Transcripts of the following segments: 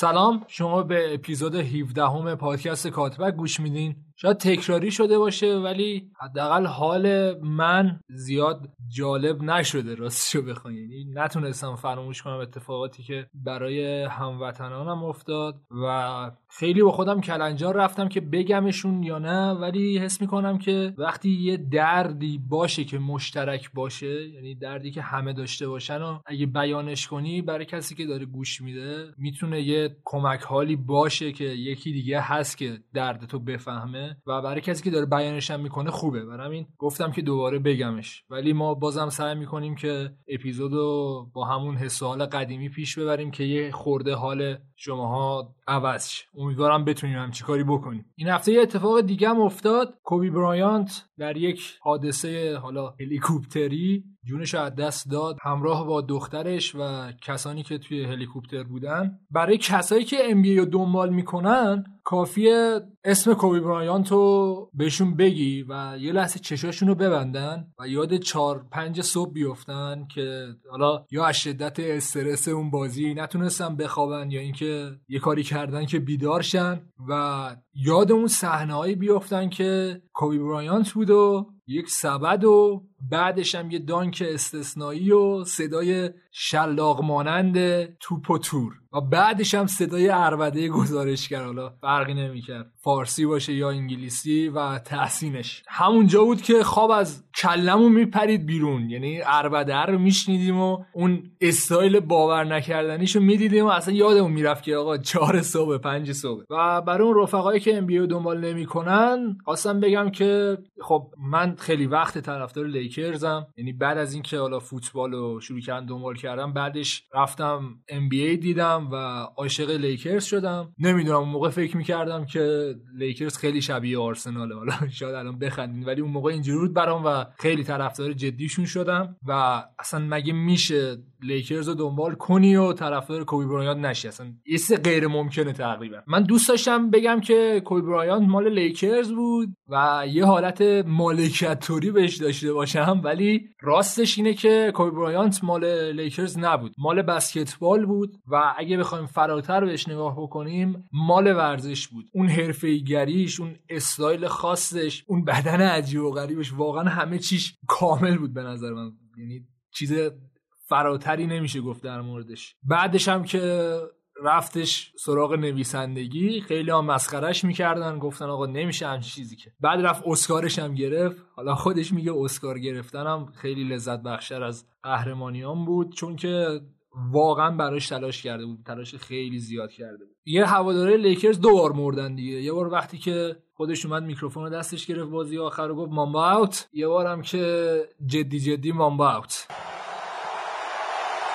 سلام شما به اپیزود 17 همه پادکست کاتبک گوش میدین. شاید تکراری شده باشه ولی حداقل حال من زیاد جالب نشده راستشو بخوام یعنی نتونستم فراموش کنم اتفاقاتی که برای هموطنانم افتاد و خیلی با خودم کلنجار رفتم که بگمشون یا نه ولی حس می‌کنم که وقتی یه دردی باشه که مشترک باشه یعنی دردی که همه داشته باشن و اگه بیانش کنی برای کسی که داره گوش میده می‌تونه یه کمک حالی باشه که یکی دیگه هست که دردتو بفهمه. و برای کسی که داره بیانش هم می‌کنه خوبه. برای همین گفتم که دوباره بگمش. ولی ما بازم سعی می‌کنیم که اپیزودو با همون حس قدیمی پیش ببریم که یه خورده حال شماها عوض شه امیدوارم بتونیم هم کاری بکنیم. این هفته یه اتفاق دیگه هم افتاد. کوبی برایانت در یک حادثه حالا هلیکوپتری جونش از دست داد. همراه با دخترش و کسانی که توی هلیکوپتر بودن. برای کسایی که ام رو دنبال می‌کنن کافیه اسم کوبی برایانت رو بهشون بگی و یه لحظه چشاشون رو ببندن و یاد چهار پنج صبح بیفتن که حالا یا از شدت استرس اون بازی نتونستن بخوابن یا اینکه یه کاری کردن که بیدار شن و یاد اون صحنه‌هایی بیفتن که کوبی برایانت بود و یک سبد و بعدش هم یه دانک استثنایی و صدای شلاق مانند توپ و تور. و بعدش هم صدای اربده گزارشگر حالا فرقی نمی‌کرد. فارسی باشه یا انگلیسی و تحسینش. همونجا بود که خواب از کلمون میپرید بیرون. یعنی اربده رو میشنیدیم و اون استایل باور نکردنیشو می‌دیدیم و اصلا یادمون می‌رفت که آقا چهار صبح پنج صبح. و برای اون رفقایی که ام دنبال نمی‌کنن خواستم بگم که خب من خیلی وقت طرفدار لیکرزم یعنی بعد از اینکه حالا فوتبال رو شروع کردم دنبال کردم بعدش رفتم ام دیدم و عاشق لیکرز شدم. نمی‌دونم اون موقع فکر می‌کردم که لیکرز خیلی شبیه آرسناله. حالا شاید الان بخندین ولی اون موقع اینجوری بود برام و خیلی طرفدار جدیشون شدم و اصلا مگه میشه لیکرز رو دنبال کنی و طرفدار کوبی برایانت نشی. اصلا یه غیر ممکنه تقریبا. من دوست داشتم بگم که کوبی برایانت مال لیکرز بود و یه حالت مالکیت بهش داشته باشم ولی راستش اینه که کوبی برایانت مال لیکرز نبود. مال بسکتبال بود و اگه بخوایم فراتر بهش نگاه بکنیم مال ورزش بود. اون حرفه‌ایگریش اون استایل خاصش اون بدن عجیب و غریبش واقعا همه چیش کامل بود به نظر من. یعنی چیز فراتری نمیشه گفت در موردش. بعدش هم که رفتش سراغ نویسندگی خیلی هم مسخرش می‌کردن گفتن آقا نمیشه همچین چیزی که. بعد رفت اسکارش هم گرفت. حالا خودش میگه اسکار گرفتنم خیلی لذت بخشتر از قهرمانیان بود چون که واقعا براش تلاش کرده بود تلاش خیلی زیاد کرده بود. یه هواداره لیکرز دو بار مردن دیگه. یه بار وقتی که خودش اومد میکروفون رو دستش گرفت بازی آخر رو گفت مامبا اوت. یه بارم که جدی جدی مامبا اوت.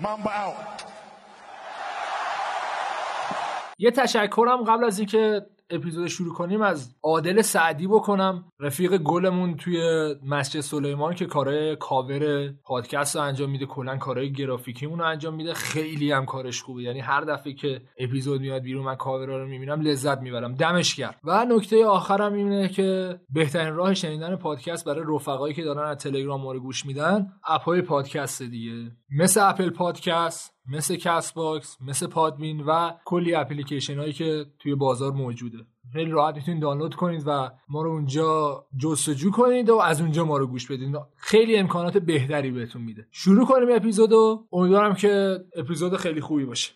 Mamba out. یه تشکرم قبل از اینکه اپیزود شروع کنیم از عادل سعدی بکنم. رفیق گلمون توی مسجد سلیمان که کارهای کاور پادکست رو انجام میده کلا کارهای گرافیکیمون رو انجام میده. خیلی هم کارش خوبه. یعنی هر دفعه که اپیزود میاد بیرون من کاورا رو می‌بینم لذت می‌برم. دمش گرم. و نکته آخرم اینه که بهترین راه شنیدن پادکست برای رفقایی که دارن از تلگرام ما رو گوش میدن اپ های پادکست دیگه. مثل Apple Podcast مثل Castbox مثل Podbean و کلی اپلیکیشن هایی که توی بازار موجوده. خیلی راحت می‌تونید دانلود کنید و ما رو اونجا جستجو کنید و از اونجا ما رو گوش بدید. خیلی امکانات بهتری بهتون میده. شروع کنیم اپیزودو. امیدوارم که اپیزود خیلی خوبی باشه.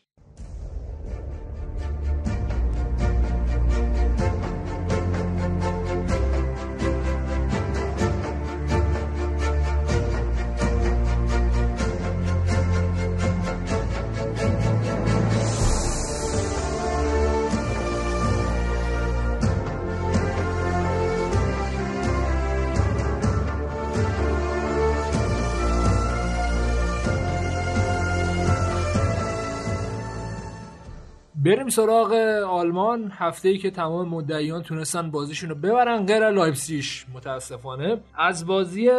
بریم سراغ آلمان. هفته ای که تمام مدعیان تونستن بازیشون رو ببرن غیر لایپسیش متاسفانه. از بازی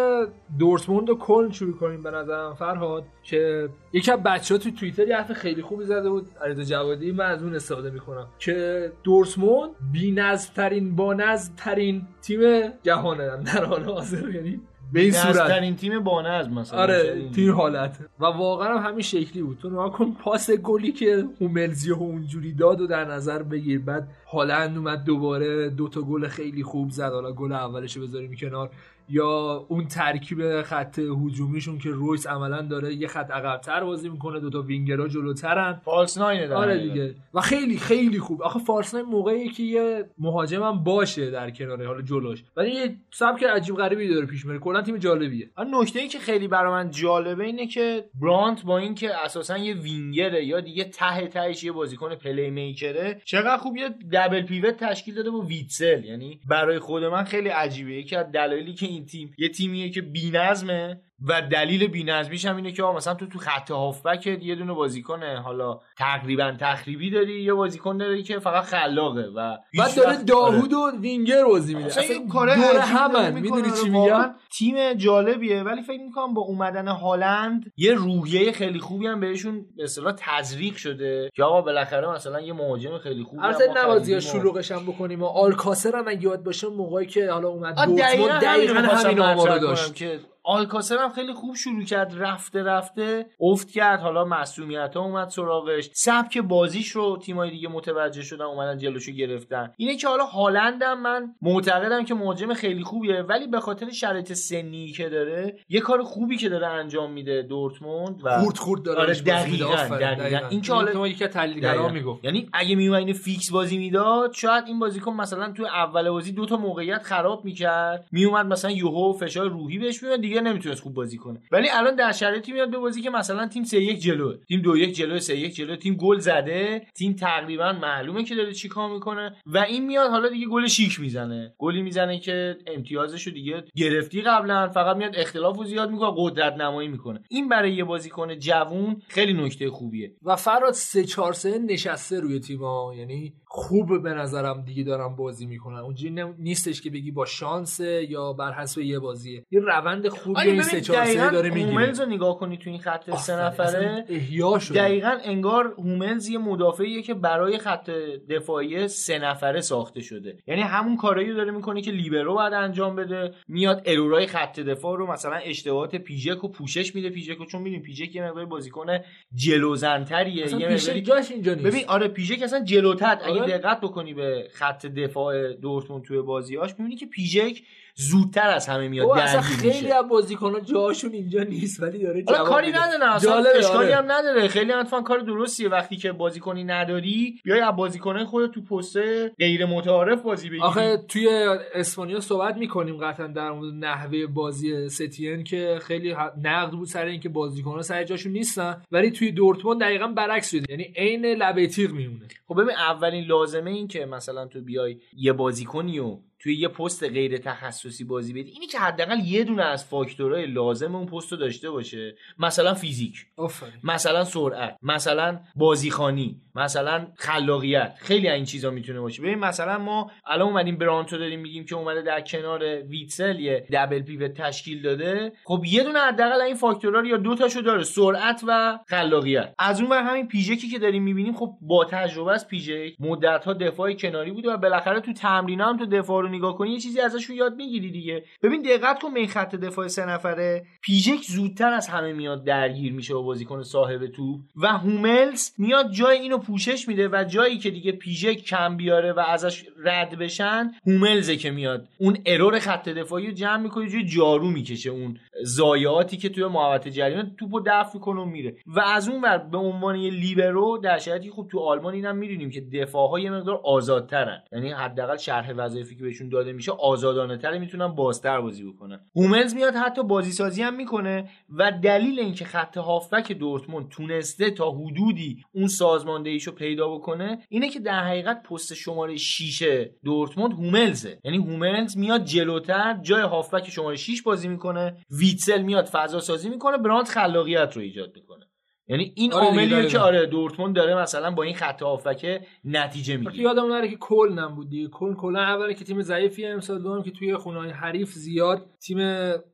دورتموند و کلن شروع کنیم به نظرم فرهاد که یکی از بچه ها تو توییتر یه حرف خیلی خوبی زده بود علیرضا جوادی من از اون استفاده می‌کنم که دورتموند بی‌نظم ترین با ترین تیم جهانه در حال حاضر یعنی به این صورت. ترین تیم بانه مثلا. آره تیم. حالت. و واقعا هم همین شکلی بود. تو نگاه کن پاس گلی که هوملزی و اونجوری داد و در نظر بگیر. بعد هالند اومد دوباره دوتا گل خیلی خوب زد. حالا گل اولش بذاریم کنار. یا اون ترکیب خط هجومیشون که رویس عملا داره یه خط عقبتر بازی می‌کنه دوتا وینگرها جلوترن. false nine آره دیگه. و خیلی خیلی خوب. آخه false nine موقعی که یه مهاجمم باشه در کنار حالا جلوش. ولی یه سبک عجیب غریبی داره پیش میره. کلا تیم جالبیه. نکته ای که خیلی برای من جالبه اینه که برانت با اینکه اساسا یه وینگره یا دیگه ته تهش یه بازیکن playmaker ه چقدر خوب یه double pivot تشکیل داده با ویتسل. یعنی برای خود من خیلی عجیبه. یکی از دلایلی که این تیم. یه تیمیه که بی‌نظمه. و دلیل بی‌نظمیش هم اینه که مثلا تو تو خط هافبک یه دونه بازیکن حالا تقریبا تخریبی داری یه بازیکن داری که فقط خلاقه و بعد داره داوود و وینگر بازی میده اصلا این کار همن. می‌دونی چی میگم؟ تیم جالبیه. ولی فکر می‌کنم با اومدن هالند یه روحیه خیلی خوبی هم بهشون به اصطلاح تزریق شده که آقا بالاخره مثلا یه مهاجم خیلی خوب البته نباید شلوغش هم بکنیم و آلکاسر هم یاد باشه موقعی که حالا اومد دورتموند دقیقاً همین آمارو داشت. که آلکاسر هم خیلی خوب شروع کرد رفته رفته افت کرد. حالا مسئولیت ها اومد سراغش. سبک بازیش رو تیمای دیگه متوجه شدن اومدن جلوشو گرفتن. اینه که حالا هالندم من معتقدم که مهاجم خیلی خوبیه ولی به خاطر شرایط سنی که داره یه کار خوبی که داره انجام میده دورتموند و خورد خورد داره. آره دقیقاً دقیقاً این که حالا یکی تحلیلگرا می‌گفت. یعنی اگه میومد اینو فیکس بازی می‌داد شاید این بازیکن مثلا تو اول بازی دو تا موقعیت خراب می‌کرد. میومد مثلا یوهو فشار روحی بهش دیگه نمی‌تونست خوب بازی کنه. ولی الان در شرایطی میاد به بازی که مثلا تیم 3 1 جلو تیم 2 1 جلو 3 1 جلو تیم گل زده. تیم تقریبا معلومه که داره چیکار می‌کنه. و این میاد حالا دیگه گل شیک می‌زنه. گلی می‌زنه که امتیازشو دیگه گرفتی قبلا. فقط میاد اختلافو زیاد می‌کنه قدرت نمایی می‌کنه. این برای یه بازیکن جوون خیلی نکته خوبیه. و فراد 3 4 3 نشسته روی تیم‌ها. یعنی خوب به نظرم دیگه دارم بازی می‌کنن. اونجوری نیستش که بگی با شانس یا بر حسب یه بازیه. یه روند خوبی این سه چهار داره می‌گیره. هوملز رو نگاه کنی تو این خط سه نفره احیا شده. دقیقا انگار هوملز یه مدافعیه که برای خط دفاعی سه نفره ساخته شده. یعنی همون کارایی داره می‌کنه که لیبرو باید انجام بده. میاد ارورای خط دفاع رو مثلا اشتباهات پیژک و پوشش میده. پیژک چون می‌دونی پیژک یه مقدار بازیکن جلوزنتریه یه مقدار جاش اینجا نیست. ببین آره پیژک اصلا جلوتر آره. دقت بکنی به خط دفاع دورتموند توی بازیاش می‌بینی که پیژک زودتر از همه میاد اصلا خیلی از بازیکن‌ها جاشون اینجا نیست ولی داره جواب کاری نداره اصلا اشکالی آره. هم نداره. خیلی اتفاقا کار درستیه. وقتی که بازیکنی نداری بیای از بازیکنای خودت تو پست غیر متعارف بازی بگیری. آخه توی اسپانیا صحبت می‌کنیم قطعا در مورد نحوه بازی ستین که خیلی نقد بود سر اینکه بازیکن‌ها سر جاشون نیستن ولی توی دورتموند دقیقا برعکس شده. یعنی عین لبه تیغ میمونه. خب ببین اولین لازمه این که مثلا تو بیای یه بازیکنی و توی یه پست غیر تخصصی بازی بدی اینی که حداقل یه دونه از فاکتورهای لازم اون پست رو داشته باشه. مثلا فیزیک آفرین. مثلا سرعت مثلا بازیخانی مثلا خلاقیت. خیلی این چیزا می‌تونه باشه. ببین مثلا ما الان اومدیم برانتو داریم میگیم که اومده در کنار ویتسل یه دبل پیوت تشکیل داده. خب یه دونه حداقل این فاکتورها رو یا دو تاشو داره سرعت و خلاقیت. از اون ور همین پیژکی که داریم می‌بینیم خب با تجربه از پیژک مدت ها دفاع کناری بوده و بالاخره تو تمرین هم تو دفاع رو نگاه کنی یه چیزی ازش یاد می‌گیری دیگه. ببین دقت کن به خط دفاع سه نفره. پیژک زودتر از همه میاد درگیر میشه با بازیکن صاحب تو و هوملز میاد جای اینو پوشش میده و جایی که دیگه پیژک کم بیاره و ازش رد بشن هوملزه که میاد. اون ارور خط دفاعی رو جمع می‌کنه جای جارو می‌کشه اون ضایعاتی که توی محوطه جریمه توپو دفع می‌کنه و میره. و از اون ور به عنوان یه لیبرو در شرایطی خوب تو آلمان اینم می‌دونیم که دفاعها یه مقدار آزادترن. یعنی حداقل شرح وظایفی که داده میشه آزادانه تر می‌تونن بازتر بازی بکنن. هوملز میاد حتی بازی سازی هم می‌کنه و دلیل اینکه خط هافبک دورتموند تونسته تا حدودی اون سازماندهیشو پیدا بکنه اینه که در حقیقت پست شماره 6 دورتموند هوملزه یعنی هوملز میاد جلوتر جای هافبک شماره 6 بازی می‌کنه ویتسل میاد فضا سازی می‌کنه برانت خلاقیت رو ایجاد می‌کنه. یعنی این آره عاملیه. که آره دورتموند داره مثلا با این خط هافبک نتیجه می‌گیره. یادم نره که کل نم بود دیگه. کل کلا اولی که تیم ضعیفی امسال دوم که توی خونه حریف زیاد تیم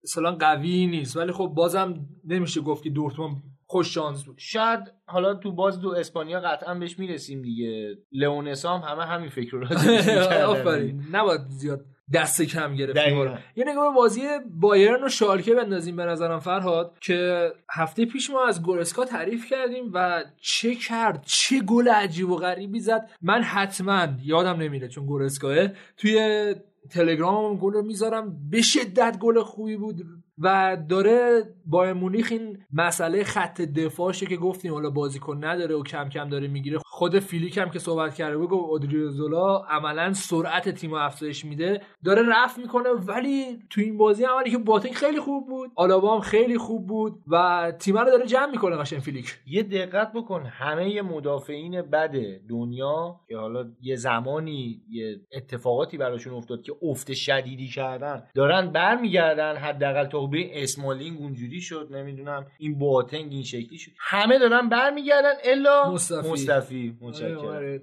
مثلا قوی نیست. ولی خب بازم نمیشه گفت که دورتموند خوش شانس بود. شاید حالا تو باز دو اسپانیا قطعا بهش می‌رسیم دیگه. لئونسا هم همه همین فکر رو. آفرین. نباید زیاد دست کم گرفت. یه نگاه به بازی بایرن و شالکه بندازیم به نظرم فرهاد که هفته پیش ما از گورسکا تعریف کردیم و چه کرد چه گل عجیب و غریبی زد. من حتما یادم نمیره چون گورسکاه توی تلگرام گل رو می‌ذارم. به شدت گل خوبی بود. و داره با مونیخ این مسئله خط دفاعشه که گفتیم حالا بازیکن نداره و کم کم داره می‌گیره. خود فیلیک هم که صحبت کرده بود گفت اودریوزولا عملا سرعت تیم افزایش میده. داره رفت می‌کنه ولی تو این بازی عملی که باتینگ خیلی خوب بود آلابا خیلی خوب بود و تیم رو داره جمع می‌کنه قشنگ فیلیک. یه دقت بکن همه مدافعین بد دنیا که حالا یه زمانی یه اتفاقاتی براشون افتاد که افت شدیدی کردن دارن برمیگردن حداقل تا به اسمالینگ اونجوری شد نمی‌دونم این بواتنگ این شکلی شد. همه دارن برمیگردن الا مصطفی. مصطفی. آره، متشکرم. آره.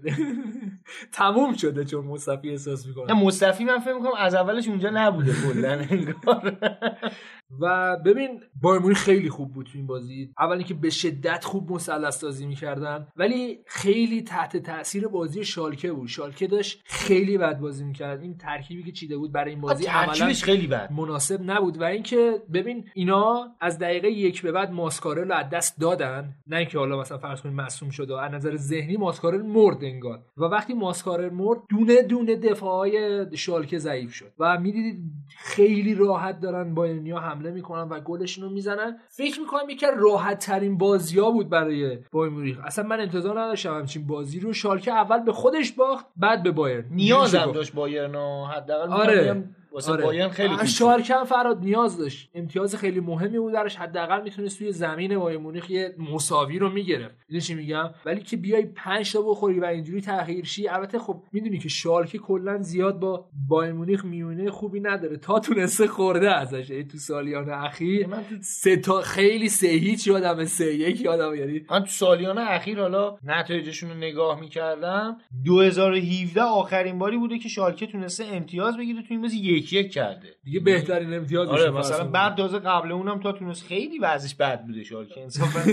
تموم شده چون مصطفی احساس نه می‌کنه مصطفی من فکر می‌کنم از اولش اونجا نبوده کلا انگار. و ببین بایر مونیخ خیلی خوب بود تو این بازی. اولی که به شدت خوب مثلث سازی می‌کردن ولی خیلی تحت تاثیر بازی شالکه بود. شالکه داشت خیلی بد بازی می‌کرد. این ترکیبی که چیده بود برای این بازی عملا خیلی بد. مناسب نبود. و اینکه ببین اینا از دقیقه یک به بعد ماسکارل رو از دست دادن. نه اینکه حالا مثلا فرض کنید مصوم شده و از نظر ذهنی ماسکارل مرد انگار. و وقتی ماسکارل مرد دونه دونه دفاعهای شالکه ضعیف شد. و می‌دیدید خیلی راحت دارن بایرنیا حمله می‌کنن و گلشون رو می‌زنن. فکر می‌کنم یکی راحت ترین بازی ها بود برای بایر مونیخ. اصلا من انتظار نداشتم همچین بازی رو. شالکه اول به خودش باخت بعد به میشه گفت. داشت بایرن حداقل آره. واسه بایرن خیلی خوب هم فراد نیاز داشت. امتیاز خیلی مهمی بود درش. حداقل می‌تونست توی زمین بایر مونیخ یه مساوی رو می‌گرفت. می‌دونی چی میگم؟ ولی که بیای 5 تا بخوری و اینجوری تغییر شی البته خب می‌دونی که شالکه کلا زیاد با بایر مونیخ میونه خوبی نداره. تا تونسته خورده ازش. یعنی تو سالیان اخیر من تو سه تا خیلی سه هیچ یادم سه یک یادم یعنی من تو سالیان اخیر حالا نتایجشون رو نگاه می‌کردم. 2017 آخرین باری بوده که شالکه تونسته امتیاز بگیره تو این بازی یک یک کرده دیگه بهترین امتیاز آره میشه مثلا تازه قبل اونم تا تونست خیلی وضعش بد بوده شالکه انصافا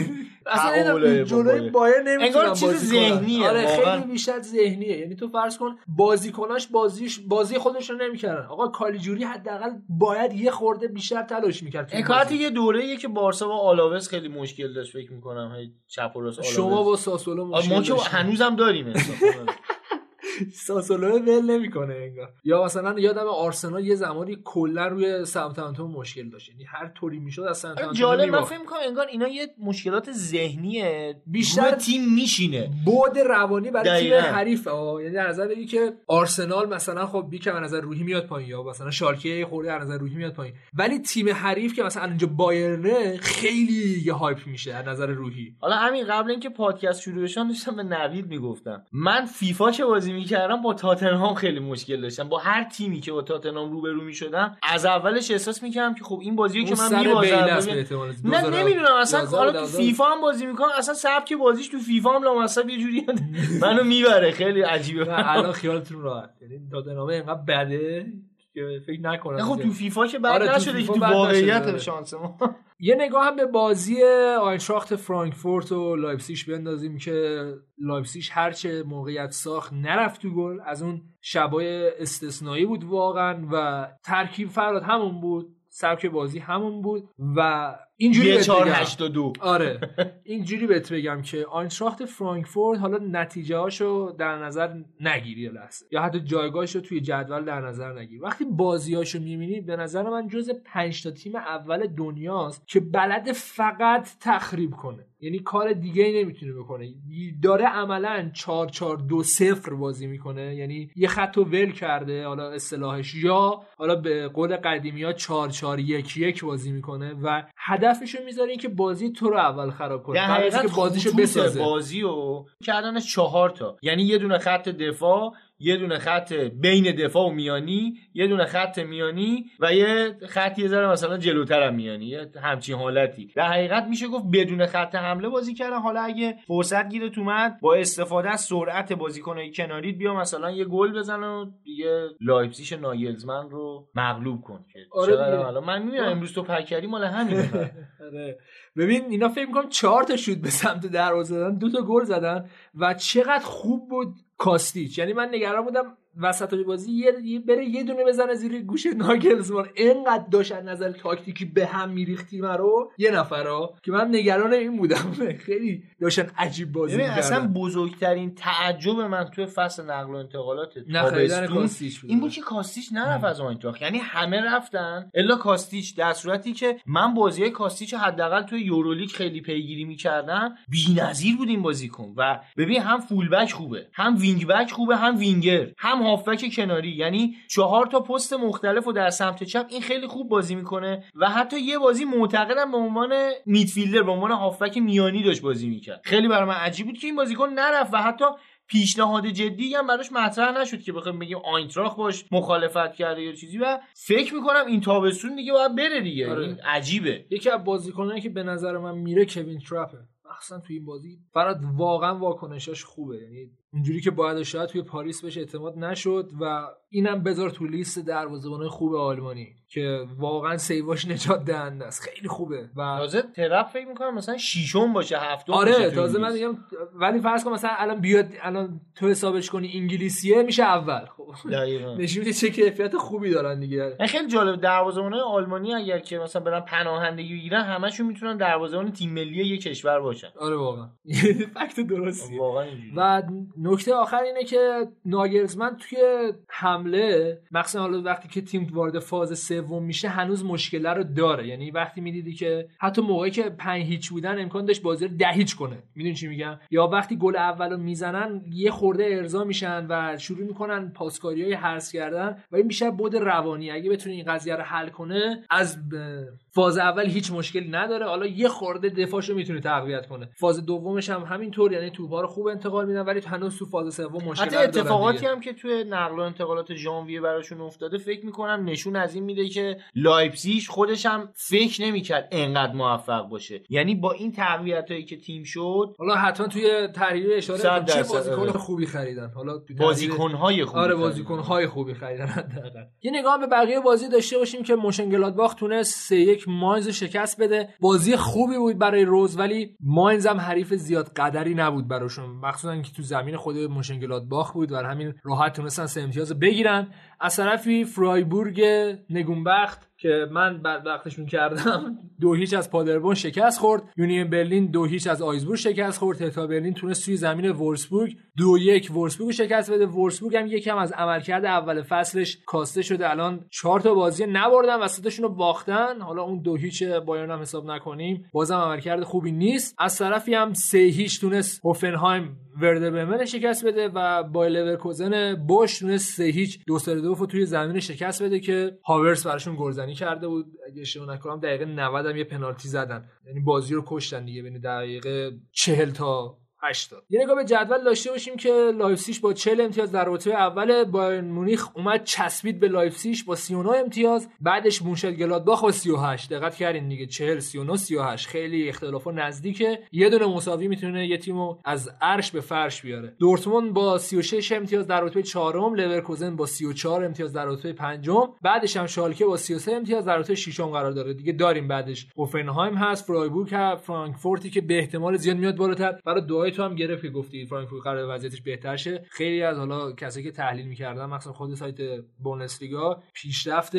اصلا با جلوی بایر. نمی‌تونن انگار چیز بازی کنن. ذهنیه، آره. خیلی بیشتر ذهنیه یعنی تو فرض کن بازیکناش بازیش بازی خودش رو نمی‌کردن آقا کالیاری حداقل باید یه خورده بیشتر تلاش می‌کرد تو این حکایت. یه دوره که بارسا و آلاوز خیلی مشکل داشت فکر می‌کنم هی چپ و راست شما. با ساسولو آره، مشکل ما که. هنوزم داریم انصافا. ساسولو ول نمی‌کنه انگار. یا مثلا یادم آرسنال یه زمانی کلا روی ساوثهامپتون مشکل داشت. یعنی هر طوری می‌شد از آره، ساوثهامپتون جالب من. فکر می‌کنم انگار اینا یه مشکلات ذهنیه. بیشتر- تیم میشینه. بود روانی برای تیم. حریف. یعنی در نظر که آرسنال مثلا خب بیکم از نظر روحی میاد پایین. یا مثلا شالکه خورده از نظر روحی میاد پایین. ولی تیم حریف که مثلا اینجا بایرنه خیلی یه هایپ میشه از نظر روحی. حالا همین قبل اینکه پادکست شروع بشن داشتم به نوید می‌گفتم. من فیفا که بازی می‌کردم با تاتنهام خیلی مشکل داشتم. با هر تیمی که با تاتنهام روبرو می‌شدم از اولش احساس می‌کردم که خب این بازی که من میبازم نه نمی‌دونم اصلا حالا تو فیفا هم بازی می‌کنم اصلا سبک بازیش تو فیفا هم لامصب یه جوری منو می‌بره خیلی عجیبه. الان خیالتون راحت. یعنی تاتنهام اینقدر بده. که فکر نکنم خب تو فیفا که بعد آره نشده که تو واقعیت شانس ما. یه نگاه هم به بازی آینتراخت فرانکفورت و لایپسیش بندازیم که لایپسیش هرچه موقعیت ساخت نرفت تو گل. از اون شبای استثنایی بود واقعا و ترکیب فراد همون بود سبک بازی همون بود و اینجوری 4 8 2 آره. اینجوری بهت بگم که آینتراخت فرانکفورت حالا نتیجه هاشو در نظر نگیری لحظه. یا حتی جایگاهش رو توی جدول در نظر نگیری. وقتی بازیاشو می‌بینی به نظر من جز 5 تا تیم اول دنیاست که بلد فقط تخریب کنه. یعنی کار دیگه ای نمی‌تونه بکنه. داره عملا 4 4 2 0 بازی می‌کنه. یعنی یه خط ول کرده حالا اصطلاحش یا حالا به قول قدیمی ها 4 4 1 1 بازی می‌کنه و هدفشو می‌ذاره که بازی تو رو اول خراب کنه. در حقیقت که بازیشو بسازه. بازی و کردنش چهار تا. یعنی یه دونه خط دفاع یه دونه خط بین دفاع و میانی یه دونه خط میانی و یه خط یه ذره مثلا جلوتر هم میانی. یه همچین حالتی. در حقیقت میشه گفت بدون خط حمله بازی کردن. حالا اگه فرصت گیره اومد با استفاده از سرعت بازیکنای کناریت بیا مثلا یه گل بزن و دیگه لایپزیش نایلزمن رو مغلوب کن آره حالا من می‌بینم امروز تو پکری مال همین آره. ببین اینا فکر می‌کنم چهار تا شوت به سمت دروازه زدن دو تا گل زدن و چقدر خوب بود کاستیچ. یعنی من نگران بودم وسط بازی یه بره یه دونه بزنه زیر گوش ناگلزمان. اینقدر داشت نظر تاکتیکی به هم میریختی رو. یه نفرا که من نگران این بودم. خیلی داشتن عجیب بازی می‌کردن. اصلا بزرگترین تعجب من توی فصل نقل و انتقالات نه کاستیچ این بود که کاستیچ نرفت از آینتراخت. یعنی همه رفتن الا کاستیچ در صورتی که من بازی کاستیچ حداقل توی یورولیگ خیلی پیگیری می‌کردم. بی‌نظیر بود این بازیکن. و ببین هم فولبک خوبه هم وینگ بک خوبه هم وینگر هم هافبک کناری. یعنی چهار تا پست مختلف و در سمت چپ. این خیلی خوب بازی می‌کنه. و حتی یه بازی معتقدم به عنوان میدفیلدر به عنوان هافبک میانی داشت بازی می‌کرد. خیلی برای من عجیب بود که این بازیکن نرفت و حتی پیشنهاد جدی هم براش مطرح نشد که بخوایم بگیم آینتراخ باش مخالفت کرده یا چیزی. و فکر می‌کنم این تابستون دیگه باید بره دیگه. آره. این عجیبه. یکی از بازیکنانی که به نظر من میره کوین تراپه مخصوصا توی این بازی. فراد واقعا واکنشاش خوبه. یعنی اونجوری که باید شاید توی پاریس بهش اعتماد نشد و اینم بذار تو لیست دروازه‌بانای خوب آلمانی که واقعا سیواش نجات دهنده است. خیلی خوبه. و تازه ترپ فکر می‌کنم مثلا شیشم باشه هفتم آره تازه من میگم ولی فرض کن مثلا الان بیاد الان تو حسابش کنی انگلیسیه میشه اول. خب. نشون میده چه کیفیت خوبی دارن دیگه. خیلی جالب. دروازه‌بانای آلمانی اگر که مثلا برن پناهندگی بگیرن همشون می‌تونن دروازه‌بان تیم ملی یک کشور باشن. آره واقعا. فکت درستی واقعا و نکته آخر اینه که ناگرزمن توی حمله مخصوصا حالا وقتی که تیم وارد فاز سوم میشه هنوز مشکل رو داره. یعنی وقتی می‌دیدی که حتی موقعی که 5 هیچ بودن امکان داشت بازی رو ده هیچ کنه. می‌دونی چی میگم؟ یا وقتی گل اولو می‌زنن یه خورده ارضا میشن و شروع می‌کنن پاسکاری های هرس کردن و این میشه بود روانی. اگه بتونه این قضیه رو حل کنه از فاز اول هیچ مشکلی نداره. حالا یه خورده دفاعشو می‌تونه تقویت کنه. فاز دومش هم همینطور یعنی توپا رو خوب انتقال میدن ولی هنوز تو فاز سوم مشکل حتی اتفاقاتی هم که توی نقل و انتقالات ژانویه براشون افتاده فکر می‌کنم نشون از این میده که لایپزیگ خودش هم فکر نمی‌کرد انقدر موفق باشه. یعنی با این تقویت هایی که تیم شد حالا حتما توی تحلیل اشاره چه بازیکن آره. خوبی خریدن؟ حالا بازیکن های خوبی آره بازیکن های خوبی خریدن حداقل. یه نگاه به بقیه بازی داشته باشیم که مونشن‌گلادباخ تونست 3 1 ماینز شکست بده. بازی خوبی بود برای روز ولی ماینز هم حریف زیاد قدری نبود براشون مخصوصا که تو زمین خود باخ بود و همین راحت تونستن سه امتیاز بگیرن. از طرفی فرایبورگ نگونبخت که من وقتشون کردم دو هیچ از پادربون شکست خورد. یونین برلین دو هیچ از آیزبورگ شکست خورد. هتا برلین تونست توی زمین ورسبورگ دو یک ورسبورگ شکست بده. ورسبورگ هم یکم از عملکرد اول فصلش کاسته شده. الان چهار تا بازی نبردن وسطشون رو باختن. حالا اون دو هیچ بایرن هم حساب نکنیم. بازم عملکرد خوبی نیست. از طرفی هم سه هیچ تونست هوفنهایم ورده برمن شکست بده و با لورکوزن بوش تونست سه هیچ دو دو توی زمین شکست بده که هاورس براشون گلزنی کرده بود. اگه اشتباه نکنم دقیقه 90 هم یه پنالتی زدن. یعنی بازی رو کشتن دیگه بین دقیقه 40 تا 80 یه نگاه به جدول داشته باشیم که لایپزیگ با 40 امتیاز در رتبه اول بایرن مونیخ اومد چسبید به لایپزیگ با 39 امتیاز. بعدش گلادباخ با 38 دقت کردین دیگه 40 39 38 خیلی اختلافا نزدیکه. یه دونه مساوی می‌تونه یه تیمو از عرش به فرش بیاره. دورتموند با 36 امتیاز در رتبه چهارم. لورکوزن با 34 امتیاز در رتبه پنجم. بعدش هم شالکه با 33 امتیاز در رتبه ششم قرار داره. دیگه داریم بعدش. هوفنهایم هست فرایبورگ هست فرانکفورتی که به احتمال زیاد میاد بالاتر. برای دعای تو هم گرفت که گفتی فرانکفورت قرار وضعیتش بهتر شه. خیلی از حالا کسایی که تحلیل می‌کردن مثلا خود سایت بوندسلیگا پیشرفت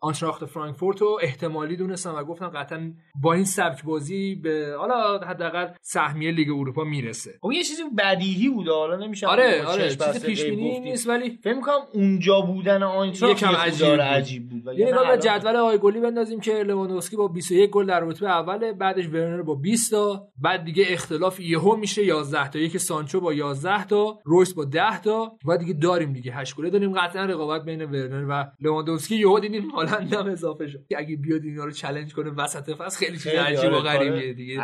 آنتراخت فرانکفورت رو احتمالی دونستن و گفتن قطعا با این سبک بازی به حالا حداقل سهمیه لیگ اروپا می‌رسه. اون یه چیزی بدیهی بود حالا نمیشه آره آره چیز پیش بینی نیست ولی فکر می‌کنم اونجا بودن آینتراخت یکم عجیب, عجیب بود. یه نگاه به جدول آقای گلی بندازیم که لواندوفسکی با 21 گل در رتبه اوله بعدش ورنر با 20 تا بعد دیگه اختلاف یهو میشه 11 تا یک سانچو با 11 تا رویس با 10 تا و دیگه داریم دیگه. 8 گله داریم قطعا رقابت بین ورنر و لواندوفسکی. یهو دیدیم هالند هم اضافه شد. اگه بیاد اینا رو چالش کنه وسط فصل خیلی چیز عجیب و آره، غریبیه دیگه.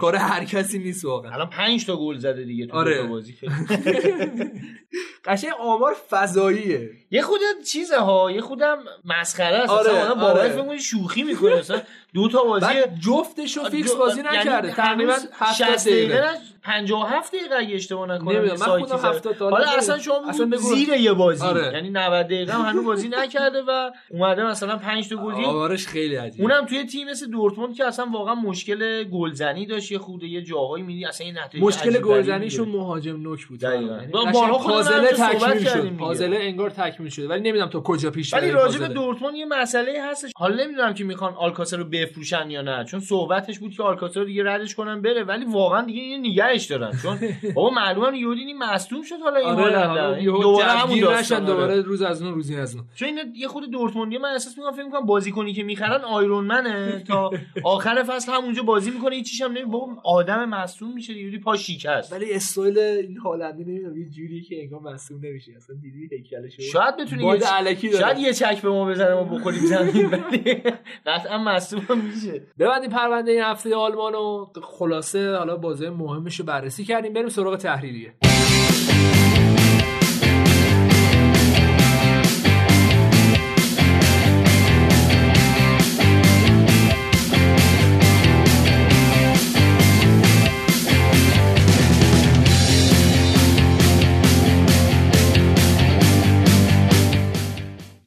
کار هر کسی نیست واقعا. الان 5 تا گل زده دیگه تو آره. بازی. قشنگ آمار فضاییه. یه خود چیزه ها یه خودم مسخره است. آره اصلا آره. فکر شوخی می‌کنه. اصلا دو تا بازی جفتشو فیکس بازی یعنی نکرده. تقریبا 70 دقیقه 57 دقیقه اگه اشتباه نکنم من خودم 70 تا حالا اصلا شما اصلا زیر یه بازی. آره. یعنی 90 دقیقه هم هنوز بازی نکرده و اومده مثلا 5 تا گل آمارش خیلی عجیبه. اونم توی تیم مثل دورتموند که اصلا واقعا مشکل گلزنی داشت. یه خوده یه جاهایی میدی اصلا این نتیجه مشکل گلزنیشون مهاجم نوک بود. یعنی بارها پازل تکمیل شد. پازل انگار تکمیل شده. ولی نمی‌دونم تا کجا پیش ولی راجع به دورتموند یه مسئله هستش. حالا نمی‌دونم که می‌خوان آلکاسر رو بفروشن یا نه. چون صحبتش بود که آلکاسر دیگه ردش کنن بره. ولی واقعا دیگه اینو نگهش دارن. چون بابا معلومه یودینی مصدوم شد حالا این آره دوباره همون داستان دوباره روز از اون روزی از اون چون این یه خود دورتموندی من احساس می‌کنم فکر می‌کنم بازیکنی که می‌خرن آیرون منه. تا آخر فصل همونجا بازی می‌کنه هیچیش هم نمی بابا آدم مصدوم میشه یودی پا شکست ولی استایل این هالندی نمی‌دونم یه جوری که انگار مصدوم نمیشه. اصلا دیدی هیکلش شاید بتونی یه شاید یه چک به ما بزنه ما بخوریم زمین ولی قطعا مصدوم میشه. ببندیم پرونده این هفته آلمان و خلاصه حالا بازی مهمش رو بررسی کردیم. بریم سراغ تحریریه.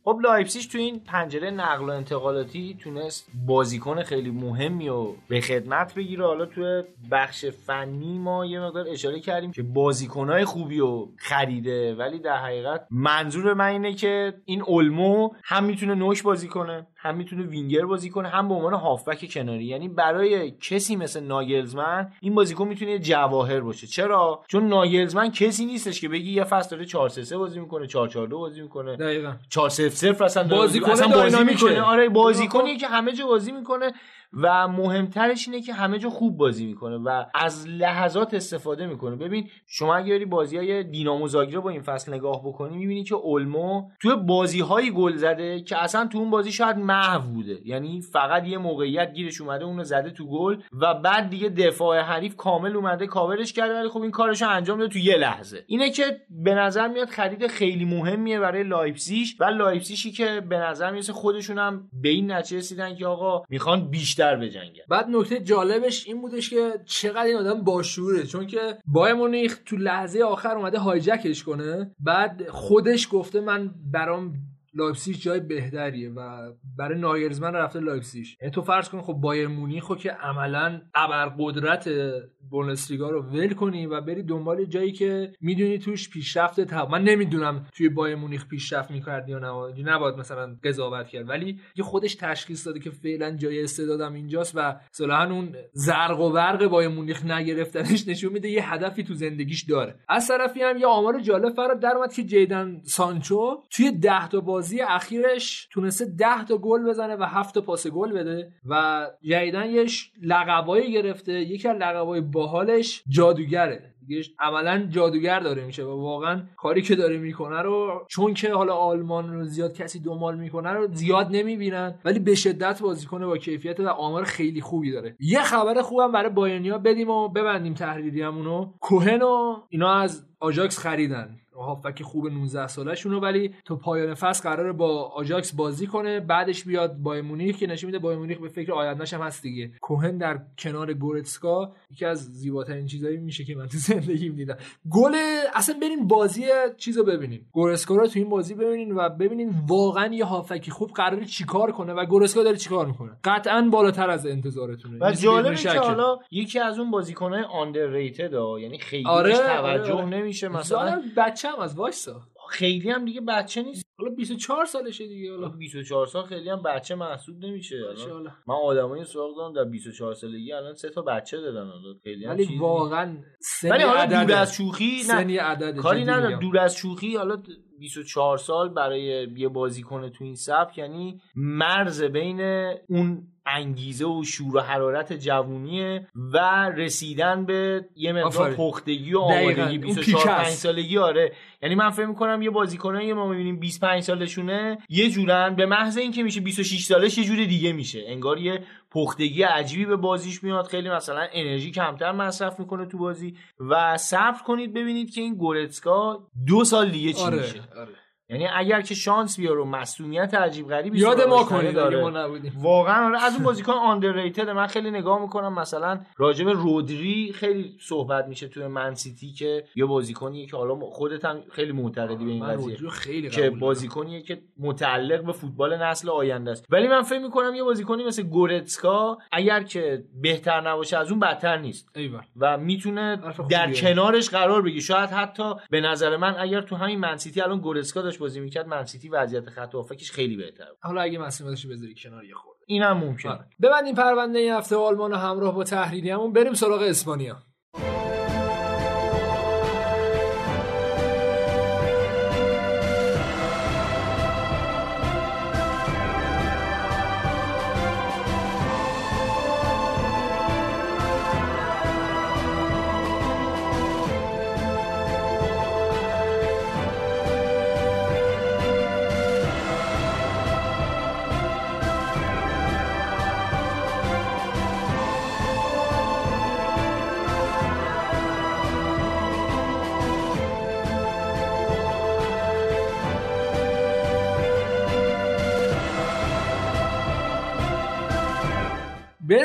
خب لایپسیش تو این پنجره نقل و انتقالاتی تونست بازیکن خیلی مهمی و به خدمت بگیره. حالا تو بخش فنی ما یه مقدار اشاره کردیم که بازیکنهای خوبی رو خریده ولی در حقیقت منظور من اینه که این اولمو هم می‌تونه نوش بازی کنه هم می‌تونه وینگر بازی کنه هم به عنوان هافبک کناری. یعنی برای کسی مثل ناگلزمن این بازیکن می‌تونه جواهر باشه. چرا؟ چون ناگلزمن کسی نیستش که بگی یه فصل داره 4 3 بازی می‌کنه 4 4 2 بازی می‌کنه. دقیقاً. 4 0 0 اصلا بازیکن اصلا بازی می‌کنه. آره بازیکنی که همه جا بازی می‌کنه. و مهمترش اینه که همه جا خوب بازی می‌کنه و از لحظات استفاده می‌کنه. ببین شما اگه بازی های دینامو زاگرب با این فصل نگاه بکنی می‌بینی که اولمو توی بازی های گل زده که اصلا تو اون بازی شاید محو بوده. یعنی فقط یه موقعیت گیرش اومده اونو زده تو گل و بعد دیگه دفاع حریف کامل اومده کاورش کرده ولی خب این کارش انجام داده تو یه لحظه. اینه که به نظر میاد خرید خیلی مهمیه برای لایپزیگ و لایپزیگی که به نظر میاد خودشون هم به این نتیجه رسیدن که آقا می‌خوان بیشتر بیشتر بعد نکته جالبش این بودش که چقدر این آدم باشعوره چون که بایرن مونیخ تو لحظه آخر اومده hijack ش کنه بعد خودش گفته من برام لایپزیگ جای بهتریه و برای ناگلزمن رفته لایپزیگ. یعنی تو فرض کن خب بایرن مونیخو که عملا ابرقدرت بوندسلیگا رو ول کنی و بری دنبال جایی که می‌دونی توش پیشرفت تا من نمی‌دونم توی بایرن مونیخ پیشرفت می‌کرد یا نه. نباید مثلا قضاوت کرد. ولی یه خودش تشخیص داده که فعلا جای استعدادم اینجاست و اصطلاحا اون زرق و برق بایرن مونیخ نگرفتنش نشون میده یه هدفی تو زندگیش داره. از طرفی هم یه آمار جالب فراد در اومد که جیدن سانچو توی 10 تا بازی اخیرش تونسته 10 تا گل بزنه و 7 تا پاس گل بده و جیدن یه لقبایی گرفته. یکی از لقبای باحالش جادوگره. دیگه عملا جادوگر داره میشه و واقعا کاری که داره می‌کنه رو چون که حالا آلمان رو زیاد کسی دنبال می‌کنه رو زیاد نمی‌بینن ولی به شدت بازیکن با کیفیت و آمار خیلی خوبی داره. یه خبر خوبم برای بایرنیا بدیم و ببندیم تحریریمونو کوهن و اینا از آجاکس خریدن. هافبک خوب 19 ساله شونو ولی تو پایان فصل قراره با آجاکس بازی کنه بعدش بیاد با مونیخ که نشون میده با مونیخ به فکر آیندهش هم هست دیگه. کوهن در کنار گورتسکا یکی از زیباترین چیزایی میشه که من تو زندگیم دیدم. گل اصلا برین بازی چیزو ببینین گورتسکا رو تو این بازی ببینین و ببینین واقعا یه هافکی خوب قراره چیکار کنه و گورتسکا داره چیکار می‌کنه. قطعا بالاتر از انتظارتونه. و جالبه که حالا یکی از اون بازیکن‌های آندرریتد یعنی خیلی آره, توجه آره. نمیشه مثلا بچه هم از وایسا. خیلی هم دیگه بچه نیست. حالا 24 سالشه دیگه حالا. 24 سال خیلی هم بچه محسوب نمیشه من آدمای سراغ دارم در 24 سالگی الان سه تا بچه دادن حالا. خیلی ولی واقعا ولی حالا دور از شوخی نه. عدد کاری نداره دور از شوخی حالا 24 سال برای یه بازیکن تو این سبک یعنی مرز بین اون انگیزه و شور و حرارت جوونیه و رسیدن به یه مقدار پختگی و آمادگی. 24 سالگی آره. یعنی من فکر می‌کنم یه بازیکنایی ما می‌بینیم 25 سالشونه یه جورن به محض اینکه میشه 26 سالش یه جور دیگه میشه. انگار یه پختگی عجیبی به بازیش میاد. خیلی مثلا انرژی کمتر مصرف می‌کنه تو بازی. و صبر کنید ببینید که این گورتسکا دو سال دیگه چی آره، میشه. آره. یعنی اگر که شانس بیاره و مسئولیت عجیب غریبی یاد ما کنید داره. ما نبودیم. واقعا آره. از اون بازیکن آندرریتد من خیلی نگاه می‌کنم. مثلا راجب رودری خیلی صحبت میشه توی منسیتی که یه بازیکنیه که حالا خودت هم خیلی معتقدی به این قضیه. خیلی که بازیکنیه که متعلق به فوتبال نسل آینده است. ولی من فکر می‌کنم یه بازیکنی مثل گورتسکا اگر که بهتر نباشه از اون بدتر نیست. ایوان. و می‌تونه در کنارش قرار بگیره. شاید حتی به نظر من اگر تو همین منسیتی الان گورتسکا داشت بازی می‌کرد منسیتی وضعیت خط هافکش خیلی بهتر حالا اگه مسئولیتش بذاری کنار یه خورده. اینم ممکنه. آره. ببندیم پرونده این هفته آلمان و همراه با تحریریمون بریم سراغ اسپانیا.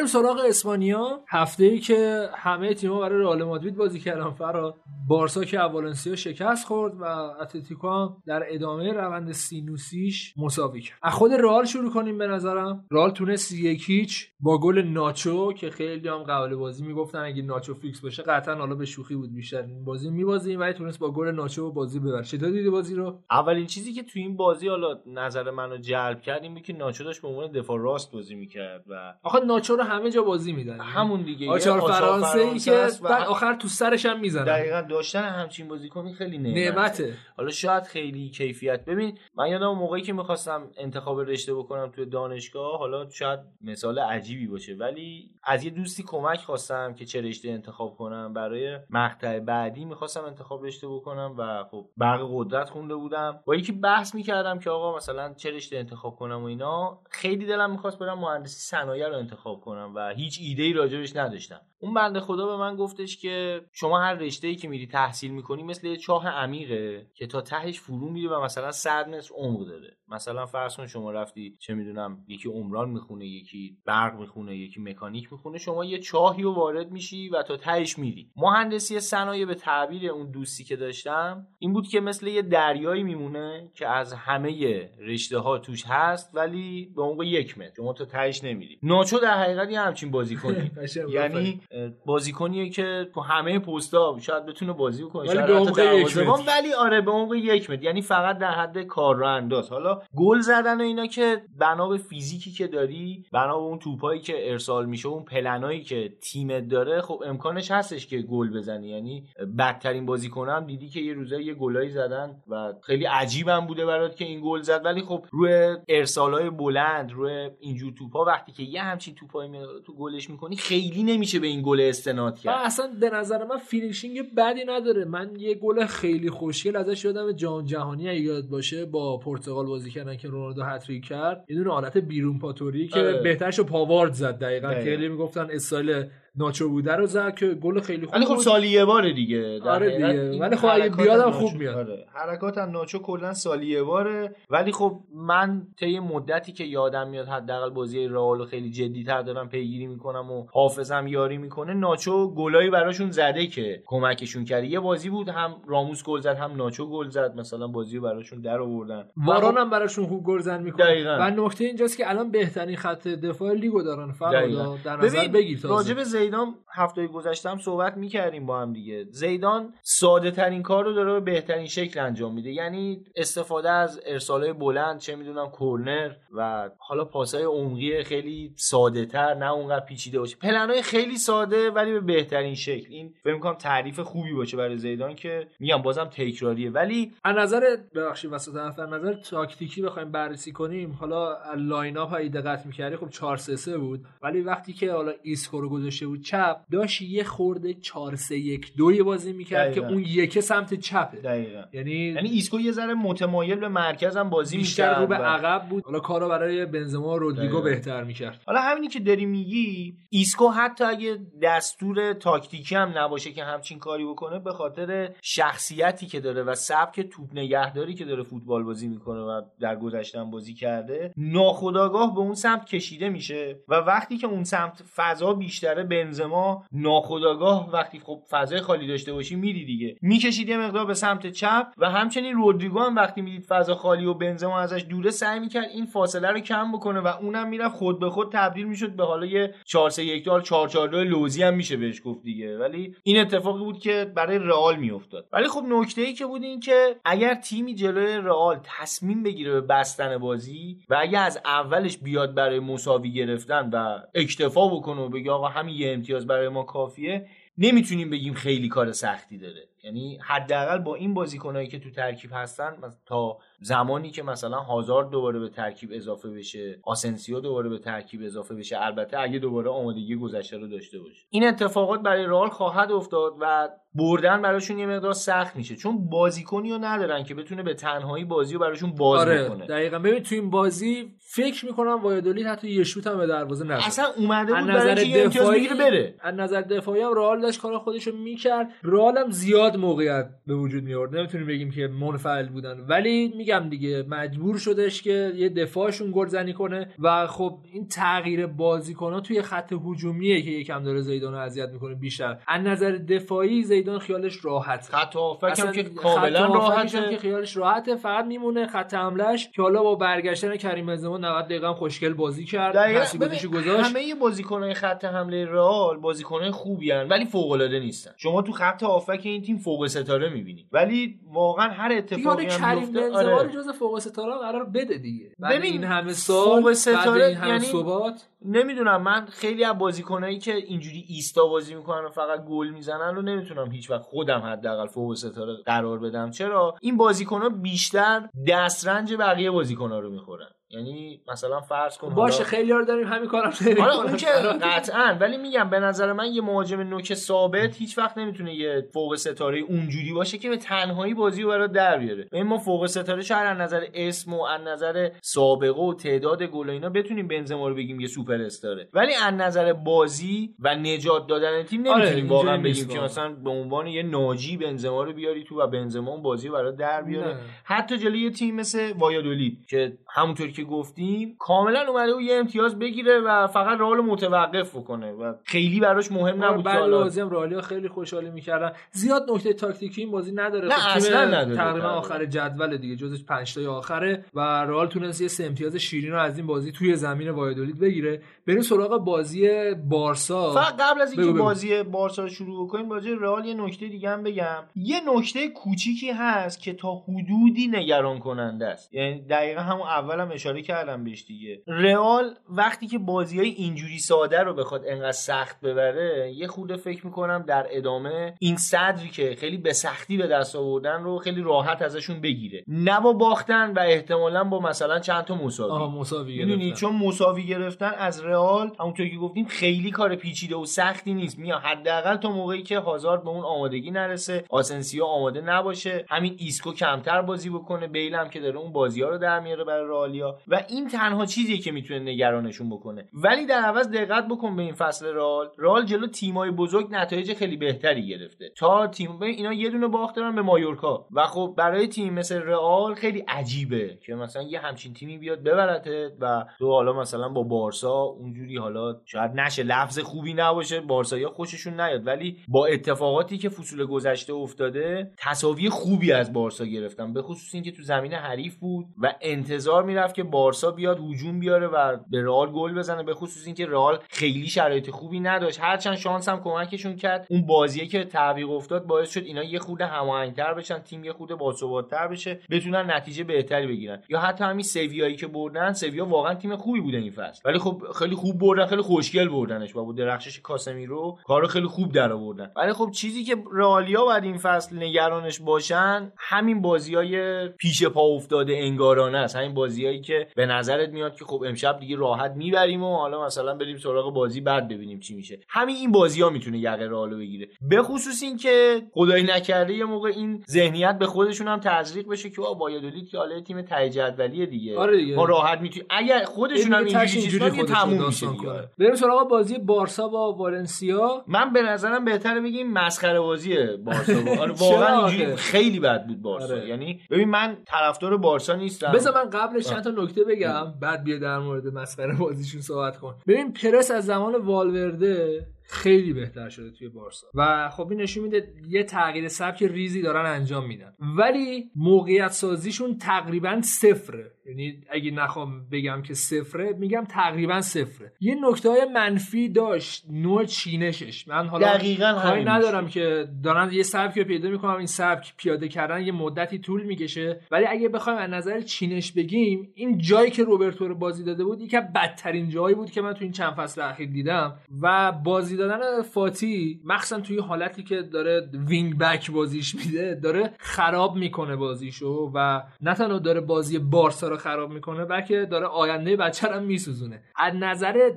سراغ اسپانیا. هفته ای که همه تیم‌ها برای رئال مادرید بازی کردن. فرا بارسا که از والنسیا شکست خورد و اتلتیکو هم در ادامه روند سینوسیش مساوی کرد. از خود رئال شروع کنیم به نظرم. رئال تونست یک هیچ با گل ناچو که خیلی هم قبل بازی می‌گفتن اگه ناچو فیکس باشه قطعا حالا به شوخی بود بیشتر این بازی میبازیم ولی تونست با گل ناچو بازی ببره. چطور دیدی بازی رو؟ اولین چیزی که تو این بازی حالا نظر منو جلب کرد این که ناچو داشت به عنوان دفاع راست بازی می‌کرد و آخه ناچو رو همه جا بازی میدن همون دیگه. آچار فرانسه ای که بعد آخر تو سرش هم می‌زنن. دقیقاً داشتن همچین بازیکنی خیلی نعمته. نعمته. حالا شاید خیلی کیفیت. ببین من یادم موقعی که می‌خواستم انتخاب رشته بکنم توی دانشگاه حالا شاید مثال عجیبی باشه ولی از یه دوستی کمک خواستم که چه رشته انتخاب کنم. برای مقطع بعدی می‌خواستم انتخاب رشته بکنم و خب برق قدرت خونده بودم. با یکی بحث می‌کردم که آقا مثلا چه رشته انتخاب کنم و اینا خیلی دلم می‌خواست برم مهندسی صنایع رو انتخاب کنم. و هیچ ایده ای راجبش نداشتم. اون بنده خدا به من گفتش که شما هر رشته ای که میری تحصیل می‌کنی مثل یه چاه عمیقه که تا تهش فرو میره و مثلا صد متر عمق داره. مثلا فرض کن شما رفتی چه می‌دونم یکی عمران می‌خونه یکی برق می‌خونه یکی مکانیک می‌خونه شما یه چاهی رو وارد میشی و تا تهش میری. مهندسی صنایع به تعبیر اون دوستی که داشتم این بود که مثل یه دریایی میمونه که از همه رشته ها توش هست ولی به عمق یک متر. شما تا تهش نمیری. ناچو در حقیقت یه همچین بازیکنی یعنی بازیکنیه که تو همه پستا شاید بتونه بازی کنه. ولی به عمق یک ولی آره به عمق یک متر. یعنی فقط در حد کار رو انداز حالا گل زدن و اینا که بنا به فیزیکی که داری بنا به اون توپایی که ارسال میشه اون پلنایی که تیمت داره خب امکانش هستش که گل بزنی. یعنی بدترین بازیکن هم دیدی که یه روزه یه گلایی زدن و خیلی عجیبم بوده برات که این گل زد. ولی خب روی ارسالای بلند روی اینجور توپا وقتی که یه همچین توپا دفاعی میاد تو گلش می‌کنی خیلی نمیشه به این گل استناد کرد اصلا به نظر من finishing بدی نداره من یه گل خیلی خوشگل ازش یادم جام جهانی یاد باشه با پرتغال بازی کردن که رونالدو هتریک کرد یه دونه حالت بیرون پاتوری که آره. بهترشو پاوارد زد دقیقا دقیقاً. خیلی می‌گفتن استایل ناچو بوده رو زد که گل خیلی خوب ولی خب. سالی یه باره دیگه در آره دیگه. ولی خب اگه بیادم خوب میاد. آره. حرکات هم ناچو کلا سالی یه باره ولی خب من طی مدتی که یادم میاد حداقل بازی رئال خیلی جدی‌تر دارم پیگیری می‌کنم و حافظم یاری می‌کنه ناچو گلایی براشون زده که کمکشون کرده یه بازی بود هم راموس گل زد هم ناچو گل زد مثلا بازی رو براشون در آوردن واران هم براشون خوب گل زنی می‌کنه دقیقاً. و نکته اینجاست که الان بهترین خط دفاع لیگو دارن فرادا. در نظر بگیر تازه زیدان هفته گذشته هم صحبت می‌کردیم با هم دیگه. زیدان ساده ترین کار رو داره به بهترین شکل انجام میده. یعنی استفاده از ارسالای بلند چه می‌دونم کورنر و حالا پاسای عمقی خیلی ساده تر نه اونقدر پیچیده باشه. پلنای خیلی ساده ولی به بهترین شکل. این فکر می‌کنم تعریف خوبی باشه برای زیدان که میگم بازم تکراریه. ولی از نظر ببخشید وسط حرف نظر تاکتیکی بخوایم بررسی کنیم. حالا line-up دقت می‌کردی خب 4 3 3 بود. ولی وقتی که حالا ایسکو رو گذاشته بود چپ داشت یه خورده 4 3 1 2 بازی می‌کرد که. اون یک سمت چپه دقیقا یعنی یعنی ایسکو یه ذره متمایل به مرکز هم بازی بیشتر رو به و- عقب بود حالا کارو برای بنزما و رودریگو. بهتر می‌کرد حالا همینی که داری میگی ایسکو حتی اگه دستور تاکتیکی هم نباشه که همچین کاری بکنه به خاطر شخصیتی که داره و سبک توپ نگهداری که داره فوتبال بازی می‌کنه و در گذشتن بازی کرده ناخودآگاه به اون سمت کشیده میشه و وقتی که اون سمت فضا بیشتره بنزما ناخودآگاه وقتی خب فضای خالی داشته باشی میری دیگه. می‌کشید یه مقدار به سمت چپ و همچنین رودریگو هم وقتی می‌دید فضا خالی و بنزما ازش دوره سعی می‌کرد این فاصله رو کم بکنه و اونم می‌رفت خود به خود تبدیل می‌شد به حالا یه 4 3 1 2 4 4 2 لوزی هم میشه بهش گفت دیگه. ولی این اتفاقی بود که برای رئال میافتاد. ولی خب نکته ای که بود این که اگر تیمی جلوی رئال تصمیم بگیره به بستن بازی و اگر از اولش بیاد برای مساوی گرفتن و اکتفا بکنه و بگه آقا همین امتیاز برای ما کافیه. نمی‌تونیم بگیم خیلی کار سختی داره. یعنی حداقل با این بازیکنایی که تو ترکیب هستن تا زمانی که مثلا هازارد دوباره به ترکیب اضافه بشه آسنسیو دوباره به ترکیب اضافه بشه البته اگه دوباره آمادگی گذشته رو داشته باشه. این اتفاقات برای رئال خواهد افتاد و بردن براشون یه مقدار سخت میشه چون بازیکنی رو ندارن که بتونه به تنهایی بازی رو براشون باز آره بکنه. دقیقا. ببین تو این بازی فکر می‌کنم وایدولیت حتی یه شوت هم به دروازه نزد. اصلا اومده بود برای نظر دفاعی بره. از نظر دفاعی هم رئال داشت کار خودش رو می‌کرد. رئال هم زیاد موقعیت به وجود میورد نمی‌تونیم بگیم که منفعل بودن. ولی میگم دیگه مجبور شدش که یه دفاعشون گلزنی کنه. و خب این تغییر بازیکن‌ها توی خط هجومیه که یکم داره زیدان رو اذیت می‌کنه بیشتر. از نظر دفاعی زیدان خیالش راحت خط هافک اصلا که کاملا راحته. که خیالش راحته. فقط میمونه خط حملش که حالا با برگشتن کریم بنزما 90 دقیقه هم خوشگل بازی کرد. ببین، گذاشت. همه بازیکنهای خط حمله رئال بازیکنهای خوبی هن ولی فوق العاده نیستن. شما تو خط هافک این تیم فوق ستاره می‌بینید ولی واقعا هر اتفاقی آره هم بنزما آره. رو جز فوق ستاره قرار بده دیگه. ببین، این همه سال فوق ستاره بعد این همه یعنی- ثبات نمی‌دونم من خیلی از بازیکنایی که اینجوری ایستا بازی می‌کنن و فقط گل می‌زنن رو نمی‌تونم هیچ وقت خودم حداقل فوق ستاره قرار بدم. چرا؟ این بازیکنها بیشتر دسترنج بقیه بازیکنها رو می‌خورن. یعنی مثلا فرض کن باشه حالا- خیلی رو داریم همین کارم آره اون که قطعا ولی میگم به نظر من یه مهاجم نوک ثابت هیچ وقت نمی‌تونه یه فوق ستاره اونجوری باشه که به تنهایی بازی رو برات در بیاره این ما فوق ستاره شاید از نظر اسم و از نظر سابقه و تعداد گل و اینا بتونیم بنزما رو بگیم یه سوپر استاره ولی از نظر بازی و نجات دادن تیم آره، نمی‌تونیم واقعا نیست بگیم که. مثلا به عنوان یه ناجی بنزما رو بیاری تو و بنزما اون بازی رو برات در بیاره نه. حتی جلوی یه تیم مثل وایادولید که همونطور که گفتیم کاملا اومده و یه امتیاز بگیره و فقط رئال متوقف بکنه و خیلی براش مهم نبود که بعد هم رئالیا خیلی خوشحالی می‌کردن زیاد نکته تاکتیکی این بازی نداره نه، خب اصلا نداره. تقریبا نداره. آخر جدول دیگه جزش 5 تای آخره و رئال تونست یه سه امتیاز شیرین رو از این بازی توی زمین وایدولید بگیره بریم سراغ بازی بارسا. فقط قبل از اینکه. بازی بارسا رو شروع بکنیم بازی رئال یه نکته دیگه هم بگم. یه نکته کوچیکی هست که تا حدودی نگران کننده است. یعنی دقیقا همون اولم اشاره اشاره کردم بهش دیگه. رئال وقتی که بازی های اینجوری ساده رو بخواد انقدر سخت ببره یه خورده فکر می‌کنم در ادامه این صدری که خیلی به سختی به دست آوردن رو خیلی راحت ازشون بگیره. نه با باختن و احتمالا با مثلا چند تا مساوی. مساوی. چون مساوی گرفتن از رئال همونطور که گفتیم خیلی کار پیچیده و سختی نیست. میاد حداقل تا موقعی که هازارد به اون آمادگی نرسه آسنسیو آماده نباشه. همین ایسکو کمتر بازی بکنه. بیل که داره اون بازی ها رو در میاره برای رئالیا. و این تنها چیزیه که می‌تونه نگرانشون بکنه. ولی در عوض دقت بکن به این فصل رئال. رئال جلو تیمای بزرگ نتایج خیلی بهتری گرفته. تا تیم اینا یه دونه باخت دارن به مایورکا. و خب برای تیم مثل رئال خیلی عجیبه که مثلا یه همچین تیمی بیاد ببرته و تو حالا مثلا با بارسا اونجوری حالا شاید نشه لفظ خوبی نباشه بارسایا خوششون نیاد. ولی با اتفاقاتی که فصول گذشته افتاده تساوی خوبی از بارسا گرفتن. به خصوص اینکه تو زمین حریف بود و انتظار می‌رفت که بارسا بیاد هجوم بیاره و به رئال گل بزنه. به خصوص اینکه رئال خیلی شرایط خوبی نداشت. هرچند شانس هم کمکشون کرد. اون بازیه که تعویق افتاد باعث شد اینا یه خورده هماهنگتر بشن تیم یه خورده باثبات‌تر بشه بتونن نتیجه بهتری بگیرن. یا حتی همین سویایی که بردن سویا واقعا تیم خوبی بوده این فصل. ولی خب خیلی خوب بردن خیلی خوشگل بردنش با درخشش کاسمیرو کارو خیلی خوب در آوردن ولی خب چیزی که رئالیا بعد این فصل نگرانش باشن همین بازیای پیش پا افتاده انگارانه است. همین بازیایی که به نظرت میاد که خب امشب دیگه راحت می‌بریم و حالا مثلا بریم سراغ بازی بعد ببینیم چی میشه. همین این بازی ها می‌تونه یقه رئالو بگیره. به خصوص اینکه خدای نکرده یه موقع این ذهنیت به خودشون هم تزریق بشه که وایادولید که حالا تیم ته جدولیه دیگه. آره دیگه. ما راحت می‌تونیم. اگر خودشون هم اینجوری تموم داستان. کنه. بریم سراغ بازی بارسا با والنسیا من به نظرم بهتره بگیم مسخره بازیه بارسا با- آره واقعا؟ اینجوری خیلی بد بود بارسا آره. یعنی ببین من طرفدار بارسا نیستم بذار من قبلش چند تا نکته بگم بعد بیا در مورد مسخره بازیشون صحبت کن ببین پرس از زمان والورده خیلی بهتر شده توی بارسا. و خب این نشون میده یه تغییر سبک ریزی دارن انجام میدن. ولی موقعیت سازیشون تقریبا صفره. یعنی اگه نخوام بگم که صفره میگم تقریبا صفره. یه نکته های منفی داشت. نوع چینشش. من حالا دقیقاً کاری ندارم که دارن یه سبکی رو پیدا می‌کنم این سبک پیاده کردن یه مدتی طول می‌کشه. ولی اگه بخوایم از نظر چینش بگیم این جایی که روبرتو رو بازی داده بود یکی بدترین جایی بود که من تو این چند فصل اخیر دیدم. و بازی دادن فاتی مخصوصا توی حالتی که داره wing back بازیش میده داره خراب می‌کنه بازیشو و نه تنها داره بازی بارسا رو خراب می‌کنه بلکه داره آینده بچه رو میسوزونه. از نظر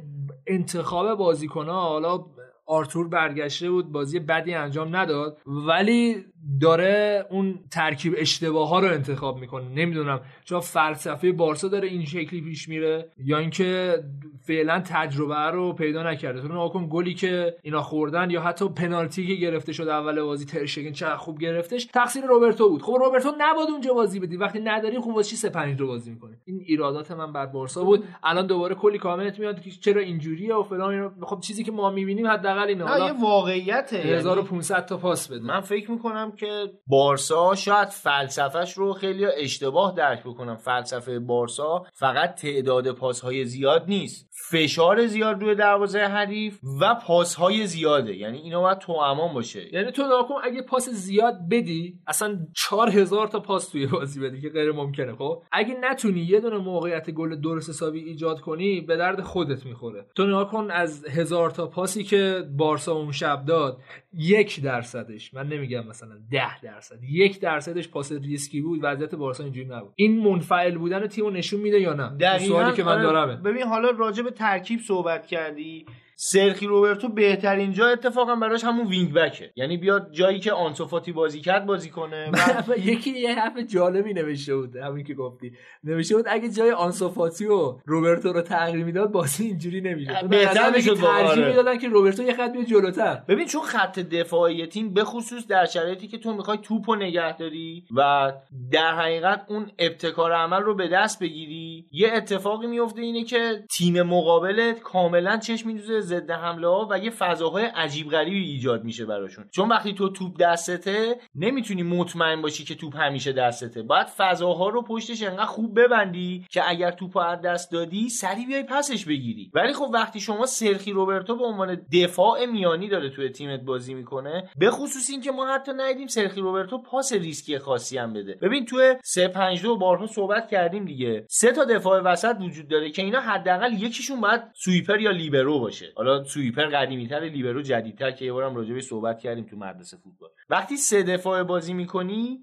انتخاب بازیکنها حالا آرتور برگشته بود بازی بدی انجام نداد ولی داره اون ترکیب اشتباه ها رو انتخاب می‌کنه. نمی‌دونم. چون فلسفه بارسا داره این شکلی پیش میره یا اینکه فعلا تجربه رو پیدا نکرده. تو نگاه کن گلی که اینا خوردن یا حتی پنالتی که گرفته شد اول بازی ترشگن چقدر خوب گرفتش تقصیر روبرتو بود. خب روبرتو نباد اونجا بازی بدی. وقتی نداری خب واسه چی سه پنج رو بازی می‌کنه این ایرادات من بر بارسا بود. الان دوباره کلی کامنت میاد که چرا اینجوریه و فلان اینا. خب چیزی که ما می‌بینیم حداقل اینه. نه یه واقعیته. یعنی 1500 تا پاس بده. من فکر می‌کنم که بارسا شاید فلسفهش رو خیلی اشتباه درک بکنم. فلسفه بارسا فقط تعداد پاسهای زیاد نیست. فشار زیاد روی دروازه حریف و پاسهای زیاده. یعنی اینا باید تو امان باشه. یعنی تو ناکن اگه پاس زیاد بدی اصلا 4000 تا پاس توی بازی بدی که غیر ممکنه خب؟ اگه نتونی یه دونه موقعیت گل درست حسابی ایجاد کنی به درد خودت می‌خوره. تو نگاه کن از هزار تا پاسی که بارسا اون شب داد یک درصدش من نمیگم مثلا ده درصد یک درصدش پاس ریسکی بود وضعیت بارسا اینجوری نبود. این منفعل بودن تیمو نشون میده یا نه؟ سوالی که من آره، دارمه. ببین حالا راجع به ترکیب صحبت کردی؟ سرجی روبرتو بهترین جا اتفاقا براش همون wing back ـه یعنی بیاد جایی که آنسوفاتی بازی کرد بازی کنه. یکی یه حرف جالبی نوشته بود همین که گفتی. نوشته بود اگه جای آنسوفاتی و روبرتو رو تغییر می‌داد بازی اینجوری نمی‌شد. بهتر می‌شد ترجیح. می‌دادن که روبرتو یه خط بیاد جلوتر. ببین چون خط دفاعی تیم به خصوص در شرایطی که تو می‌خوای توپ رو نگه داری و در حقیقت اون ابتکار عمل رو به دست بگیری یه اتفاقی میفته اینه که تیم مقابلت کاملا چشم میدوزه ضد حمله ها و یه فضاهای عجیب غریبی ایجاد میشه براشون. چون وقتی تو توپ دستته نمی‌تونی مطمئن باشی که توپ همیشه دستته. باید فضاها رو پشتش انقدر خوب ببندی که اگر توپ از دست دادی سری بیای پسش بگیری. ولی خب وقتی شما سرخی روبرتو به عنوان دفاع میانی داره توی تیمت بازی می‌کنه به خصوص اینکه ما حتی ندیدیم سرخی روبرتو پاس ریسکی خاصی هم بده. ببین توی 3 5 2 بارها صحبت کردیم دیگه. سه تا دفاع وسط وجود داره که اینا حداقل یکیشون باید sweeper یا لیبرو باشه. حالا sweeper قدیمیتر لیبرو جدیدتر که یه بارم راجع صحبت کردیم تو مدرسه فوتبال. وقتی سه دفاع بازی می‌کنی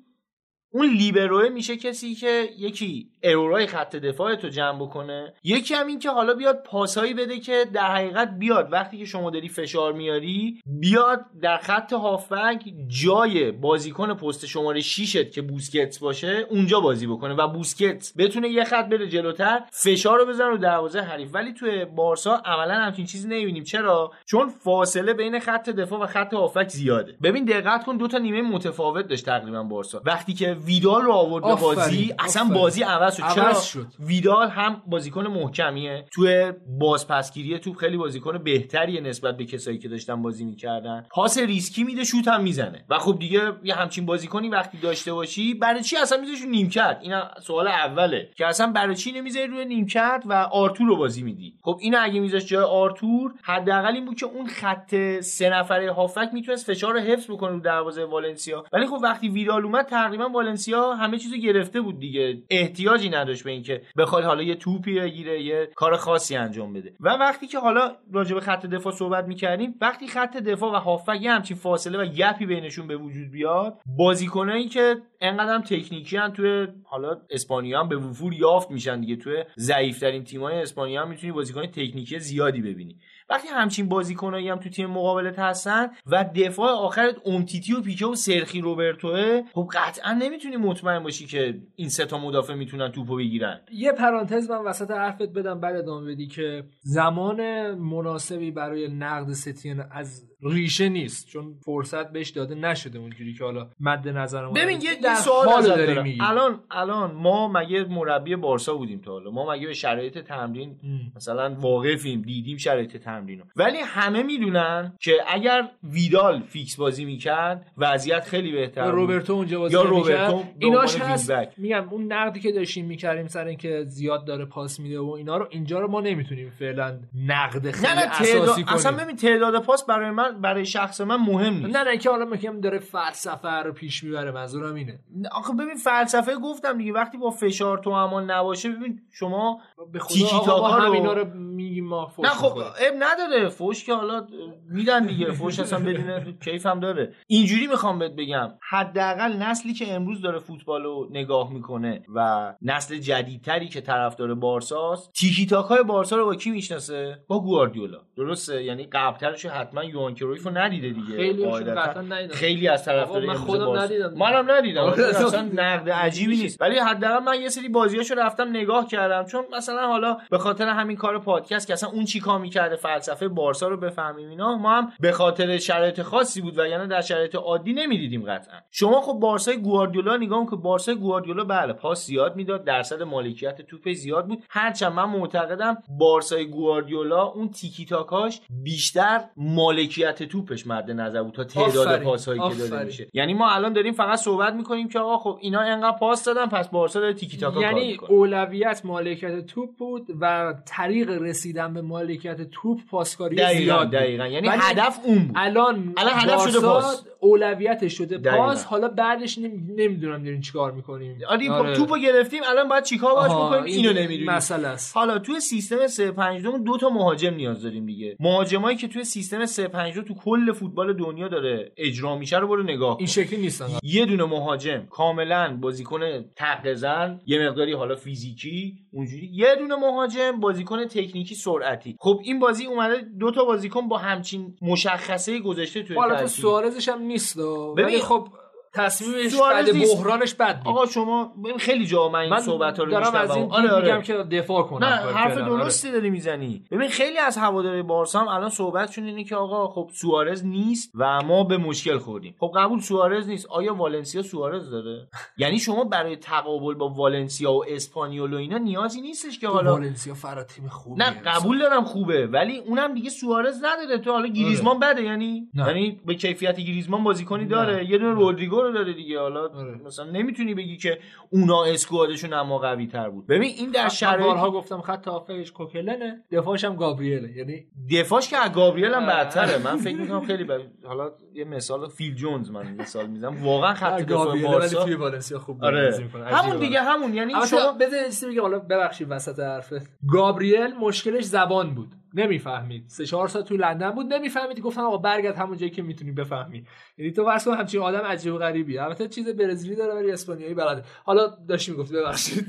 اون لیبروه میشه کسی که یکی error ای خط دفاع تو جمع بکنه یکی هم این که حالا بیاد پاسهایی بده که در حقیقت بیاد. وقتی که شما داری فشار میاری بیاد در خط هافبک جای بازیکن پست شماره 6 که بوسکتس باشه اونجا بازی بکنه و بوسکتس بتونه یه خط بره جلوتر فشار رو بزنه رو دروازه حریف. ولی توی بارسا عملا همچین چیزی نمی‌بینیم. چرا؟ چون فاصله بین خط دفاع و خط هافبک زیاده. ببین دقت کن دو تا نیمه متفاوت داشت تقریبا بارسا. وقتی که ویدال رو آورد به بازی. اصلا بازی عوض شد. چرا؟ شد. ویدال هم بازیکن محکمیه. توی بازپسگیری توپ خیلی بازیکن بهتریه نسبت به کسایی که داشتن بازی می‌کردن. پاس ریسکی میده شوت هم می‌زنه. و خب دیگه یه همچین بازیکنی وقتی داشته باشی برای چی اصلا می‌ذاری نیمکت این سوال اوله. که اصلا برای چی نمی‌ذاری روی نیمکت و آرتور رو بازی میدی؟ خب این اگه میذاش جای آرتور حداقل این بود که اون خط سه نفره هافبک می‌تونست فشار رو حفظ بکنه رو دروازه والنسیا. ولی خب وقتی ویدال اومد تقریبا والنسیا همه چیزو گرفته بود دیگه. احتیاجی نداشت به اینکه بخواد حالا یه توپی بگیره یه کار خاصی انجام بده. و وقتی که حالا راجع به خط دفاع صحبت می‌کردیم وقتی خط دفاع و هافک یه همچین فاصله و گپی بینشون به وجود بیاد بازیکنایی که انقدر تکنیکی هم توی حالا اسپانیا هم به وفور یافت میشن دیگه. توی ضعیفترین تیمای اسپانیا هم می‌تونی بازیکن تکنیکی زیادی ببینی. وقتی همچین بازیکنایی هم تو تیم مقابلت هستن و دفاع آخرت اومتیتی و پیکه و سرخی روبرتوه خب قطعا نمی‌تونی مطمئن باشی که این سه تا مدافع می‌تونن توپو بگیرن. یه پرانتز من وسط حرفت بدم بعد ادامه بدی که زمان مناسبی برای نقد ستین از ریشه نیست. چون فرصت بهش داده نشده اونجوری که حالا مد نظر ما ببین یه سوال داریم الان الان ما مگه مربی بارسا بودیم تا حالا؟ ما مگه به شرایط تمرین مثلا واقفیم دیدیم شرایط تمرینو. ولی همه می‌دونن که اگر ویدال فیکس بازی می‌کرد وضعیت خیلی بهتر یا روبرتو اونجا بازی یا روبرتو ایناش هست. میگم اون نقدی که داشتیم می‌کردیم سر اینکه زیاد داره پاس میده و اینا رو اینجا رو ما نمی‌تونیم فعلا نقد خیلی نه نه اساسی کنیم. اصلا ببین تعداد پاس برای من برای شخص من مهم نیست. نه نه که حالا میگم داره فلسفه رو پیش می‌بره منظورم اینه. آخه ببین فلسفه گفتم دیگه وقتی با فشار تو امان نباشه ببین شما به خدا تیکی تاکا رو همینا رو میگیم ما فوش نه خب اب نداره. فوش که حالا میدن دیگه. فوش اصلا بدون کیف هم داره. اینجوری می‌خوام بهت بگم. حداقل نسلی که امروز داره فوتبال رو نگاه می‌کنه و نسل جدیدتری که طرفدار بارساست تیکی تاکای بارسا رو با کی می‌شناسه؟ با گواردیولا. درسته؟ یعنی قبلترش حتما یوان کرویف رو ندیده دیگه. خیلی خیلی از طرفدار من خودم ندیدم منم ندیدم. اصلا نقد عجیبی نیست. ولی حداقل من یه سری بازیاشو رفتم نگاه کردم چون مثلا حالا به خاطر همین کار پادکست که اصلا اون چیکار می‌کرده فلسفه بارسا رو بفهمیم اینا ما هم به خاطر شرایط خاصی بود و یعنی در شرایط عادی نمی‌دیدیم قطعا. شما خب بارسای گواردیولا نگاه که بارسای گواردیولا بله پاس زیاد می‌داد درصد مالکیت توپ زیاد بود. هرچند من معتقدم بارسای گواردیولا اون تیکی تاکاش بیشتر مالکیت توپش مد نظر بود تا تعداد پاسهایی که داده میشه. یعنی ما الان داریم فقط صحبت می‌کنیم که آقا خب اینا انقدر پاس دادن پس بارسا داره تیکی تاکا یعنی اولویت مالکیت توپ بود و طریق رسیدن به مالکیت توپ پاسکاری زیاد دقیقاً. یعنی هدف اون بود. الان الان هدف شده پاس. اولویتش شده پاس. حالا بعدش نمی‌دونم داریم چیکار می‌کنیم. آره, آره. توپو گرفتیم الان باید چیکار باش بکنیم؟ اینو نمی‌دونیم. مسئله است. حالا توی سیستم 352 دو تا مهاجم نیاز داریم دیگه. مهاجمایی که توی سیستم 352 تو کل فوتبال دنیا داره اجرا میشه رو برو نگاه این شکلی نیستن یه دونه مهاجم کاملا بازیکن تق زن یه مقداری حالا فیزیکی اونجوری. یه دونه مهاجم بازیکن تکنیکی سرعتی. خب این بازی اومده دو تا بازیکن با همچین مشخصه گذاشته توی حالا تو سوارزش هم نیست ولی خب تصمیمش نیست. بحرانش بد بود. آقا شما خیلی جا من این من صحبت رو دارم از این میشنوم آره میگم آره که دفاع کنم نه حرف. آره. درستی داری می‌زنی. ببین خیلی از هواداری بارسا هم الان صحبتشون اینه که آقا خب سوارز نیست و ما به مشکل خوردیم. خب قبول سوارز نیست. آیا والنسیا سوارز داره؟ یعنی شما برای تقابل با والنسیا و اسپانیول و اینا نیازی نیستش که حالا والنسیا فرا تیم خوبیه. نه قبول دارم خوبه. ولی اونم دیگه سوارز نداره. تو حالا گریزمان بده یعنی. یعنی به کیفیت گریزمان بازیکنی. داره. یه دونه رودریگو رو داره دیگه. حالا آره. مثلا نمی‌تونی بگی که اونا اسکوادشون اما قوی تر بود. ببین این در شرایط بارها گفتم خط هافش کوکلنه دفاعش هم گابریله. یعنی دفاعش که از گابریل هم. بدتره. من فکر می‌کنم خیلی ب... حالا یه مثال فیل جونز من مثال می‌زنم. واقعا خط دفاع بارسا توی والنسیا خوب آره. بازی می‌کنه. همون. دیگه همون. یعنی شما بذار چیزی بگم. حالا ببخشید وسط حرفت. گابریل مشکلش زبان بود. نمی‌فهمید. سه چهار سال تو لندن بود نمی‌فهمید. گفتن آقا برگرد همون جایی که می‌تونی بفهمی. یعنی تو کن همچین آدم عجیب و غریبی. البته چیز برزیلی داره ولی اسپانیایی بلده. حالا داشتی می‌گفتی ببخشید.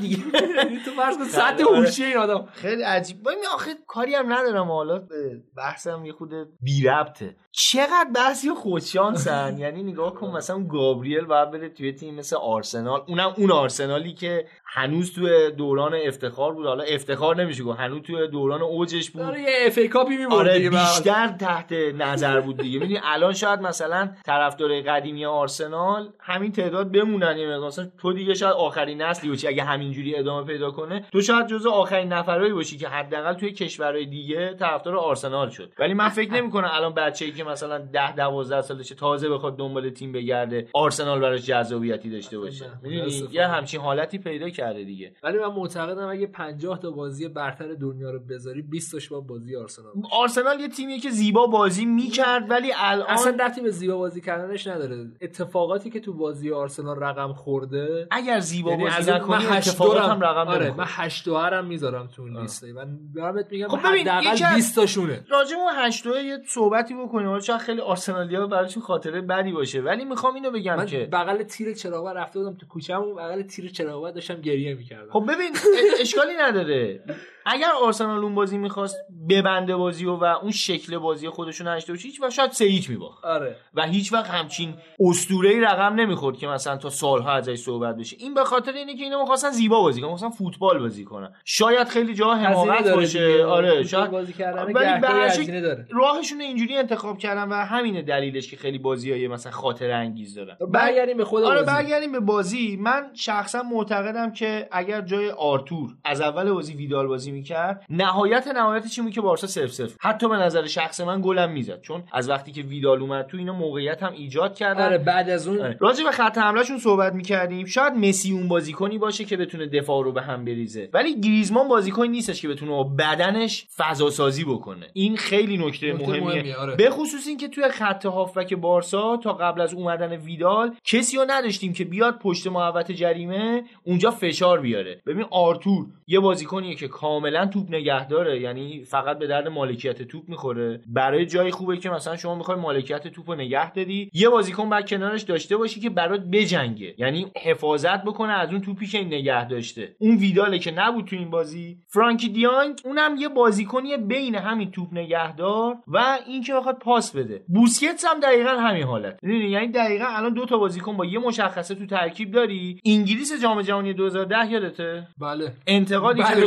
دیگه. یعنی تو فرض کن سطح آره. هوشی این آدم. خیلی عجیب. ببین آخه کاری هم ندارم. حالا بحثم یه خود بی ربطه. چقدر بحث خوش‌شانسن یعنی نگاه کن مثلا گابریل باید بره توی تیم مثل آرسنال. اونم اون آرسنالی که هنوز توی دوران افتخار بود. حالا افتخار نمیشه گفت. هنوز توی دوران اوجش بود. داره یه FA Cup ی آره. بیشتر تحت نظر بود دیگه. می‌دونی الان شاید مثلا طرفدار قدیمی آرسنال همین تعداد بمونن. یه مقدار. مثلا تو دیگه شاید آخرین نسلی باشی. اگه همینجوری ادامه پیدا کنه تو شاید جزو آخرین نفرایی باشی که حداقل توی کشورهای دیگه طرفدار آرسنال شد. ولی من فکر نمی‌کنم الان بچه‌ای که مثلا 10 12 سالشه تازه بخواد دنبال تیم بگرده آرسنال براش جذابیتی داشته باشه. نه، می‌دونی. یه همچین حالتی پیدا کرده دیگه. ولی من معتقدم اگه 50 تا بازی برتر دنیا رو بذاری 20 تاش با بازی آرسنال باشه. آرسنال یه تیمیه که زیبا بازی می‌کرد ولی الان اصلا ربطی به زیبا بازی کردنش نداره. اتفاقاتی که تو بازی آرسنال رقم خورده اگر زیبا یعنی بازی نکنی اتفاقات هم رقم آره. من 8 هم می‌ذارم تو لیسته من دارم میگم خب حداقل یکی از- 20 تاشونه. راجع به اون هشتوه یه صحبتی بکنیم. حالا شاید خیلی آرسنالیا براشون خاطره بدی باشه. ولی می‌خوام اینو بگم من که بغل تیر چراغ رفته بودم تو کوچه‌مون بغل تیر چراغ داشتم گریه می‌کردم. خب ببین اشکالی نداره. اگر آرسنال اون بازی می‌خواست ببنده بازی و, و اون شکل بازی خودشون نشته باشه هیچ وقت شاید سه هیچ میباخت. آره. و هیچ وقت همچین اسطوره‌ای رقم نمی‌خورد که مثلا تا سالها ازش صحبت بشه. این به خاطر اینه که اینا می‌خواستن زیبا بازی کنن مثلا فوتبال بازی کنن. شاید خیلی جا حماقت باشه. آره شاید. بازی کردن ولی داره. راهشون اینجوری انتخاب کردن و همینه دلیلش که خیلی بازیای مثلا خاطر انگیز دارن. برگردیم به خود آره. برگردیم به بازی. من شخصا معتقدم که اگر جای آرتور از اول بازی ویدال بازی می‌کرد. نهایت نهایت چی بود که بارسا سف سف حتی به نظر شخص من گلم می‌زد. چون از وقتی که ویدال اومد تو اینا موقعیت هم ایجاد کردن. آره بعد از اون آره. راجع به خط حملهشون صحبت می‌کردیم. شاید مسی اون بازیکنی باشه که بتونه دفاع رو به هم بریزه. ولی گریزمان بازیکنی نیستش که بتونه بدنش فضا سازی بکنه. این خیلی نکته نکته مهمیه, مهمیه، آره. به خصوص اینکه توی خط هافبک بارسا تا قبل از اومدن ویدال کسی رو نداشتیم که بیاد پشت محوط جریمه اونجا فشار بیاره. ببین آرتور یه بازیکنیه که کاملا توپ نگه داره یعنی فقط به درد مالکیت توپ می‌خوره. برای جای خوبه که مثلا شما می‌خوای مالکیت توپ رو نگه داری. یه بازیکن بعد کنارش داشته باشی که برات بجنگه. یعنی حفاظت بکنه از اون توپی که این نگه داشته. اون ویداله که نبود تو این بازی. فرانکی دیانگ اونم یه بازیکنی بین همین توپ نگهدار و این که بخواد پاس بده. بوسکتس هم دقیقا همین حالت؟ یعنی دقیقا الان دو تا بازیکن با یه مشخصه تو ترکیب داری. انگلیس جام جهانی 2010 یادته؟ بله. انتقادی که بله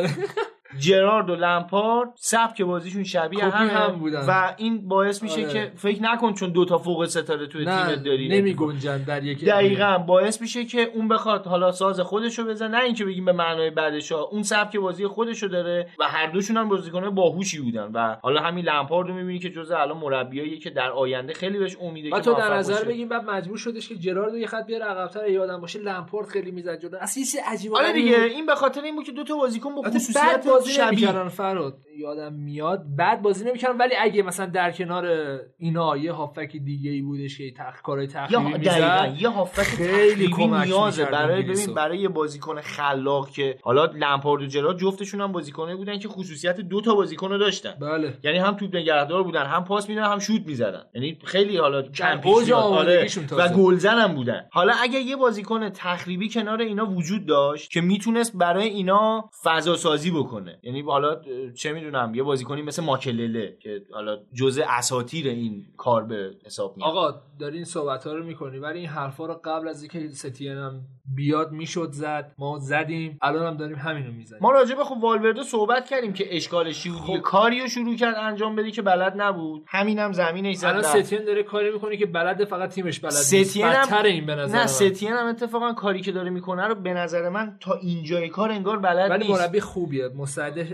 بهش می‌شد چی بود؟ متاسفانه جرارد و لمپارد سبک بازیشون شبیه همه هم بودن. و این باعث میشه آره. که فکر نکن چون دو تا فوق ستاره توی تیمت داری نمی گنجن در یک دقیقا باعث میشه که اون بخواد حالا ساز خودشو بزنه نه اینکه بگیم به معنای بعدش ها. اون سبک بازی خودشو داره و هر دوشون هم بازیکن‌های باهوشی بودن و حالا همین لمپارد رو می‌بینی که جزء الان مربیایی که در آینده خیلی بهش امیده و تو در نظر. بگیم بعد مجبور شدش که جرارد یه خط بیاره عقب‌تر یادم باشه لمپورت خیلی می‌زد جدا اصلا چیز عجیب و آره دیگه. این به خاطر این بود که دو تا بازیکن با خصوصیت بازی نمی‌کردن فراد. یادم میاد. بعد بازی نمی‌کردن ولی اگه مثلا در کنار اینا یه هافک دیگه ای بودش که تخ... کارهای تخریبی می‌زد یه هافک خیلی کمک نیازه برای. ببین برای یه بازیکن خلاق که حالا لمپارد و جرارد جفتشون هم بازیکنایی بودن که خصوصیت دو تا بازیکن رو داشتن. بله. یعنی هم توپ نگهدار بودن هم پاس میدن هم شوت می‌زدن. یعنی خیلی حالا اوج. آره. و. گلزن هم بودن. حالا اگه یه بازیکن تخریبی کنار اینا وجود داشت که می‌تونست برای اینا فضا سازی بکنه. می‌کنه. یعنی حالا چه می‌دونم یه بازیکنی مثل ماکلله که حالا جزء اساتیر این کار به حساب میاد. آقا داری این صحبت ها رو می‌کنی ولی این حرفا رو قبل از اینکه ستین هم بیاد می‌شد زد. ما زدیم الان هم داریم همین رو می‌زنیم. ما راجع به خب والورده صحبت کردیم که اشکالش بود خب. کاری رو شروع کرد انجام بده که بلد نبود. همینم زمینش زد الان ستین داره کاری می‌کنه که بلد فقط تیمش بلد ستین هم... این به نظر نه ستین هم اتفاقا کاری که داره می‌کنه رو به نظر من تا اینجای کار انگار بلد ولی نیست. مربی خوبیه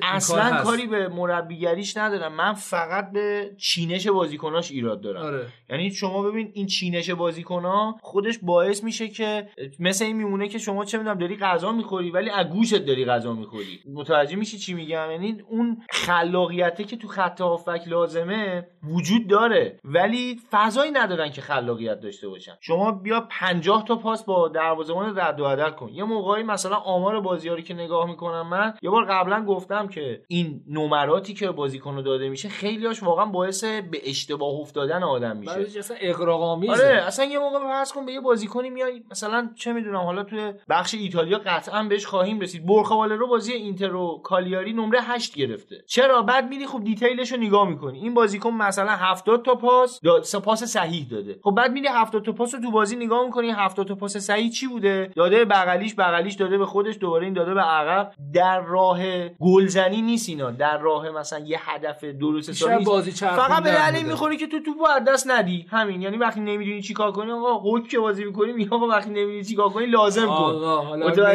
اصلا کاری به مربیگریش ندارم. من فقط به چینش بازیکناش ایراد دارم. آره. یعنی شما ببین این چینش بازیکنها خودش باعث میشه که مثل این میمونه که شما چه می‌دونم داری غذا می‌خوری ولی از گوشت داری غذا می‌خوری. متوجه میشی چی میگم؟ یعنی اون خلاقیته که تو خط هافک لازمه وجود داره. ولی فضایی ندارن که خلاقیت داشته باشن. شما بیا 50 تا پاس با دروازه‌بان رد و بدل کن. یه موقعی مثلا آمار بازی رو که نگاه می‌کنم من یه بار قبلا گفتم که این نمراتی که بازیکن داده میشه خیلیاش واقعا باعث به اشتباه افتادن آدم میشه. اصلا اغراق آره اصلا یه موقع فرض کن به یه بازیکنی میای مثلا چه می‌دونم حالا توی بخش ایتالیا قطعا بهش خواهیم رسید. رو بازی اینتر و کالیاری نمره 8 گرفته. چرا؟ بعد میری خب دیتیلش رو نگاه می‌کنی. این بازیکن مثلا 70 تا پاس پاس صحیح داده. خب بعد میری 70 تا پاس رو تو بازی نگاه می‌کنی 70 تا پاس صحیح چی بوده؟ داده بغلیش بغلیش داده به خودش دوباره این داده به عقب. در راه گلزنی نیست اینا. در راه مثلا یه هدف درست حسابی بازی فقط به علی می‌خوری که تو توپو از دست ندی. همین. یعنی وقتی نمی‌دونی چیکار کنی آقا حک که بازی می‌کنی میگه آقا وقتی نمی‌دونی چیکار کنی لازم کن. آقا حالا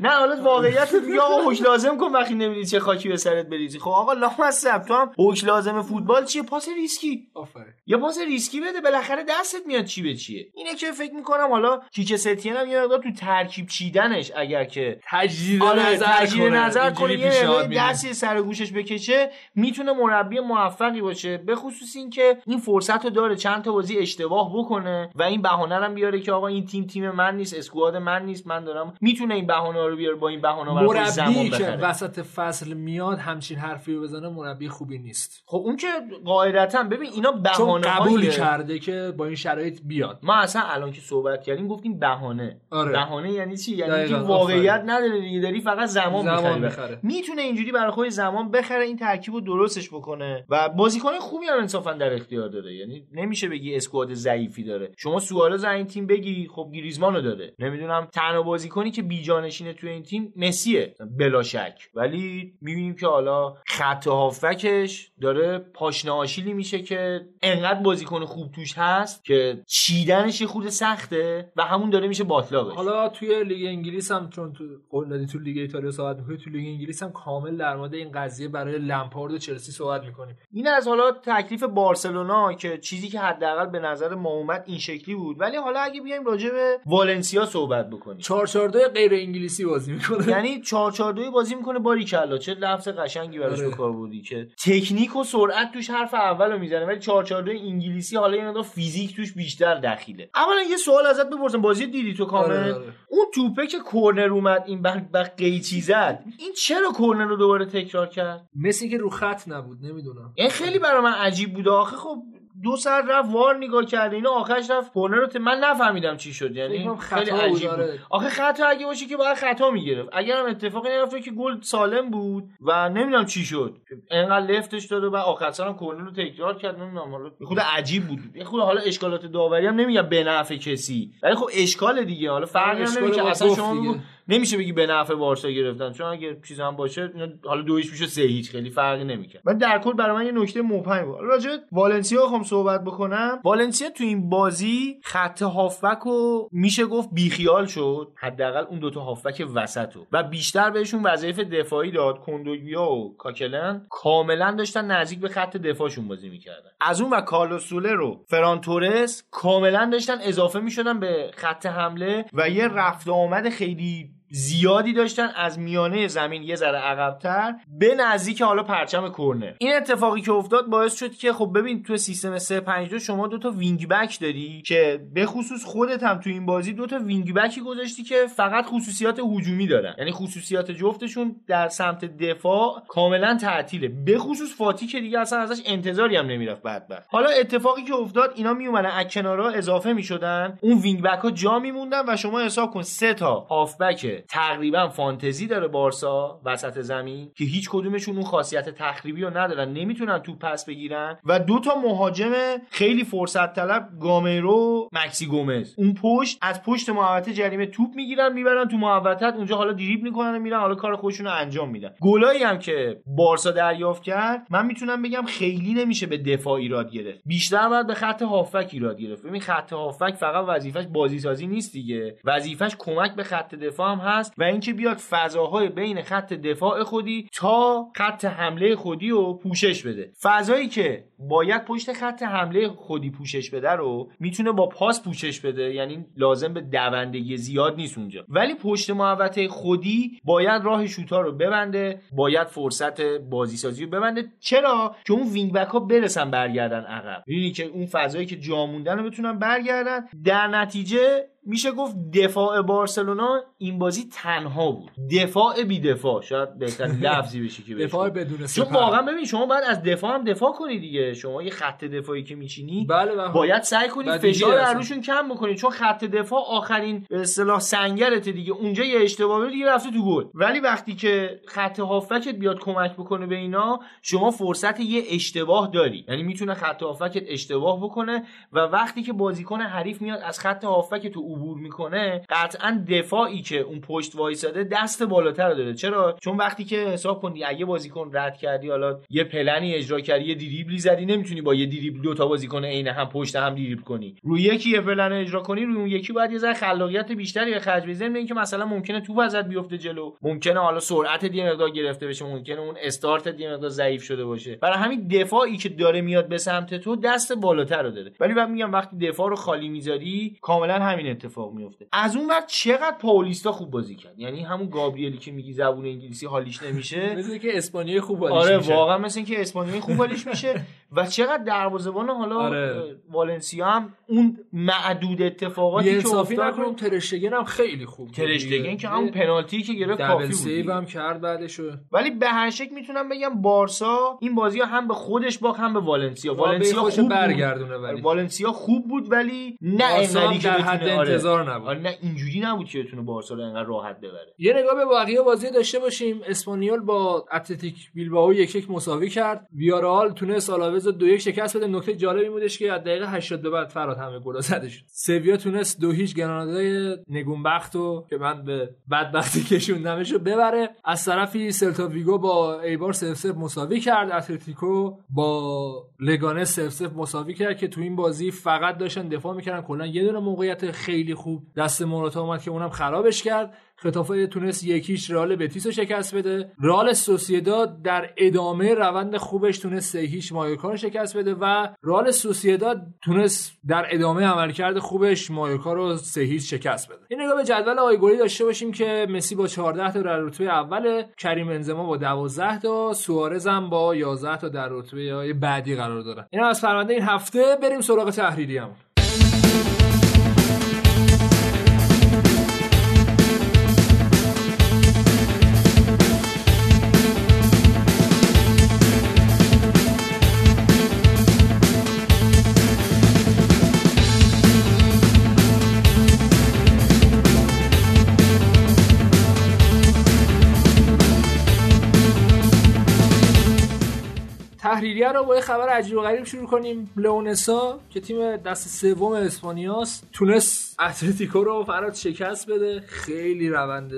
نه حالا واقعیت میگه آقا حکم لازم کن وقتی نمی‌دونی چه خاکی به سرت بریزی. خب آقا لامصب تو هم حکم لازم فوتبال چیه؟ پاس ریسکی. آفرین. یا پاس ریسکی بده. بالاخره دستت میاد چی به چیه. اینه که فکر می‌کنم حالا کیکه ستین هم یه تو ترکیب چیدنش اگر که تجدید آره نظر تجدید یه دستی سر گوشش بکشه می‌تونه مربی موفقی باشه. به خصوص اینکه این فرصت رو داره چند تا بازی اشتباه بکنه و این بهانه رو بیاره که آقا این تیم تیم من نیست squad من نیست من دارم می‌تونه این بهانه رو بیاره با این بهانه مربی زمان که وسط فصل میاد همچین حرفی رو بزنه مربی خوبی نیست. خب اون که قاعدتا ببین اینا بهانه قبول کرده که با این شرایط بیاد. ما اصلا الان که صحبت کردیم گفتیم بهانه. آره. بهانه یعنی چی؟ یعنی که واقعیت نداره دیگه داری فقط زمان, زمان بخره می‌تونه اینجوری برای خود زمان بخره این ترکیب رو درستش بکنه. و بازیکن خوبی هم انصافا در اختیار داره. یعنی نمیشه بگی اسکواد ضعیفی داره. شما سوارز این تیم بگی خب گریزمان رو داره. نمی‌دونم تنها بازیکنی که بیجانشینه توی این تیم مسیه بلا شک ولی می‌بینیم که حالا خط هافکش داره پاشنه آشیلی میشه که انقدر بازیکن خوب توش هست که چیدنش خود سخته و همون داره میشه باطلاقش حالا توی لیگ انگلیس هم چون تو قول تو لیگ ایتالیا صحبت می‌کنی تو لیگ انگلیس کامل در مورد این قضیه برای لمپارد و چلسی صحبت می‌کنیم. این از حالا تکلیف بارسلونا که چیزی که حداقل به نظر ما اومد این شکلی بود. ولی حالا اگه بیایم راجع به والنسیا صحبت بکنیم. 442 غیر انگلیسی بازی می‌کنه. یعنی 442 بازی می‌کنه باریکلا. چه لفظ قشنگی براش به آره. کار بردی که تکنیک و سرعت توش حرف اولو می‌زنه ولی 442 انگلیسی حالا یه فیزیک توش بیشتر دخیله. اولا یه سوال ازت بپرسم. بازی دیدی تو کامل؟ آره، آره. اون توپه که کورنر اومد این بعد قیچی زد این چرا کورنر رو دوباره تکرار کرد. مثل که رو خط نبود نمی‌دونم. این خیلی برای من عجیب بود. آخه خب دو سر رفت وار نگاه کرده اینا آخرش رفت. کورنر رو من نفهمیدم چی شد. یعنی خیلی عجیب بود. آخه خطا اگه باشه که باید خطا می‌گرفت. اگر هم اتفاقی نیفته که گل سالم بود و نمی‌دونم چی شد. انقدر لفتش داد و بعد آخر سرم کورنر رو تکرار کرد. نمی‌دونم حالا خود عجیب بود. یه خود حالا اشکالات داوری هم نمیگم به نفع کسی. ولی خب اشکال دیگه. حالا فرقی نمی‌کنه اصلا شما نمیشه بگی به نفع بارسا گرفتن. چون اگه چیز هم باشه حالا دویش میشه سه هیچ خیلی فرقی نمی‌کنه. من در کل برای من یه نکته مبهم بود. راجع والنسیا خواهم صحبت بکنم. والنسیا تو این بازی خط هافبک رو میشه گفت بیخیال شد. حداقل اون دوتا هافبک وسط رو. و بیشتر بهشون وظایف دفاعی داد. کندوگیا و کوکلن. کاملا داشتن نزدیک به خط دفاعشون بازی می‌کردن. از اون و کارلوس سولر رو فران تورس کاملا داشتن اضافه می‌شدن به خط حمله. و یه رفت آمد خیلی زیادی داشتن از میانه زمین یه ذره عقبتر. به نزدیک حالا پرچم کرنر این اتفاقی که افتاد باعث شد که خب ببین تو سیستم 352 شما دو تا wing back داری که به خصوص خودت هم تو این بازی دو تا wing back ی گذاشتی که فقط خصوصیات هجومی دارن. یعنی خصوصیات جفتشون در سمت دفاع کاملا تعطیله. به خصوص فاتی که دیگه اصلا ازش انتظاری هم نمی‌رفت. بعد حالا اتفاقی که افتاد اینا می اومدن از کنارا اضافه می‌شدن. اون wing back ها جا میموندن و شما حساب کن سه تا هافبک تقریبا فانتزی داره بارسا وسط زمین که هیچ کدومشون اون خاصیت تخریبی رو ندارن نمی‌تونن تو پس بگیرن و دو تا مهاجم خیلی فرصت طلب گامیرو مکسی گومز. اون پشت از پشت محوطه جریمه توپ می‌گیرن می‌برن تو محوطت اونجا حالا دریبل می‌کنن و میرن حالا کار خودشون رو انجام میدن. گلایی هم که بارسا دریافت کرد من می‌تونم بگم خیلی نمیشه به دفاع ایراد گرفت. بیشتر باید به خط هافک ایراد گرفت. ببین خط هافک فقط وظیفش بازی سازی نیست دیگه. وظیفش کمک به خط دفاع هم هست و اینکه بیاد فضاهای بین خط دفاع خودی تا خط حمله خودی رو پوشش بده. فضایی که باید پشت خط حمله خودی پوشش بده رو می‌تونه با پاس پوشش بده یعنی لازم به دوندگی زیاد نیست اونجا. ولی پشت محوطه خودی باید راه شوتا رو ببنده باید فرصت بازی سازی رو ببنده. چرا؟ که اون wing back ها برسن برگردن عقب. ببینید که اون فضایی که جا موندن رو بتونن برگردن. در نتیجه میشه گفت دفاع بارسلونا این بازی تنها بود. دفاع بی دفاع شاید بهترین لفظی بشه که دفاع بدون چون واقعا ببین شما باید از دفاع هم دفاع کنی دیگه. شما یه خط دفاعی که میچینی بله بله. باید سعی کنی فشار رو روشون کم بکنی. چون خط دفاع آخرین اصطلاح سنگرت دیگه. اونجا یه اشتباهی دیگه رفته تو گل. ولی وقتی که خط هافبکت بیاد کمک بکنه به اینا شما فرصت یه اشتباه داری. یعنی می‌تونه خط هافکت اشتباه بکنه و وقتی که بازیکن حریف میاد از خط هافک تو عبور می‌کنه قطعا دفاعی که اون پشت وایساده دست بالاتر داره. چرا؟ چون وقتی که حساب کنی اگه بازیکن رد کردی حالا یه پلنی اجرا کردی یه دریبلی زدی نمی‌تونی با یه دریبل دو تا بازیکن عین هم پشت هم دریبل کنی. روی یکی یه پلن اجرا کنی روی اون یکی باید یه ذره خلاقیت بیشتری به خرج بدی اینکه مثلا ممکنه توپ ازت بیفته جلو. ممکنه حالا سرعت دی مقدار گرفته بشه. ممکنه اون استارت دی مقدار ضعیف شده باشه. برای همین دفاعی که داره میاد به سمت تو دست بالاتر رو داره. ولی من میگم وقتی دفاع رو خالی می‌ذاری کاملا همین اتفاق میفته از اون وقت چقدر پاولیستا خوب بازی کرد یعنی همون گابریلی که میگی زبون انگلیسی حالیش نمیشه مثل که اسپانیایی خوب حالیش آره میشه واقعا مثل اینکه اسپانیایی خوب حالیش میشه و چقدر دروازه‌بان حالا آره. والنسیا هم اون معدود اتفاقاتی که افتاد نکنیم ترشتگن هم خیلی خوب ترشتگن دیگه. که همون پنالتی که گرفت کافی بود save. هم کرد بعدشو ولی به هر شکل می‌تونم بگم بارسا این بازی ها هم به خودش باخت هم به والنسیا والنسیا خوب. برگردونه ولی والنسیا خوب بود ولی نه انقدری که در حد انتظار نبود. آره نه اینجوری نبود که بتونه بارسا رو انقدر راحت ببره. یه نگاه به بقیه بازی داشته باشیم. اسپانیول با اتلتیک بیلبائو یک یک مساوی کرد. ویارال تونست آلاوز رو دو یک شکست بده. نکته جالبی بودش که از دقیقه 80 به بعد فراد همه گل زده شد. سویا تونست دو هیچ گرانادای نگونبخت رو که من به بدبختی کشوندمش رو ببره. از طرفی سلتا ویگو با ایبار صفر صفر مساوی کرد. اتلتیکو با لگانه صفر صفر مساوی کرد که تو این بازی فقط داشتن دفاع می‌کردن. کلا یه دونه موقعیت خیلی خوب دست موراتا اومد که اونم خرابش کرد. ختافه تونست یک هیچ رئال بتیس رو شکست بده. رئال سوسیداد در ادامه روند خوبش تونست سه هیچ مایورکا رو شکست بده و رئال سوسیداد تونست در ادامه عملکرد خوبش مایورکا رو سه هیچ شکست بده. این نگاه به جدول آیگوری داشته باشیم که مسی با 14 تا در رتبه اول کریم بنزما با 12 تا سوارز هم با 11 تا در رتبه بعدی قرار دارن. اینا از پرونده این هفته. بریم سراغ تحریری تحریریه رو با یه خبر عجیب و غریب شروع کنیم. لئونسا که تیم دست سوم اسپانیاست تونست اتلتیکو رو فراد شکست بده. خیلی روند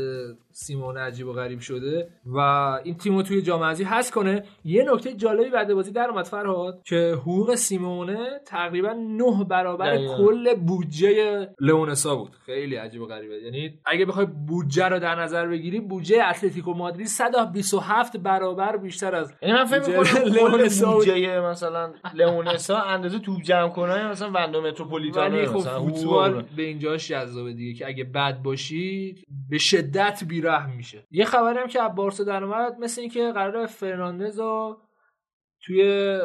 سیمون عجیب و غریب شده و این تیم رو توی جام حذفی هست کنه یه نکته جالبی بعد بازی در اومد فرهاد که حقوق سیمونه تقریبا نه برابر دقیقاً. کل بودجه لئونسا بود خیلی عجیب و غریبه یعنی اگه بخوای بودجه رو در نظر بگیری بودجه اتلتیکو مادرید 127 برابر بیشتر از یعنی من فکر می‌کنم. بودجه مثلا لئونسا اندازه توپ جمع کنه مثلا وندو متروپولیتانو ولی خب فوتبال. به اینجاش جذابه دیگه که اگه بد باشی به شدت بیرحم میشه. یه خبری هم که از بارسا در اومد مثل اینکه قرار فرناندز رو توی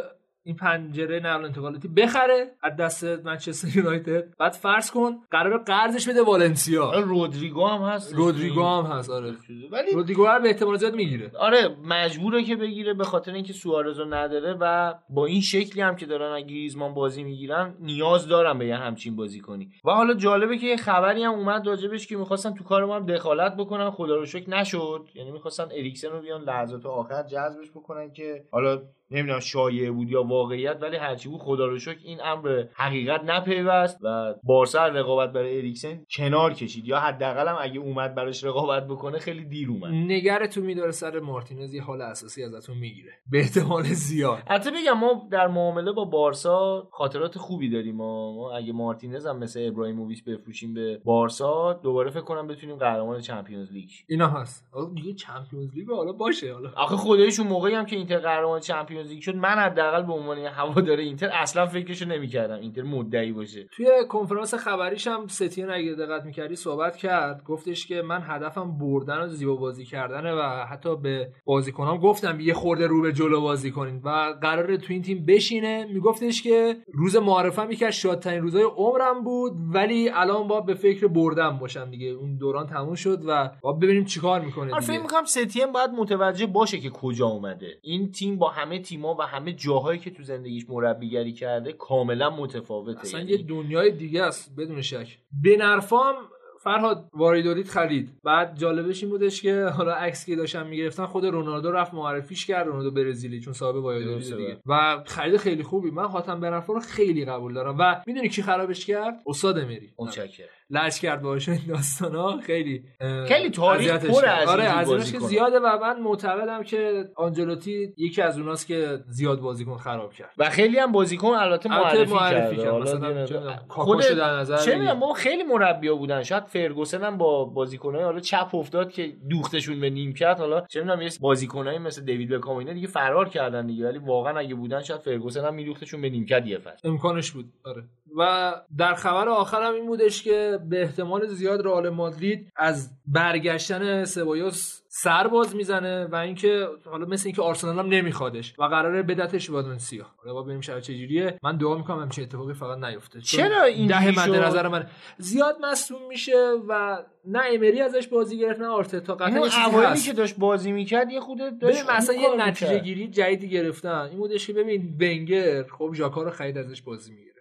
این پنجره نقل انتقالاتی بخره از دست منچستر یونایتد. بعد فرض کن قرار قرضش بده والنسیا. رودریگو هم هست. رودریگو هم هست آره. ولی رودریگو رو به احتمال زیاد می‌گیره. آره مجبوره که بگیره به خاطر اینکه سوارز رو نداره و با این شکلی هم که دارن اگه گریزمان بازی می‌گیرن نیاز دارن به یه همچین بازی کنی. و حالا جالبه که یه خبری هم اومد راجبش که می‌خواستن تو کار ما هم دخالت بکنن. خدا رو شکر نشد. یعنی می‌خواستن اریکسن رو بیان لحظات آخر جذبش بکنن که حالا نمی‌دونم شایعه بود یا واقعیت ولی هرچی بود خدا رو شکر این امر حقیقت نپیوست و بارسا رقابت برای اریکسن کنار کشید. یا حداقل هم اگه اومد براش رقابت بکنه خیلی دیر اومد. نگرتون میداره سر مارتینز یه حال اساسی ازتون می‌گیره. به احتمال زیاد. حتی بگم ما در معامله با بارسا خاطرات خوبی داریم. ما, ما اگه مارتینز هم مثل ابراهیموویچ بفروشیم به بارسا دوباره فکر کنم بتونیم قهرمان چمپیونز لیگ. اینا هست. دیگه چمپیونز لیگ حالا باشه حالا. آخه خداییش اون موقعی هم که اینتر قهرمان چمپیونز لیگ شد من حداقل به عنوان هوادار اینتر اصلا فکرشو نمی‌کردم اینتر مدعی باشه. توی کنفرانس خبریش هم ستین اگه دقت می‌کردی صحبت کرد گفتش که من هدفم بردن و زیبا بازی کردنه و حتی به بازیکنام گفتم یه خورده رو به جلو بازی کنین و قراره تو این تیم بشینه. میگفتش که روز معرفم یکی از شادترین روزای عمرم بود ولی الان با به فکر بردن باشم دیگه. اون دوران تموم شد و با ببینیم چیکار می‌کنه آره فکر می‌کنم ستین باید متوجه باشه که کجا اومده. این تیم با همه تیما و همه جاهایی که تو زندگیش مربیگری کرده کاملا متفاوته. اصلا یعنی یه دنیای دیگه است بدون شک. به نرفام فرهاد واریدولید خرید. بعد جالبش این بودش که حالا عکس که داشتن می‌گرفتن خود رونالدو رفت معرفیش کرد رونالدو برزیلی چون صاحب واریدولید دیگه. و خرید خیلی خوبی. من خاطم بنرفا رو خیلی قبول دارم. و می‌دونی کی خرابش کرد؟ استاد امری. متشکرم. لج کرد باشه این داستانا. خیلی خیلی تاریخ پر از آره از که. زیاده و من معتقدم که آنجلوتی یکی از اوناست که زیاد بازیکن خراب کرد. و خیلی هم بازیکن البته معرفی, معرفی کرد. مثلا خود در نظر چه. می‌دونم، ما خیلی مربیا بودن. شاید فرگوسن هم با بازیکنای حالا چپ افتاد که دوختشون به نیمکت حالا چه می‌دونم یه بازیکنای مثل دیوید بکام اینا دیگه فرار کردن دیگه. ولی واقعا اگه بودن شاید فرگوسن هم میدوختشون به نیمکت یه فصل. امکانش بود. آره. و در خبر آخرم این بودش که به احتمال زیاد رئال مادرید از برگشتن سبایوس سر باز می‌زنه و اینکه حالا مثل اینکه آرسنال هم نمیخوادش و قراره بدتش والنسیا حالا با ببینیم شاید چجوریه من دعا می‌کنم همچین اتفاقی فقط نیفته چرا اینجوری ده مد؟ نظر من زیاد مصدوم میشه و نه امری ازش بازی گرفت نه آرتتا قطعا اوایلی. که داشت بازی می‌کرد یه خود داشت مثلا یه نتیجه. گیری جدیدی گرفتن این بودش که ببین ونگر خب ژاکا رو خرید ازش بازی می‌گیره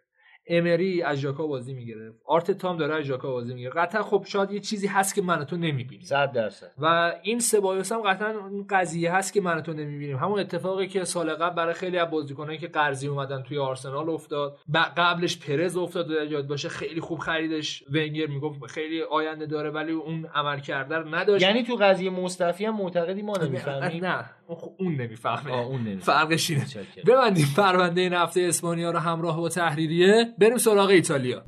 امری از ژاکا بازی می‌گیره. آرتتا هم داره از ژاکا بازی می‌گیره. قطعا خب شاید یه چیزی هست که من و تو نمی‌بینیم صد درصد. و این سبایوس هم قطعا اون قضیه هست که من و تو نمی‌بینیم. همون اتفاقی که سال قبل برای خیلی از بازیکنایی که قرضی اومدن توی آرسنال افتاد. قبلش پرز افتاد یاد باشه خیلی خوب خریدش. ونگر می‌گفت خیلی آینده داره ولی اون عمل کرده رو نداشت. یعنی تو قضیه مصطفی هم معتقدی ما نمی‌فهمیم؟ نه. اون اون نمی‌فهمه اون نمی‌فهمه. فرقش اینه. ببندیم پرونده این هفته اسپانیا رو همراه با تحریریه بریم سراغ ایتالیا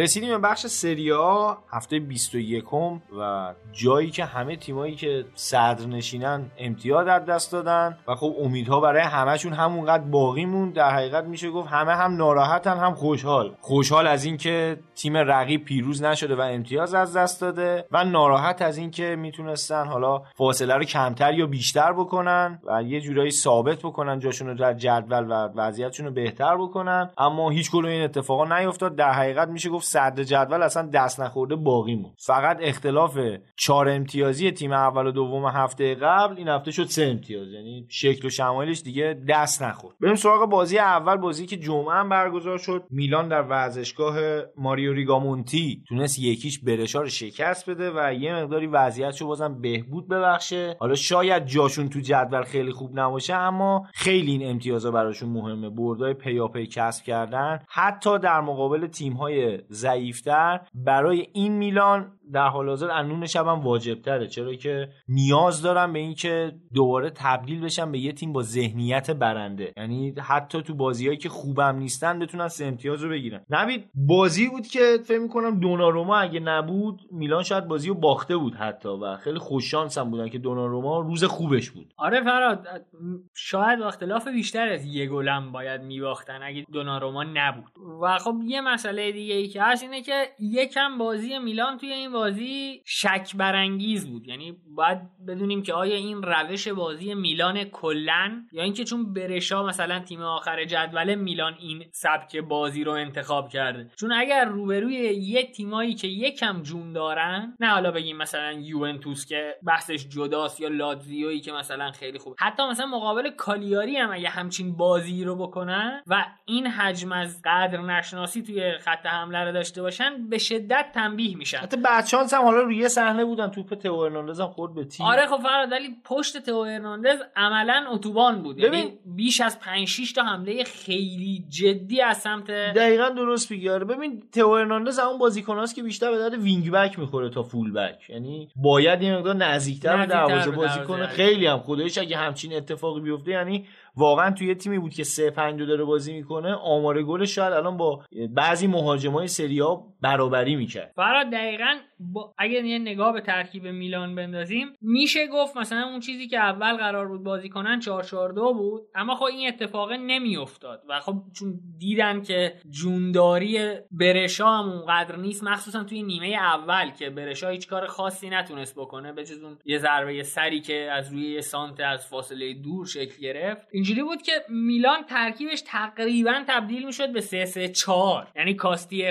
رسیدیم به بخش سری آ هفته 21 و جایی که همه تیمایی که صدر نشینن امتیاز از دست دادن و خب امیدها برای همهشون همونقدر باقی موند. در حقیقت میشه گفت همه هم ناراحتن هم خوشحال. خوشحال از اینکه تیم رقیب پیروز نشده و امتیاز از دست داده و ناراحت از اینکه می‌تونستن حالا فاصله رو کمتر یا بیشتر بکنن و یه جورایی ثابت بکنن جاشون رو در جدول و وضعیتشون رو بهتر بکنن. اما هیچ این اتفاقا نیفتاد. در حقیقت میشه گفت صدر جدول اصلا دست نخورده باقی موند. فقط اختلاف چهار امتیازی تیم اول و دوم هفته قبل این هفته شد سه امتیاز. یعنی شکل و شمایلش دیگه دست نخورد. بریم سراغ بازی اول بازی که جمعه هم برگزار شد. میلان در ورزشگاه ماریو ریگامونتی تونست یکیش برشا رو شکست بده و یه مقداری وضعیتشو بازم بهبود ببخشه. حالا شاید جاشون تو جدول خیلی خوب نباشه اما خیلی این امتیازا براشون مهمه. بردای پیاپی کسب کردن. حتی در مقابل تیم‌های ضعیفتر برای این میلان در حال حاضر انون شبم واجب تره چرا که نیاز دارم به اینکه دوباره تبدیل بشم به یه تیم با ذهنیت برنده. یعنی حتی تو بازیهایی که خوبم نیستن بتونن سه امتیاز رو بگیرن. نبید بازی بود که فکر می‌کنم دوناروما اگه نبود میلان شاید بازی رو باخته بود حتی و خیلی خوش هم بودن که دوناروما روز خوبش بود. آره فراد شاید اختلاف بیشتر از یه گلم باید میباختن اگه دوناروما نبود. و خب یه مسئله دیگه ای که هست اینه که یکم بازی میلان توی این بازی شک برانگیز بود. یعنی باید بدونیم که آیا این روش بازی میلان کلن یا اینکه چون برشا مثلا تیم آخر جدول میلان این سبک بازی رو انتخاب کرده. چون اگر روبروی یه تیمایی که یکم جون دارن نه حالا بگیم مثلا یوونتوس که بحثش جداست یا لاتزیویی که مثلا خیلی خوب. حتی مثلا مقابل کالیاری هم اگه همچین بازی رو بکنن و این حجم از قدر نشناسی توی خط حمله رو داشته باشن به شدت تنبیه میشن. حتی بچانس هم حالا روی صحنه بودن توپ تو هرناندز هم خورد به تیم. آره خب فراد ولی پشت تو هرناندز عملا اتوبان بود. یعنی ببین بیش از 5 6 تا حمله خیلی جدی از سمت دقیقا درست میگی. آره ببین تو هرناندز اون بازیکناست که بیشتر به درد وینگ بک می‌خوره تا فول بک یعنی باید یه مقدار نزدیکتر به دروازه. بازی کنه خیلی هم خودش اگه همچین اتفاقی بیفته یعنی واقعا توی تیمی بود که 3 5 داره بازی می‌کنه آمار گلش شاید الان با بعضی مهاجمای سری ها برابری می‌کرد. فراد دقیقا با اگر یه نگاه به ترکیب میلان بندازیم میشه گفت مثلا اون چیزی که اول قرار بود بازی کنن 4 4 2 بود اما خب این اتفاق نمیافتاد و خب چون دیدن که جونداری برشا هم اونقدر نیست مخصوصا توی نیمه اول که برشا هیچ کار خاصی نتونست بکنه به اون یه ضربه سری که از روی یه سانت از فاصله دور شکل گرفت. اینجوری بود که میلان ترکیبش تقریبا تبدیل می‌شد به 3 3 4 یعنی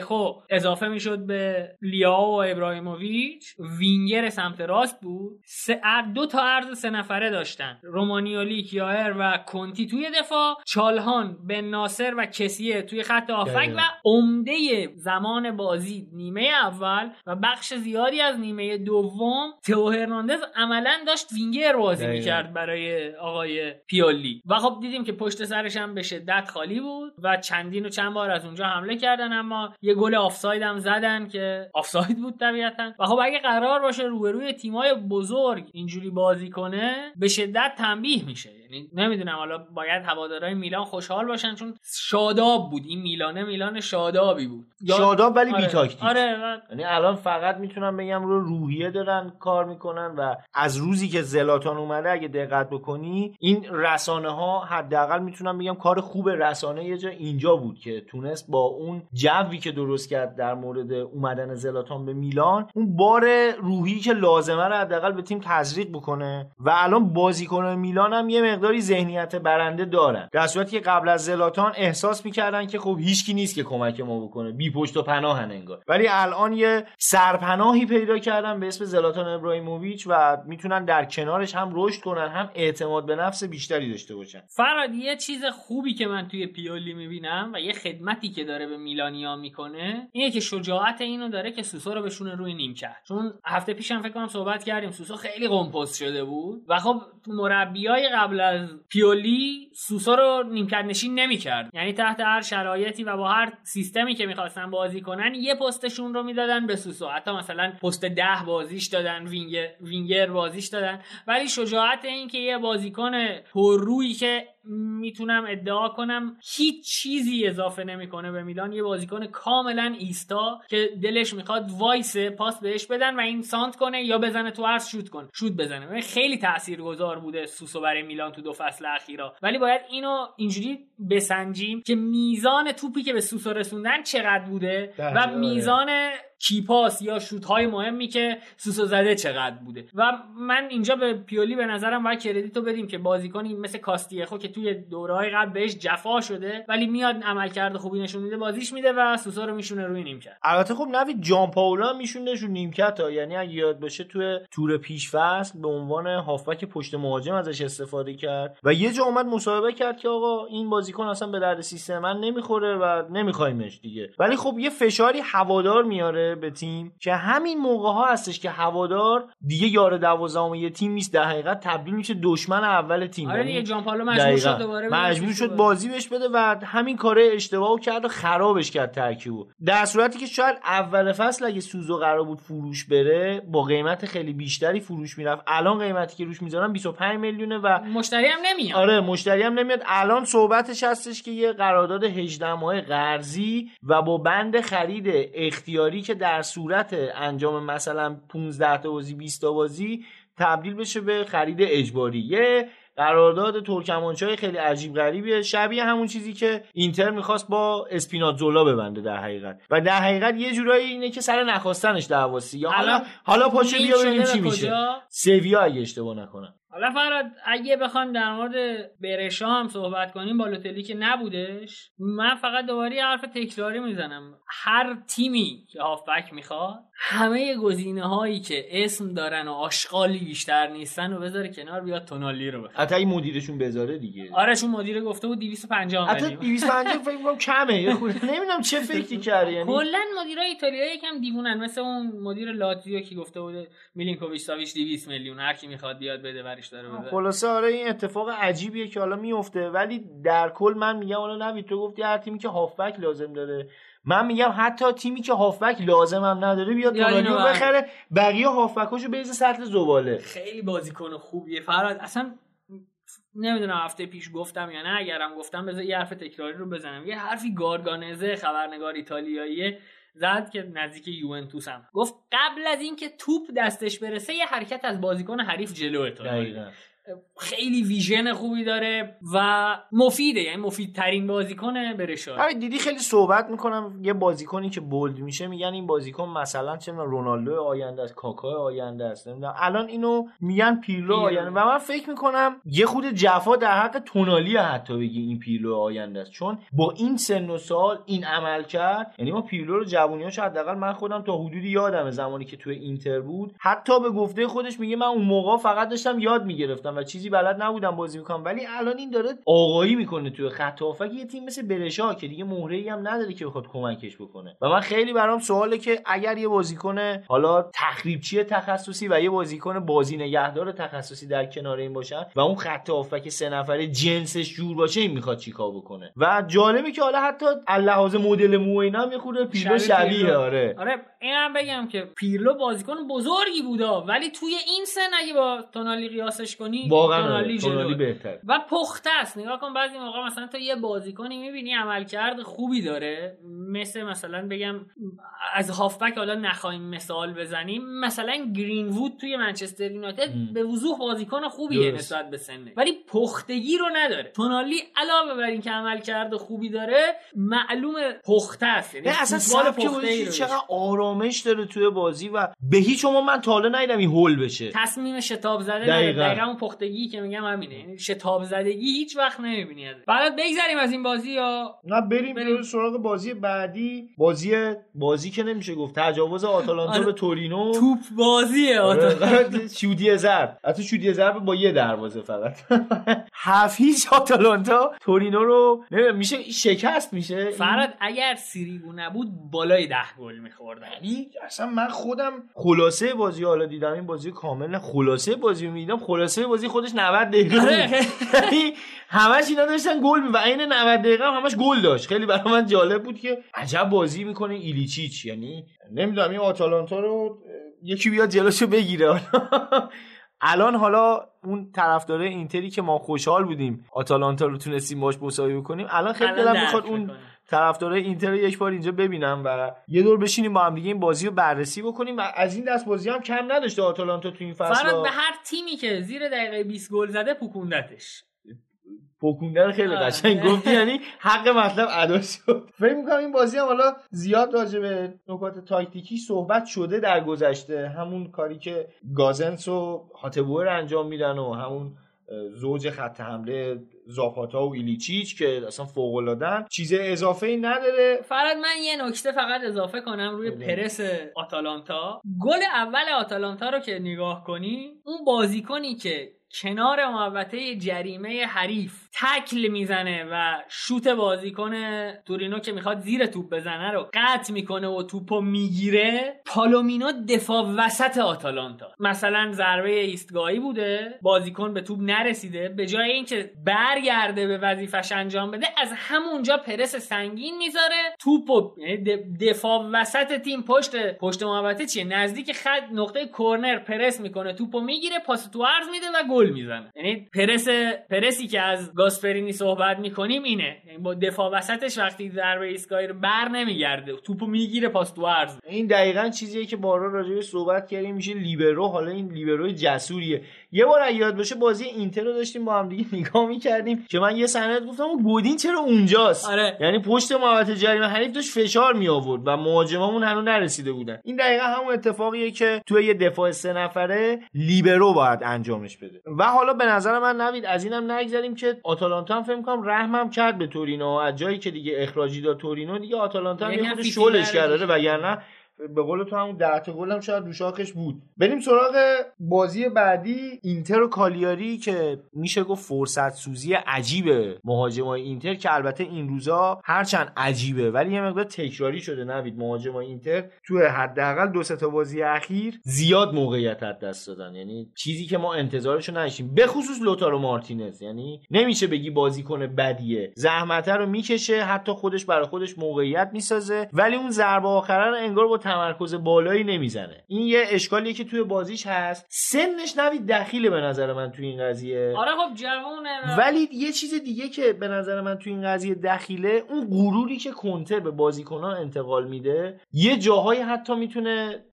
خو اضافه می‌شد به لیائو و ابراهیموویچ. وینگر سمت راست بود. سه دو تا عرض سه نفره داشتن. رومانیولی کیایر و کنتی توی دفاع. چالهان بناصر و کسیه توی خط هافبک و عمده زمان بازی نیمه اول و بخش زیادی از نیمه دوم تئو هرناندز عملا داشت وینگر بازی می‌کرد برای آقای پیولی و خب دیدیم که پشت سرش هم به شدت خالی بود و چندین و چند بار از اونجا حمله کردن اما یه گل آفساید هم زدن که آفساید بود طبیعتا. و خب اگه قرار باشه روبروی تیمای بزرگ اینجوری بازی کنه به شدت تنبیه میشه. یعنی نمی‌دونم حالا باید هوادارهای میلان خوشحال باشن چون شاداب بود. این میلانه میلان شادابی بود. شاداب ولی آره. بی تاکتیک آره یعنی الان فقط می‌تونم بگم رو روحیه دارن کار می‌کنن و از روزی که زلاتان اومده اگه دقت بکنی این رسانه ها حداقل می‌تونم بگم کار خوب رسانه یه جا اینجا بود که تونست با اون جوی که درست کرد در مورد اومدن زلاتان به میلان اون بار روحی که لازمه رو حداقل به تیم تزریق بکنه و الان بازیکن میلان هم یه مقداری ذهنیت برنده دارن. در صورتی که قبل از زلاتان احساس می‌کردن که خب هیچکی نیست که کمک ما بکنه بی پشت و پناهن انگار. ولی الان یه سرپناهی پیدا کردن به اسم زلاتان ابراهیموویچ و می‌تونن در کنارش هم رشد کنن هم اعتماد به نفس بیشتری داشته باشن. فراد یه چیز خوبی که من توی پیولی می‌بینم و یه خدمتی که داره به میلانیا می‌کنه اینه که شجاعت اینو داره که سوسو رو بشونه روی نیم کرد. چون هفته پیشم فکر کنم صحبت کردیم سوسو خیلی قمپوز شده بود و خب مربیای قبل از پیولی سوسو رو نیمکت نشین نمی‌کرد. یعنی تحت هر شرایطی و با هر سیستمی که می‌خواستن بازی کنن یه پستشون رو می‌دادن به سوسو. حتی مثلا پست ده بازیش دادن وینگر, وینگر بازیش دادن. ولی شجاعت این که یه بازیکن پررویی که می‌تونم ادعا کنم هیچ چیزی اضافه نمی‌کنه به میلان. یه بازیکن کاملا ایستا که دلش می‌خواد وایسه پاس بهش بدن و این سانتر کنه یا بزنه تو عرض شوت کنه. شوت بزنه. خیلی تاثیرگذار بوده سوسو برای میلان تو دو فصل اخیرا. ولی باید اینو اینجوری بسنجیم که میزان توپی که به سوسو رسوندن چقدر بوده و آره. میزان کیپاس یا شوت های مهمی که سوسو زده چقدر بوده. و من اینجا به پیولی به نظرم باید کردیتو بدیم که بازیکنی مثل کاستیخو که توی دورهای قبل بهش جفا شده ولی میاد عملکرد خوبی نشون میده بازیش میده و سوسو رو میشونه روی نیمکت. البته خب نوید جان پاولا میشونه رو نیمکت ها. یعنی اگه یاد باشه توی تور پیش فصل به عنوان هافبک پشت مهاجم ازش استفاده کرد و یه جا اومد مصاحبه کرد که آقا این بازیکن اصلا به درد سیستم من نمی‌خوره و نمیخوایمش دیگه. ولی خب یه فشاری هوادار میاره به تیم که همین موقع ها هستش که هوادار دیگه یار دوازدهم یه تیم نیست. در حقیقت تبدیل میشه دشمن اول تیم. آره یعنی دیگه جان پالو مجبور شد. دوباره مجبور شد بازی بهش بده و همین کاره اشتباهو کرد و خرابش کرد ترکیبو. در صورتی که شاید اول فصل اگه سوزو قرار بود فروش بره با قیمت خیلی بیشتری فروش می‌رفت. الان قیمتی که روش می‌ذارن 25 میلیونه و مشتری هم نمیاد. آره مشتری هم نمیاد. الان صحبتش هستش که یه قرارداد 18 ماه قرضی و با بند خرید اختیاری که در صورت انجام مثلا 15 تا بازی 20 تا بازی تبدیل بشه به خرید اجباری. یه قرارداد ترکمانچای خیلی عجیب غریبیه شبیه همون چیزی که اینتر می‌خواست با اسپیناتزولا ببنده در حقیقت. و در حقیقت یه جورایی اینه که سر نخواستنش دعواسی یا حالا حالا لینک بیا ببینیم چی میشه؟ سویا اگه اشتباه نکنم. حالا فراد اگه بخوایم در مورد برشا هم صحبت کنیم بالوتلی که نبودش من فقط دوباره یه حرف تکراری می‌زنم. هر تیمی که هافبک می‌خواد همه گزینه هایی که اسم دارن و آشغالی بیشتر نیستن و بذاره کنار بیاد تونالی رو بخواد حتی مدیرشون بذاره دیگه. آره چون مدیر گفته بود 250 حتی میلیون. 250 فکر کنم کمه. نمی‌دونم چه فکری کرده یعنی کلا مدیرای ایتالیایی یکم دیوونن. مثل اون مدیر لاتزیو که گفته بود میلینکوویچ ساویچ 200 میلیون هر کی می‌خواد بیاد بده ورش داره بده خلاصه آره این اتفاق عجیبیه که حالا میفته. ولی در کل من میگم حالا نوید تو گفتی هر تیمی که هافبک لازم داره. من میگم حتی تیمی که هافبک لازم هم نداره بیاد یا تونالیو بخره. بقیه هافبکاشو بریزه سطل زباله. خیلی بازیکن خوبیه. فراد اصلا نمی‌دونم هفته پیش گفتم یا نه. اگرم گفتم بذار یه حرف تکراری رو بزنم. یه حرفی گارگانزه خبرنگار ایتالیاییه. زد که نزدیک یوونتوس هم. گفت قبل از اینکه توپ دستش برسه یه حرکت از بازیکن حریف جلوه تو خیلی ویژن خوبی داره و مفیده یعنی مفیدترین بازیکن برشا همین دیدی خیلی صحبت می‌کنم یه بازیکنی که بولد میشه میگن این بازیکن مثلا چه رونالدو آینده است کاکا آینده است نمی‌دونم. الان اینو میگن پیرلو. آینده. و من فکر می‌کنم یه خود جفا در حق تونالی حتی بگی این پیرلو آینده است. چون با این سن و سال این عمل کرد یعنی ما پیرلو رو جوونیاش حداقل من خودم تا حدودی یادمه زمانی که توی اینتر بود. حتی به گفته خودش میگه من اون موقع فقط داشتم یاد می‌گرفتم و چیزی بلد نبودم بازی می‌کنم. ولی الان این داره آقایی می‌کنه توی خط هافک یه تیم مثل برشا که دیگه مهره ای هم نداره که بخواد کمکش بکنه. و من خیلی برام سواله که اگر یه بازیکن حالا تخریبچی تخصصی و یه بازیکن بازی نگهدار تخصصی در کنار این باشن و اون خط هافک سه نفره جنسش جور باشه این می‌خواد چیکار بکنه؟ و جالبه که حالا حتی لحاظ مدل مو اینا هم یه خورده شبیه. آره. آره اینم بگم که پیرلو بازیکن بزرگی بودا. ولی توی این سن اگه با تونالی قیاسش کنی واقعا تونالی آره. جلوه. تونالی بهتر و پخته است نگاه کن بعضی موقع مثلا تو یه بازیکنی می‌بینی عملکرد خوبی داره مثل مثلا بگم از هافبک حالا نخواهیم مثال بزنیم مثلا گرین وود توی منچستر یونایتد. به وضوح بازیکن خوبیه. نسبت به سنه ولی پختگی رو نداره تونالی علاوه بر اینکه عملکرد خوبی داره معلوم پخته است یعنی اصلا سبک رو چقدر آرامش داره توی بازی و به هیچ عنوان من تا حالا ندیدم این هول بشه تصمیم شتاب زده دقیقاً. دقیقا. دقیقا اون پختگی که میگم همینه. یعنی شتاب زدگی هیچ وقت نمی‌بینی ازش. بعد بگذریم از این بازی یا نه بریم بریم. سراغ بازی بعدی. بازی بازی که نمیشه گفت. تجاوز آتالانتا آره. به تورینو. توپ بازیه. آره. شودی ضرب حتی شودی ضرب با یه دروازه فقط. هفیز آتالانتا تورینو رو نمی‌دونم میشه شکست میشه؟ فراد اگر سیریگو نبود بالای ده گل میخوردن. یعنی اصلا من خودم خلاصه بازی حالا دیدم. این بازی کامل خلاصه بازی رو می‌دیدم. خلاصه بازی خودش 90 دقیقه. آره. یعنی همش اینا داشتن گل و عین 90 دقیقه هم همش گل داشت خیلی برای من جالب بود که عجب بازی می‌کنه ایلیچیچ یعنی نمی‌دونم این آتالانتا رو یکی بیاد جلوشو بگیره الان حالا اون طرفدار اینتری که ما خوشحال بودیم آتالانتا رو تونستیم باش مساوی بکنیم الان خیلی دلم می‌خواد اون می‌کنه. طرفدار اینتر یک بار اینجا ببینم و یه دور بشینیم با هم دیگه این بازی رو بررسی بکنیم و از این دست بازی هم کم نداشته آتالانتا تو این فصل به هر تیمی که زیر دقیقه 20 گل زده پوکوندتش پوکوندن خیلی آره. قشنگ گفتی یعنی حق مطلب ادا شد فکر می‌کنم این بازی هم حالا زیاد راجع به نکات تاکتیکی صحبت شده در گذشته همون کاری که گازنس و هاتبور انجام میدن و همون زوج خط حمله زاپاتا و ایلیچیچ که اصلا فوق العاده‌ان چیز اضافه ای نداره فراد من یه نکته فقط اضافه کنم روی بله. پرس آتالانتا گل اول آتالانتا رو که نگاه کنی اون بازیکنی که کنار محوطه جریمه حریف تکل می‌زنه و شوت بازیکن تورینو که می‌خواد زیر توپ بزنه رو قطع می‌کنه و توپو می‌گیره. پالومینو دفاع وسط آتالانتا. مثلا ضربه ایستگاهی بوده بازیکن به توپ نرسیده به جای اینکه برگرده به وظیفش انجام بده از همونجا پرس سنگین می‌ذاره. توپو یعنی دفاع وسط تیم پشت پشت محوطه چیه؟ نزدیک خط نقطه کرنر پرس می‌کنه توپو می‌گیره پاس تو عرض میده و گل می‌زنه. یعنی پرس پرسی که از گاسپرینی صحبت می‌کنیم اینه. یعنی با دفاع وسطش وقتی ضربه ایستگاهی رو بر نمیگرده توپو می‌گیره پاس تو عرض این دقیقا چیزیه که بارا راجعش صحبت کردیم میشه لیبرو. حالا این لیبرو جسوریه. یه بار یاد باشه بازی اینتر رو داشتیم با هم دیگه نگاه می‌کردیم که من یه سند گفتم گودین چرا اونجاست آره. یعنی پشت محوطه جریمه حریف داشت فشار می آورد و مهاجمامون هنوز نرسیده بودن این دقیقا همون اتفاقیه که توی یه دفاع سه نفره لیبرو باید انجامش بده و حالا به نظر من نوید از اینم نگذریم که آتالانتا هم فکر کنم رحمم کرد به تورینو از جایی که دیگه اخراجی داد تورینو دیگه آتالانتا هم یعنی یه فیتی شلش. کرده وگرنه به قول تو همون ده گل هم شاید رو شاخش بود. بریم سراغ بازی بعدی اینتر و کالیاری که میشه گفت فرصت سوزی عجیبه مهاجمای اینتر که البته این روزا هرچند عجیبه ولی یه مقدار تکراری شده نوید. مهاجمای اینتر تو حداقل دو سه تا بازی اخیر زیاد موقعیت از دست دادن. یعنی چیزی که ما انتظارشو نداشتیم. به خصوص لوتارو مارتینز. یعنی نمیشه بگی بازیکن بدیه. زحمت رو می‌کشه حتی خودش برای خودش موقعیت می‌سازه. ولی اون ضربه آخره رو انگار با تمرکز بالایی نمی‌زنه. این یه اشکالیه که توی بازیش هست. سنش نوید دخیله به نظر من توی این قضیه. آره خب جوونه. ولی یه چیز دیگه که به نظر من تو این قضیه دخیله اون غروری که کنته به بازیکنان انتقال میده یه جاهایی حتی می‌تونه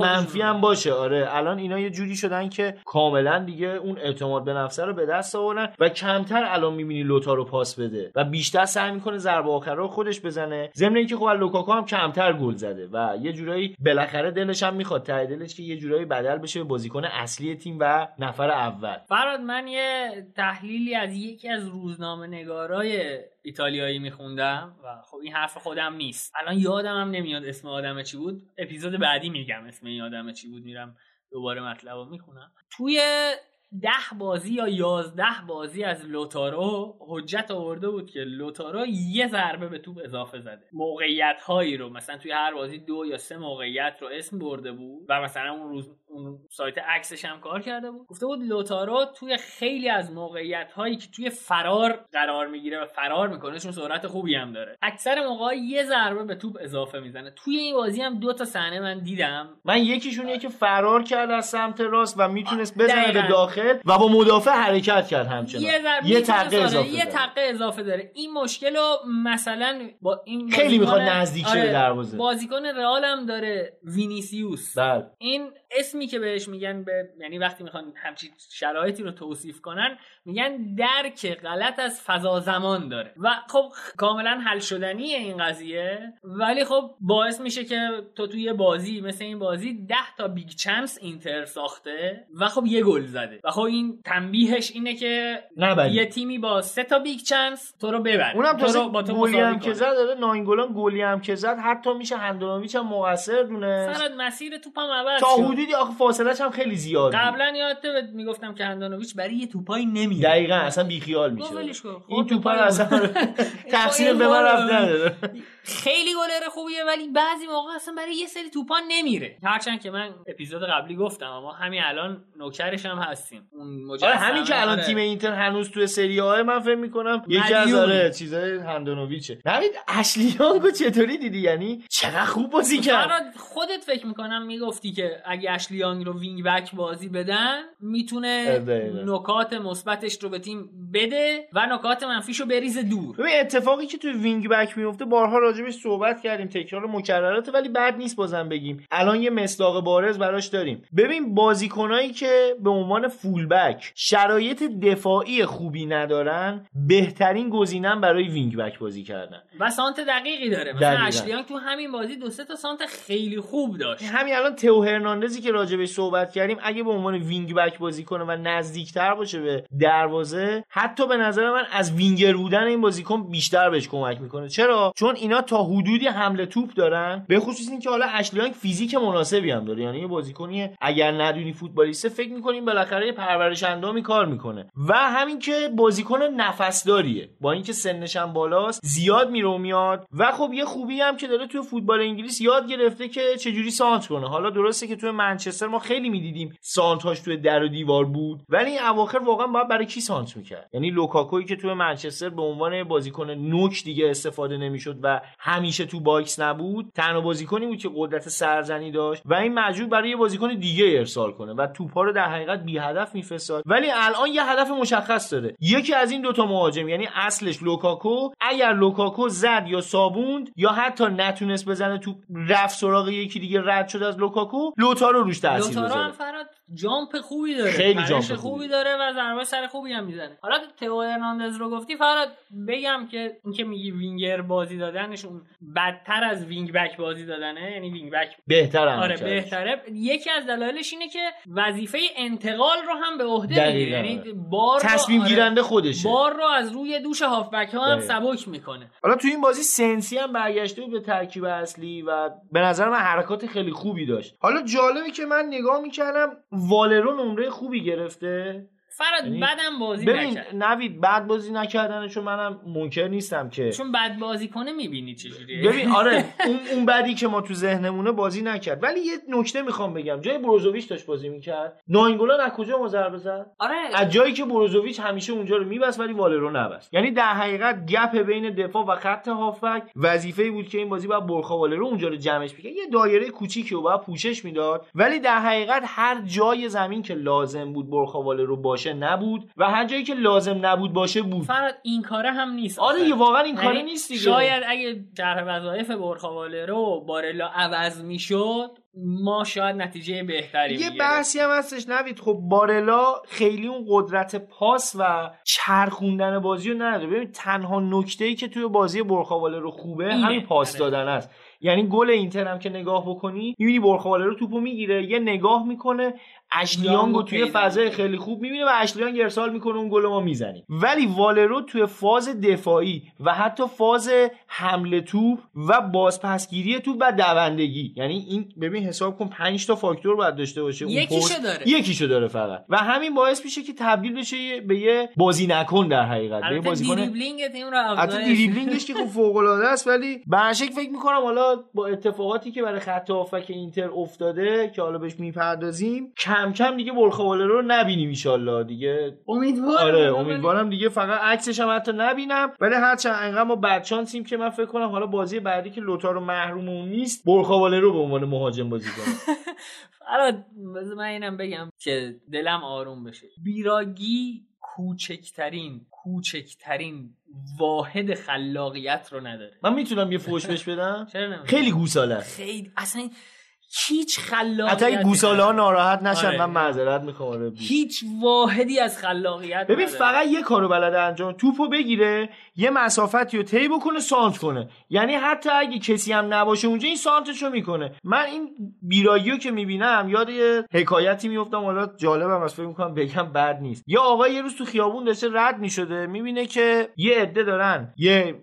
منفی هم باشه. آره الان اینا یه جوری شدن که کاملا دیگه اون اعتماد به نفسه رو به دست آوردن و کمتر الان می‌بینی لوتا رو پاس بده و بیشتر سعی می‌کنه ضربه آخر رو خودش بزنه. ضمن اینکه خب لوکاکو هم کمتر گل زده و یه جورایی بالاخره دلش هم می‌خواد ته دلش که یه جورایی بدل بشه به بازیکن اصلی تیم و نفر اول. فراد من یه تحلیلی از یکی از روزنامه نگارای ایتالیایی میخوندم و خب این حرف خودم نیست. الان یادم هم نمیاد اسم آدم چی بود. اپیزود بعدی میگم اسم این آدم چی بود میرم دوباره مطلب رو می‌خونم. توی ده بازی یا یازده بازی از لوتارو حجت آورده بود که لوتارو یه ضربه به توپ اضافه زده. موقعیت هایی رو مثلا توی هر بازی دو یا سه موقعیت رو اسم برده بود و مثلا اون روز اون سایت عکسش هم کار کرده بود. گفته بود لوتارو توی خیلی از موقعیت هایی که توی فرار قرار می‌گیره و فرار می‌کنه چون سرعت خوبی هم داره. اکثر موقع یه ضربه به توپ اضافه می‌زنه. توی این بازی هم دو تا صحنه من دیدم. من یکیشون که فرار کرد از سمت راست و می‌تونست بزنه. به داخل و با مدافع حرکت کرد همچنان یه یه تقه اضافه یه. تقه اضافه داره این مشکل رو مثلا با این خیلی می‌خواد نزدیک شه به آره، دروازه. بازیکن رئال هم داره وینیسیوس بله این اسمی که بهش میگن به یعنی وقتی می‌خوان همچین شرایطی رو توصیف کنن میگن درک غلط از فضا زمان داره و خب کاملا حل شدنیه این قضیه ولی خب باعث میشه که تو توی بازی مثل این بازی ده تا big chance اینتر ساخته و خب یه گل زده و خب این تنبیهش اینه که نبری. یه تیمی با سه تا big chance تو رو ببره اونم تو رو با تو گلی هم که. زد داره ناینگولان گلی هم که زد حتی میشه هندونویچ هم مقصر دونست فراد مسیر توپم عوض تا شد. حدودی آخه فاصلش هم خیلی زیاد. قبلا یادته بهت می‌گفتم که هندانویچ برای یه توپایی نمیره دقیقا اصلا بیخیال میشه. خب این توپا توپای- رو اصلا تقصیر به من رفت نداره. خیلی گلر خوبیه ولی بعضی موقع اصلا برای یه سری توپا نمیره. هرچند که من اپیزود قبلی گفتم اما همین الان نوکرش هم هستیم. اون آره همین که الان آره. تیم اینتر هنوز توی سری های من فکر می‌کنم یکی از. آره چیزای هاندانوویچه. نوید اشلی یانگو چطوری دیدی؟ یعنی چقدر خوب بازی کرد. خودت فکر می‌کنم می‌گفتی که اگه اشلی یانگ رو wing back بازی بدن می‌تونه. نکات مثبتش رو به تیم بده و نکات منفیش رو بریزه دور. ببین اتفاقی که توی wing back میفته بارها راجبش صحبت کردیم تکرار مکرراته ولی بد نیست بازم بگیم. الان یه مصداق بارز براش داریم. ببین بازیکنایی که به عنوان full back شرایط دفاعی خوبی ندارن بهترین گزینن برای wing back بازی کردن. و سانتر دقیقی داره. مثلا. اشلی یانگ تو همین بازی دو سه تا سانت خیلی خوب داشت. همین الان تئو هرناندزی که راجبش صحبت کردیم اگه به عنوان وینگ بک بازی کنه و نزدیکتر باشه به دروازه حتی به نظر من از وینگر بودن این بازیکن بیشتر بهش کمک می‌کنه. چرا؟ چون اینا تا حدودی حمل توپ دارن به خصوص اینکه حالا اشلی یانگ فیزیک مناسبی هم داره. یعنی یه بازیکنی اگر ندونی فوتبالیسته فکر می‌کنیم بالاخره پرورش اندامی کار می‌کنه. و همین که بازیکن نفسداریه. با اینکه سنش هم بالاست زیاد میره و میاد. و خب یه خوبی هم که داره توی فوتبال انگلیس یاد گرفته که چجوری سانت کنه. حالا درسته که توی منچستر ما خیلی می‌دیدیم سانتاش توی در و دیوار بود. ولی این اواخر واقعا باید برای کی سانت می‌کرد؟ یعنی لوکاکوی که توی منچستر به عنوان بازیکن نوک دیگه استفاده نمی‌شد و همیشه تو باکس نبود تنها بازیکنی بود که قدرت سرزنی داشت و این مجبور برای یه بازیکن دیگه ارسال کنه و توپا رو در حقیقت بی هدف میفرستاد. ولی الان یه هدف مشخص داره. یکی از این دوتا مهاجم یعنی اصلش لوکاکو اگر لوکاکو زد یا صابوند یا حتی نتونست بزنه تو رفت سراغ یکی دیگه رد شد از لوکاکو لوتارو روش تاثیر لوتارو هم بذاره فراد jump خوبی داره خیلی jump خوبی, خوبی. داره و ضربه سر خوبی هم می‌زنه حالا تئو هرناندز رو گفتی فراد بگم که اینکه میگی وینگر بازی دادنشون بدتر از وینگ بک بازی دادنه یعنی وینگ بک بهتر هم آره. بهتره یکی از دلایلش اینه که وظیفه انتقال رو هم به عهده. می‌گیره یعنی بار تصمیم آره، گیرنده خودشه بار رو از روی دوش هافبک ها هم. سبک می‌کنه حالا تو این بازی سنسی هم برگشته بود به ترکیب اصلی و به نظر من حرکات خیلی خوبی داشت حالا جالبه که من نگاه می‌کردم والرو نمره خوبی گرفته؟ فراد یعنی بدم بازی ببین نکرد. نوید بعد بازی نکردنشون منم منکر نیستم که. چون بد بازی کنه می‌بینی چجوریه. ببین آره اون اون بعدی که ما تو ذهنمونه بازی نکرد. ولی یه نکته می‌خوام بگم. جای بروزوویچ داشت بازی می‌کرد. ناینگولان از کجا ما ضربه زد؟ آره. از جایی که بروزوویچ همیشه اونجا رو میبست ولی والرو نبست. یعنی در حقیقت گپ بین دفاع و خط هافک وظیفه بود که این بازی باید برخا والرو اونجا رو جمعش می‌کرد یه دایره کوچیکی رو باید پوشش می‌داد. ولی در حقیقت هر جای زمین که لازم بود برخا والرو باشه نبود و هر جایی که لازم نبود باشه بود فراد این کاره هم نیست آره. یه واقعا این کاری یعنی نیست دیگه شاید اگه طرح وظایف برخواله رو بارلا عوض می‌شد ما شاید نتیجه بهتری یه. بحثی هم هستش نوید خب بارلا خیلی اون قدرت پاس و چرخوندن بازی رو نداره ببین تنها نکته ای که توی بازی برخواله رو خوبه اینه. همین پاس آره. دادن است یعنی گل اینتر هم که نگاه بکنی می‌بینی برخواله رو توپو می‌گیره یه نگاه می‌کنه اشلیانگو یانگو توی فضای. خیلی خوب می‌بینه و اشلیانگ ارسال می‌کنه اون گل ما می‌زنیم ولی والرو توی فاز دفاعی و حتی فاز حمله توپ و بازپسگیری توپ و دوندگی یعنی این ببین حساب کن 5 تا فاکتور باید داشته باشه اون یکیشو. داره. یکیشو داره فقط و همین باعث میشه که تبدیل بشه به یه بازی نکن در حقیقت به بازیکن دریبلینگش که خب فوق العاده است ولی برشک فکر می‌کنم حالا با اتفاقاتی که برای خط هافک اینتر افتاده که حالا بهش می‌پردازیم کم کم دیگه برخواله رو نبینیم ایشالله دیگه. امیدوارم. آره امیدوارم دیگه فقط عکسش هم حتی نبینم. ولی هرچند انقدر ما بدشانسیم که من فکر کنم حالا بازی بعدی که لوتارو محروم اون نیست برخواله رو به عنوان مهاجم بازی کنه فراد بذار من اینم بگم که دلم آروم بشه. بیراگی کوچکترین کوچکترین واحد خلاقیت رو نداره. من می‌تونم یه فوش بهش بدم؟ خیلی گوساله. خیلی اصلا هیچ خلاقیت حتی گوساله ها ناراحت نشن آره. من معذرت می‌خوام آره. هیچ واحدی از خلاقیت ببین نداره. فقط یه کارو بلده انجام توپو بگیره یه مسافتی رو طی بکنه سانت کنه. یعنی حتی اگه کسی هم نباشه اونجا این سانتشو می‌کنه. من این بیرایی رو که می‌بینم یاد یه حکایتی میفتم حالا جالبم از فکر می‌کنم بگم بد نیست. یه آقا یه روز تو خیابون داشته رد می‌شده می‌بینه که یه عده دارن یه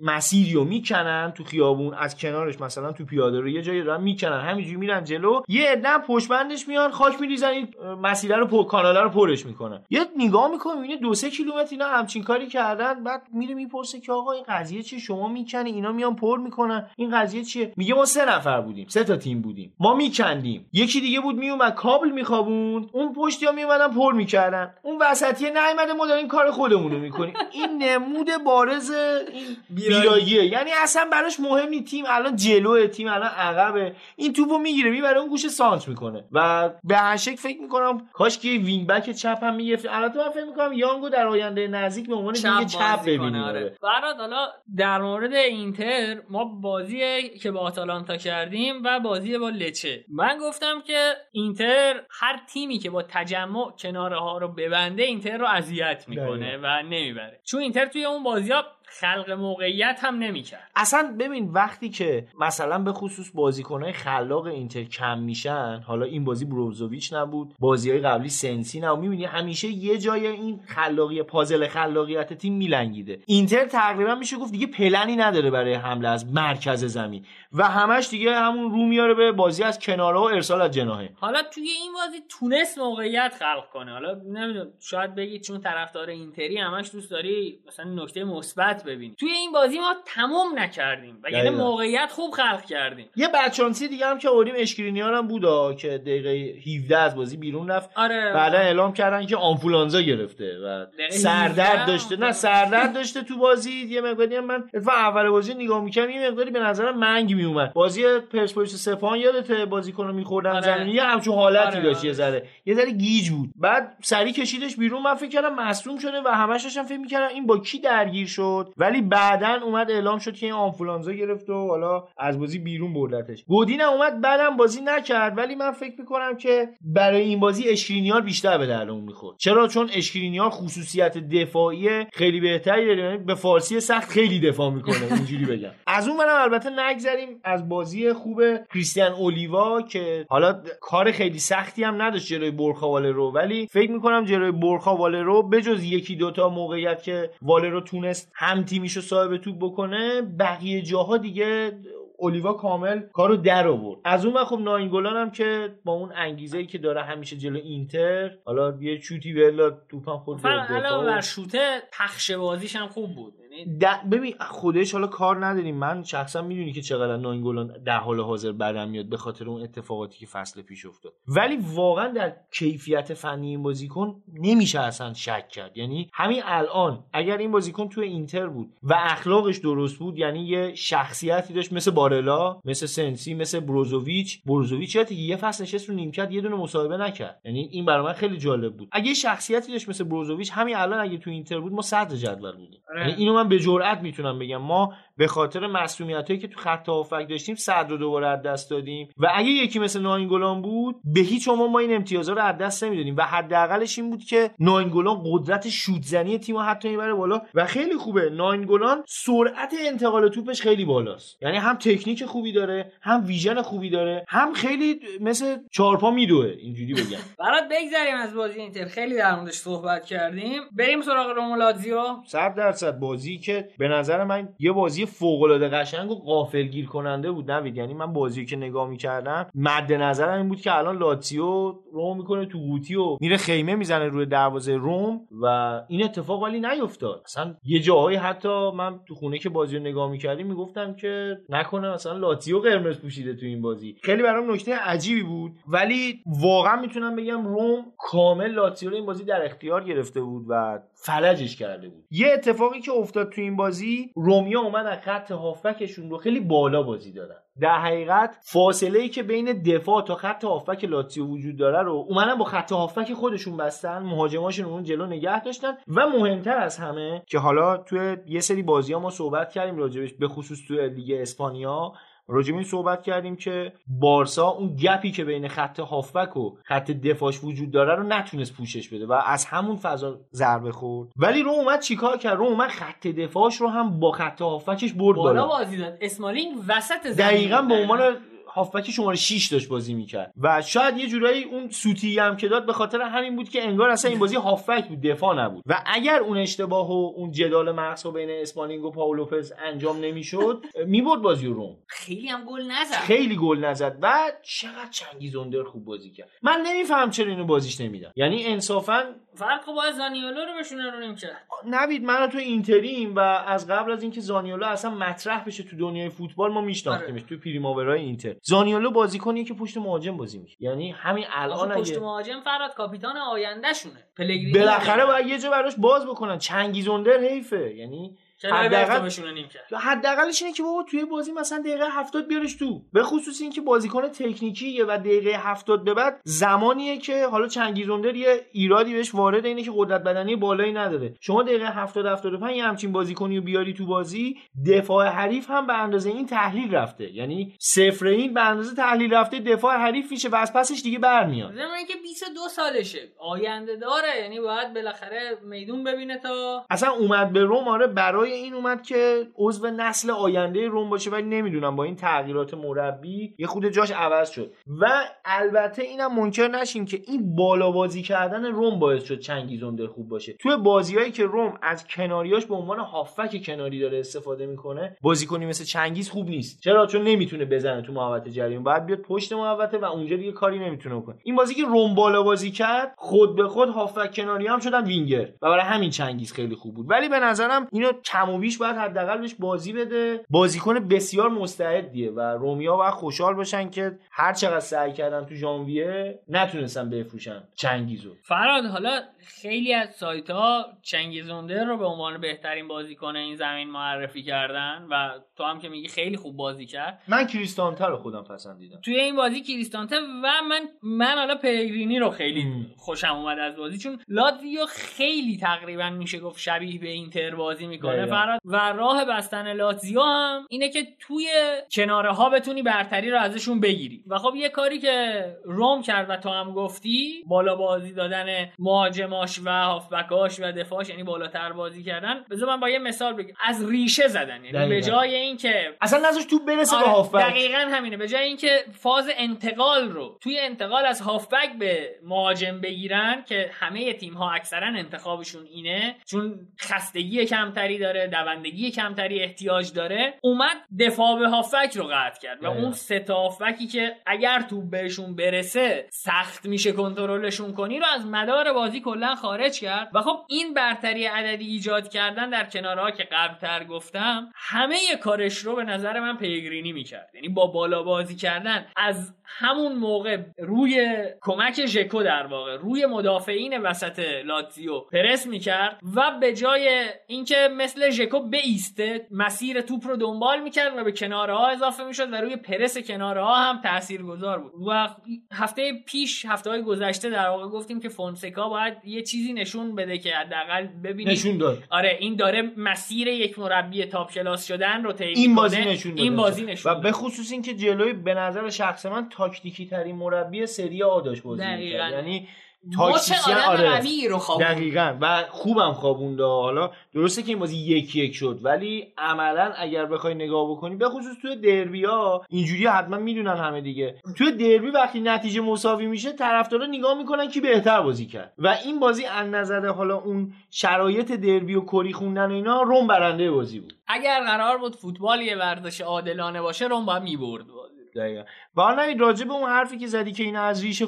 مسیری رو می‌کنن تو خیابون از کنارش مثلا تو پیاده رو یه جایی دارن می‌کنن. همینجوری میرن جلو یه عده بندش میان خاک میریزن این اه، مسیره رو پر کاناله رو پرش می‌کنن یه نگاه می‌کنه می‌بینه دو سه کیلومتر اینا همچین کاری کردن بعد میره می‌پرسه که آقا این قضیه چیه؟ شما می‌کنی؟ اینا میان پر می‌کنن. این قضیه چیه؟ میگه ما سه نفر بودیم سه تا تیم بودیم. ما میکندیم. یکی دیگه بود میومد کابل میخوابوند. اون پشتی ها میومدن پر می‌کردن. اون وسطیه نیومده ما داریم کار خودمون رو می‌کنیم. این نمود بارز این یعنی اصلا براش مهم نیست تیم. الان جلوئه تیم الان عقبه. این توپو می‌گیره می‌بره اون گوشه سانت می‌کنه و به هر شکل فکر می‌کنم کاش که وینگ بک چپ هم می‌گرفت البته من فکر می‌کنم یانگو در آینده نزدیک به عنوان وینگ چپ کنه، ببینیم آره. آره. حالا در مورد اینتر ما بازی که با آتالانتا کردیم و بازی با لچه من گفتم که اینتر هر تیمی که با تجمع کناره ها رو ببنده اینتر رو اذیت می‌کنه. و نمی‌بره چون اینتر توی اون بازی ها خلق موقعیت هم نمی‌کرد. اصلا ببین وقتی که مثلا به خصوص بازیکنهای خلاق اینتر کم میشن حالا این بازی بروزوویچ نبود بازی های قبلی سنسی نبود می‌بینی همیشه یه جای این خلاقی پازل خلاقیت تیم میلنگیده. اینتر تقریبا میشه گفت دیگه پلنی نداره برای حمله از مرکز زمین. و همش دیگه همون رو میاره به بازی از کناره و ارسال از جناهه. حالا توی این بازی تونست موقعیت خلق کنه. حالا نمی‌دونم شاید بگید چون طرفدار اینتری همش دوست داری مثلا نکته مثبت ببینی. توی این بازی ما تمام نکردیم و یعنی موقعیت خوب خلق کردیم. یه بچانسی دیگه هم که اوریم اشکرینیان هم بودا که دقیقه 17 از بازی بیرون رفت. آره. بعدا اعلام کردن که آنفولانزا گرفته و سردرد داشته. نه سردرد داشته تو بازی. یه مقداری من اول بازی نگاه می‌کردم یه مقداری به نظرم منگ میومد. بازی پرسپولیس سپاهان یادت بازیکنو میخوردن آره. زمین. یه همچون حالتی آره، داشت آره. یه ذره. یه ذره گیج بود. بعد سری کشیدش بیرون. من فکر کردم مصدوم شده و همش داشتم فکر می‌کردم این با کی درگیر شد. ولی بعدا اومد اعلام شد که این آنفولانزا گرفت و حالا از بازی بیرون بردتش. گودین اومد بعدم بازی نکرد. ولی من فکر می‌کنم که برای این بازی اشکرینیار بیشتر به دردمون می‌خورد. چرا؟ چون اشکرینیار خصوصیت دفاعی خیلی بهتری داره. یعنی به فارسی سخت خیلی دفاع می‌کنه. اینجوری بگم. از اون برم البته نگذریم. از بازی خوب کریستیان اولیوا که حالا کار خیلی سختی هم نداشت جلوی برخا والرو ولی فکر می‌کنم جلوی برخا والرو بجز یکی دوتا موقعیت که والرو تونست هم تیمیشو صاحب توپ بکنه بقیه جاها دیگه اولیوا کامل کارو در آورد. از اون خب ناینگولان هم که با اون انگیزه ای که داره همیشه جلو اینتر حالا یه چوتی بلا توپم خود علاوه بر شوته پخش بازیش هم خوب بود. ببین خودش حالا کار نداریم. من شخصا می‌دونی که چقدر ناینگولان در حال حاضر بدم میاد به خاطر اون اتفاقاتی که فصل پیش افتاد. ولی واقعا در کیفیت فنی این بازیکن نمیشه اصلا شک کرد. یعنی همین الان اگر این بازیکن توی اینتر بود و اخلاقش درست بود یعنی یه شخصیتی داشت مثل بارلا مثل سنسی مثل بروزوویچ. بروزوویچ یه فصل نشست رو نیمکت یه دونه مصاحبه نکرد. یعنی این برای من خیلی جالب بود. اگه شخصیتی داشت مثل بروزوویچ همین الان اگه تو اینتر بود ما صدر جدول بودیم. آره. یعنی اینو من به جرئت می‌تونم بگم. ما به خاطر مسئولیت هایی که تو خط هافک داشتیم صدر رو دوباره از دست دادیم. و اگه یکی مثل ناینگولان بود به هیچ عنوان ما این امتیازها رو از دست نمی‌دادیم. و حداقلش این بود که ناینگولان قدرت شوت زنی تیم رو حتی می‌بره بالا. و خیلی خوبه ناینگولان سرعت انتقال توپش خیلی بالاست. یعنی هم تکنیک خوبی داره هم ویژن خوبی داره هم خیلی مثل چارپا میدوه. اینجوری بگم. برات بگذریم از بازی اینتر. خیلی در موردش صحبت کردیم. بریم سراغ رومولاتزیو صد درصد بازی که به نظر من یه بازی فوق العاده قشنگ و غافلگیر کننده بود نوید. یعنی من بازی که نگاه می‌کردم مد نظرم این بود که الان لاتسیو روم می‌کنه تو قوطی و میره خیمه می‌زنه روی دروازه روم و این اتفاق ولی نیفتاد. اصلا یه جاهایی حتی من تو خونه که بازی رو نگاه می‌کردیم می‌گفتم که نکنه مثلا لاتیو قرمز پوشیده تو این بازی. خیلی برام نکته عجیبی بود. ولی واقعا می‌تونم بگم روم کامل لاتیو رو این بازی در اختیار گرفته بود و فلجش کرده بود. یه اتفاقی که افتاد تو این بازی رومیا اومد از خط هافبکشون رو خیلی بالا بازی دادن. در حقیقت فاصله ای که بین دفاع تا خط هافبک لاتزیو وجود داره رو اومدن با خط هافبک خودشون بستن مهاجماشون اون جلو نگه داشتن و مهمتر از همه که حالا توی یه سری بازی ها ما صحبت کردیم راجبش به خصوص توی لیگ اسپانیا راجب این صحبت کردیم که بارسا اون gap ی که بین خط هافبک و خط دفاعش وجود داره رو نتونست پوشش بده و از همون فضا ضربه خورد. ولی رم اومد چیکار کرد؟ رم اومد خط دفاعش رو هم با خط هافبکش برد بالا. بازی داد. اسمالینگ وسط زمین دقیقا. به عنوان هافبک شماره 6 داشت بازی می‌کرد. و شاید یه جورایی اون سوتی هم که داد به خاطر همین بود که انگار اصلا این بازی هافبک بود دفاع نبود. و اگر اون اشتباه و اون جدال مغز بین اسمالینگ و پائو لوپز انجام نمی‌شد می‌برد بازی رو رم. خیلی هم گل نزد. خیلی گل نزد و چقدر چنگیزوندر خوب بازی کرد. من نمیفهم چرا اینو بازیش نمیدم یعنی انصافا خب باید زانیولو رو بشونه رو نمی‌کرد نوید من و تو اینتریم و از قبل از اینکه زانیولو اصلا مطرح بشه تو دنیای فوتبال ما میشناختیمش تو پریماورای اینتر. زانیولو بازیکنیه که پشت مهاجم بازی می‌کنه یعنی همین الان آخه پشت اگه مهاجم فراد کاپیتان آینده شونه پلگرینی بالاخره باید یه جا براش باز بکنن. چنگیزوندر حیفه. یعنی حداقل- بشونه نیمکرد حداقلش اینه که بابا توی بازی مثلا دقیقه 70 بیارش تو. به خصوص اینکه بازیکن تکنیکیه و دقیقه 70 به بعد زمانیه که حالا چنگیزوندر یه ایرادی بهش وارد اینه که قدرت بدنی بالایی نداره. شما دقیقه 70 75 یه همچین بازیکنی رو بیاری تو بازی دفاع حریف هم به اندازه این تحلیل رفته. یعنی صفر این به اندازه تحلیل رفته دفاع حریف میشه و از پسش دیگه برمیاد. ضمن اینکه 22 سالشه. آینده داره. یعنی باید بالاخره میدون ببینه تا اصلا اومد به روم آره برای این اومد که عضو نسل آینده روم باشه ولی نمی‌دونم با این تغییرات مربی یه خود جاش عوض شد. و البته اینم منکر نشیم که این بالا بازی کردن روم باعث شد چنگیز خوب باشه. توی بازیهایی که روم از کناریاش به عنوان هافک کناری داره استفاده می‌کنه بازیکنی مثل چنگیز خوب نیست. چرا؟ چون نمی‌تونه بزنه تو محوطه جریان. باید بیاد پشت محوطه و اونجا دیگه کاری نمی‌تونه بکنه این بازی که روم بالا بازی کرد خود به خود هافک کناری هم شدن وینگر. و برای همین چنگیز خیلی خوب بود. ولی به نظرم اینو کم و بیش باید حداقل بهش بازی بده. بازیکن بسیار مستعدیه و رومیا باید خوشحال باشن که هر چقدر سعی کردن تو ژانویه نتونستن بفروشن چنگیزو. فراد حالا خیلی از سایت ها چنگیزونده رو به عنوان بهترین بازیکن این زمین معرفی کردن و تو هم که میگی خیلی خوب بازی کرد. من کریستانته رو خودم پسندیدم. توی این بازی کریستانته و من من حالا پیگرینی رو خیلی خوشم اومد از بازی چون لاتزیو خیلی تقریبا میشه گفت شبیه به اینتر بازی می‌کنه. فراد و راه بستن لاتزیو هم اینه که توی کناره ها بتونی برتری رو ازشون بگیری. و خب یه کاری که روم کرد و تو هم گفتی بالا بازی دادن مهاجماش و هافبکاش و دفاعش یعنی بالاتر بازی کردن. بذار من با یه مثال بگم. از ریشه زدن یعنی به جای اینکه اصلا نذاش تو برسه آره به هافبک. دقیقا همینه. به جای اینکه فاز انتقال رو توی انتقال از هافبک به مهاجم بگیرن که همه تیم ها اکثرا انتخابشون اینه چون خستگی کمتری داره. دوندگی کمتری احتیاج داره اومد دفاع به هافبک رو قطع کرد و اون سه تا هافبکی که اگر توپ بهشون برسه سخت میشه کنترلشون کنی رو از مدار بازی کلا خارج کرد. و خب این برتری عددی ایجاد کردن در کنارها که قبلتر گفتم همه کارش رو به نظر من پیگرینی می‌کرد. یعنی با بالا بازی کردن از همون موقع روی کمک ژکو در واقع روی مدافعین وسط لاتزیو پرس می‌کرد و به جای اینکه مثل ژکو بیسته مسیر توپ رو دنبال می‌کرد و به کناره ها اضافه می‌شد و روی پرس کناره ها هم تاثیرگذار بود و هفته پیش هفته های گذشته در واقع گفتیم که فونسکا باید یه چیزی نشون بده که حداقل ببینیم نشون داد آره این داره مسیر یک مربی تاپ کلاس شدن رو طی این بازی. نشون داد این بازی نشون و. به خصوص اینکه جلوی به نظر شخص من تاکتیکی ترین مربی سری آ داشت بازی. یعنی تاکتیسیان آره. قوی رو خوابون دقیقا. و خوبم خوابونده. حالا درسته که این بازی یک یک شد ولی عملا اگر بخوای نگاه بکنی به خصوص توی دربی ها اینجوری حتما می‌دونن همه دیگه. توی دربی وقتی نتیجه مساوی میشه طرفدارا نگاه می‌کنن کی بهتر بازی کرد. و این بازی از نظر حالا اون شرایط دربی و کری خوندن و اینا روم برنده بازی بود. اگر قرار بود فوتبال یه ورزش عادلانه باشه روم باید می‌برد بازی. دقیقا. و حالا نوید راجع به اون حرفی که زدی که اینا از ریشه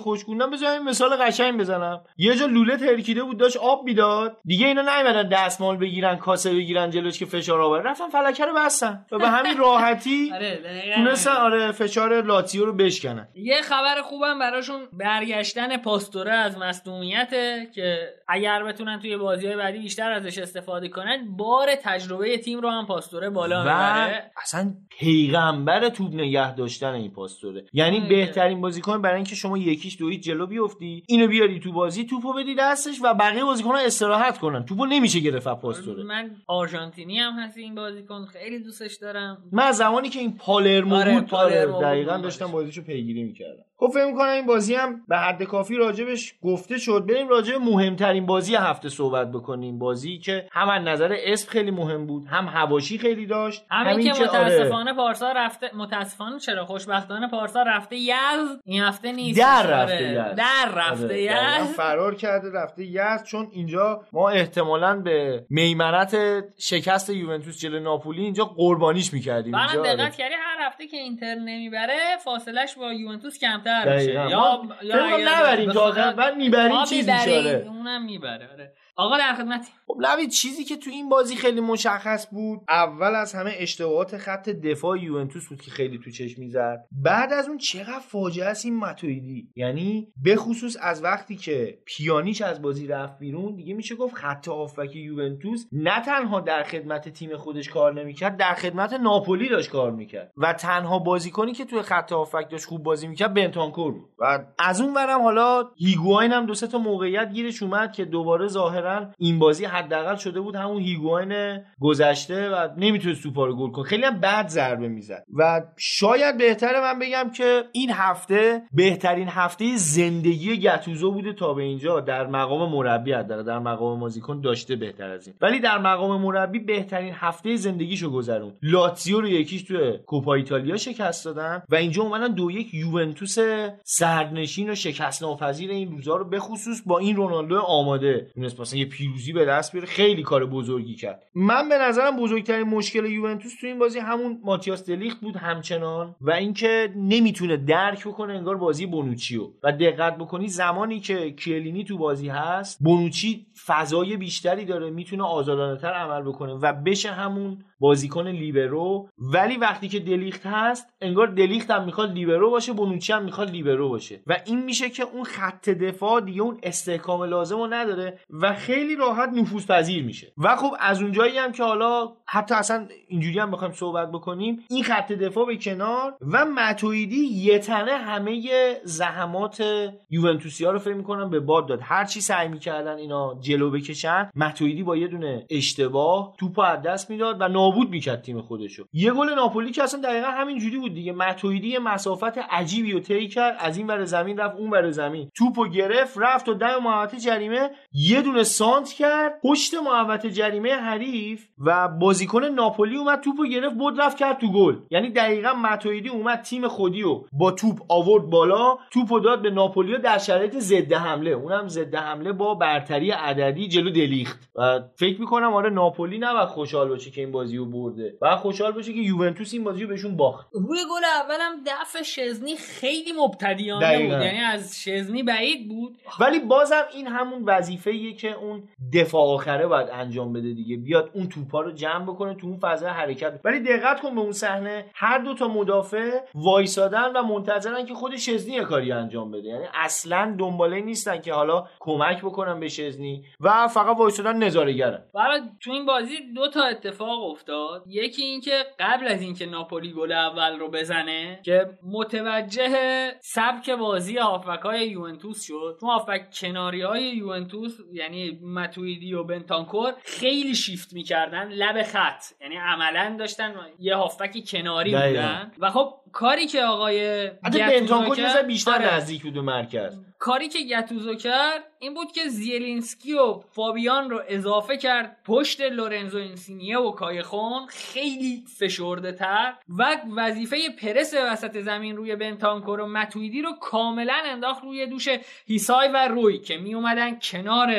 بذار این مثال قشنگ بزنم. یه جا لوله ترکیده بود داشت آب می‌داد. دیگه اینا نیومدن دستمال بگیرن کاسه بگیرن جلوش که فشار آوره. رفتن فلکه رو بستن و به همین راحتی آره. تونستن آره فشار لاتیو رو بشکنن. یه خبر خوبم براشون برگشتن پاستوره از مصدومیته که اگر بتونن توی بازی های بعدی بیشتر ازش استفاده کنن بار تجربه تیم رو هم پاستوره بالا و می‌بره اصلا پیغمبر توپ نگه داشتن این پاستوره. یعنی آره. بهترین بازیکن برای اینکه شما یکیش دویت جلو بیفتی اینو بیاری تو بازی توپو بدی دستش و بقیه بازیکن‌ها استراحت کنن. توپو نمیشه گرفت پاستوره من آرژانتینی هم هست این بازیکن خیلی دوستش دارم. من زمانی که این پالرمو آره، بود پالرمو آره، دقیقا بود. داشتم بازیشو پیگیری می‌کردم. خب فکر می‌کنم این بازی هم به حد کافی راجبش گفته شد. بریم راجب مهمترین بازی هفته صحبت بکنیم. بازی که هم از نظر اسم خیلی مهم بود هم هواشی خیلی داشت همین که آره، متاسفانه پارسا رفته متاسفانه چرا خوشبختانه پارسا رفته یزد. این هفته نیست. در آره، رفته یزد. در رفته آره، یزد. فرار کرده رفته یزد. چون اینجا ما احتمالا به میمنت شکست یوونتوس جلو ناپولی اینجا قربانیش می‌کردیم. اینجا آره. دقت کردی هر هفته که اینتر نمی‌بره فاصلش با یوونتوس کمتر دقیقاً. میشه یا اگر نبریم تا آخر بعد می‌بریم چیز میشه اونم می‌بره. آره. آقا در خدمتی خب نوید چیزی که تو این بازی خیلی مشخص بود اول از همه اشتباهات خط دفاع یوونتوس بود که خیلی تو چشم می‌زد. بعد از اون چقدر فاجعه است این ماتویدی یعنی به خصوص از وقتی که پیانیش از بازی رفت بیرون دیگه میشه گفت خط هافبک یوونتوس نه تنها در خدمت تیم خودش کار نمی‌کرد در خدمت ناپولی داشت کار می‌کرد. و تنها بازیکنی که توی خط هافبک داشت خوب بازی می‌کرد بنتانکور بود. و از اون ورم حالا هیگواین هم دو سه تا موقعیت گیرش اومد که دوباره ظاهر ظاهرا این بازی حداقل شده بود همون هیگواین گذشته و نمی‌تونست توپا رو گل کنه. خیلی هم بد ضربه می‌زد. و شاید بهتره من بگم که این هفته بهترین هفته زندگی گتوزو بوده تا به اینجا. در مقام مربی حداقل در مقام بازیکن داشته بهتر از این. ولی در مقام مربی بهترین هفته زندگیشو گذرون لاتزیو رو یکیش توی کوپا ایتالیا شکست دادن و اینجا اومدن دو یک یوونتوس سردنشین و شکست ناپذیر این روزا رو بخصوص با این رونالدو آماده. مثلا یه پیروزی به دست بیاره خیلی کار بزرگی کرد. من به نظرم بزرگترین مشکل یوونتوس تو این بازی همون ماتیاس دلیخت بود همچنان و اینکه نمی‌تونه درک بکنه انگار بازی بونوچیو. و دقت بکنی زمانی که کلینی تو بازی هست بونوچی فضای بیشتری داره می‌تونه آزادانه تر عمل بکنه و بشه همون بازیکن لیبرو. ولی وقتی که دلیخت هست انگار دلیخت هم می‌خواد لیبرو باشه بونوچی هم می‌خواد لیبرو باشه. و این میشه که اون خط دفاع دیگه اون استحکام لازم رو نداره و خیلی راحت نفوذ پذیر میشه. و خب از اونجایی هم که حالا حتی اصلا اینجوری هم بخوایم صحبت بکنیم این خط دفاع به کنار و متویدی یه تنه همه زحمات یوونتوسی ها رو فکر می‌کنم به باد داد. هر چی سعی می‌کردن اینا جلو بکشن متویدی با یه دونه اشتباه توپ از دست می‌داد و نابود می‌کرد تیم خودشو. یه گل ناپولی که اصلا دقیقا همین جوری بود دیگه. متویدی مسافت عجیبی رو طی کرد از این ور زمین رفت اون ور زمین. توپو گرفت رفت و دم محوطه جریمه. یه دونه سانت کرد. پشت محوطه جریمه حریف و بازیکن ناپولی اومد توپو گرفت بود رفت کرد تو گل. یعنی دقیقا متویدی اومد تیم خودی رو با توپ آورد بالا توپو داد به ناپولی در شرایط ضد حمله. اونم ضد حمله با برتری عددی جلو دلیخت. و فکر می‌کنم آره ناپولی نباید خوشحال باشه که این بازی رو برده. و خوشحال باشه که یوونتوس این بازی رو بهشون باخت. روی گل اولم دفع شزنی خیلی مبتدیانه بود. یعنی از شزنی بعید بود. ولی بازم این همون وظیفه‌ایه که اون دفاع آخره باید انجام بده دیگه. بیاد اون توپا رو جمع بکنه تو اون فضا حرکت. ولی دقت کن به اون صحنه. هر دو تا مدافع وایسادن و منتظرن که خود شزنی کاری انجام بده. یعنی اصلا دنباله نیستن که حالا کمک بکنن به شزنی و فقط وایسادن نظاره‌گرن. برای تو این بازی دو تا اتفاق افتاد. یکی اینکه قبل از اینکه ناپولی گل اول رو بزنه که متوجه سبک بازی هافبک های یوونتوس شد. چون هافبک کناری های یوونتوس یعنی متویدی و بنتانکور خیلی شیفت می‌کردن. لب خط. یعنی عملا داشتن یه هافبک کناری بودن. و خب کاری که آقای بنتانکور بیشتر آره. نزدیک بود مرکز کاری که گتوزو کرد این بود که زیلینسکی و فابیان رو اضافه کرد پشت لورنزو اینسینیه و کایخون خیلی فشرده تر و وظیفه پرس وسط زمین روی بنتانکور و متویدی رو کاملا انداخت روی دوش هیسای و روی که می اومدن کنار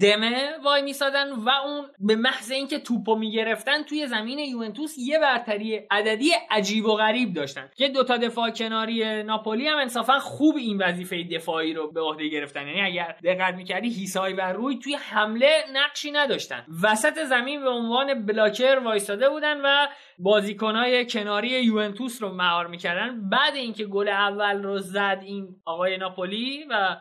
دمه وای میسادن و اون به محض اینکه توپو می‌گرفتن توی زمین یوونتوس یه برتری عددی عجیب و غریب داشتن که دوتا دفاع کناری ناپولی هم انصافا خوب این وظیفه دفاعی رو به عهده گرفتن. یعنی اگر دقت می‌کردی هیسای و روی توی حمله نقشی نداشتن. وسط زمین به عنوان بلاکر وایستاده بودن و بازیکنهای کناری یوونتوس رو مهار می‌کردن. بعد اینکه گل اول رو زد این آقای ناپولی و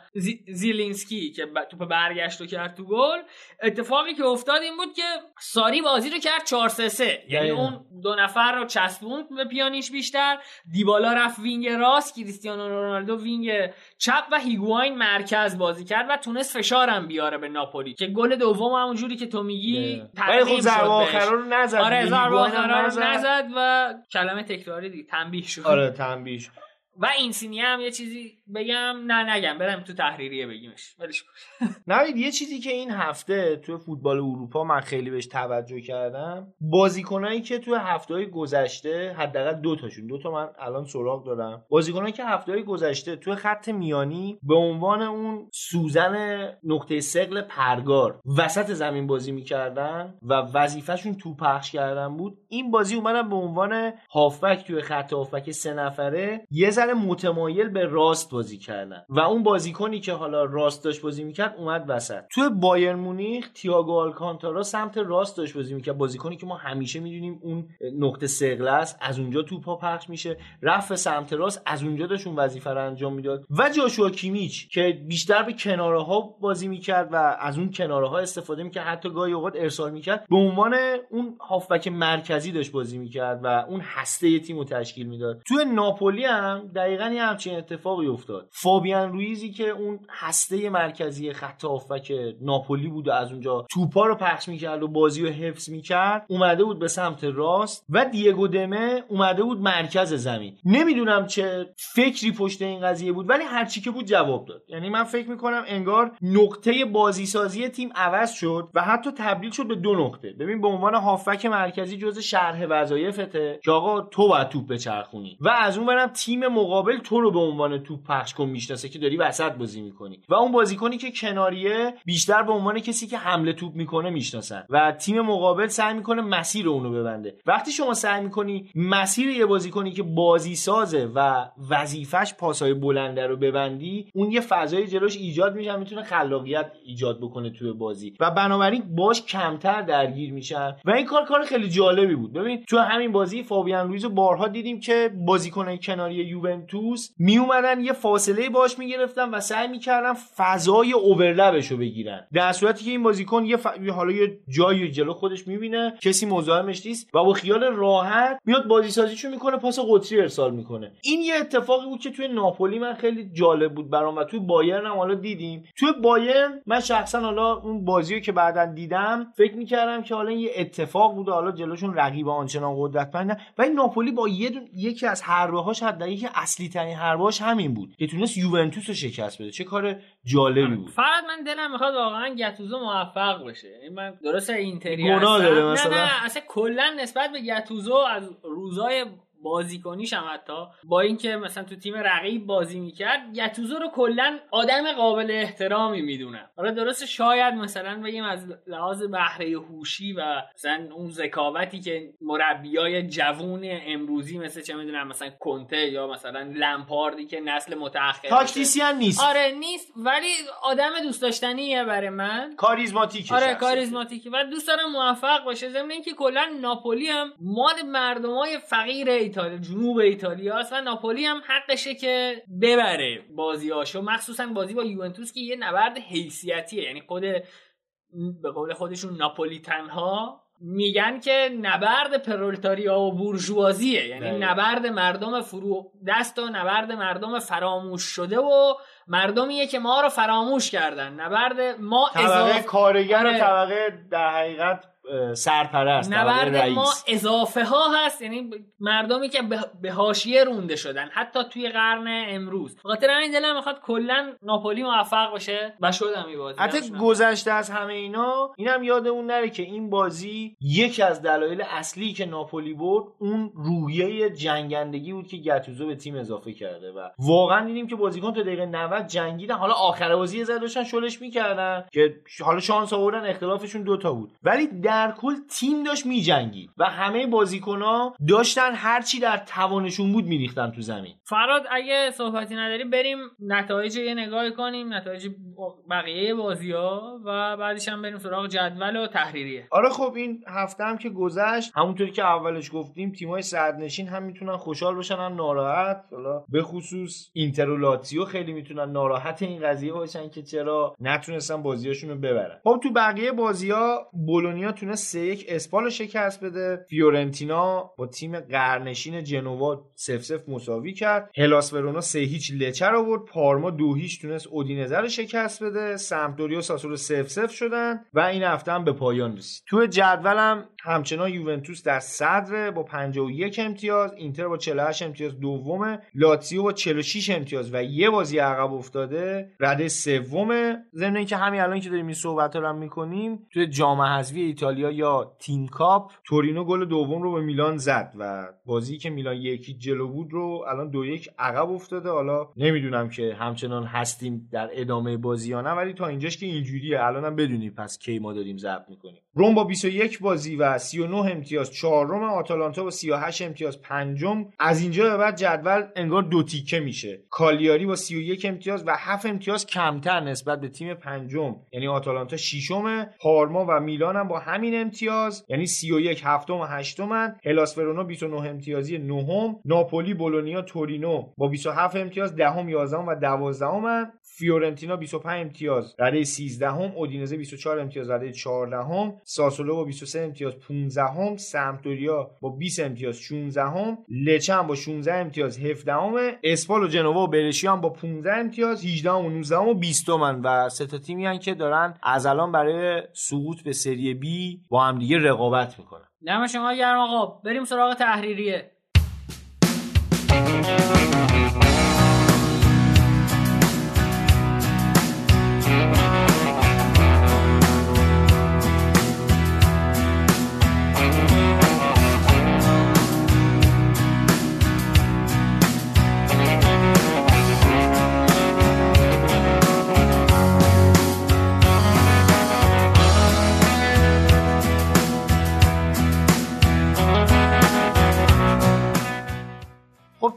زیلینسکی که توپ برگشت رو کرد تو گل اتفاقی که افتاد این بود که ساری بازی رو کرد 4 3 3 یعنی اون دو نفر رو چسبوند به پیانیش بیشتر. دیبالا رفت وینگ راست کریستیانو رونالدو وینگ چپ و هیگواین مرکز بازی کرد و تونست فشارم بیاره به ناپولی که گل دوم همونجوری که تو میگی ولی خب ضربه آخر رو نزد آره ضربه آخر رو نزد و کلمه تکراری دیگه تنبیه شد. آره تنبیه شد. و این هم یه چیزی بگم نه نگم برم تو تحریریه بگیمش. ولش نوید یه چیزی که این هفته تو فوتبال اروپا من خیلی بهش توجه کردم بازیکنایی که تو هفته گذشته حداقل دو تاشون دو تا من الان سراغ دارم. بازیکنایی که هفته گذشته تو خط میانی به عنوان اون سوزن نقطه سقل پرگار وسط زمین بازی می‌کردن و وظیفهشون تو پخش کردن بود این بازی اومدن به عنوان هافبک توی خط هافبک سه نفره یه ذره متمایل به راست بازی کردن. و اون بازیکنی که حالا راست داشت بازی می‌کرد اومد وسط. توی بایر مونیخ تییاگو آلکانتارا سمت راست داشت بازی می‌کرد. بازیکنی که ما همیشه می‌دونیم اون نقطه سقل است از اونجا توپا پخش میشه. رفت سمت راست از اونجا داشت اون وظیفه رو انجام می‌داد. و جاشوا کیمیچ که بیشتر به کناره ها بازی می‌کرد و از اون کناره ها استفاده می‌کرد. حتی گاهی اوقات ارسال می‌کرد. به عنوان اون هافبک مرکزی داشت بازی می‌کرد و اون هسته تیم رو تشکیل می‌داد. توی ناپولی هم دقیقا یه همچین اتفاقی افتاد. فابیان رویزی که اون هسته مرکزی خط هافبک ناپولی بود و از اونجا توپا رو پخش می‌کرد و بازی رو حفظ می‌کرد اومده بود به سمت راست و دیگو دمه اومده بود مرکز زمین. نمی‌دونم چه فکری پشت این قضیه بود ولی هرچی که بود جواب داد. یعنی من فکر می‌کنم انگار نقطه بازی سازی تیم عوض شد و حتی تبدیل شد به دو نقطه. ببین به عنوان هافک مرکزی جز شرح وظایفته که آقا تو باید توپ بچرخونی. و از اون برم تیم مقابل تو رو به عنوان توپ پخش کن می‌شناسه که داری وسط بازی می‌کنی. و اون بازیکنی که کناریه بیشتر به عنوان کسی که حمله توپ می‌کنه می‌شناسن. و تیم مقابل سعی می‌کنه مسیر اونو ببنده. وقتی شما سعی می‌کنی مسیر یه بازیکنی که بازی سازه و وظیفش پاسای بلنده رو ببندی اون یه فضای جلوش ایجاد میشه می‌تونه خلاقیت ایجاد بکنه توی بازی. و بنابراین باش کمتر درگیر میشن. و این کار کار خیلی جالبی بود. ببین تو همین بازی فابیان رویز بارها دیدیم که بازیکنای کناری یوونتوس میومدن یه فاصله باش می‌گرفتن و سعی می‌کردن فضای اوورلپش رو بگیرن. در صورتی که این بازیکن یه ف... حالا یه جایی جلو خودش می‌بینه کسی مزاحمش نیست و با خیال راحت میاد بازی سازیشو می‌کنه پاس قطری ارسال می‌کنه. این یه اتفاقی بود که توی ناپولی من خیلی جالب بود برام و توی بایرن هم حالا دیدیم. توی بایرن من شخصا حالا اون بازی رو که بعدا دیدم فکر می‌کردم که حالا یه اتفاق بوده حالا جلوشون رقیب آنچنان قدرتمندن و این ناپولی با یه دون... یکی از حربه هاش حتی یکی اصلی ترین حربه همین بود. که تونست یوونتوس رو شکست بده. چه کار جالبی بود. فقط من دلم می‌خواد واقعا گتوزو موفق بشه. این من درست اینتری نه. نه اصلا کلا نسبت به گتوزو از روزای بازیکنیش هم حتی با اینکه مثلا تو تیم رقیب بازی می‌کرد گتوزو رو کلا آدم قابل احترامی می‌دونم حالا درست شاید مثلا بگیم از لحاظ بهره هوشی و مثلا اون ذکاوتی که مربیای جوون امروزی مثل چه می‌دونم مثلا کنته یا مثلا لمپاردی که نسل متأخر تاکتیسیان نیست. آره نیست. ولی آدم دوست داشتنیه برای من. کاریزماتیکه آره. کاریزماتیکه. و دوست دارم موفق باشه. ضمن اینکه کلا ناپولی هم مال مردمای فقیر ایتالیا جنوب ایتالیا است و ناپولی هم حقشه که ببره بازیاشو مخصوصا بازی با یوونتوس که یه نبرد حیثیتیه یعنی خود به قول خودشون ناپولیتن ها میگن که نبرد پرولتاریا و بورژوازیه یعنی دقیقا. نبرد مردم فرو دست و نبرد مردم فراموش شده و مردمیه که ما رو فراموش کردن نبرد ما طبقه اضافه کارگر و آره. طبقه در حقیقت سرپرست نبرد ما اضافه ها هست یعنی مردمی که به- حاشیه رونده شدن حتی توی قرن امروز. خاطر همین دلم می‌خواد کلا ناپولی موفق بشه و شدم این بازی. حتی. گذشته از همه اینا اینم یادمون نره که این بازی یکی از دلایل اصلی که ناپولی برد اون روحیه جنگندگی بود که گتوزو به تیم اضافه کرده و واقعا دیدیم که بازیکن تا دقیقه 90 جنگیدن. حالا آخر بازی داشتن شلش می‌کردن که حالا شانس آوردن اختلافشون دوتا بود. ولی در کل تیم داشت میجنگید و همه بازیکنها داشتن هرچی در توانشون بود میریختن تو زمین. فراد اگه صحبتی نداری بریم نتایج یه نگاهی کنیم نتایج بقیه بازی ها و بعدش هم بریم سراغ جدول و تحریریه. آره خب این هفته هم که گذشت همونطوری که اولش گفتیم تیمای صدرنشین هم می‌تونن خوشحال باشن هم ناراحت. حالا به خصوص اینتر و لاتزیو خیلی می‌تونن ناراحت این قضیه باشن که چرا نتونستن بازیاشون رو ببرن. خب تو بقیه بازی ها بولونیا تونست 3 1 اسپال شکست بده. فیورنتینا با تیم قرنشین جنوا 0 0 مساوی کرد. هلاس ورونا 3 هیچ لچه رو برد. پارما 2 هیچ تونست اودینزه رو شکست بده. سمپدوریا ساسولو 0 0 شدن و این هفته هم به پایان رسید. تو جدولم همچنان یوونتوس در صدر با 51 امتیاز اینتر با 48 امتیاز دومه لاتزیو با 46 امتیاز و یه بازی عقب افتاده. رده سومه ضمن اینکه همین الان که داریم این صحبت رو می‌کنیم توی جام حذفی ایتالیا یا تیم کاپ تورینو گل دوم رو به میلان زد و بازی که میلان یکی جلو بود رو الان دو یک عقب افتاده. حالا نمی‌دونم که همچنان هستیم در ادامه بازی یا نه ولی تا اینجاش که اینجوریه. الانم بدونی پس کی ما داریم ضبط می‌کنیم. روم با 21 بازی و 39 امتیاز چهارم آتالانتا با 38 امتیاز پنجم از اینجا به بعد جدول انگار دو تیکه میشه. کالیاری با 31 امتیاز و 7 امتیاز کمتر نسبت به تیم پنجم. یعنی آتالانتا ششم پارما و میلان هم با همین امتیاز. یعنی 31 هفتم و هشتمن هلاس ورونا 29 امتیازی نهم ناپولی بولونیا تورینو با 27 امتیاز دهم یازدهم و دوازدهمن فیورنتینا 25 امتیاز رده 13 هم اودینزه 24 امتیاز رده 14 هم ساسولو با 23 امتیاز 15 هم سمتوریا با 20 امتیاز 16 هم هم با 16 امتیاز 17 هم اسپال و جنوا و برشی هم با 15 امتیاز 18 هم و 19 هم و 20 من و سه تا تیمی هن که دارن از الان برای سقوط به سری بی با هم دیگه رقابت می‌کنن. دم شما گرم آقا بریم سراغ تحریریه.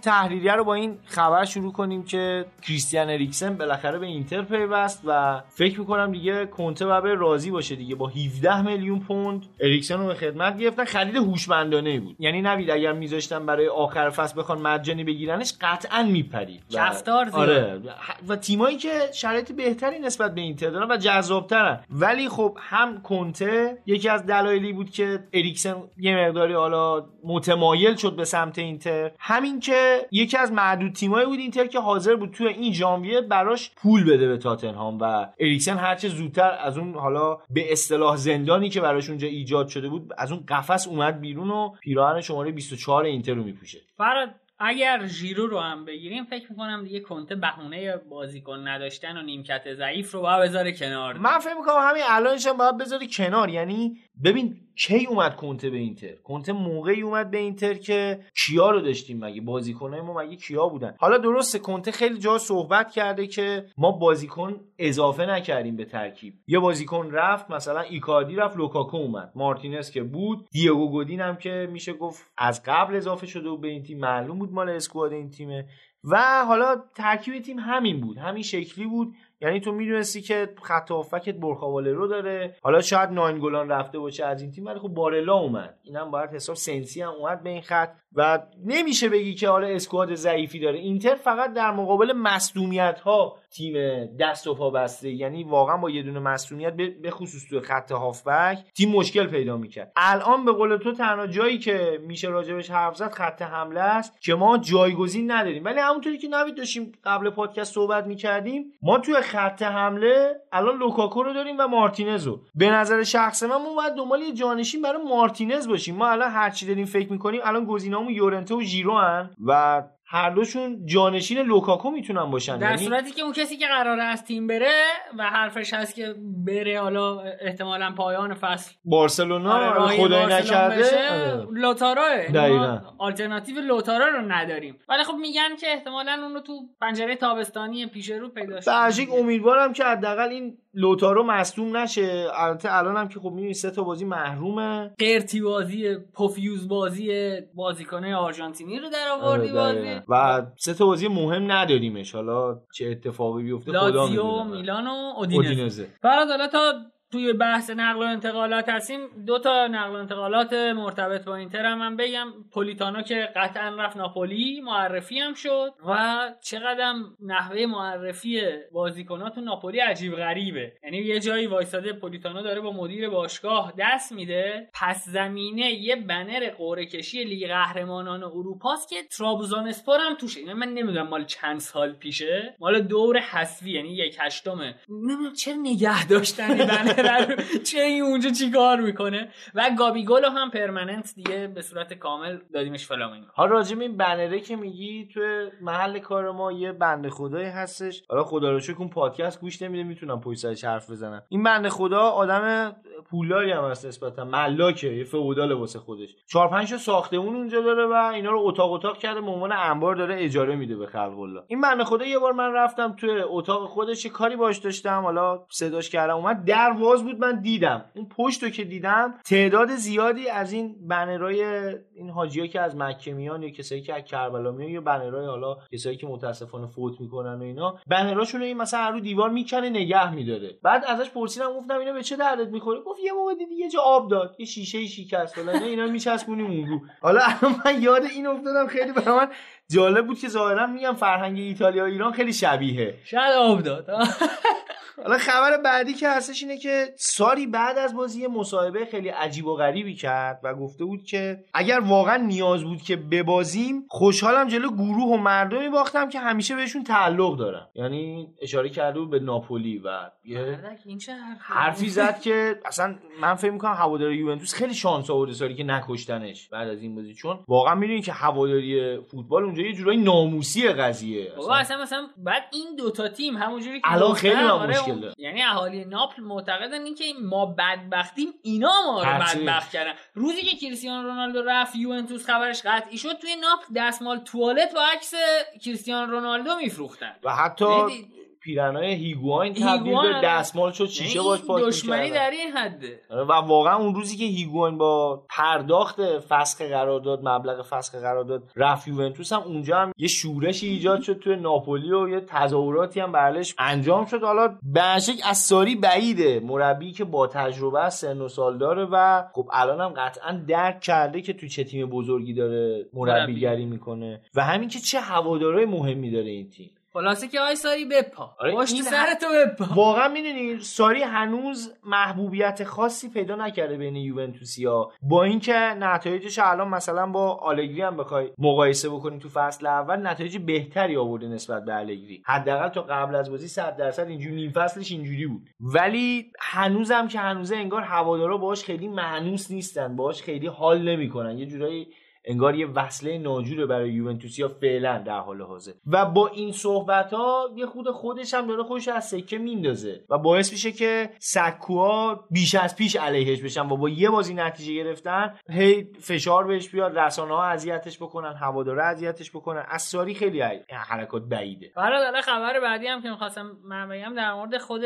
تحریریه رو با این خبر شروع کنیم که کریستیان اریکسن بالاخره به اینتر پیوست و فکر می‌کنم دیگه کنته باید راضی باشه دیگه. با 17 میلیون پوند اریکسن رو به خدمت گرفتن. خرید هوشمندانه بود. یعنی نوید اگر میذاشتن برای آخر فصل بخوان مجانی بگیرنش قطعا میپرید. و- کفتار زیاد. آره. و تیمایی که شرایط بهتری نسبت به اینتر دارن و جذابترن. ولی خب هم کنته یکی از دلایلی بود که اریکسن یه مقداری حالا متمایل شد به سمت اینتر. همین که یکی از معدود تیمایی بود اینتر که حاضر بود توی این ژانویه براش پول بده به تاتنهام و اریکسن هرچه زودتر از اون حالا به اصطلاح زندانی که براش اونجا ایجاد شده بود از اون قفس اومد بیرون و پیراهن شماره 24 اینتر رو میپوشه. فراد اگر ژیرو رو هم بگیریم فکر می‌کنم دیگه کنته بهونه بازیکن نداشتن و نیمکت ضعیف رو باید بذاره کنار. من فکر می‌کنم همین الانش هم باید بذاری کنار. یعنی ببین کی اومد کنته به اینتر؟ کنته موقعی اومد به اینتر که کیا رو داشتیم مگه؟ بازیکنای ما مگه کیا بودن؟ حالا درسته کنته خیلی جا صحبت کرده که ما بازیکن اضافه نکردیم به ترکیب. یه بازیکن رفت مثلا ایکاردی رفت لوکاکو اومد. مارتینز که بود دیگو گودین هم که میشه گفت از قبل اضافه شده و به این تیم معلوم بود مال squad این تیمه. و حالا ترکیب تیم همین بود همین شکلی بود. یعنی تو می‌دونستی که خط هافبک بورخا والرو رو داره. حالا شاید ناینگولان رفته باشه از این تیم ولی خب بارلا اومد. اینم باید حساب سنسی هم اومد به این خط. و نمیشه بگی که حالا squad ضعیفی داره. اینتر فقط در مقابل مصدومیت ها تیم دست و پا بسته. یعنی واقعا با یه دونه مصدومیت به خصوص تو خط هافبک تیم مشکل پیدا می‌کرد. الان به قول تو تنها جایی که میشه راجبش حرف زد خط حمله است که ما جایگزین نداریم. ولی همونطوری که نوید داشتیم قبل پادکست صحبت می‌کردیم ما توی خط حمله الان لوکاکو رو داریم و مارتینز رو. به نظر شخص من ما باید دنبال یه جانشین برای مارتینز باشیم. ما الان هر چی داریم فکر می‌کنیم الان گزینه‌مون یورنته و ژیرو هن و هر دوشون جانشین لوکاکو می‌تونن باشن. در یعنی صورتی که اون کسی که قراره از تیم بره و حرفش هست که بره حالا احتمالا پایان فصل. بارسلونا آره، خدای نکرده. آره. دقیقاً. ما آلترناتیو لوتارو رو نداریم. ولی خب میگن که احتمالا اون رو تو پنجره تابستانی پیش رو پیدا عجیب امیدوارم که حداقل این لوتارو مصدوم نشه. البته الان هم که خب می‌دونی سه تا بازی محرومه. قرتی بازی پوفیوز بازی بازیکنه آرژانتینی رو در آوردی آره، بازی. دقیقاً. و سه تا بازی مهم نداریمش. حالا چه اتفاقی بیفته خدا لاتزیو می‌دونه. میلان و اودینزه. اودینزه. فراد حالا تا توی بحث نقل و انتقالات هستیم دو تا نقل و انتقالات مرتبط با اینتر هم من بگم. پولیتانو که قطعا رفت ناپولی معرفی هم شد و چقدر نحوه معرفی بازیکنات تو ناپولی عجیب غریبه. یعنی یه جایی وایساده پولیتانو داره با مدیر باشگاه دست میده. پس زمینه یه بنر قرعه کشی لیگ قهرمانان اروپاست که ترابزون اسپور هم توشه. یعنی من نمی‌دونم مال چند سال پیشه. مال دور حذفی یعنی یک هشتمه. نمی‌دونم چرا نگه داشتن چه این اونجا چیکار می‌کنه؟ و گابیگولو هم پرمننت دیگه به صورت کامل دادیمش فلامینگو. حالا راجع به این بنره که میگی تو محل کار ما یه بنده خدایی هستش. حالا خدا رو شکر اون پادکست گوش نمیده می‌تونم پشت سرش حرف بزنم. این بنده خدا آدم پولداری هم هست نسبتا ملاکه یه فئودال واسه خودش. چهار پنج ساختمون اونجا داره و اینا رو اتاق اتاق کرده به عنوان انبار داره اجاره میده به خلق الله. این بنده خدا یه بار من رفتم تو اتاق خودش یه کاری باش داشتم حالا صداش کردم اومد در باز بود من دیدم. اون پشت رو که دیدم تعداد زیادی از این بنرای این حاجیا که از مکه میان یا کسایی که از کربلا میان یا بنرای حالا کسایی که متاسفانه فوت می‌کنن و اینا بنراشون این مثلا رو دیوار می‌کنه نگه میداره. بعد ازش پرسیدم گفتم اینا به چه دردت می‌خوره؟ گفت یه موقع دیدی یه جا آب داد یه شیشه شکست. فلان اینا میچسبونیم اون رو. حالا من یاد این افتادم خیلی برای من جالب بود که ظاهرا میگم فرهنگ ایتالیا ایران خیلی شبیه شاید آب داد. حالا خبر بعدی که هستش اینه که ساری بعد از بازی مصاحبه خیلی عجیب و غریبی کرد و گفته بود که اگر واقعا نیاز بود که ببازیم خوشحالم جلو گروه و مردمی باختم که همیشه بهشون تعلق دارم. یعنی اشاره کرده بود به ناپولی و یه این چه حرفی زد که اصلا من فکر می‌کنم هواداری یوونتوس خیلی شانس آورده سالی که نکشتنش بعد از این بازی چون واقعا می‌دونی که هواداری فوتبال اونجا یه جورایی ناموسی قضیه. بابا اصلا مثلا بعد این دوتا تیم همونجوری که الان خیلی آره، مشکل داره. یعنی اهالی ناپل معتقدن این که ما بدبختیم اینا ما رو. بدبخت کردن روزی که کریستیانو رونالدو رفت یوونتوس خبرش قطعی شد توی ناپل دستمال توالت با عکس کریستیانو رونالدو میفروختن و حتی پیرنهای هیگواین تبدیل به. دستمال شد شیشه باش پاک دشمنی. در این حده. آره، و واقعا اون روزی که هیگواین با پرداخت فسخ قرارداد مبلغ فسخ قرارداد رفت یوونتوس هم اونجا هم یه شورشی ایجاد شد توی ناپولی و یه تظاهراتی هم برلش انجام شد. حالا بنشک از ساری بعیده. مربی که با تجربه سن و سال داره و خب الان هم قطعا درک کرده که تو چه تیم بزرگی داره مربیگری می‌کنه. و همین که چه هوادارهای مهمی داره این تیم. خلاصه که آی ساری بپا. آره، پشت این سر تو بپا. واقعا می‌دونی ساری هنوز محبوبیت خاصی پیدا نکرده بین یوونتوسیا با اینکه نتایجش الان مثلا با آلگری هم بخوای مقایسه بکنی تو فصل اول نتایج بهتری آورده نسبت به آلگری. حداقل تا قبل از بازی 100 درصد اینجوری نیم فصلش اینجوری بود. ولی هنوزم که هنوزه انگار هوادارا باهاش خیلی معنوس نیستن باهاش خیلی حال نمی‌کنن. یه جورایی انگار یه وصله ناجوره برای یوونتوسیا فعلا در حال حاضر. و با این صحبت ها یه خود خودش هم داره خودش از سکه میندازه. و باعث میشه که سکوها بیش از پیش علیهش بشن و با یه بازی نتیجه گرفتن هی فشار بهش بیاد رسانه ها اذیتش بکنن هواداره اذیتش بکنن. از ساری خیلی حرکات بعیده. حالا خبر بعدی هم که می‌خواستم من در مورد خود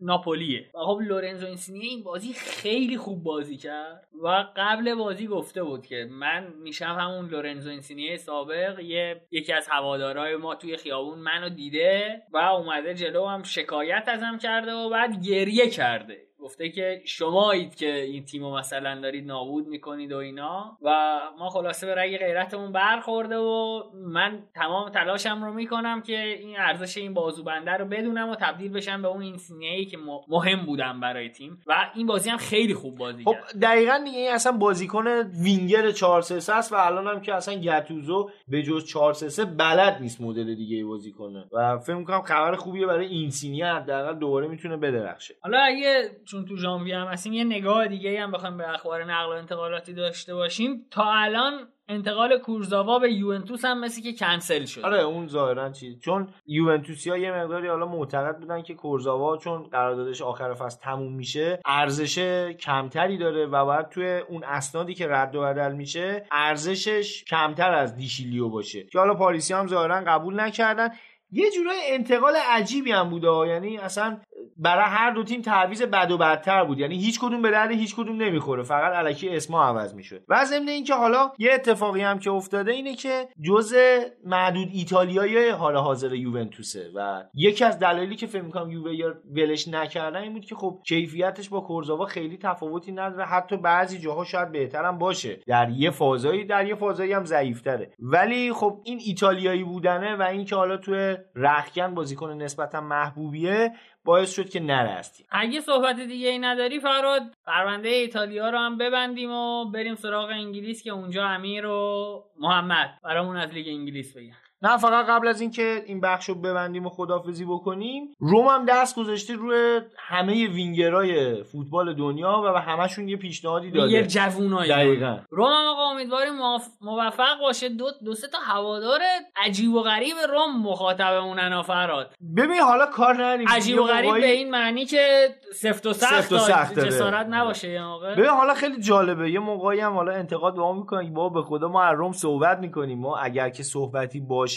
ناپولیه. و خب لورنزو اینسینیه این بازی خیلی خوب بازی کرد و قبل بازی گفته بود که من میشم همون لورنزو اینسینیه سابق یه یکی از هوادارهای ما توی خیابون منو دیده و اومده جلو هم شکایت ازم کرده و بعد گریه کرده. گفته که شمایید که این تیمو مثلا دارید نابود می‌کنید و اینا. و ما خلاصه به رگ غیرتمون برخورده و من تمام تلاشم رو می‌کنم که این ارزش این بازوبنده رو بدونم و تبدیل بشم به اون اینسینیه‌ای که مهم بودم برای تیم. و این بازی هم خیلی خوب بازی خب دقیقا دیگه این اصلا بازیکن وینگر 4 3 است و الان هم که اصلا گتوزو به جز 4 3 بلد نیست مدل دیگه بازی کنه. و فکر می‌کنم خبر خوبیه برای اینسینی حداقل دوباره می‌تونه بدرخشه. حالا اگه چون تو ژانویه هم هستیم یه نگاه دیگه هم بخوایم به اخبار نقل و انتقالاتی داشته باشیم. تا الان انتقال کورزاوا به یوونتوس هم مثل که کنسل شد. آره اون ظاهرا چیز چون یوونتوسیا یه مقداری حالا معتقد بودن که کورزاوا چون قراردادش آخر فصل تموم میشه ارزش کمتری داره و باید توی اون اسنادی که رد و بدل میشه ارزشش کمتر از دیشیلیو باشه. که حالا پاریسی هم ظاهرا قبول نکردن. یه جورای انتقال عجیبی هم بوده. یعنی اصلا برای هر دو تیم تعویض بد و بدتر بود. یعنی هیچ کدوم به درد هیچ کدوم نمی‌خوره. فقط علکی اسما عوض می‌شد و ضمن اینکه حالا یه اتفاقی هم که افتاده اینه که جزء معدود ایتالیایی حال حاضر یوونتوسه و یکی از دلایلی که فکر می‌کنم یووه ولش نکردن این بود که خب کیفیتش با کورزاوا خیلی تفاوتی نداره. حتی بعضی جاها شاید بهترم باشه. در یه فازایی در یه فازایی هم ضعیفتره. ولی خب این ایتالیایی بودنه و اینکه حالا توی رخکن بازیکن نسبتا محبوبیه باعث شد که نره از تیم اگه صحبت دیگه ای نداری فراد پرونده ایتالیا رو هم ببندیم و بریم سراغ انگلیس که اونجا امیر و محمد برامون از لیگ انگلیس بگن. نه فقط قبل از اینکه این بخش رو ببندیم و خدافزی بکنیم روم هم دست گذاشته روی همه وینگرای فوتبال دنیا و به همشون یه پیشنهادی یه داده. جوونایی. دقیقا. روم هم آقا امیدواریم موف- موفق باشه. دو, دو سه تا هوادار عجیب و غریب روم مخاطبمونن فراد ببین حالا کار نداریم. عجیب یه و غریب به این معنی که سفت و سخت, سفت و سخت. جسارت نباشه یه موقع. ببین حالا خیلی جالبه. یه موقعی هم حالا انتقاد به ما می‌کنن با به خدا ما از روم صحبت می‌کنیم. ما اگر که صحبتی باشه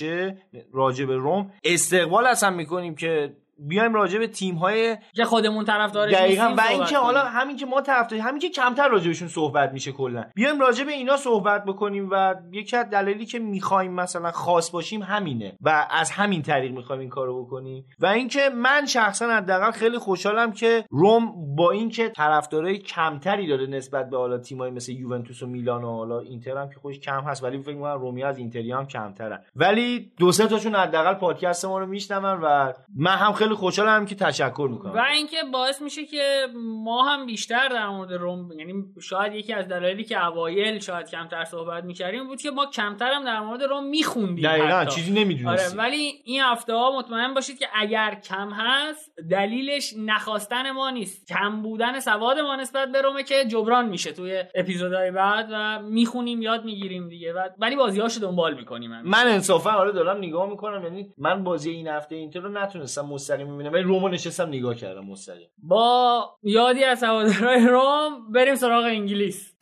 راجع به روم. استقبال اصلا می‌کنیم که بیایم راجع به تیم های که خودمون طرفدارش دقیقا و اینکه. حالا همین که ما طرفدار همین که کمتر راجبشون صحبت میشه کلا. بیایم راجع به اینا صحبت بکنیم و یکی از دلایلی که می‌خوایم مثلا خاص باشیم همینه و از همین طریق می‌خوایم این کارو بکنیم. و اینکه من شخصا حداقل خیلی خوشحالم که روم با اینکه طرفدارای کمتری داره نسبت به حالا تیمایی مثل یوونتوس و میلان و حالا اینتر هم که خودش کم هست ولی فکر می‌کنم رومی از اینتری هم کمترن ولی دو سه تاشون حداقل پادکست ما رو میشنون و من هم خیلی خوشحالم که تشکر می‌کنم. و اینکه باعث میشه که ما هم بیشتر در مورد روم یعنی شاید یکی از دلایلی که اوایل شاید کمتر صحبت می‌کردیم بود که ما کمتر هم در مورد روم میخوندیم دقیقا چیزی نمی‌دونستیم. آره ولی این هفته ها مطمئن باشید که اگر کم هست دلیلش نخواستن ما نیست. کم بودن سواد ما نسبت به رومه که جبران میشه توی اپیزودهای بعد و می‌خونیم یاد می‌گیریم دیگه. و ولی بازیهاشو دنبال می‌کنیم. هم. من انصافا آره دارم نگاه می‌کنم. یعنی من بازی این هفته اینتر رو نتونستم مستقیم ببینم ولی رومو نشستم نگاه کردم مستقیم. با یادی از هوادارهای روم بریم سراغ انگلیس.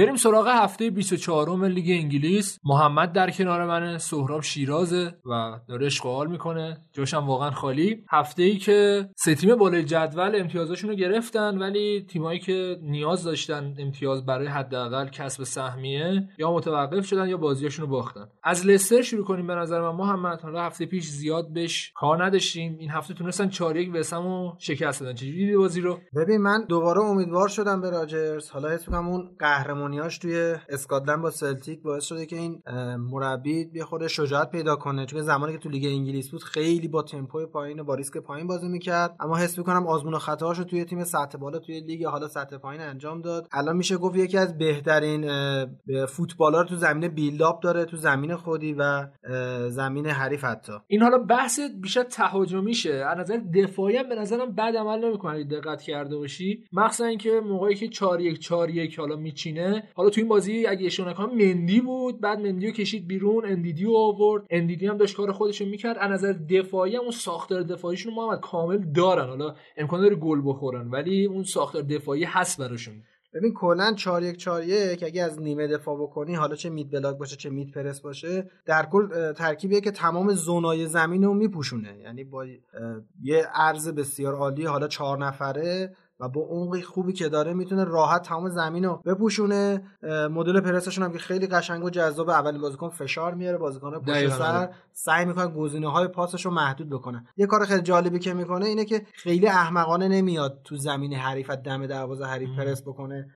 بریم سراغ هفته 24 لیگ انگلیس. محمد در کنار منه سهراب شیرازه و داره اشغال می‌کنه. جاشم واقعا خالی. هفته ای که سه تیم بالای جدول امتیازشون رو گرفتن ولی تیمایی که نیاز داشتن امتیاز برای حداقل کسب سهمیه یا متوقف شدن یا بازیاشون رو باختن. از لستر شروع کنیم به نظر من. محمد حالا هفته پیش زیاد بهش کار نداشتیم. این هفته تونستن 4 1 وسمو شکست دادن. چجوری بازی رو؟ ببین من دوباره امیدوار شدم به راجرز. حالا می‌کنم اون قهرمانیاش توی اسکاتلند با سلتیک باعث شده که این مربی یه خورده شجاعت پیدا کنه. چون زمانی که تو لیگ انگلیس بود خیلی با تمپوی پایین و با ریسک پایین بازی می‌کرد. اما حس می‌کنم آزمون و خطاهاشو توی تیم سطح بالا توی لیگ حالا سطح پایین انجام داد. الان میشه گفت یکی از بهترین فوتبالا رو تو زمین build-up داره تو زمین خودی و زمین حریف حتی. این حالا بحث بیشتر تهاجمیشه. از نظر دفاعی هم به نظرم بد عمل نمی‌کنه دقت کرده باشی. مخصوصا اینکه موقعی که 4 1 4 1 حالا میچینه حالا تو این بازی اگه اشتباه نکنم مندی بود. بعد مندی رو کشید بیرون اندیدی رو آورد. اندیدی هم داشت کار خودش می‌کرد. از نظر دفاعی هم اون ساختار دفاعیشون محمد کامل دارن. حالا امکان داره گل بخورن ولی اون ساختار دفاعی هست براشون. ببین کلا 4 1 4 1 اگه از نیمه دفاع بکنی حالا چه مید بلاک باشه چه مید پرس باشه در کل ترکیبیه که تمام زونای زمین رو میپوشونه. یعنی با یه عرض بسیار عالی حالا چهار نفره. و با عمق خوبی که داره می‌تونه راحت تمام زمین رو بپوشونه. مدل پرسشون هم که خیلی قشنگ و جذاب. اولین بازیکن فشار میاره بازیکن پشت سر. سعی می‌کنه گزینه های پاسش رو محدود بکنه. یه کار خیلی جالبی که می‌کنه اینه که خیلی احمقانه نمیاد تو زمین حریف دم دروازه حریف پرس بکنه.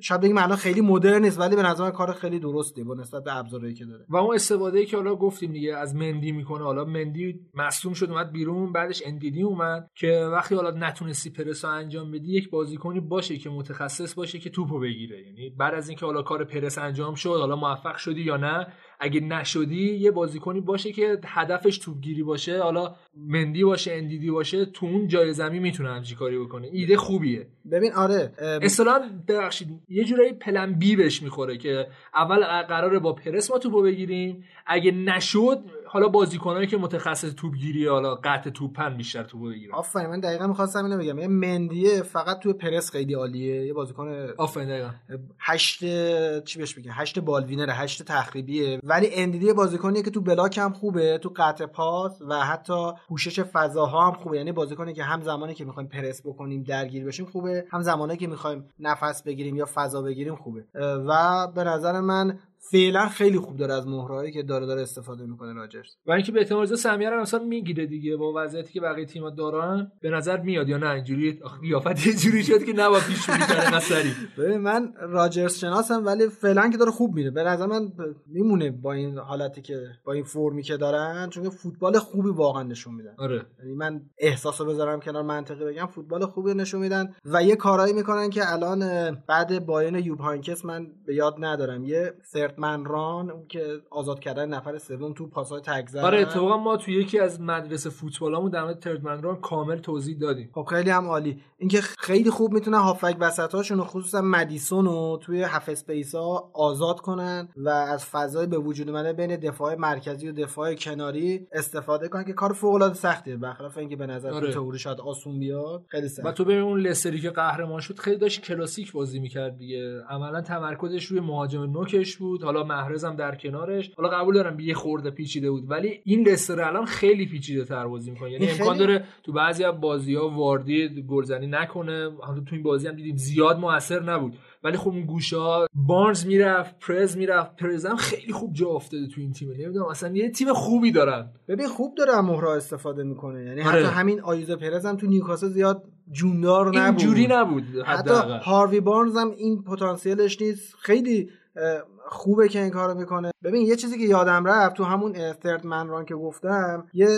شاید بگیم الان خیلی مدرن نیست ولی به نظر کار خیلی درسته با نسبت به ابزارهایی که داره. و اون استفاده ای که حالا گفتیم دیگه از مندی می‌کنه. حالا مندی مصدوم شد اومد بیرون. بعدش اندیدی اومد که وقتی حالا نتونستی پرس رو انجام بدی یک بازیکنی باشه که متخصص باشه که توپو بگیره. یعنی بعد از اینکه حالا کار پرس انجام شد حالا موفق شدی یا نه اگه نشدی یه بازیکنی باشه که هدفش توپگیری باشه حالا مندی باشه اندیدی باشه تو اون جای زمین می‌تونه همچین کاری بکنه. ایده خوبیه. ببین آره اصلا ببخشید یه جورایی plan B بهش می‌خوره که اول قراره با پرس ما توپو بگیریم اگه نشد حالا بازیکنایی که متخصص توپگیری حالا قطع توپن بیشتر توپو بگیرن. آفرین من دقیقا می‌خواستم اینو بگم. یه مندیه فقط توی پرس خیلی عالیه. یه بازیکن آفرین دقیقا. هشت چی بهش میگن؟ هشت ball winner هشت تخریبیه. ولی اندیدی بازیکنیه که تو block هم خوبه تو قطع پاس و حتی پوشش فضاها هم خوبه. یعنی بازیکنی که هم زمانی که می‌خوایم پرس بکنیم درگیر بشیم خوبه. هم زمانی که می‌خوایم نفس بگیریم یا فضا بگیریم خوبه. و به نظر من فعلا خیلی خوب داره از مهرهایی که داره داره استفاده می‌کنه راجرز. و اینکه به احتمال سمیه رو مثلا می‌گیره دیگه با وضعیتی که بقیه تیم‌ها دارن به نظر میاد یا نه اینجوری قیافت یه جوری شد که نبا پیش کنه قصری ببین من راجرز شناسم ولی فعلا که داره خوب میره. به نظر من میمونه با این حالتی که با این فرمی که دارن چون فوتبال خوبی واقعا نشون میدن. آره. یعنی من احساسو بذارم کنار منطقی بگم فوتبال خوبی نشون میدن و یه کارایی می‌کنن که الان بعد بایرن یوب هانکس من به یاد ندارم. یه سرد run اون که آزاد کردن نفر سوم تو پاسای تگ زدن. آره اتفاقا ما تو یکی از مدرسه فوتبالامون در مورد third man run کامل توضیح دادیم. خب خیلی هم عالی. اینکه خیلی خوب می‌تونن هافبک وسطاشون خصوصا مدیسون رو توی half space ها آزاد کنن و از فضای به وجود اومده بین دفاع مرکزی و دفاع کناری استفاده کنن که کار فوق العاده سختیه برخلاف اینکه به نظر آره. تو تئوری شاید آسون بیاد خیلی و سخت تو ببین اون لستری که قهرمان شد خیلی داشت کلاسیک بازی می‌کرد دیگه. عملا تمرکزش روی مهاجم نوکش بود. حالا محرز هم در کنارش. حالا قبول دارم یه خورده پیچیده بود ولی این لستر الان خیلی پیچیده تر بازی می‌کنه. یعنی امکان خیلی- داره تو بعضی از بازی ها واردی گلزنی نکنه. حالا تو این بازی هم دیدیم زیاد موثر نبود. ولی خب اون گوشه ها بارنز می‌رفت پرز می‌رفت. پرز هم خیلی خوب جا افتاده تو این تیم نمی‌دونم اصلا یه تیم خوبی دارن. ببین خوب داره مهره‌ها استفاده می‌کنه. یعنی آره. حتی همین آیوزه پرز هم تو نیوکاسل زیاد جوندار نبود. اینجوری نبود حتی حداقل هاروی بارنز هم این پتانسیلش نیست. خیلی خوبه که این کارو می‌کنه. ببین یه چیزی که یادم رفت تو همون third man run که گفتم یه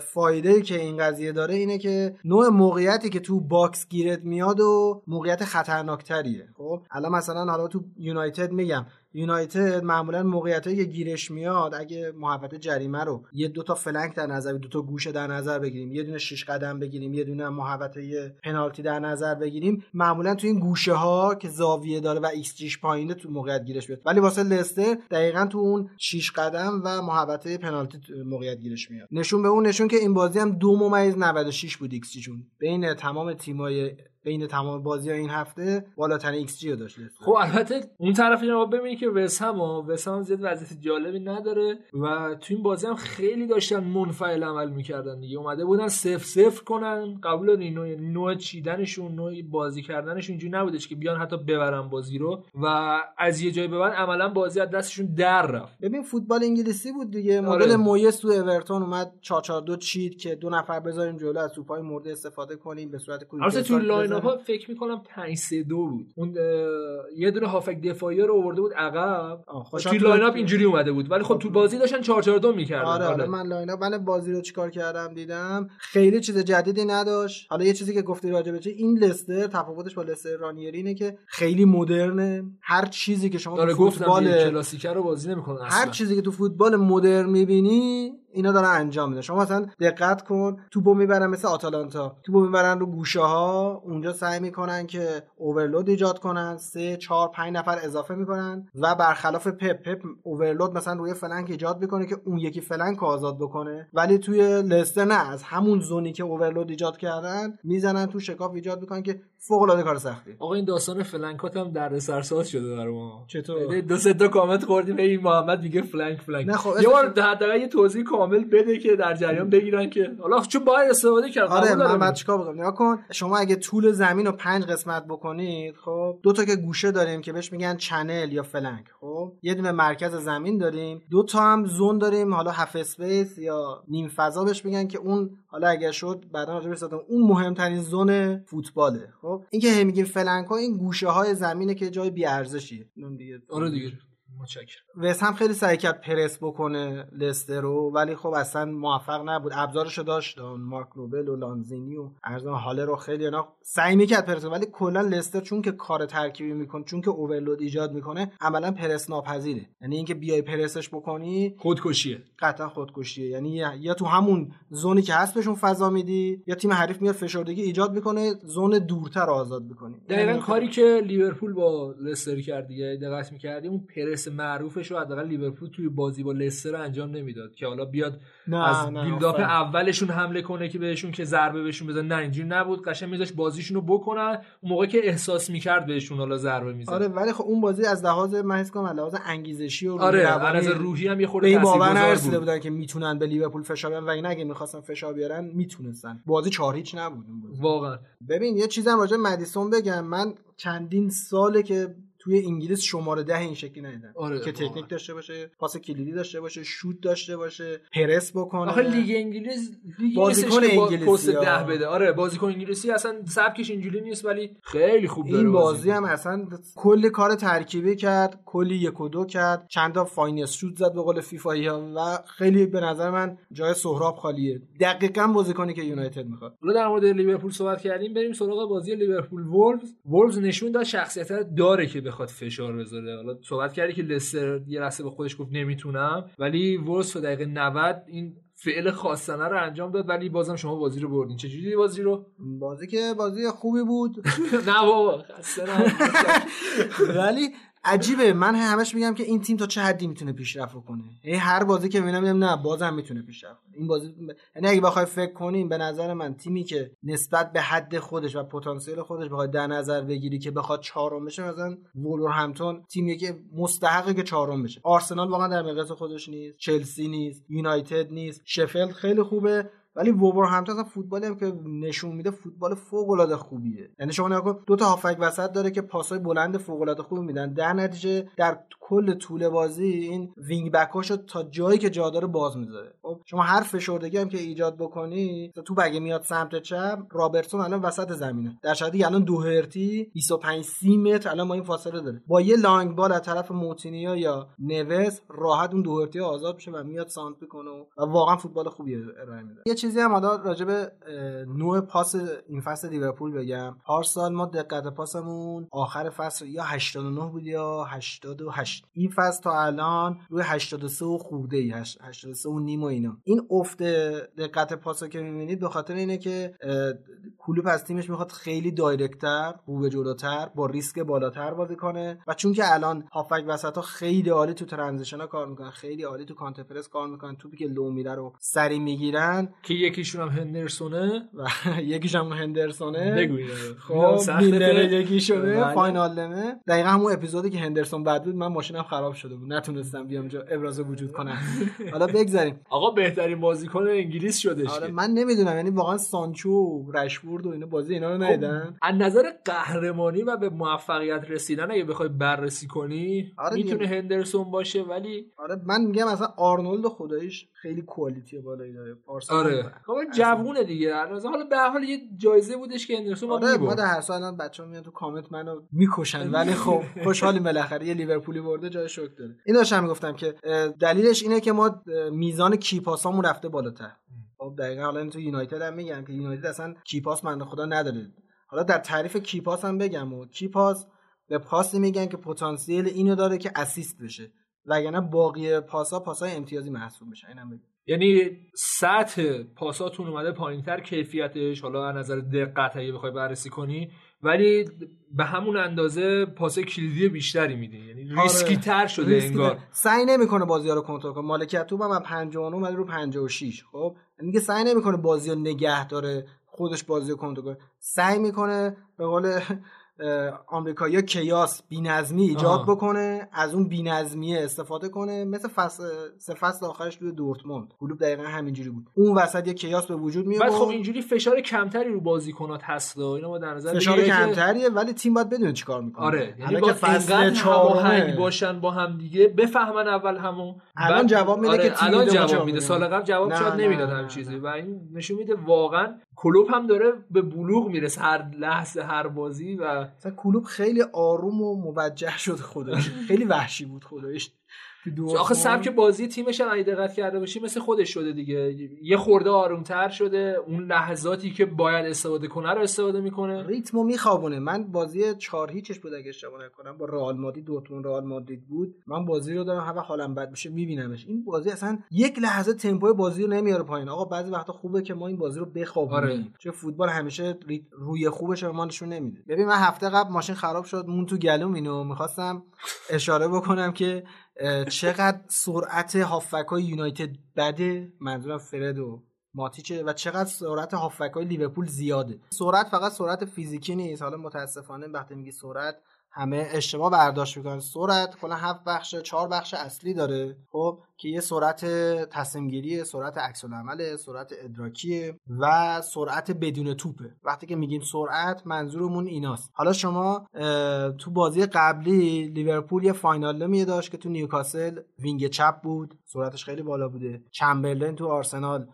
فایده که این قضیه داره اینه که نوع موقعیتی که تو box گیرت میاد و موقعیت خطرناکتریه. خب الان مثلا حالا تو یونایتد میگم یونایتد معمولا موقعیتایی که گیرش میاد اگه محوطه جریمه رو یه دو تا flank در نظر دو تا گوشه در نظر بگیریم یه دونه شش قدم بگیریم یه دونه محوطه پنالتی در نظر بگیریم معمولا تو این گوشه ها که زاویه داره و ایکس جیش پایینه تو موقعیت گیرش بیاد ولی واسه لستر دقیقا تو اون 6 قدم و محوطه پنالتی موقعیت گیرش میاد. نشون به اون نشون که این بازی هم دو ممیز 96 بود ایکس جیشون بین تمام تیمای بین تمام بازی این هفته بالاترین ایکس جی رو داشت. خب البته اون طرف باید ببینید که وستهم ها وستهم زیاد وضعیت جالبی نداره و تو این بازی هم خیلی داشتن منفعل عمل می‌کردن دیگه اومده بودن صفر صفر کنن قبول نوع, نوع چیدنشون نوع بازی کردنشون اینجوری نبودش که بیان حتی ببرن بازی رو و از یه جای به بعد عملا بازی از دستشون در رفت ببین فوتبال انگلیسی بود دیگه آره. مدل مویس تو اورتون اومد 442 چید که دو نفر بذاریم جلو از توپای مورد استفاده کنیم به صورت quick بزنیم. اپ فکر می‌کنم 5 3 2 بود. اون یه دونه هافبک دفاعی رو آورده بود عقب. آه، تو خوشحال lineup. اینجوری اومده بود. ولی خب تو بازی داشتن 4 4 2 می‌کردن. آره آره من lineup من بازی رو چیکار کردم دیدم؟ خیلی چیز جدیدی نداشت. حالا یه چیزی که گفتی راجع به چه این لستر تفاوتش با لستر رانیری اینه که خیلی مدرنه. هر چیزی که شما تو گفتم فوتبال کلاسیکه رو بازی نمی‌کنن هر چیزی که تو فوتبال مدرن می‌بینی اینا دارن انجام میدن. شما مثلا دقت کن توپو می‌برن مثل آتالانتا. توپو می‌برن رو گوشه ها اونجا سعی می‌کنن که overload ایجاد کنن. سه چهار پنج نفر اضافه می‌کنن و برخلاف پپ پپ overload مثلا روی flank ایجاد می‌کنه که اون یکی flank آزاد بکنه. ولی توی لستر نه از همون zone ی که overload ایجاد کردن می‌زنن تو شکاف ایجاد می‌کنن که فوق العاده کار سختی آقا این داستان flank ات هم دردسرساز شده برای ما چطور؟ یعنی دو سه تا کامنت خوردیم این محمد میگه flank flank نه خب یه بار حداقل یه توضیح کامل بده که در جریان بگیرن که حالا چون باید استفاده کرد آره. من بعد چیکار بکنم نگاه کن شما اگه طول زمین رو پنج قسمت بکنید خب دو تا که گوشه داریم که بهش میگن channel یا flank خب یه دونه مرکز زمین داریم دو تا هم zone داریم حالا half space یا نیم فضا بهش میگن که اون حالا اگر شد بعدا راجع. اون مهمترین zone فوتباله خب این که هی میگیم flank ها این گوشه های زمینه که جای بی ارزشیه دیگه آره دیگه. متشکرم. وست هم خیلی سعی کرد پرس بکنه لستر رو ولی خب اصلا موفق نبود. ابزارشو داشت. مارک نوبل و لانزینی و ارزان هاله رو خیلی اینا سعی می‌کرد پرس. ولی کلا لستر چون که کار ترکیبی می‌کنه چون که اوورلود ایجاد می‌کنه عملا پرس ناپذیره. یعنی اینکه بیای پرسش بکنی خودکشیه. قطعا خودکشیه. یعنی یا- تو همون زونی که هست بهشون فضا میدی یا تیم حریف میاد فشردگی ایجاد می‌کنه زون دورتر رو آزاد می‌کنی. دقیقا کاری که لیورپول با لستر کرد دیگه دقت می‌کردیم اون پرس معروفش رو حداقل لیورپول توی بازی با لستر انجام نمی‌داد که حالا بیاد نه، از بیلداپ. اولشون حمله کنه که بهشون که ضربه بهشون بزن نه اینجوری نبود. قشنگ میذاش بازیشون رو بکنن. اون موقع که احساس می‌کرد بهشون حالا ضربه می‌زد آره ولی خب اون بازی از لحاظ من حس کنم لحاظ انگیزشی و روحی آره از روحی هم یه خورده باور نرسیده بود. بودن که می‌تونن به لیورپول فشار بیارن و این اگه می‌خواستن فشار بیارن می‌تونستن. بازی چهار هیچ نبود اون بازی. واقعا. ببین یه چیزم راجع مدیسون بگم. من چندین ساله که توی انگلیس شماره ده این شکلی ندیدم آره، که. تکنیک داشته باشه پاس کلیدی داشته باشه شوت داشته باشه پرس بکنه. آخه لیگ انگلیس لیگ بازیکن انگلیسی پست. ده بده. آره بازیکن انگلیسی اصلا سبکش اینجوری نیست ولی خیلی خوب داره این بازی. هم اصلا کلی کار ترکیبی کرد کلی یک و دو کرد چند تا finesse shot زد به قول فیفایی ها و خیلی به نظر من جای سهراب خالیه. دقیقا بازیکنی که یونایتد می‌خواد. حالا در مورد لیورپول صحبت کردیم بریم سراغ بازی لیورپول وولفز. وولفز نشون داد شخصیت داره که بخواد فشار بذاره. حالا صحبت کردی که لستر یه لحظه به خودش گفت نمی‌تونم ولی ورس دقیقه 90 این فعل خواستنه رو انجام داد ولی بازم شما بازی رو بردین. چجوری دیدی بازی رو؟ بازی که بازی خوبی بود. نه بابا خسته ولی عجیبه. من همش میگم که این تیم تا چه حدی می‌تونه پیشرفت کنه یعنی هر بازی که می‌بینم نه بازم می‌تونه پیشرفت کنه. این بازی یعنی اگه بخوای فکر کنیم به نظر من تیمی که نسبت به حد خودش و پتانسیل خودش بخواد در نظر بگیری که بخواد چهارم بشه مثلا همپتون تیمی که مستحقه که چهارم بشه. آرسنال واقعا در مقیاس خودش نیست چلسی نیست یونایتد نیست شفیلد خیلی خوبه. ولی همپتون اصلا فوتبالی هم که نشون میده فوتبال فوق العاده خوبیه. یعنی شما نگاه دو تا هافبک وسط داره که پاسای بلند فوق العاده خوبی میدن. در نتیجه در کل طول بازی این wing back اشو تا جایی که جا داره باز می‌ذاره. خب شما هر فشردگی هم که ایجاد بکنی تو بگه میاد سمت چپ رابرتسون الان وسط زمینه. در شدی الان دوهرتی 25 30 متر الان با این فاصله داره. با یه long ball از طرف موتینیو یا نوز راحت اون دوهرتی آزاد میشه و میاد سانتر می‌کنه و واقعا فوتبال خوبی ارائه میده. چیزی هم حالا راجع به نوع پاس این فصل لیورپول بگم. پارسال ما دقت پاسمون آخر فصل یا 89 بود یا 88 این فصل تا الان روی 83 و خورده ای 83 و نیم و اینا این افت دقت پاسا که می‌بینید به خاطر اینه که کلوب از تیمش می‌خواد خیلی direct تر رو به جلوتر با ریسک بالاتر بازی کنه. و چون که الان هافبک وسط ها خیلی عالی تو transition ها کار می‌کنن خیلی عالی تو کانتر کار می‌کنن توپی که لو میره رو سریع می‌گیرن که یکیشون هم هندرسونه و یکیش هم هندرسونه. خب میلنر یکی شده. واینالدومه. دقیقا همون اپیزودی که هندرسون بعد بود من ماشینم خراب شده بود. نتونستم بیام جا ابراز وجود کنم. حالا بگذاریم. آقا بهترین بازیکن انگلیس شدش آره من نمی‌دونم. یعنی واقعا سانچو رشفورد و اینا بازی اینا رو خب، ندیدن از نظر قهرمانی و به موفقیت رسیدن اگه بخوای بررسی کنی آره می‌تونه هندرسون باشه ولی آره من میگم مثلا آرنولد خداییش خیلی quality بالایی داره. آره. خب جوونه دیگه. حالا به حال یه جایزه بودش که هندرسون آره ما در هر سال بچه‌ها میان تو کامنت منو می‌کشن ولی خب خوشحالیم بالاخره. یه لیورپولی برده جای شوک داره. این داشتم می‌گفتم که دلیلش اینه که ما میزان کیپاسامون رفته بالاتر. خب دقیقا حالا تو یونایتد هم میگم که یونایتد اصلا کیپاس من خدا نداره. حالا در تعریف کیپاس هم بگم و کیپاس به پاسی میگن که پتانسیل اینو داره که اسیست بشه. وگرنه باقی پاسا پاسای امتیازی محسوب میشن اینم بگم. یعنی سطح پاساتون اومده پایینتر کیفیتش حالا از نظر دقت اگه بخوای بررسی کنی ولی به همون اندازه پاس کلیدی بیشتری میده یعنی آره. ریسکی تر شده انگار. سعی نمی‌کنه بازی ها رو کنترل کنه. مالکیت تو هم 59 اومده رو 56 خب؟ یعنی سعی نمی‌کنه بازی رو نگه داره خودش بازی رو کنترل کنه. سعی می‌کنه به قول آمریکایی کیاس بینظمی ایجاد آه. بکنه از اون بینظمیه استفاده کنه مثل فصل سه فصل آخرش توی دورتموند. کلوب دقیقا همینجوری بود. اون وسط یه کیاس به وجود میاد بعد خب اینجوری فشار کمتری رو بازیکنات هست و اینو ما در نظر فشار کمتریه ولی تیم باید بدونه چیکار می‌کنه. آره یعنی با فصل چهارم باشن با هم دیگه بفهمن اول همون. الان جواب میده آره که الان جواب میده. سال قبل جواب شاید نمی‌داد هم چیزی. و این نشون میده واقعا کلوب هم داره به بلوغ می‌رسه هر لحظه هر بازی و کلوب خیلی آروم و موجه شد خودش. خیلی وحشی بود خودش. آخه سبک بازی تیمش هم دقت کرده باشی مثل خودش شده دیگه. یه خورده آرومتر شده. اون لحظاتی که باید استفاده کنه رو استفاده می‌کنه. ریتمو میخوابونه. من بازی چهار هیچش بود اگه اشتباه نکنم. با رئال مادرید دورتموند رئال مادرید بود. من بازی رو دارم هر حالم بد میشه میبینمش. این بازی اصلا یک لحظه تمپوی بازی رو نمیاره پایین. آقا بعضی وقتا خوبه که ما این بازی رو بخوابونیم. آره. چون فوتبال همیشه روی خوبش به ما نشون نمیده. ببین من هفته قبل ماشین خراب شد مون تو گلوم اینو. می‌خواستم اشاره بکنم که چقدر سرعت هافک های یونایتد بده؟ منظورم فرد و ماتیچه. و چقدر سرعت هافک های لیورپول زیاده؟ سرعت فقط سرعت فیزیکی نیست. حالا متاسفانه وقتی میگی سرعت همه اشتباه برداشت می‌کنن. سرعت کلا هفت بخش چهار بخش اصلی داره. خب که یه سرعت تصمیم گیری سرعت عکس العمل سرعت ادراکی و سرعت بدون توپه. وقتی که میگیم سرعت منظورمون ایناست. حالا شما تو بازی قبلی لیورپول یه واینالدومی داشت که تو نیوکاسل wing چپ بود. سرعتش خیلی بالا بوده. چمبرلین تو آرسنال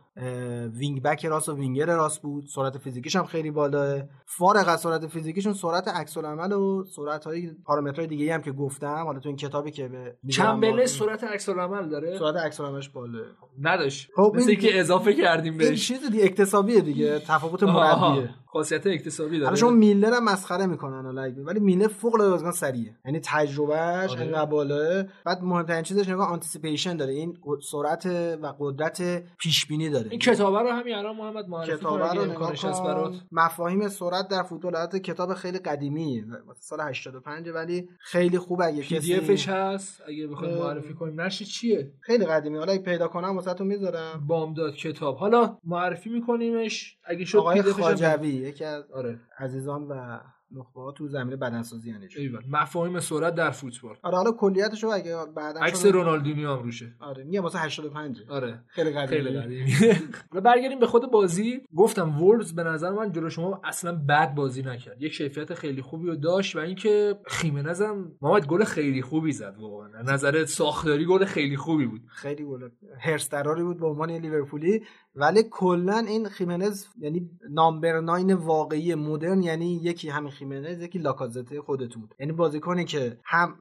wing back راست و وینگر راست بود. سرعت فیزیکیش هم خیلی بالاه فارغ از سرعت فیزیکیشون سرعت عکس العمل و سرعت های پارامترهای دیگه هم که گفتم. حالا تو این کتابی که به چمبرلین سرعت عکس العمل داره؟ سرعت عکس العملش بالا نداشت. خب مثل که اضافه کردیم بهش. چیز دیگه اکتسابیه دیگه تفاوت مربیه. خاصیت اکتسابی داره. حالا شما میلر هم مسخره می‌کنن اگه- ولی میلنر فوق العاده بازیکن سریعه. یعنی تجربهش آره. انقدر بالاه بعد مهمترین چیزش نگاه anticipation داره. این سرعت و قدرت پیش بینی داره. این کتابه رو همین الان محمد معرفی کتاب رو امکانش هست برات. مفاهیم سرعت در فوتبال البته کتاب خیلی قدیمی سال 85 ولی خیلی خوب اگه کسی PDF ش هست. اگه بخوایم اه. معرفی کنیم. نشی چیه؟ خیلی قدیمی حالا اگه پیدا کنم واسهتون می‌ذارم. بامداد کتاب. حالا معرفی میکنیمش. اگه شد آقای دی خاجوی یکی از آره عزیزان و نخبه ها تو زمینه بدنسازی یعنی ایول مفاهیم سرعت در فوتبال. آره حالا کلیتش رو اگه بعدا عکس شد- رونالدینیو هم روشه. آره میگم واسه 85 آره. خیلی قدیمی. خیلی قدیمی. حالا برگردیم به خود بازی. گفتم وولز به نظر من جلو شما اصلا بد بازی نکرد. یک کیفیت خیلی خوبی رو داشت و اینکه خیمنز هم محمد گل خیلی خوبی زد واقعا. نظر ساختاری گل خیلی خوبی بود. خیلی گل هرس دراری بود به عنوان لیورپولی. ولی کلا این خیمنز یعنی نامبر 9 واقعی مدرن یعنی یکی همین خیمنز یکی لاکازته خودتون. یعنی بازیکنی که هم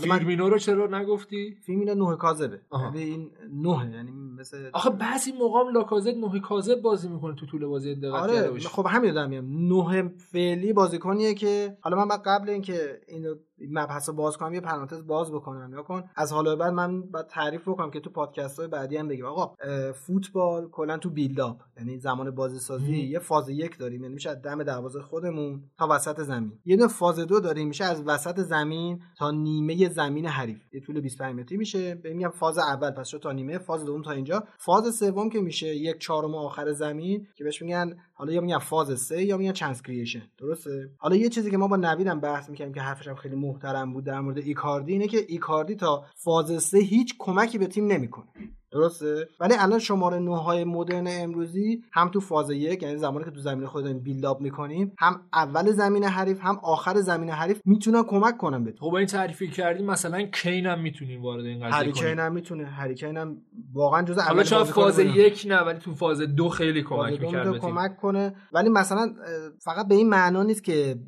فیرمینو رو چرا نگفتی؟ فیلم اینا نه کاذبه. یعنی این نه یعنی مثل آخه بعضی موقع لاکازت نه کاذب بازی می‌کنه تو طول بازی دقت آره خب همین دارم میگم. نه فعلی بازیکنیه که حالا من قبل اینکه اینو این مبحث باز کنم یه پرانتز باز بکنم. یا کن از حالا بعد من باید تعریف بکنم که تو پادکست های بعدی هم بگیم. آقا فوتبال کلا تو build up یعنی زمان بازی سازی یه فاز یک داریم. یعنی میشه از دم دروازه خودمون تا وسط زمین. یه دونه فاز دو داریم میشه از وسط زمین تا نیمه زمین حریف. یه طول 25 متری میشه. به میگم فاز اول پس شد تا نیمه فاز دوم تا اینجا. فاز سوم که میشه یک چهارم آخر زمین که بهش میگن حالا یا میگن فاز سه یا میگن chance creation درسته؟ حالا یه چیزی که ما با نویدم بحث می‌کنیم که حرفش هم خیلی محترم بود در مورد ایکاردی اینه که ایکاردی تا فاز سه هیچ کمکی به تیم نمی‌کنه. درسته؟ ولی الان شماره 9 های مدرن امروزی هم تو فاز یک یعنی زمانی که تو زمین خودمون بیلداپ می‌کنیم هم اول زمین حریف هم آخر زمین حریف می‌تونن کمک کنن به خب با این تعریفی کردیم مثلا کین هم می‌تونیم وارد این قضیه هری کنیم. کین هم می‌تونه. هری کین هم واقعا جز حالا اول بازیکن فاز. یک نه ولی تو فاز دو خیلی کمک می‌تونه تیم. کمک کنه. ولی مثلا فقط به این معنا نیست که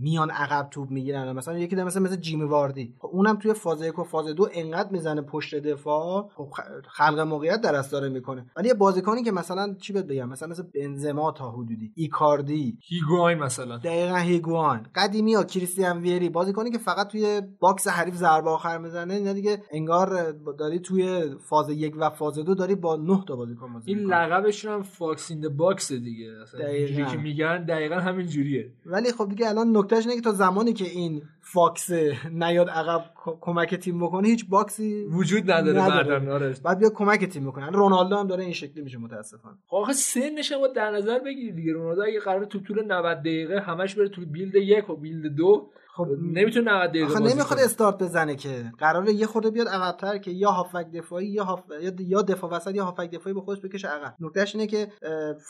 میان عقب توپ می‌گیرن. مثلا یکی مثلا مثل جیمی واردی. خب اونم توی فاز یک و فاز دو انقدر می‌زنه پشت دفاع. خب خلق موقعیت در داره می‌کنه. ولی یه بازیکنی که مثلا چی بهت بگم؟ مثلا مثل بنزما تا حدودی. ایکاردی. هیگواین مثلا. دقیقا هیگواین قدیمی ها کریستیان ویری. بازیکنی که فقط توی box حریف ضربه آخر می‌زنه اینا دیگه انگار داری توی فاز یک و فاز دو داری با نه تا بازیکن بازی این. لقبشون هم fox in the box دیگه. اصلا که میگن دقیقا همین جوریه ولی خب دیگه الان نکتهش اینه که تا زمانی که این fox نیاد عقب کمک تیم بکنه هیچ باکسی وجود نداره نداره. آره بعد بیا کمک تیم بکنه. رونالدو هم داره این شکلی میشه متاسفانه. خب آخه سنش هم در نظر بگیری دیگه. رونالدو اگه قرار تو طول 90 دقیقه همش بره تو بیلد یک و بیلد دو خب نمی‌تونه 90 دقیقه آخه نمی‌خواد. استارت بزنه که قراره یه خورده بیاد عقبتر که یا هافک دفاعی یا هاف... یا- دفاع وسط یا هافک دفاعی به خودش بکشه عقب نکتهش اینه که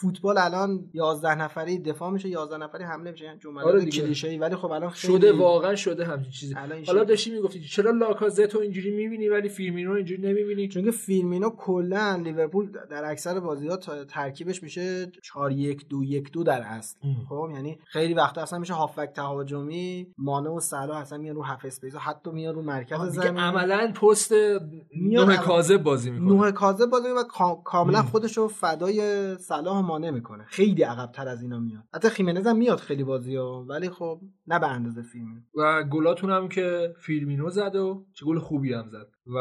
فوتبال الان 11 نفری دفاع میشه 11 نفری حمله میشه یعنی جملات آره. کلیشه‌ای ولی خب الان خیلی شده واقعا شده همچین چیزی حالا. داشتی می‌گفتی چرا لاکازتو اینجوری می‌بینی ولی فیرمینو اینجوری نمی‌بینی چون که فیرمینو کلا لیورپول در اکثر بازی ها ترکیبش میشه 4 1 2 1 2 در اصل. خب یعنی خیلی وقتا اصلا میشه هافبک تهاجمی مانه و صلاح اصلا میان رو half space و حتی میان رو مرکز دیگه زمین. عملا پست میاد نه عملا. کاذب بازی می‌کنه. نه کاذب بازی و کا- کاملا ام. خودش رو فدای صلاح و مانه می‌کنه. خیلی عقب تر از اینا میاد. حتی خیمنز هم میاد خیلی بازی ها ولی خب نه به اندازه فیلم و گلاتون هم که فیرمینو زد و چه گل خوبی هم زد. و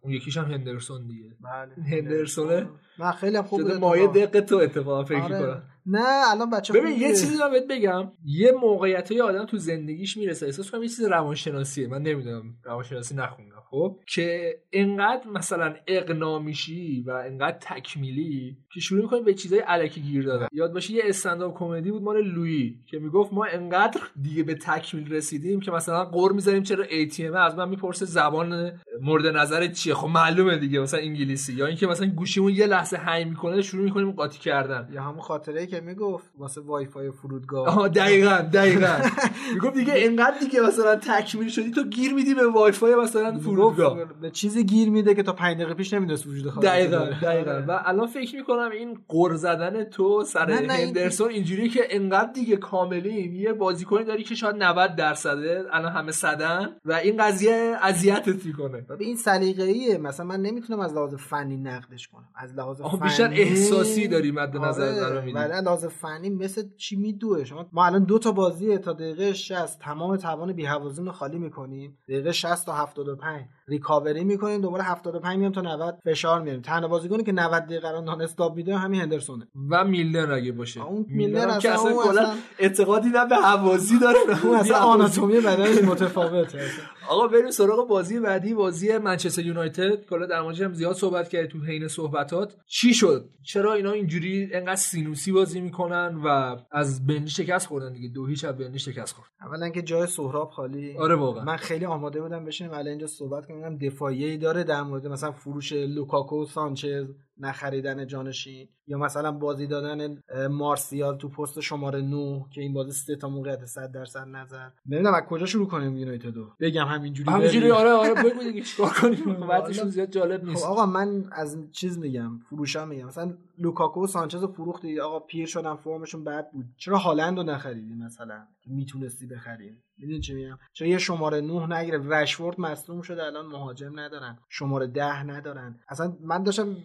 اون یکیش هم هندرسون دیگه. بله هندرسونه؟ نه خیلی خوب مایه اتفاقا. دق تو اتفاقا فکر آره. می‌کنم. نه الان بچه ببین. یه چیزی من بهت بگم. یه موقعیت آدم تو زندگیش می‌رسه. احساس کنم یه چیز روانشناسیه. من نمی‌دونم روانشناسی نخوندم خب؟ که انقدر مثلا اقنا میشی و انقدر تکمیلی که شروع می‌کنی به چیزای علکی گیر دادن. یاد باشه یه استنداپ کمدی بود مال لویی که می‌گفت ما انقدر دیگه به تکمیل رسیدیم که مثلا قر می‌ذاریم چرا ATM از من می‌پرسه زبان مورد نظرت چیه. خب معلومه دیگه مثلا انگلیسی. یا اینکه مثلا گوشیمون یه لحظه هنگ می‌کنه شروع می‌کنیم قاطی کردن. یا همون خاطره ای که می‌گفت واسه وای فای فرودگاه. آها دقیقا دقیقا. می‌گفت دیگه انقدر دیگه مثلا تکمیل شدی تو گیر میدی به وای فای مثلا فرودگاه. به چیزی گیر میده که تا 5 دقیقه پیش نمی‌دونست وجود خارجی دقیقا. دقیقا. آره. و الان فکر می‌کنم این قر زدن تو سر هندرسون اینجوری که انقدر دیگه کاملیم یه بازیکنی داری که شاید 90 درصده الان همه صدن و این قضیه اذیتت می‌کنه. این سلیقه‌ایه. مثلا من نمی‌تونم از لحاظ فنی نقدش کنم. از لحاظ فنی بیشتر احساسی داری مد نظر آره، قرار میدی. لحاظ فنی مثل چی میدوه؟ شما ما الان دو تا بازی تا دقیقه 60 تمام توان بی‌هوازی رو خالی می‌کنیم. دقیقه 60 تا 75 ریکاوری می‌کنیم دوباره 75 میام تا 90 فشار میاریم. تنها بازیکنی که 90 دقیقه رو نان استاپ میده همین هندرسونه. و میلنر اگه باشه. اون میلنر هم که اصلا اصلا اون اصلا- اعتقادی نه به حوازی داره. اون اصلا. آناتومی بدنش متفاوته. اصلا. آقا بریم سراغ بازی بعدی بازی منچستر یونایتد. کلا در موردش هم زیاد صحبت کردی تو حین صحبتات. چی شد؟ چرا اینا اینجوری انقدر سینوسی بازی می‌کنن و از بنلی شکست خوردن دیگه؟ دو هیچ از بنلی شکست خورد. اولا که جای سهراب خالی. آره واقعا. من خیلی آماده بودم بشینیم الان اینجا صحبت کنیم. ببینم دفاعی داره در مورد مثلا فروش لوکاکو سانچز نخریدن جانشین یا مثلا بازی دادن مارسیال تو پست شماره 9 که این بازی سه تا موقعیت 100 درصد نظر. نمی‌دونم از کجا شروع کنیم یونایتدو بگم همینجوری همینجوری. آره آره بگو دیگه چیکار کنیم؟ بعدشون زیاد جالب خب نیست آقا من از چیز میگم فروشا میگم. مثلا لوکاکو و سانچز رو فروختی. آقا پیر شدن فرمشون بد بود. چرا هالند رو نخریدی مثلا؟ می‌تونستی بخریم. می‌دونی چی میگم؟ چرا یه شماره 9 نگیره رشفورد مصدوم شده الان مهاجم ندارن. شماره 10 ندارن. اصلا من داشتم ب-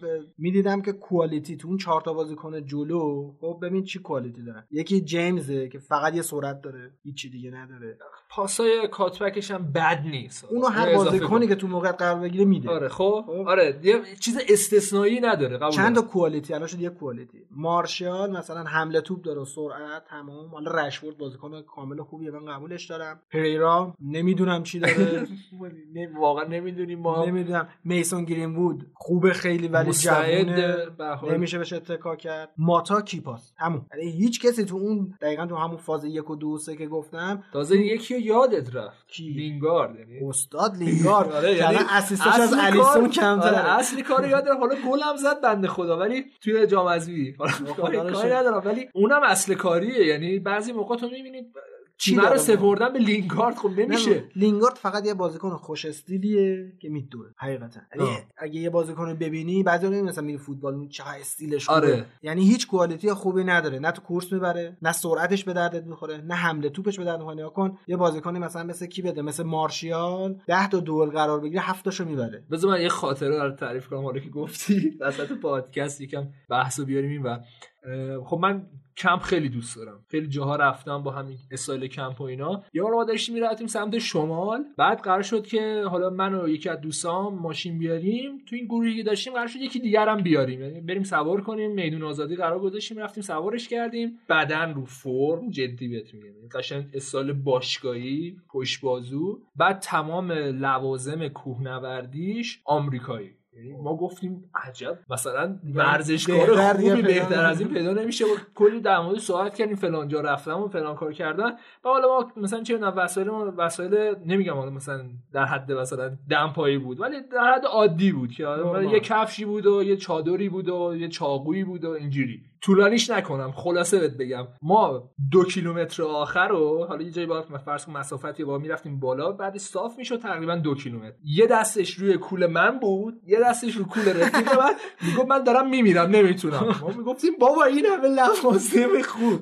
می‌دیدم که کوالیتی تو اون چهار تا بازیکن جلو خب ببین چی کوالیتی دارن یکی جیمزه که فقط یه سرعت داره هیچی دیگه نداره. پاسای کاتبکش هم بد نیست. اونو هر بازیکنی کن. که تو موقع قرار بگیره میده. آره خب. خب. آره یه چیز استثنایی نداره قبول چند تا. کوالیتی؟ الان شد یه کوالیتی. مارشال مثلا حمله توپ داره سرعت تمام. حالا رشورد بازیکن کامل خوبیه من قبولش دارم. پریرا نمی‌دونم چی داره. واقعا نمی‌دونیم ما. نمی‌دونم. میسون گرین وود خوبه خیلی ولی جوونه. نمیشه بهش اتکا کرد. ماتا کیپاس. همون. یعنی هیچ کسی تو اون دقیقا تو همون فاز یک و دو سه که گفتم تازه یکی یادت رفت کی؟ لینگارد یعنی؟ استاد لینگارد. آره، یعنی اسیستش از الیسون کمتره. آره، اصلی کار یاد دارم حالا گل هم زد بنده خدا ولی توی جام حذفی حالا کاری. ندارم. ولی اونم اصل کاریه. یعنی بعضی موقع تو می‌بینید چی تیم رو؟ سپردن به لینگارد؟ خب نمیشه. لینگارد فقط یه بازیکن خوش استیلیه که میدوه حقیقتا. یعنی. اگه یه بازیکن رو ببینی بعضی وقتا مثلا میری فوتبال چقدر استیلش آره. یعنی هیچ کوالیتی خوبی نداره. نه تو کورس می‌بره نه سرعتش به دردت می‌خوره نه حمله توپش به درد می‌خوره. کن یه بازیکنی مثلا مثل کی بده؟ مثل مارشیال 10 تا دوئل قرار بگیره 7 تاشو می‌بره. بذار من یه خاطره رو تعریف کنم حالا که گفتی. وسط پادکست یکم بحث رو بیاریم این و خب من کمپ خیلی دوست دارم. خیلی جاها رفتم با همین استایل کمپ و اینا. یه بار ما داشتیم می‌رفتیم سمت شمال. بعد قرار شد که حالا من و یکی از دوستام ماشین بیاریم. تو این گروهی که داشتیم قرار شد یکی دیگر هم بیاریم. یعنی بریم سوار کنیم. میدون آزادی قرار گذاشتیم رفتیم سوارش کردیم. بدن رو فرم جدی بهت میگم. قشنگ استایل باشگاهی پشت بازو. بعد تمام لوازم کوهنوردیش آمریکایی. یعنی ما گفتیم عجب. مثلا ورزشکار بهتر دیگه خوبی بهتر از این پیدا نمیشه. و کلی در مورد صحبت کردیم. فلان جا رفتم و فلان کار کردن. و حالا ما مثلا چه وسایل ما وسایل نمیگم حالا مثلا در حد مثلا دمپایی بود ولی در حد عادی بود که. یه کفشی بود و یه چادری بود و یه چاقویی بود و اینجوری. طولانیش نکنم خلاصه بهت بگم. ما دو کیلومتر آخر رو حالا یه جایی با فرض کن مسافتی با می‌رفتیم بالا بعد صاف می‌شد تقریبا دو کیلومتر. یه دستش روی کول من بود یه دستش رو کول رفیق من. می‌گفت من دارم میمیرم نمی‌تونم. ما می‌گفتیم بابا این همه لوازم خوب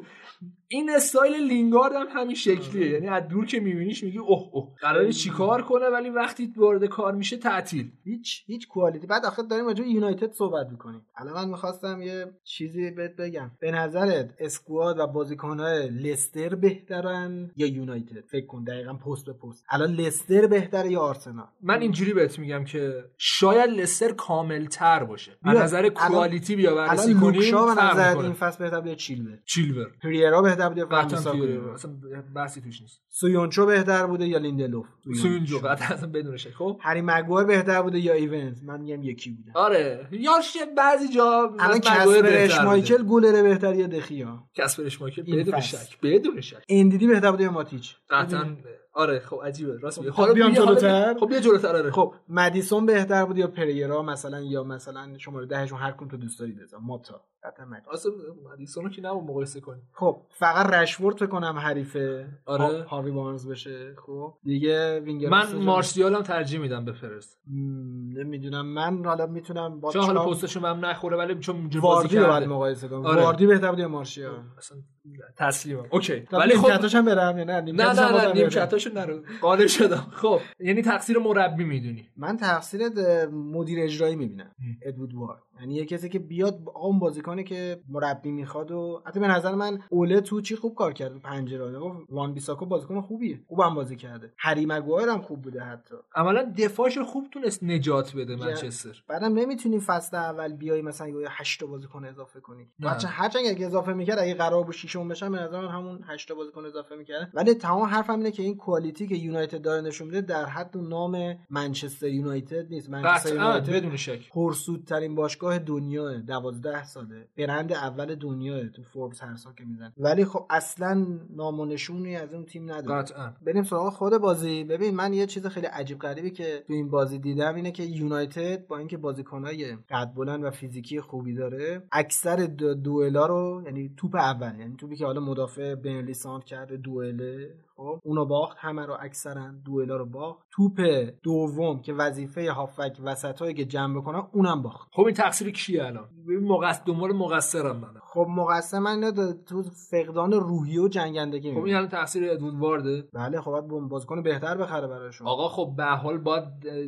این استایل لینگارد هم همین شکلیه. یعنی از دور که میبینیش میگی اوه اوه. قراره چیکار کنه ولی وقتی وارد کار میشه تعطیل. هیچ هیچ کوالیتی. بعد آخر داریم راجع یونایتد صحبت می‌کنیم. الان من می‌خواستم یه چیزی بهت بگم. به نظرت اسکواد و بازیکنهای لستر بهترن یا یونایتد؟ فکر کن دقیقا پست به پست. الان لستر بهتره یا آرسنال؟ من اینجوری بهت میگم که شاید لستر کامل تر باشه. از نظر الان- quality بیا الان بررسی کنیم لوک شا به می‌کنه. این فصل بهتر یا چیلور؟ چیلور. پریرا بهتر یا قطعا پریره اصلا بحثی توش نیست. سویونجو بهتر بوده یا لیندلوف؟ سویونجو قطعا اصلا بدون شک. خب. هری مگوایر بهتر بوده یا ایونز؟ من میگم یکی بوده. آره. یاش بعضی جا الان کسپر بهتر اشمایکل. گلره بهتر یا دخیا؟ کسپر اشمایکل بدون. شک. بدون شک. اندیدی بهتر بوده یا ماتیچ؟ قطعا آره خب عجیبه راست خب بیام بیا، حالا جلوتر. بیا. خب بیا جلوتر آره خب مدیسون بهتر بود یا پریرا مثلا یا مثلا شماره دهشون هر کدوم تو دوست دارید بذار ماتا مدیسون. اصلا مدیسون رو که نباید مقایسه کنی خب فقط رشورد فکر کنم حریفه آره. ها- هاوی بارنز بشه خب دیگه وینگر من مارسیال هم ترجیح میدم به فرست نمی‌دونم من حالا می‌تونم با چون حالا پستشون هم نخوره ولی چون واردی رو کرده مقایسه کنم آره. واردی بهتر بود یا مارشیال اصلا تسلیمم اوکی. ولی ولی خب نیمکتاش هم برم یا نه؟ نه نیمکتاش نه نه بازم نیم برم. کتاشو نرو. قانع شدم. خب. یعنی تقصیر مربی می‌دونی. من تقصیر مدیر اجرایی می‌بینم. ادوود وارد یعنی یه کسی که بیاد اون بازیکنی که مربی می‌خواد و حتی به نظر من اوله تو چی خوب کار کرد پنجره؟ گفت وان بیساکو بازیکن خوبیه. خوبم بازی کرده. هری مگوایر هم خوب بوده حتی. عملا دفاعش خوب تونست نجات بده منچستر. بعدم نمی‌تونی فصل اول بیای مثلا یه 8 تا بازیکن اضافه کنی. نه. هرچند اگه اضافه می‌کرد اگه قرار بود ششم بشن به نظر من همون 8 تا بازیکن اضافه می‌کرد ولی تمام حرفم اینه که این quality که یونایتد داره نشون میده در حد نام منچستر یونایتد نیست. منچستر یونایتد بدون شک. پرسودترین باشگاه دنیاست دوازده ساله. برند اول دنیاست تو فوربس هر سال که میزن ولی خب اصلا نام و نشونی از اون تیم نداره. قطعا. بریم سراغ خود بازی. ببین من یه چیز خیلی عجیب غریبی که تو این بازی دیدم اینه که یونایتد با اینکه بازیکنای قد بلند و فیزیکی خوبی داره اکثر دوئلا رو یعنی توپ اول یعنی توپی که حالا مدافع بلند سانت کرده دوئله خب اونو باخت همه رو اکثرا دوئلا رو باخت. توپ دوم که وظیفه هافک وسطایی که جمع بکنن اونم باخت. خب این تقصیر کیه الان؟ ببین مقصر دنبال مقصرم من خب مقصر من دا- تو فقدان روحیه و جنگندگی خب. این الان تقصیر ادوارد وارده؟ بله خب باید بازیکن بهتر بخره براشون آقا خب به حال باید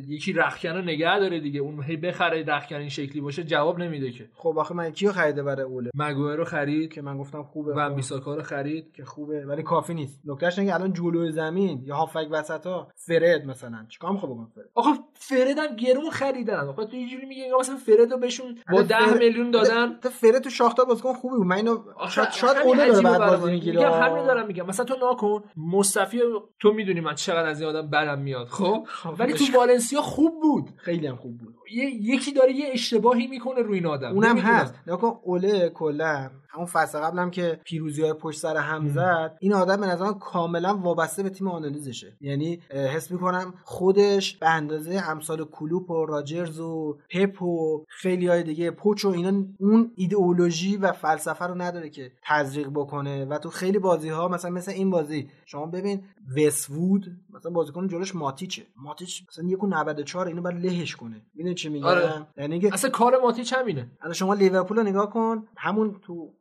یکی رخکن رو نگه داره دیگه. اون هی بخره رخکن این شکلی باشه جواب نمیده که. خب آخه من کیو خریده برای اوله؟ مگوئر رو خرید. که من گفتم خوبه ون خب. بیساکا رو خرید. که خوبه ولی کافی نیست. نکتهش اینه الان جلوی زمین یا هافک وسطا فرد مثلا. چیکار می‌خواد بکنه فرد؟ آقا فرد هم گرون خریدن. آقا تو اینجوری میگی انگار مثلا فرد رو بهشون با آره، 10 فرد- میلیون دادن؟ تا فرد تو شاختار بازیکن خوبی بود. من اینو آخه شاید شاید اوله داره بعد بازی. می‌گیره میگم همین دارم میگم. مثلا تو ناکن مصطفی تو می‌دونی من چقدر از این آدم بدم میاد خب؟ ولی تو والنسیا خوب بود. خیلی هم خوب بود. یه یکی داره یه اشتباهی می‌کنه روی این آدم. اونم. هست. نکن اوله کلا همون فصل قبلم که پیروزی های پشت سر هم زد این آدم به نظرم کاملا وابسته به تیم آنالیزشه. یعنی حس می‌کنم خودش به اندازه امثال کلوپ و راجرز و پپ و خیلی های دیگه پوچ و اینا اون ایدئولوژی و فلسفه رو نداره که تزریق بکنه. و تو خیلی بازی ها مثلا مثل این بازی شما ببین وسوود مثلا بازیکن جلوش ماتیچه. ماتیچ مثلا یک و 94 اینو باید لهش کنه. می‌دونی چی میگم؟ آره. یعنی اصلا کار ماتیچ همینه. الان شما لیورپول رو نگاه کن همون تو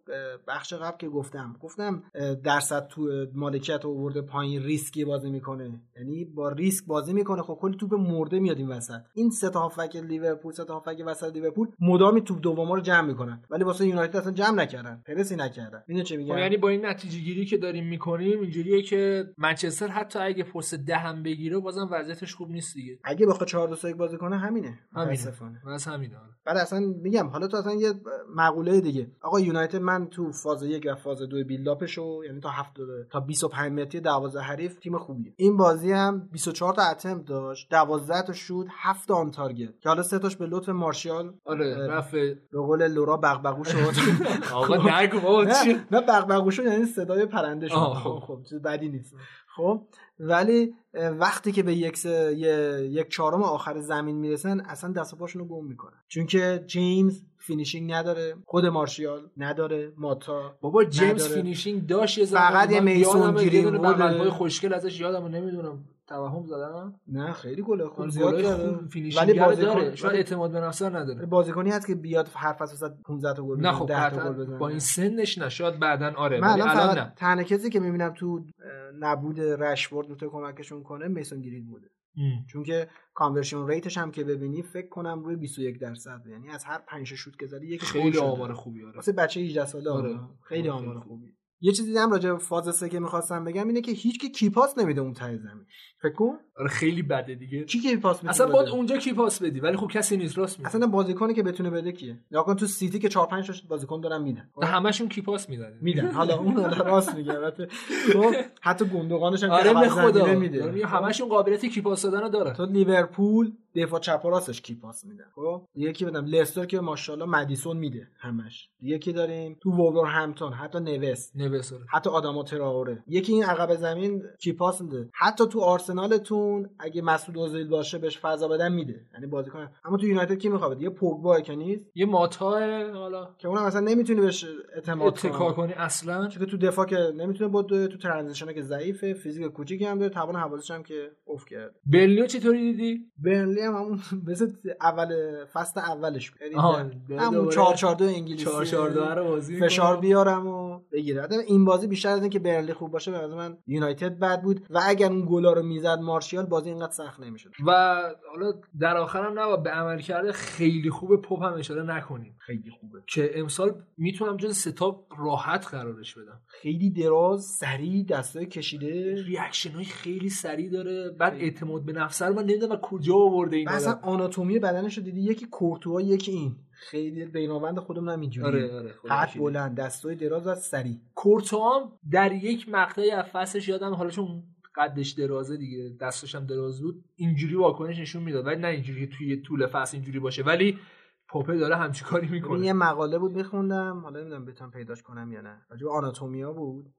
بخش قبل که گفتم. گفتم درصد تو مالکیت آورده پایین ریسکی بازی می‌کنه. یعنی با ریسک بازی می‌کنه. خب کلی توپ مرده میاد این وسط. این سه تا هافبک لیورپول سه تا هافبک وسط لیورپول مدام توپ دوما رو جمع می‌کنن. ولی واسه یونایتد اصلا جمع نکردن. پرسی نکردن. اینو چه خب میگم یعنی با این نتیجه گیری که داریم می‌کنیم اینجوریه که منچستر حتی اگه پست ده هم بگیره بازم وضعیتش خوب نیست دیگه. اگه بخواد 4 2 3 بازی کنه همینه. همینه. از همینه. آره. بعد اصلا میگم حالا تو اصلا یه مقوله دیگه. آقا یونایتد من تو فاز یک و فاز دو build-up شو یعنی تا هفت تا 25 متری 12 حریف تیم خوبیه. این بازی هم 24 تا attempt داشت 12 تا شوت 7 on target که حالا سه تاش به لطف مارسیال آره رفت به قول لورا بغبغو شد. آقا نگو بابا چی؟ نه بغبغو شد یعنی صدای پرنده شد. خب خب چیز بدی نیست. خب ولی وقتی که به یک یک چهارم آخر زمین می‌رسن اصلا دست و پاشون رو گم می‌کنن. چون که جیمز finishing نداره خود مارسیال نداره ماتا بابا جیمز نداره. finishing داشت یه فقط یه میسون گرین‌وود. بغل‌های خوشگل ازش یادمو نمی‌دونم توهم زدم نه خیلی گله خوب زیاد. خوب ولی داره بازیکن شاید اعتماد به نفس نداره بازیکنی هست که بیاد هر فصل وسط 15 تا گل نه بزنه، خب 10 تا قطعاً گل بزنه با این سنش نشاد بعدن آره من الان نه تنها کسی که می‌بینم تو نبود رشورد می‌تونه کمکشون کنه میسون گرید بوده. چون که کانورشن ریتش هم که ببینی فکر کنم روی 21 درصد. یعنی از هر 5 شوت که زدی یکی خیلی آمار خوبی آره. واسه بچه 18 ساله آره. آره. خیلی آمار خوبی. یه چیزی دیدم راجع به فاز سه که می‌خواستم بگم اینه که هیچ کی key pass نمیده اون ته زمین. فکر کن. آره خیلی بده دیگه. کی key pass میده اصلا باید اونجا key pass بدی ولی خب کسی نیست راست میگه اصلا بازیکنی که بتونه بده کیه؟ یا اصلا تو سیتی که 4 5 تا بازیکن دارن میدن. همشون key pass میدن؟ میدن. حالا اون راست میگه البته. خب حتی گندوغانش هم آره به خدا. میده یعنی؟ همشون قابلیت key pass دادن رو داره تو لیورپول دفاع چپ و راستش key pass میدن؟ خب یکی بدم لستر که ماشاءالله مدیسون میده همش. یکی داریم تو وولورهمپتون حتی نوست. نوساره حتی آدما تراوره. یکی این عقب زمین key pass میده؟ حتی تو آرسنالتون اگه مسعود اوزیل باشه بهش فضا بدن میده. یعنی بازیکن. اما تو یونایتد کی می‌خواد یه پوگبا که نیست. یه ماتا حالا که اونم اصلا نمی‌تونی بهش اعتماد اتکا کنی اصلا. چون تو دفاع که نمی‌تونه بود تو ترانزیشن که ضعیفه فیزیک کوچیکی هم داره توان حواسش هم که افت کرد. برلیو چطوری دیدی؟ برنلی هم همون مثل اول فصل اولش بود. یعنی همون دوباره 4 4 2 انگلیسی. 4 4 2 رو بازی فشار. بیارم و بگیره این بازی بیشتر از اینکه برنلی خوب باشه به من یونایتد بد بود. و اگر اون گلا رو می‌زد مارشیال بازی اینقدر سخت نمی‌شد. و حالا در آخرم نباید به عملکرد خیلی خوب پپ هم اشاره نکنیم. خیلی خوبه. که امسال می‌تونم جز ستا راحت قرارش بدم. خیلی دراز سریع دستای کشیده. ریاکشن های خیلی سریع داره. بعد اعتماد به نفس رو من نمی‌دونم کجا آورده این اصلا. آناتومی بدنش رو دیدی؟ یکی کورتوا یکی این. خیلی بینابند خودمون هم اینجوری آره آره قد. بلند دستای دراز و سریع. کورتوا هم در یک مقطعی از فصلش یادم حالا چون قدش درازه دیگه دستش هم دراز بود. اینجوری واکنش نشون می‌داد ولی نه اینجوری که توی طول فصل اینجوری باشه. ولی پاپه داره همچی کاری می‌کنه. یه مقاله بود میخوندم. حالا نمی‌دونم بتونم پیداش کنم یا نه. راجع آناتومیا بود.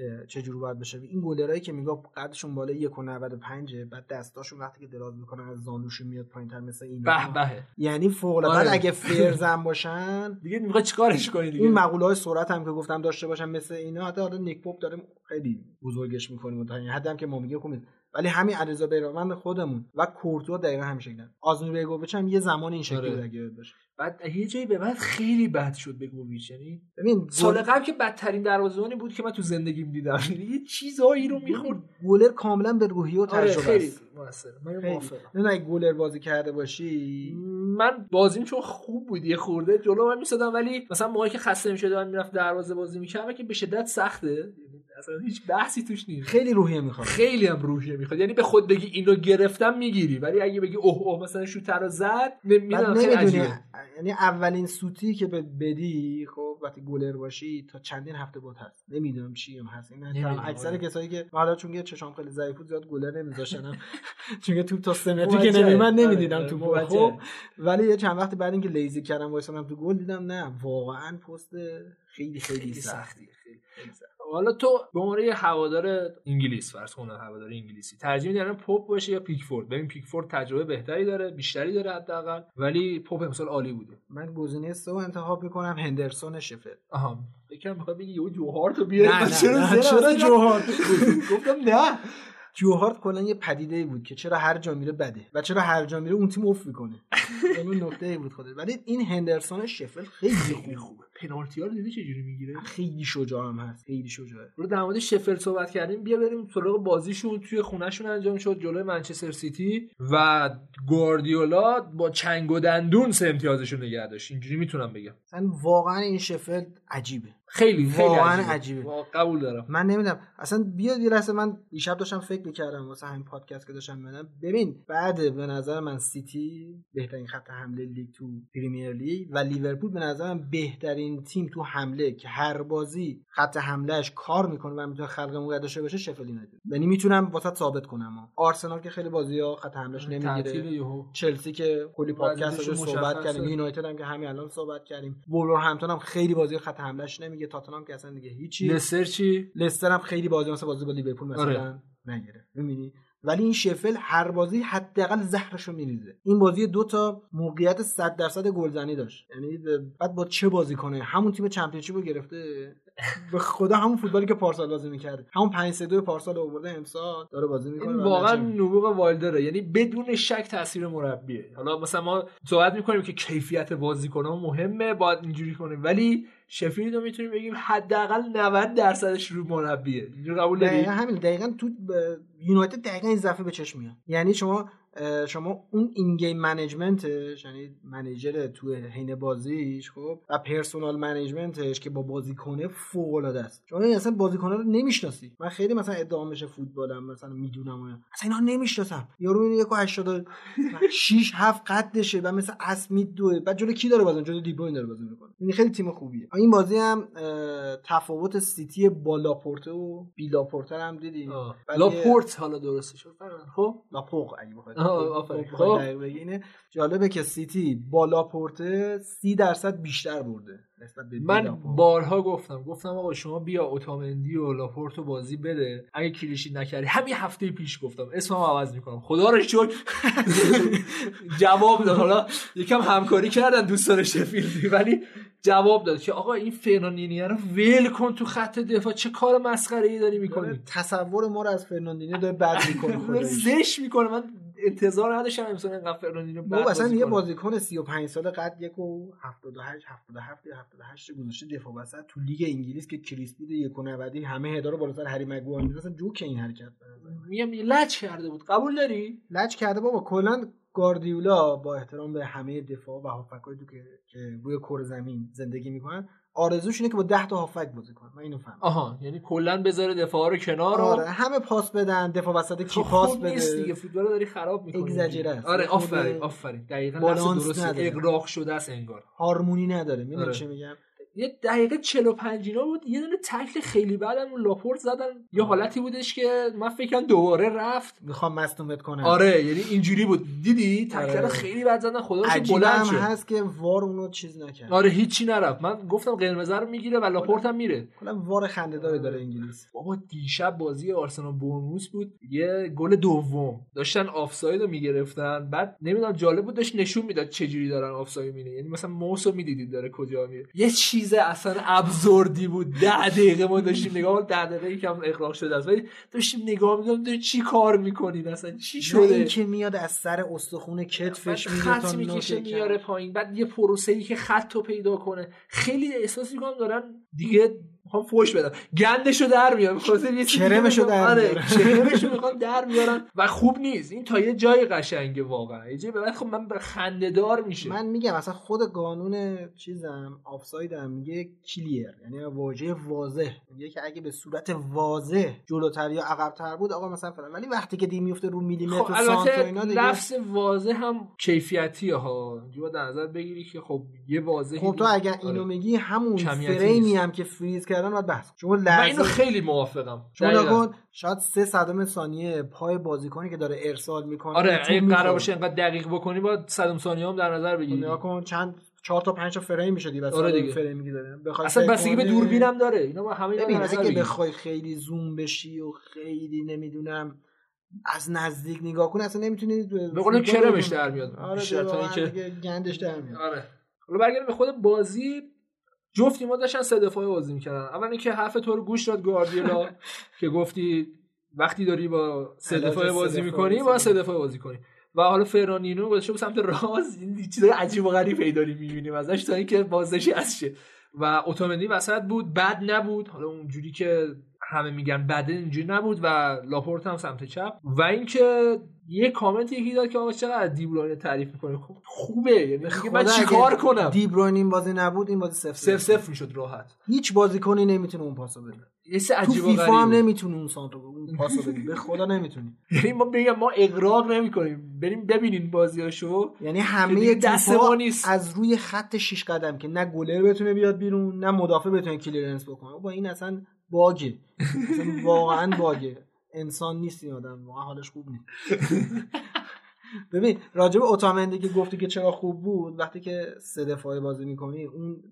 که چه جوری باید بشه. این گلرایی که میگه قدشون بالا 1.95 بعد دستاشون وقتی که دراز می‌کنن از زانوشون میاد پایینتر مثل این به بهه یعنی فوق العاده آره. اگه فرزن باشن دیگه می‌خواد چیکارش کنی دیگه؟ این مقوله های سرعت هم که گفتم داشته باشن مثل اینا حتی حالا نیک پاپ داره خیلی بزرگش می‌کنیم تا حد هم که ما میگه نیست. ولی همین علیرضا بیرانوند خودمون و کورتوا دقیقا همین شکلن آزمون بیگوویچ هم یه زمان این شکلی آره. باشه. بعد یه جایی به بعد خیلی بد شد به گویچ یعنی ببین سال قبل که بدترین دروازه‌بانی بود که من تو زندگیم دیدم. یعنی یه چیزایی رو می‌خورد. گلر کاملا به روحیه و آره تجربه خیلی است موثر. من خیلی. موافقم. نه اگه گلر بازی کرده باشی. من بازیم چون خوب بود یه خورده جلو من میسادم ولی مثلا موقعی که خسته می‌شد من می‌رفت دروازه بازی می‌کردم که به شدت سخته. یعنی اصلا هیچ بحثی توش نیست. خیلی روحیه می‌خواد. خیلی هم روحیه می‌خواد. یعنی به خود بگی اینو گرفتم می‌گیری ولی اگه بگی اوه اوه مثلا شوتر رو زد نمی‌دونم خیلی عجیبه. یعنی اولین سوتی که بدی خب وقتی گلر باشی تا چندین هفته بعد هست نمی‌دونم چی هم هست این اکثر آره. کسایی که حالا چون که چشام خیلی ضعیف بود زیاد گلر نمیذاشتنم چون که توپ تا سه متری که. نمیمد آره، نمی‌دیدم تو. خب ولی یه چند وقت بعد اینکه لیزی کردم وایسادم تو گل دیدم نه واقعا پست خیلی خیلی خیلی سخت سختیه خیلی خیلی سخت. حالا تو به عنوان یه هوادار انگلیس فرض کن هوادار انگلیسی ترجیح میدی پاپ باشه یا پیکفورد؟ ببین پیکفورد تجربه بهتری داره بیشتری داره حداقل ولی پاپ امسال عالی بوده. من گزینه سه انتخاب می‌کنم هندرسون شفیلد. آها فکر می‌خواد بگی یهو جو هارتو بیاری چرا چرا اصلا جو هارت؟ گفتم نه. جو هارت کلا یه پدیده ای بود که چرا هر جا میره بده و چرا هر جا میره اون تیم افت می‌کنه. یعنی نکته ای بود خودش ولی این هندرسون شفیلد خیلی خیلی خوب خوبه. پنالتی ها رو دیدی چجوری می‌گیره؟ خیلی شجاع هم هست. خیلی شجاعه رو در مورد شفیلد صحبت کردیم. بیا بریم سراغ بازیشون. توی خونهشون انجام شد جلوی منچستر سیتی و گواردیولا با چنگ و دندون سه امتیازشون نگه داشت. اینجوری می‌تونم بگم. واقعا این شفیلد عجیبه. خیلی خیلی واقعا عجیبه, عجیبه. وا- قبول دارم. من نمی‌دونم. اصلا بیاد یه لحظه من دیشب داشتم فکر می‌کردم واسه همین پادکست که داشتم می‌بینم ببین بعد به نظر من سیتی بهترین خط حمله لیگ تو پریمیر لیگ و لیورپول به نظر من بهترین تیم تو حمله که هر بازی خط حملهش کار می‌کنه و می‌تونه خلق موقعیت داشته باشه شفیلد یونایتد. یعنی می‌تونم واسه ثابت کنم. آرسنال که خیلی بازی ها خط حملهش تعطیل نمی‌گیره. یهو. چلسی که کلی پادکست صحبت. کردیم. یونایتد هم که همین الان صحبت کردیم. وولورهمپتون هم خیلی بازی خط حملهش نمیگه تاتنهام که اصلا دیگه هیچی. لستر چی؟ لستر هم خیلی بازی مثلا بازی با لیورپول مثلا آره. نگیره. می‌بینی؟ ولی این شفیلد هر بازی حداقل زهرشو میریزه. این بازی دو تا موقعیت 100 درصد گلزنی داشت. یعنی بعد با چه بازی کنه؟ همون تیم چمپیونشیپ رو گرفته. به خدا همون فوتبالی که پارسال بازی می‌کرده همون 5 3 2 پارسال آورده امسال داره بازی می‌کنه این واقعا نبوغ وایلدره یعنی بدون شک تاثیر مربیه. حالا مثلا ما صحبت می‌کنیم که کیفیت بازیکنان مهمه باید اینجوری کنیم. ولی شفیلد رو می‌تونیم بگیم حداقل 90 درصدش رو مربیه. اینجوری قبول دقیقا همین. دقیقا تو ب- یونایتد دقیقا این ضعف به چشم میاد. یعنی شما شما اون این game management ش یعنی manage تو حین بازیش خب و personal management ش که با بازیکنه فوق العاده است. شما این اصلا بازیکنه رو نمی‌شناسی. من خیلی مثلا ادعا بشه فوتبالم مثلا می‌دونم. اصلا اینا نمی‌شناسم. یارو این 1 6 7 قدشه و مثل اسمی دوه بعد جلو کی داره بازی جلو دیبروین داره بازی می‌کنه. این خیلی تیم خوبیه. این بازی هم تفاوت سیتی با لاپورته و بی لاپورته رو هم. ولی- لاپورت حالا درسته شد خب؟ لاپوق اگه بخواید آه، آفرین. خب، اینه جالبه که سیتی با لاپورته سی درصد بیشتر برده نسبت به بی من لاپورت. بارها گفتم. گفتم آقا شما بیا اوتامندی و لاپورتو بازی بده. اگه کلیشی نکردی. همین هفته پیش گفتم. اسمم عوض می‌کنم. خدا رو شکر. جواب داد. حالا یکم همکاری کردن دوستان شفیلدی ولی جواب داد که آقا این فرناندینیو رو ول کن تو خط دفاع. چه کار مسخره ای داری می‌کنی؟ تصور ما رو از فرناندینیو داره بد می‌کنه. زشت می‌کنه. من انتظار نداشتم امسال اینقدر فرناندینیو بابا اصلا یه بازیکن 35 ساله قد یک و 78 77 78 گذاشته دفاع وسط تو لیگ انگلیس که کریس بود یک و 90 همه هدا رو بالا سر هری مگوایر می‌ذارن اصلا جوک این حرکت میگم لج کرده بود. قبول داری؟ لج کرده بابا. کلا گاردیولا با احترام به همه دفاع و هافبکای تو که که روی کره زمین زندگی می‌کنن آرزوش اینه که با 10 تا هافک بازی کنه. من اینو فهمیدم. آها یعنی کلا بذاره دفاع رو کنار آره همه پاس بدن دفاع وسط کی پاس بده. نیست دیگه فوتبال داری خراب می‌کنی. اگزاجره آره آفرین آفرین. دقیقاً درست اقراق شده است انگار. هارمونی نداره. می‌دونی آره. چی میگم؟ یه دقیقه 45 اینا بود یه دونه تکل خیلی بعدم اون لاپورت زدن. یه حالتی بودش که من فکر دوباره رفت. می‌خوام مصدومت کنم. آره یعنی اینجوری بود. دیدی؟ تکل آره. خیلی بد زدن خدا بلند شد. هست که VAR اونو چیز نکرد. آره هیچی نرفت. من گفتم قرمز رو می‌گیره و لاپورت هم میره. کلا VAR خنده‌داری داره انگلیس. بابا دیشب بازی آرسنال بورنموث بود. یه گل دوم. داشتن آفساید رو می‌گرفتن. بعد نمی‌دونم جالب بود داشت نشون می‌داد چه جوری دارن آفساید میره یعنی مثلا موس رو می‌دیدید داره کجا میره. یه چیز اصلا absurd ی بود. ده دقیقه ما داشتیم نگاه ده دقیقه یکم اغراق شده است. ولی داشتیم نگاه می‌کنیم داری چی کار می‌کنید اصلا؟ چی شده؟ این که میاد از سر استخون کتفش میره خط می‌کشه میاره پایین. بعد یه پروسه ای که خط رو پیدا کنه. خیلی احساس می‌کنم دارن دیگه می‌خوام فوش بدم. گندشو در میارم کرمشو در آره کرمشو می‌خوام در میارن و خوب نیست. این تا یه جای قشنگه واقعا. یه جای بعد خب من به خنده دار میشه من میگم اصلا خود قانون چیزم آفسایدم میگه کلیر. یعنی واژه واضح. میگه که اگه به صورت واضح جلوتر یا عقبتر بود آقا مثلا فلان. ولی وقتی که دی میفته رو میلیمتر خب و اینا دیگه لفظ واضح هم کیفیتی ها. جو در نظر بگیری که خب یه واضحی خب تو اگر اینو آره. میگی همون فریمی هم که فریز کردن باید بحث. شما لحظه من اینو خیلی موافقم. شما نگون شاید سه صدم ثانیه پای بازیکنی که داره ارسال می‌کنه آره اگه قرار باشه اینقدر دقیق بکنی با صدم ثانیه هم در نظر بگیری. نگاه کن چند چهار تا پنج تا فریم میشه دیگه آره دیگه. فریم داره. اصلا بسیگی به دوربینم داره. اینا ما همه ببین اگه بخوای خیلی زوم بشی و خیلی نمی‌دونم از نزدیک نگاه کنی اصلا نمی‌تونی به قول کرمش در میاد. آره دیگه گندش در میاد. آره. حالا برگردیم به خود بازی. جفتی ما داشتن سه دفاعه بازی می‌کردن. اول اینکه حرف تو رو گوش داد گاردیولا که گفتی وقتی داری با سه دفاعه بازی می‌کنی با سه دفاعه بازی کنی. و حالا فرانینو گذاشته به سمت راست. این چیز عجیب و غریب ای داری می‌بینیم ازش تا اینکه بازداشتی از شه و اتومندی وسط بود بد نبود. حالا اونجوری که همه میگن بده اینجوری نبود و لاپورت هم سمت چپ. و اینکه یه کامنت یکی داد که آقا چقدر دیبروینه تعریف می‌کنه خب خوبه یعنی من چیکار کنم؟ دیبروین این بازی نبود این بازی صفر صفر صفر می‌شد راحت. هیچ بازیکنی نمی‌تونه اون پاسو بده. تو فیفا هم نمی‌تونه اون سانترو اون پاسو بده به خدا نمی‌تونی. یعنی ما بگم ما اغراق نمی‌کنیم. بریم ببینین بازیاشو. یعنی همه دست ما نیست. از روی خط 6 قدم که نه گلر بتونه بیاد بیرون نه مدافع بتونه clearance بکنه. با این اصلا bug ه. واقعا bug ه. انسان نیست این آدم واقعا حالش خوب نیست. ببین راجع به اوتامندی که گفتی که چرا خوب بود وقتی که سه دفاعه بازی می‌کنی اون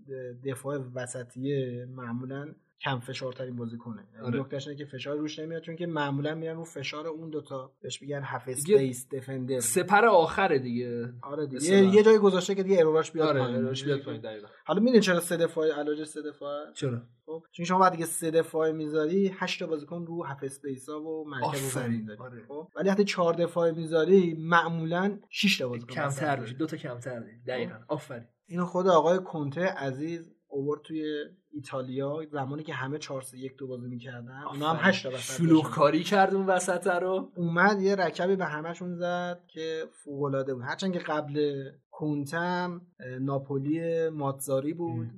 دفاع وسطیه معمولا کم فشار ترین بازیکنه آره. نکتهش که فشار روش نمیاد چون که معمولا میرن رو فشار اون دوتا بهش میگن half space defender سوپر آخره دیگه. آره دیگه. یه, یه جای گذاشته که دیگه error اش بیاد آره error اش بیاد پایین دقیقاً. حالا می‌دونی چرا سه دفاع علاج سه دفاع؟ چرا؟ خب چون شما بعد دیگه سه دفاع می‌ذاری 8 تا بازیکن رو half space ها و مرکز زمین داری. آره. خب ولی وقتی 4 دفاع می‌ذاری معمولا 6 تا بازیکن کمتر میشه. دو تا کمتر دقیقاً. آفرین. اینو خود آقای کنته عزیز اوورد توی ایتالیا زمانی که همه 4 3 1 2 بازی می‌کردن. اونا هم 8 تا وسط شلوغ کاری کرد اون وسط رو؟ اومد یه رکبی به همشون زد که فوق العاده بود. هرچند که قبل کنتم ناپولی ماتزاری بود.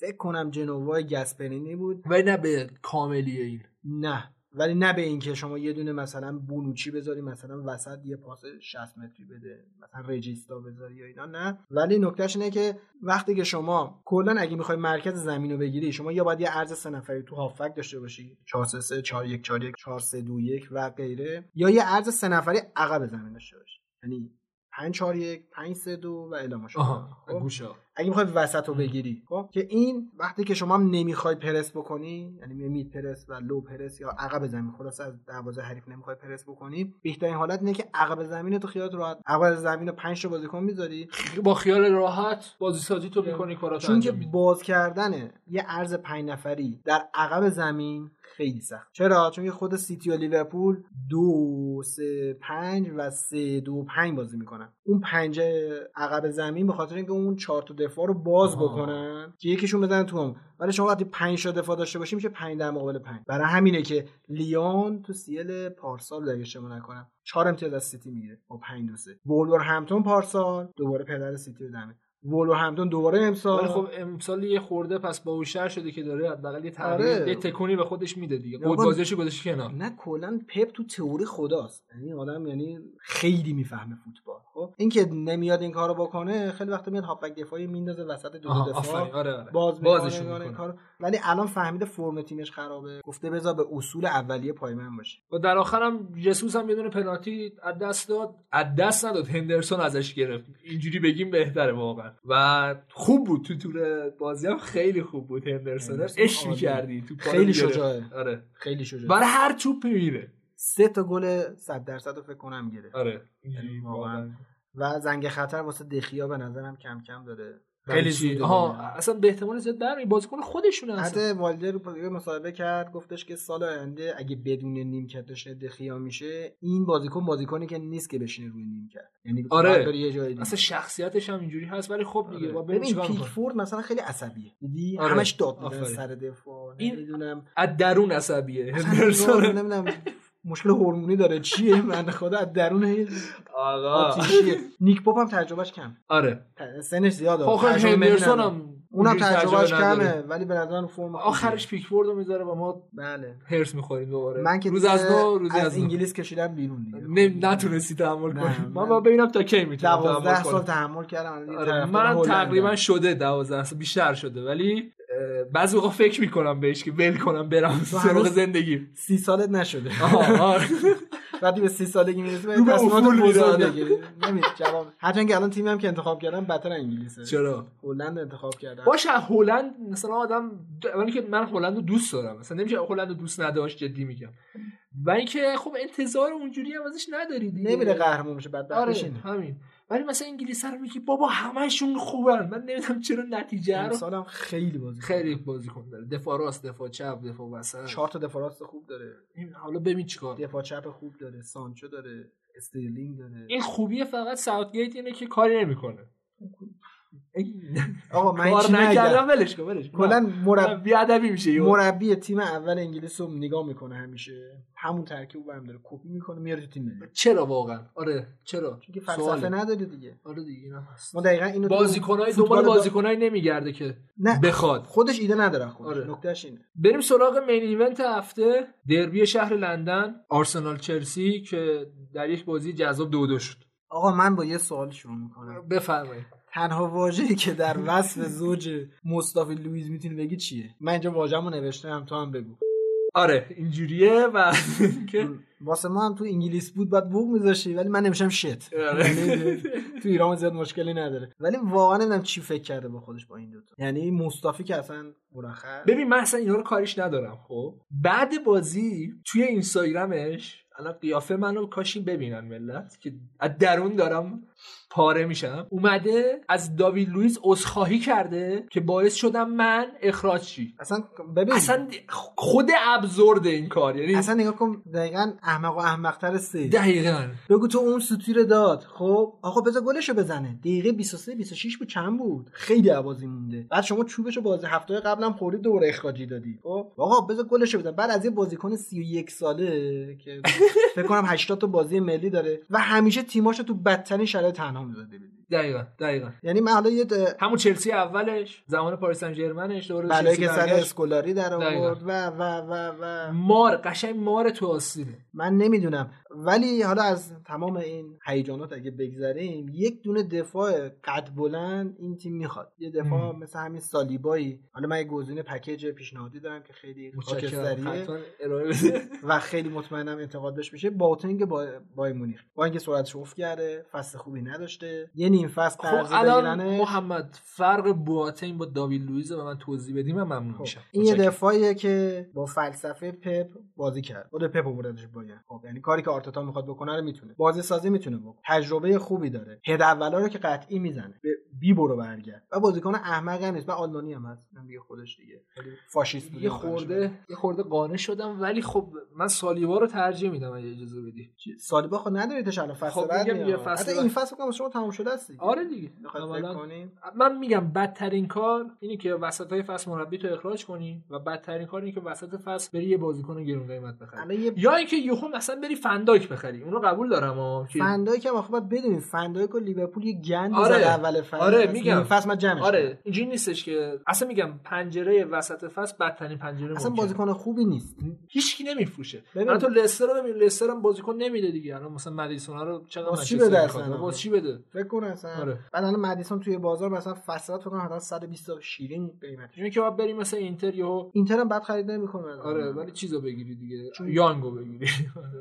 فکر کنم جنوا گسپرینی بود. ولی نه به کاملی این. نه. ولی نه به اینکه شما یه دونه مثلا بونوچی بذاری مثلا وسط یه پاس 60 متری بده مثلا رجیستا بذاری یا اینا نه. ولی نکتهش اینه که وقتی که شما کلا اگه می‌خوای مرکز زمین رو بگیری شما یا باید یه عرض سه نفری تو هافک داشته باشی 4 3 3 4 1 4 1 4 3 2 1 و غیره یا یه عرض سه نفری عقب زمین داشته باشی. یعنی 5 4 1 5 3 2 و الی ماشاءالله خب؟ اگه می‌خوای وسط رو بگیری خب؟ که این وقتی که شما هم نمی‌خوای پرس بکنی یعنی مید پرس و لو پرس یا عقب زمین خلاص از دروازه حریف نمی‌خوای پرس بکنی بهترین حالت اینه که عقب زمین تو خیالت راحت عقب زمین رو 5 تا بازیکن می‌ذاری. با خیال راحت بازی سازی تو می‌کنی کاراتو چون که باز کردن یه ارز 5 نفری در عقب زمین خیلی سخت. چرا؟ چون که خود سیتی و لیورپول دو سه پنج و سه دو پنج بازی می‌کنن. اون پنج عقب زمین به خاطر اینکه اون چهار تا دفاع رو باز. بکنن که یکیشون بزنن تو هم. ولی شما وقتی پنج تا دفاع داشته باشی میشه پنج در مقابل پنج. برای همینه که لیون دو سال پارسال اگه اشتباه نکنم چهار امتیاز از سیتی می‌گیره با 5 دو سه. وولورهمپتون پارسال دوباره پدر سیتی رو درمیاره وولورهمپتون دوباره امسال. ولی خب امسال یه خورده پپ باهوش‌تر شده که داره حداقل یه آره. یه تکونی به خودش میده دیگه. بود با- بازیشو گذاشته کنار. نه کلا پپ تو تئوری خداست. یعنی آدم یعنی خیلی می‌فهمه فوتبال. خب اینکه نمیاد این کارو بکنه خیلی وقت میاد هاپبک دفاعی میندازه وسط دو آها، دفاع. آره آره. باز می‌کنه. کارو. ولی الان فهمیده فرم تیمش خرابه. گفته بذار به اصول اولیه پایمن باشه. و در آخرم جسوس هم یه دونه پنالتی از دست داد. از دست نداد. هندرسون ازش گرفت. اینجوری بگیم بهتره واقعا. و خوب بود تو تور بازی هم خیلی خوب بود. هندرسون اش. می‌کردی تو خیلی. شجاعه. آره. خیلی شجاعه. برای هر توپ میره سه تا گل 100 درصد رو فکر کنم گرفت. آره. واقعا. و زنگ خطر واسه دخیا به نظرم کم کم داره خیلی بگم. اصلا به احتمال زیاد برمی بازیکن خودشونه حتی اصلا والدر مصاحبه کرد گفتش که سال آینده اگه بدون نیمکتش دخیا میشه این بازیکن بازیکنی که نیست که بشینه روی نیمکت. یعنی آره. یه جای دیگه. اصلا شخصیتش هم اینجوری هست ولی خب دیگه بریم ببین؟ پیکفورد مثلا خیلی عصبیه. دیدی؟ آره. همش داد می‌زنه. سر دفاع. این- نمی‌دونم. از درون عصبیه. نمی‌دونم. مشکل هورمونی داره. چیه؟ من خدا از درون آقا. آتیشیه. نیک پاپ هم تجربهش کم آره. سنش زیاده خب ملی هندرسون. هم اونم تجربهش. کمه ولی به نظر فرم. آخرش پیکفورد رو می‌ذاره و ما. بله. هرس می‌خوریم دوباره. من که روز از نو روزی از انگلیس کشیدم بیرون دیگه. نه نتونستی تحمل کنی. من- با ببینم تا کی می‌تونم دوازده تحمل سال کنم. تحمل کردم آره، من. تقریبا شده دوازده سال بیشتر شده. ولی بعضی موقع فکر می‌کنم بهش که ول کنم برم سراغ زندگی. سی سالت نشده. وقتی به سی سالگی می‌رسی باید تصمیمات بزرگ. بگیری. جواب. هرچند که الان تیمی هم که انتخاب کردم بدتر انگلیسه. چرا؟ هلند انتخاب کردم. باشه هلند مثلا آدم اولی که من هلند رو دوست دارم. مثلا نمیشه هلند رو دوست نداشت جدی میگم. و اینکه خب انتظار اونجوری هم ازش نداری دیگه. نمیره قهرمان بشه بدبخت آره همین. ولی مثلا انگلیس رو میگی بابا همشون خوبن. من نمی‌دونم چرا نتیجه رو امسال هم خیلی بازی خیلی بازیکن داره. دفاع راست دفاع چپ دفاع وسط. چهار تا دفاع راست خوب داره. حالا ببین چیکار دفاع چپ خوب داره سانچو داره استرلینگ داره. این خوبی فقط ساوتگیت اینه که کاری نمی‌کنه. آقا من کار ندارم ولش کن ولش کلا مربی بی‌ادبی میشه. مربی تیم اول انگلیس رو نگاه می‌کنه همیشه. همون ترکیب هم داره کپی می‌کنه میاره تو تیم ملی. چرا واقعا؟ آره چرا؟ چون که فلسفه. نداره دیگه. آره دیگه اینم هست. ما دقیقا اینو بازیکنای دنبال با- بازیکنای نمیگرده که نه بخواد. خودش ایده نداره خودش. آره. نکتهش اینه. بریم سراغ main event هفته. دربی شهر لندن آرسنال چلسی که در یک بازی جذاب دو دو شد. آقا من با یه سوال شروع می‌کنم. بفرمایید. تنها واژه‌ای که در وصف زوج مصطفی لوئیس می‌تونی بگی چیه؟ من اینجا واژه‌مو نوشتم تو هم بگو. آره اینجوریه و که واسه ما هم تو انگلیس بود بعد بوق میذاشی ولی من نمیشم شت آره. یعنی تو ایران زیاد مشکلی نداره. ولی واقعا نمی‌دونم چی فکر کرده با خودش با این دوتا یعنی مصطفی که اصلا مرخص. ببین من اصلا اینا رو کاریش ندارم خب؟ بعد بازی توی اینستاگرامش الان قیافه منو کاشی ببینن ملت که از درون دارم پاره میشم. اومده از داوید لوئیس عذرخواهی کرده که باعث شدم من اخراج شی. اصلا ببین. اصلا خود ابزورد این کار. یعنی اصلا نگاه کن دقیقا احمق و احمقتر سه. دقیقا. بگو تو اون سوتی رو داد. خب آقا بذار گلشو بزنه. دقیقه 23 26 بود چند بود؟ خیلی عوازی مونده. بعد شما چوبشو بازی هفته قبلم خوردی دوباره اخراجی دادی. خب آقا بذار گلشو بزن بعد از یه بازیکن 31 ساله که فکر کنم 80 تا بازی ملی داره و همیشه تیماشو تو بدترین شرایط تنها می‌ذاره دقیقا دقیقا. یعنی من حالا یه د- همون چلسی اولش زمان پاریس سن ژرمنش بلایی چلسی که سر. اسکولاری در. آورد. و و و و. مار قشنگ مار تو آستینه. من نمی‌دونم. ولی حالا از تمام این هیجانات اگه بگذریم یک دونه دفاع قد بلند این تیم می‌خواد. یه دفاع مم. مثل همین سالیبایی. حالا من یه گزینه پکیج پیشنهادی دارم که خیلی خاکستریه. و خیلی مطمئنم انتقاد بهش میشه. باتنگ با بای مونیخ. با اینکه سرعتش افت کرده فصل خوبی نداشته. یه نیم فصل خب الان محمد فرق بواتین با داوید لوئیز به من توضیح بدی من ممنون خب، میشم. این یه. دفاعیه که با فلسفه پپ بازی کرد. خود پپ آوردش باید. خب یعنی کاری که آرتتا می‌خواد بکنه رو می‌تونه. بازی سازی می‌تونه بکنه. تجربه خوبی داره. هد اولا رو که قطعی می‌زنه. به بی برو برگرد. و بازیکن احمق هم نیست. و آلمانی هم هست. دیگه خودش دیگه. خیلی فاشیست یه. خورده یه خورده قانع شدم ولی خب من سالیبا رو ترجیح میدم اگه اجازه بدی. سالیبا خب نداریتش الان فصل خب بعد. یه فصل حتی. این فصل شما تمام شده است. دیگه. آره دیگه کنیم من میگم بدترین کار اینه که وسط های فصل مربی تو اخراج کنی و بدترین کار اینه که وسط فصل بری یه بازیکن گرون قیمت بخری یه یا اینکه یهو مثلا بری فنداک بخری اونو قبول دارم ها که- فندایی که آخه باید بدونیم فندایی که لیورپول یه گند آره. زد اول فصل آره، میگم. فصل من جمعش آره. اینجوری نیستش که اصلا میگم پنجره وسط فصل بدترین پنجره اصلا. بازیکن خوبی نیست هیچکی نمیفروشه ببین. الان تو لستر رو ببین لستر هم بازیکن نمیده دیگه الان مثلا مدیسون رو چقدر چی بده. اصلا؟ چی بده فکر اصلا آره. بعد الان مدیسون توی بازار مثلا فصلات فکر کنم حداقل 120 تا شیرین قیمتش. که باید بریم مثلا اینتر یا اینتر هم بد خرید نمی‌کنه آره ولی چیزو بگیری دیگه. چون- یانگو بگیری.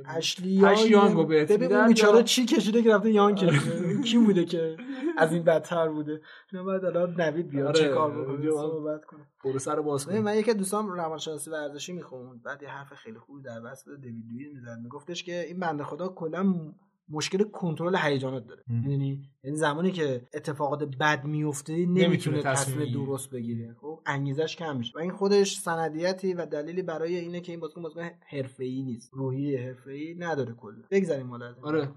اشلی یانگو بهت میدن بیچاره چی کشیده که رفته یان کشیده؟ کی بوده که از این بدتر بوده؟ نه بعد الان نوید بیاد آره، چه کار اونجا بکنه باید- صحبت کنه. پروسه رو باز من از دوستام روانشناسی ورزشی می‌خوند. بعد یه حرف خیلی خوبی در وصف دیوید لوئیز می‌زد. میگفتش که این بنده خدا کلا مشکل کنترل هیجانات داره. می‌دونی؟ یعنی زمانی که اتفاقات بد میفته نمی‌تونه تصمیم. درست بگیره. خب انگیزش کم میشه. و این خودش سندیتی و دلیلی برای اینه که این بازیکن بازیکن حرفه‌ای نیست. روحی حرفه‌ای نداره کلا. بگذریم حالا آره.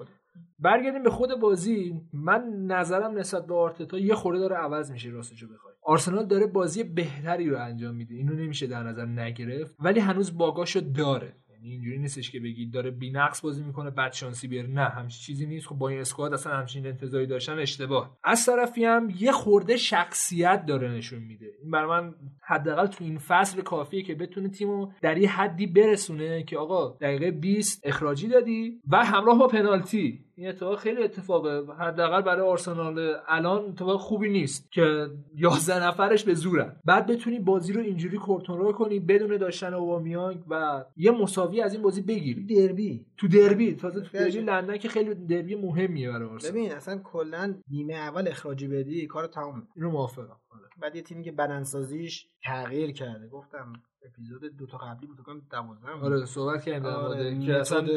برگردیم به خود بازی. من نظرم نسبت به آرتتا یه خورده داره عوض میشه راستشو بخوای. آرسنال داره بازی بهتری رو انجام میده. اینو نمیشه در نظر نگرفت. ولی هنوز باگاشو داره. یعنی اینجوری نیستش که بگید داره بی‌نقص بازی می‌کنه بعد شانسی بیاره. نه همچین چیزی نیست. خب با این اسکواد اصلا همچین انتظاری داشتن اشتباه. از طرفی هم یه خورده شخصیت داره نشون میده. این برای من حداقل تو این فصل کافیه که بتونه تیمو در یه حدی برسونه که آقا دقیقه 20 اخراجی دادی و همراه با پنالتی. این اتفاق خیلی اتفاقه. حداقل برای آرسنال الان اتفاق خوبی نیست که 11 نفرش به زورن. بعد بتونی بازی رو اینجوری کنترل کنی بدون داشتن اوبامیانگ و یه مساوی از این بازی بگیری. دربی. تو دربی. تازه تو دربی. لندن که خیلی دربی مهمیه برای آرسنال. ببین اصلا کلا نیمه اول اخراجی بدی کار تمومه. اینو موافقم. آره. بعد یه تیمی که بدنسازیش تغییر کرده. گفتم اپیزود دو تا قبلی بود فکر کنم 12 بود. آره صحبت کردیم در آره، مورد که اصلا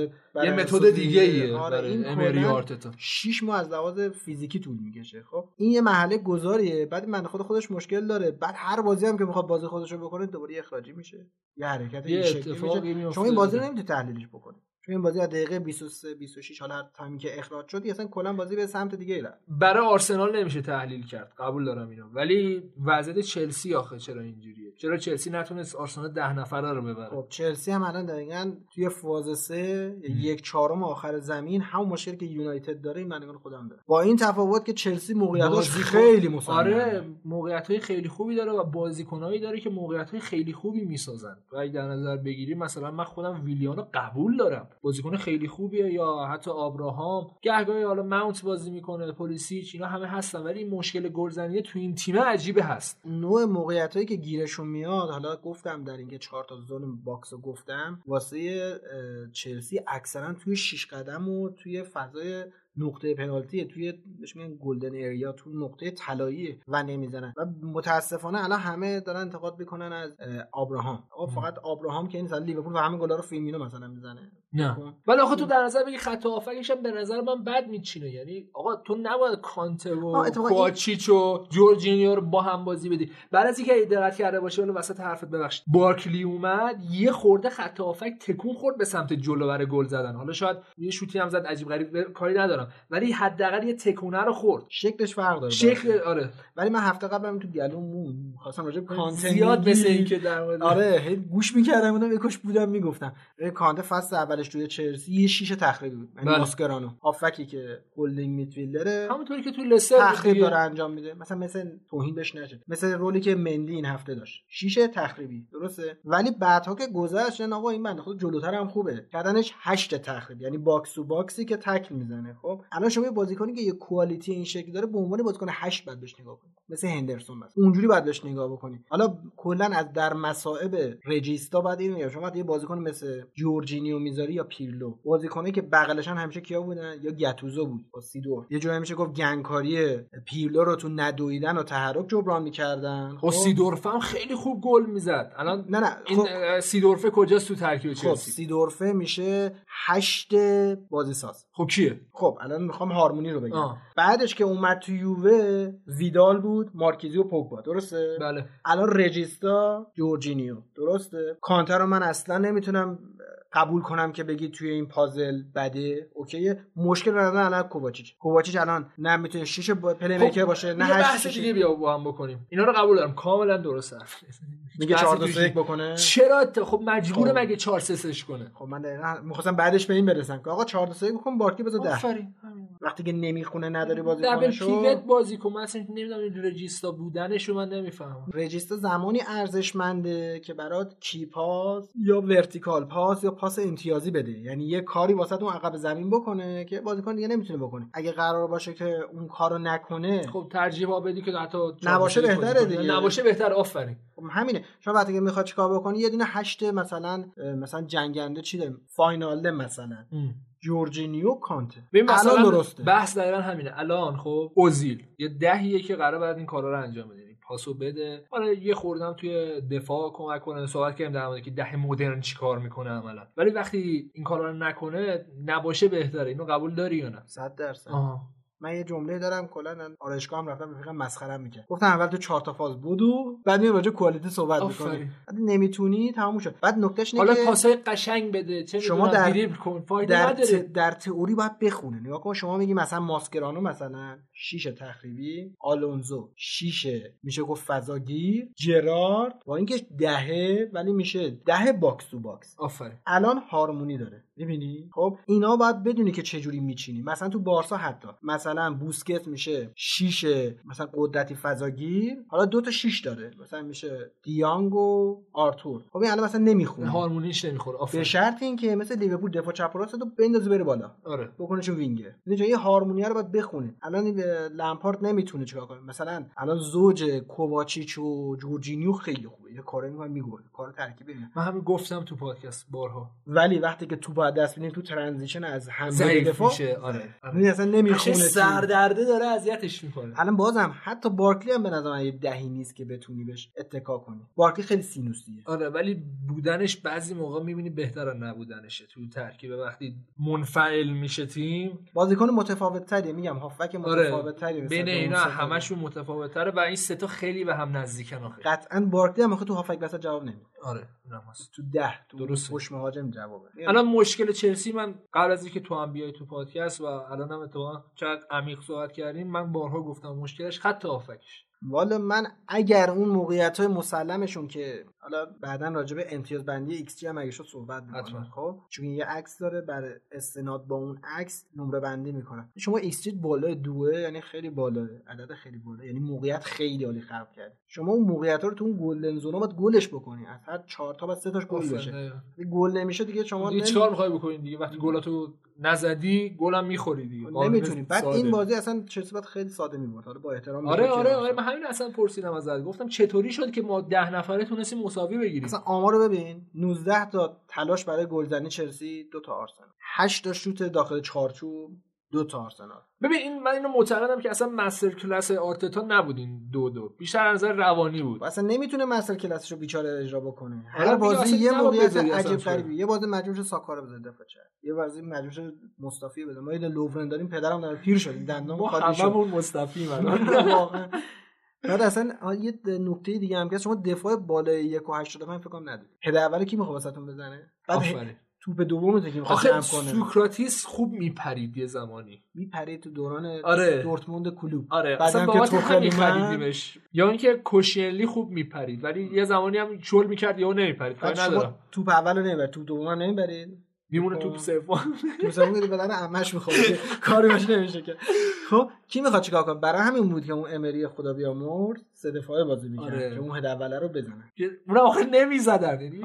یه متد دیگه ایه آره، این امری کلاً آرتتا. شیش ماه از لحاظ فیزیکی طول می‌کشه خب؟ این یه محله گذاریه بعد من خود خودش مشکل داره. بعد هر بازی هم که می‌خواد بازی خودش رو بکنه دوباره اخراجی میشه. یه حرکت یه این شکلی میشه. میفته شما این بازی رو. نمی‌تونی تحلیلش بکنی. چون این بازی از دقیقه 23 26 حالا هر تایمی که اخراج شد اصلا کلا بازی به سمت دیگه رفت. برای آرسنال نمیشه تحلیل کرد. قبول دارم اینو. ولی وضعیت چلسی آخه چرا اینجوریه؟ چرا چلسی نتونست آرسنال ده نفره رو ببره؟ خب چلسی هم الان دقیقا توی فاز سه یک چهارم آخر زمین همون مشکلی که یونایتد داره این بندگان خودم داره. با این تفاوت که چلسی موقعیتاش خیلی مسلمه. آره موقعیت های خیلی خوبی داره و بازیکنایی داره که موقعیت های خیلی خوبی می‌سازن. و اگه در نظر بگیری مثلا من خودم ویلیانو قبول دارم. بازیکن خیلی خوبیه یا حتی آبراهام. گهگاهی حالا ماونت بازی می‌کنه پولیسیچ اینا همه هستن ولی این مشکل گلزنی تو این تیم عجیبه هست. نوع موقعیت هایی که گیرشون میاد حالا گفتم در اینکه چهار تا zone box رو گفتم واسه چلسی اکثرا توی شیش قدم و توی فضای نقطه پنالتی توی بهش میگن golden area تو نقطه طلایی و نمی‌زنن. و متاسفانه الان همه دارن انتقاد می‌کنن از اه، آبراهام. آقا فقط آبراهام که این سال لیورپول و همه گلا رو فیرمینو مثلا می‌زنه. نه. ولی آخه تو در نظر بگیری خط هافبکش هم به نظر من بد میچینه. یعنی آقا تو نباید کانته و کواچیچ و جورجینیو رو با هم بازی بدی. بعد از اینکه دقت کرده باشه ولی وسط حرفت ببخشید. بارکلی اومد یه خورده خط هافبک تکون خورد به سمت جلو برای گل زدن. حالا شاید یه شوتی هم زد عجیب غریب کاری ندارم. ولی حداقل یه تکونه رو خورد. شکلش فرق داره. شکل آره. ولی من هفته قبلم تو گلوم مون خواستم راجع کانته زیاد مثل میگی. این که در آره هی گوش می‌کردم اونم یکوش بودم می‌گفتم. کانته فصل اولش توی چلسی یه شیشه تخریبی بود. یعنی بله. ماسکرانو هافکی که هولدینگ میدفیلدره همونطوری که تو لستر تخریب. داره انجام میده. مثلا مثل توهین بهش نشه. مثل رولی که مندی این هفته داشت. شیشه تخریبی. درسته؟ ولی بعدها که گذشت نه آقا این بنده خود جلوتر هم خوبه. کردنش هشت تخریب. یعنی باکس تو باکسی که تکل می‌زنه. خب؟ الان شما یه بازیکنی که یه کوالیتی این شکل داره به عنوان بازیکن 8 بعد بهش نگاه کنید مثل هندرسون مثلا. اونجوری بعد بهش نگاه بکنید حالا کلا از در مصائب رجیستا بعد این میگم. شما یه بازیکن مثل جورجینیو می‌ذاری یا پیرلو. بازیکنایی که بغلشان همیشه کیا بودن؟ یا گتوزو بود با سیدور یه جایی میشه گفت گنگکاری پیرلو رو تو ندویدن و تحرک جبران می‌کردن. خب سیدورف هم خیلی خوب گل می‌زد. الان نه نه این خب. سیدورفه کجاست تو ترکیب خب چلسی سیدورفه میشه هشت بازی ساز. خب کیه؟ خب الان می‌خوام هارمونی رو بگم. آه. بعدش که اومد تو یووه ویدال بود مارکیزی و پوگبا. درسته؟ بله. الان رجیستا جورجینیو. درسته؟ کانتر رو من اصلا نمی‌تونم قبول کنم که بگی توی این پازل بده. اوکیه. مشکل رو الان کوواچیچ. کوواچیچ الان نه می‌تونه شیش پلی میکر باشه نه خب، هشت بحث. دیگه بیا با هم بکنیم. اینا رو قبول دارم. کاملا درست حرف میگه بحث 4 2 توش 3 1 بکنه. چرا خب مجبوره خب. مگه 4 3 3 کنه؟ خب من دقیقاً می‌خواستم بعدش به این برسم که آقا 4 2 3 1 بکن بارکی بذار 10 آفرین. وقتی که نمی‌خونه نداری بازی دبل پیوت بازی کن من اصلا نمی‌دونم این رجیستا بودنش رو من نمی‌فهمم. رجیستا زمانی ارزشمنده که برات key pass یا vertical pass یا پاس امتیازی بده. یعنی یه کاری واسه اون عقب زمین بکنه که بازیکن دیگه نمی‌تونه بکنه. اگه قرار باشه که اون کارو نکنه خب ترجیح بدی که حتی نباشه بهتره. دیگه. نباشه بهتر آفرین. خب همینه. شما وقتی که می‌خواد چیکار بکنی یه دونه هشت مثلا مثلا جنگنده چی داریم؟ واینالدوم مثلا. جورجینیو کانته. ببین مثلا الان درسته. بحث دقیقا همینه. الان خب اوزیل. یه دهیه که قرار بعد این کارا رو انجام بده. یعنی پاسو بده. حالا یه خوردم توی دفاع کمک کنه. صحبت کردیم در مورد که ده مدرن چیکار می‌کنه عملا. ولی وقتی این کارا رو نکنه نباشه بهتره. اینو قبول داری یا نه؟ 100 درصد. آها. من یه جمله دارم کلا آرایشگاه هم رفتم رفیقم مسخرم می‌کرد. گفتم اول تو چهار تا فاز بودو بعد میام راجع quality صحبت. می‌کنی. بعد نمی‌تونی تموم شد. بعد نکتهش اینه حالا پاسای قشنگ بده چه شما در- کن فایده در, نداره. ت... در تئوری باید بخونه نگاه کن شما میگی مثلا ماسکرانو مثلا شیش تخریبی آلونزو شیش میشه گفت فضاگیر جرارد. با اینکه دهه ولی میشه ده box to box. آفرین. الان هارمونی داره. می‌بینی؟ خب اینا باید بدونی که چه جوری میچینی. مثلا تو بارسا حتی. مثلا بوسکتس میشه شیش مثلا قدرتی فضاگیر. حالا دو تا شیش داره. مثلا میشه دیانگ و آرتور. خب این الان مثلا نمی‌خونه. هارمونیش نمی‌خوره. به آفرین شرط اینکه مثل لیورپول دفاع چپ و راست بندازه بره بالا. آره. بکنه وینگر اینجا یه هارمونی رو باید بخونه الان لمپارد نمی‌تونه چیکار کنه. مثلا الان زوج کوواچیچ و جورجینیو خیلی خوبه. یه کاری می‌کنه میگوره. کار ترکیبی من همین گفتم تو پادکست بارها. ولی وقتی که تو باید دست تو transition از حمله به دفاع میشه آره. این اصلا نمی‌خونه. سردرده داره اذیتش می‌کنه. الان بازم حتی بارکلی هم به نظر یه دهی نیست که بتونی بهش اتکا کنی. بارکلی خیلی سینوسیه. آره ولی بودنش بعضی موقع می‌بینی بهتر از نبودنشه. تو ترکیب وقتی منفعل میشه تیم. بازیکن متفاوت تریه میگم. هافک آره. بین اینا همشون متفاوت تره و این سه تا خیلی به هم نزدیکن آخه. قطعا بارکلی هم آخه تو هافک وسط جواب نمیده. آره هست. تو ده تو درسته. پشت مهاجم جوابه. الان مشکل چلسی من قبل از اینکه تو هم بیای تو پادکست و الان هم اتفاقا چقدر عمیق صحبت کردیم من بارها گفتم مشکلش خط هافکش. والا من اگر اون موقعیت های مسلمشون که حالا بعدا راجع به امتیاز بندی ایکس جی هم اگه شد صحبت. می‌کنم. خب؟ چون یه عکس داره بر استناد با اون عکس نمره بندی می‌کنن شما ایکس جی بالای دوه یعنی خیلی بالاه عدد خیلی بالا یعنی موقعیت خیلی عالی خلق کرد شما اون موقعیت ها رو تو اون golden zone ا باید گلش بکنی. از هر چهار تا بعد سه تاش گل بشه. گل نمیشه دیگه شما دیگه چیکار می‌خوای بکنی دیگه؟ وقتی گلاتو نزدی گلم می‌خوری دیگه. نمی‌تونی. بعد. این بازی اصلا چلسی باید خیلی ساده می‌برد. حالا با احترام آره آره آره من همین اصلا پرسیدم ازت. گفتم چطوری شد که ما ده نفره تونستیم مساوی بگیریم؟ اصلا آمار رو ببین. 19 تا تلاش برای گلزنی چلسی دو تا آرسنال. 8 تا شوت داخل چارچوب دو تا آرسنال. ببین این من اینو معتقدم که اصلا مستر کلاس آرتتا نبودین دو دو. بیشتر از نظر روانی بود. اصلا نمی‌تونه مستر کلاسش رو بیچاره اجرا بکنه. هر بازی یه موقعیت عجیب. غریبی یه بازی مجبور شد ساکا رو بزنه دفاع چپ یه بازی مجبور شد مصطفی بزنه. ما یه لوورن داریم پدرم داره پیر شدیم دندان ما خالی شد. هممون مستفیم واقعا. بعد اصلا یه نکته دیگه هم که شما دفاع بالای یک و 85 فکر کنم نداری هد اولی کی می‌خواد واسهتون بزنه؟ بعد آفرین توپ دوم که می‌خواد آخه سوکراتیس خوب میپرید یه زمانی. میپرید تو دوران آره. دورتموند کلوب. آره. بعد اصلا هم که توخل اومد، خریدیمش یا اینکه کوشیلی خوب میپرید ولی یه زمانی هم شل می‌کرد یا نمیپرید. کاری ندارم شما توپ اول رو نمی‌برید توپ دوم هم نمی‌برید؟ میمونه توپ سوم. توپ سوم که بدن عمش می‌خواد کاری باش نمیشه که. خب کی می‌خواد چیکار کنه؟ برای همین بود که اون امری خدا بیامرز سه دفاعه بازی می‌کرد آره. که اون هد اوله رو بزنه. اون آخه نمی‌زدن. یعنی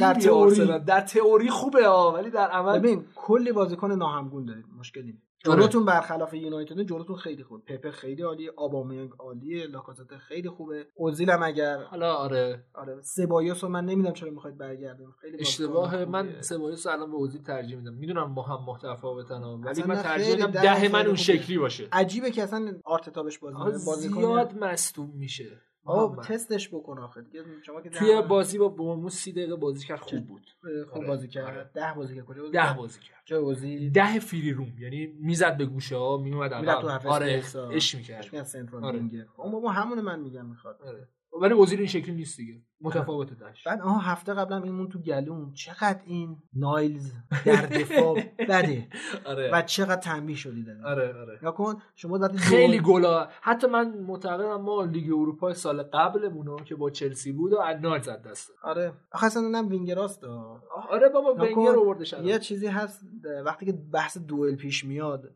در تئوری. در تئوری خوبه ها ولی در عمل ببین کلی بازیکن ناهمگون دارید. مشکلی. جلوتون برخلاف یونایتد جلوتون خیلی خوب. پپه خیلی عالیه آبامیانگ عالیه لاکازت خیلی خوبه. اوزیل هم اگر حالا آره. آره. سبایوس رو من نمی‌دونم چرا می‌خواید برگردون خیلی اشتباه. من. سبایوس رو الان به اوزیل ترجیح میدم. می‌دونم با هم متفاوتن ولی من ترجیح میدم ده ده من اون. شکلی باشه. عجیبه که اصلا آرتتا بهش بازی بازیکن زیاد مصدوم میشه. محمد. تستش بکن آخه. دیگه شما که توی بازی با برموس سی دقیقه بازی کرد خوب بود. خوب آره، بازی کرد. آره. ده بازی کرد. کجا بازی ده کرد؟ بازی کرد. جای اوزیل ده فری روم. یعنی می‌زد به گوشه ها میومد عقب. آره اش می‌کرد. میگن سنترال آره. وینگر. اون بابا همون من میگم می‌خواد. آره. ولی اوزیل این شکلی نیست دیگه. متفاوته داشت. بعد آها هفته قبلم این مون تو گلوم. چقدر این نایلز در دفاع بده. آره. و چقدر تنبیه شدی داده آره آره. یا کن شما وقتی خیلی گلا. حتی من معتقدم ما لیگ اروپا سال قبلمون که با چلسی بود و ادنار زد دست. آره. آخه اصلا اونم وینگراست آره بابا. ونگر آوردش الان. یه چیزی هست وقتی که بحث دوئل پیش میاد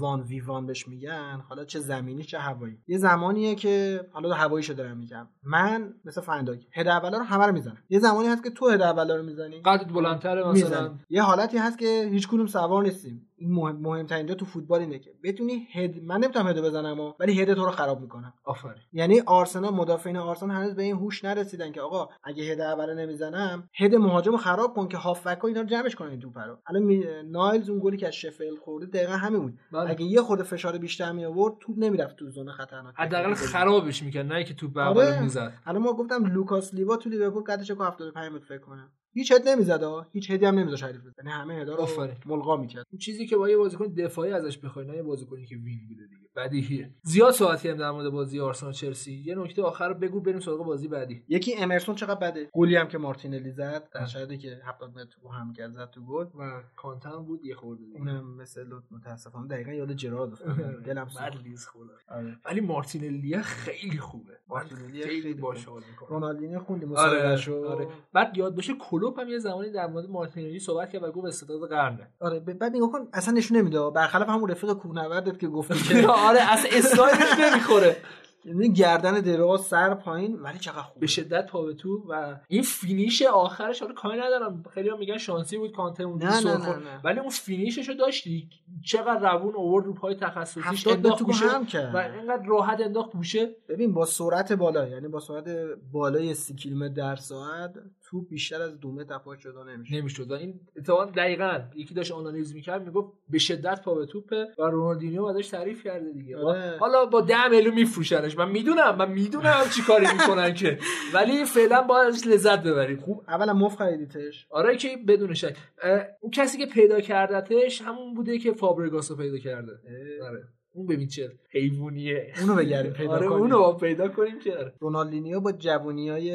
وان وی وان بهش میگن. حالا چه زمینی چه هوایی. یه زمانیه که حالا هواییشو دارم میگم. من مثل فنداک هد اولا رو همه رو می‌زنم. یه زمانی هست که تو هد اولا رو می‌زنی. قدت بلندتره مثلا. می‌زنی. یه حالتی هست که هیچ کدوم سوار نیستیم. این مهم مهمترین جا تو فوتبال اینه که بتونی هد من نمی‌تونم هد بزنم ها، ولی هد تو رو خراب می‌کنم. آفرین. یعنی آرسنال مدافعین آرسنال هنوز به این هوش نرسیدن که آقا اگه هد اول نمی‌زنم هد مهاجم رو خراب کن که هافبک ها اینا رو جمعش کنن این توپ رو. الان می- نایلز اون گلی که از شفیلد خورده دقیقا همین بود. بله. اگه یه خورده فشار بیشتر می آورد توپ نمی‌رفت تو زون خطرناک. حداقل خرابش می‌کرد نه که توپ به آره. اول می‌زد. الان ما گفتم لوکاس لیوا تو لیورپول قدش کو 75 متر فکر کنم. هیچ هد نمی‌زد ها هیچ هدی هم نمیذاش حریف بزنه. یعنی همه هدا رو. ملغا می‌کرد. اون چیزی که با یه بازیکن دفاعی ازش بخوای نه یه بازیکنی که وین بوده دیگه. بدیهیه زیاد صحبت کردیم در مورد بازی آرسنال چلسی. یه نکته آخر رو بگو بریم سراغ بازی بعدی. یکی امرسون چقدر بده؟ گلی هم که مارتینلی زد در شرایطی که 70 متر رو هم کرد زد تو گل. و کانته بود یه خورده. اونم مثل لوت متاسفانه. دقیقا یاد جرارد افتادم دلم بد سوخت لیز آره. ولی مارتینلی خیلی خوبه. مارتینلی خیلی خیلی باش خوبه. حال می‌کنه. رونالدینیو خوندی آره مصاحبهشو آره. بعد یاد باشه کلوپ هم یه زمانی در مورد مارتینلی صحبت کرد و گفت استعداد قرنه. آره بعد نگاه کن اصلا نشون نمیده. برخلاف همون رفیق کوهنوردت که گفتی که آره اصلا استایلش نمی‌خوره یعنی گردن دراز سر پایین ولی چقدر خوبه به شدت پا به توپ و این finish آخرش حالا کاری ندارم خیلی هم میگن شانسی بود کانته اون نه، نه، سر نه، خورد. نه. ولی اون finish ش رو داشتی چقدر روون اوورد رو پای تخصصیش انداخت گوشه هم کرد. و اینقدر راحت انداخت گوشه ببین با سرعت بالا یعنی با سرعت بالای سی کیلومتر در ساعت توپ بیشتر از دو متر پاش جدا نمیشه. نمی‌شد. و این اتفاقا دقیقا یکی داشت آنالیز می‌کرد می‌گفت به شدت پا به توپه و رونالدینیو ازش تعریف کرده دیگه. آره. حالا با 10 میلیون میفروشنش. من می‌دونم من می‌دونم چی کاری می‌کنن که. ولی فعلا باید ازش لذت ببریم. خوب اولا مف خریدیتش. آره که بدون شک. اون کسی که پیدا کردتش همون بوده که فابرگاس رو پیدا کرده. آره. اون ببین چه حیوانیه اونو بگردیم پیدا آره کنیم. اونو با پیدا کنیم که آره. رونالدینیو با جوونیای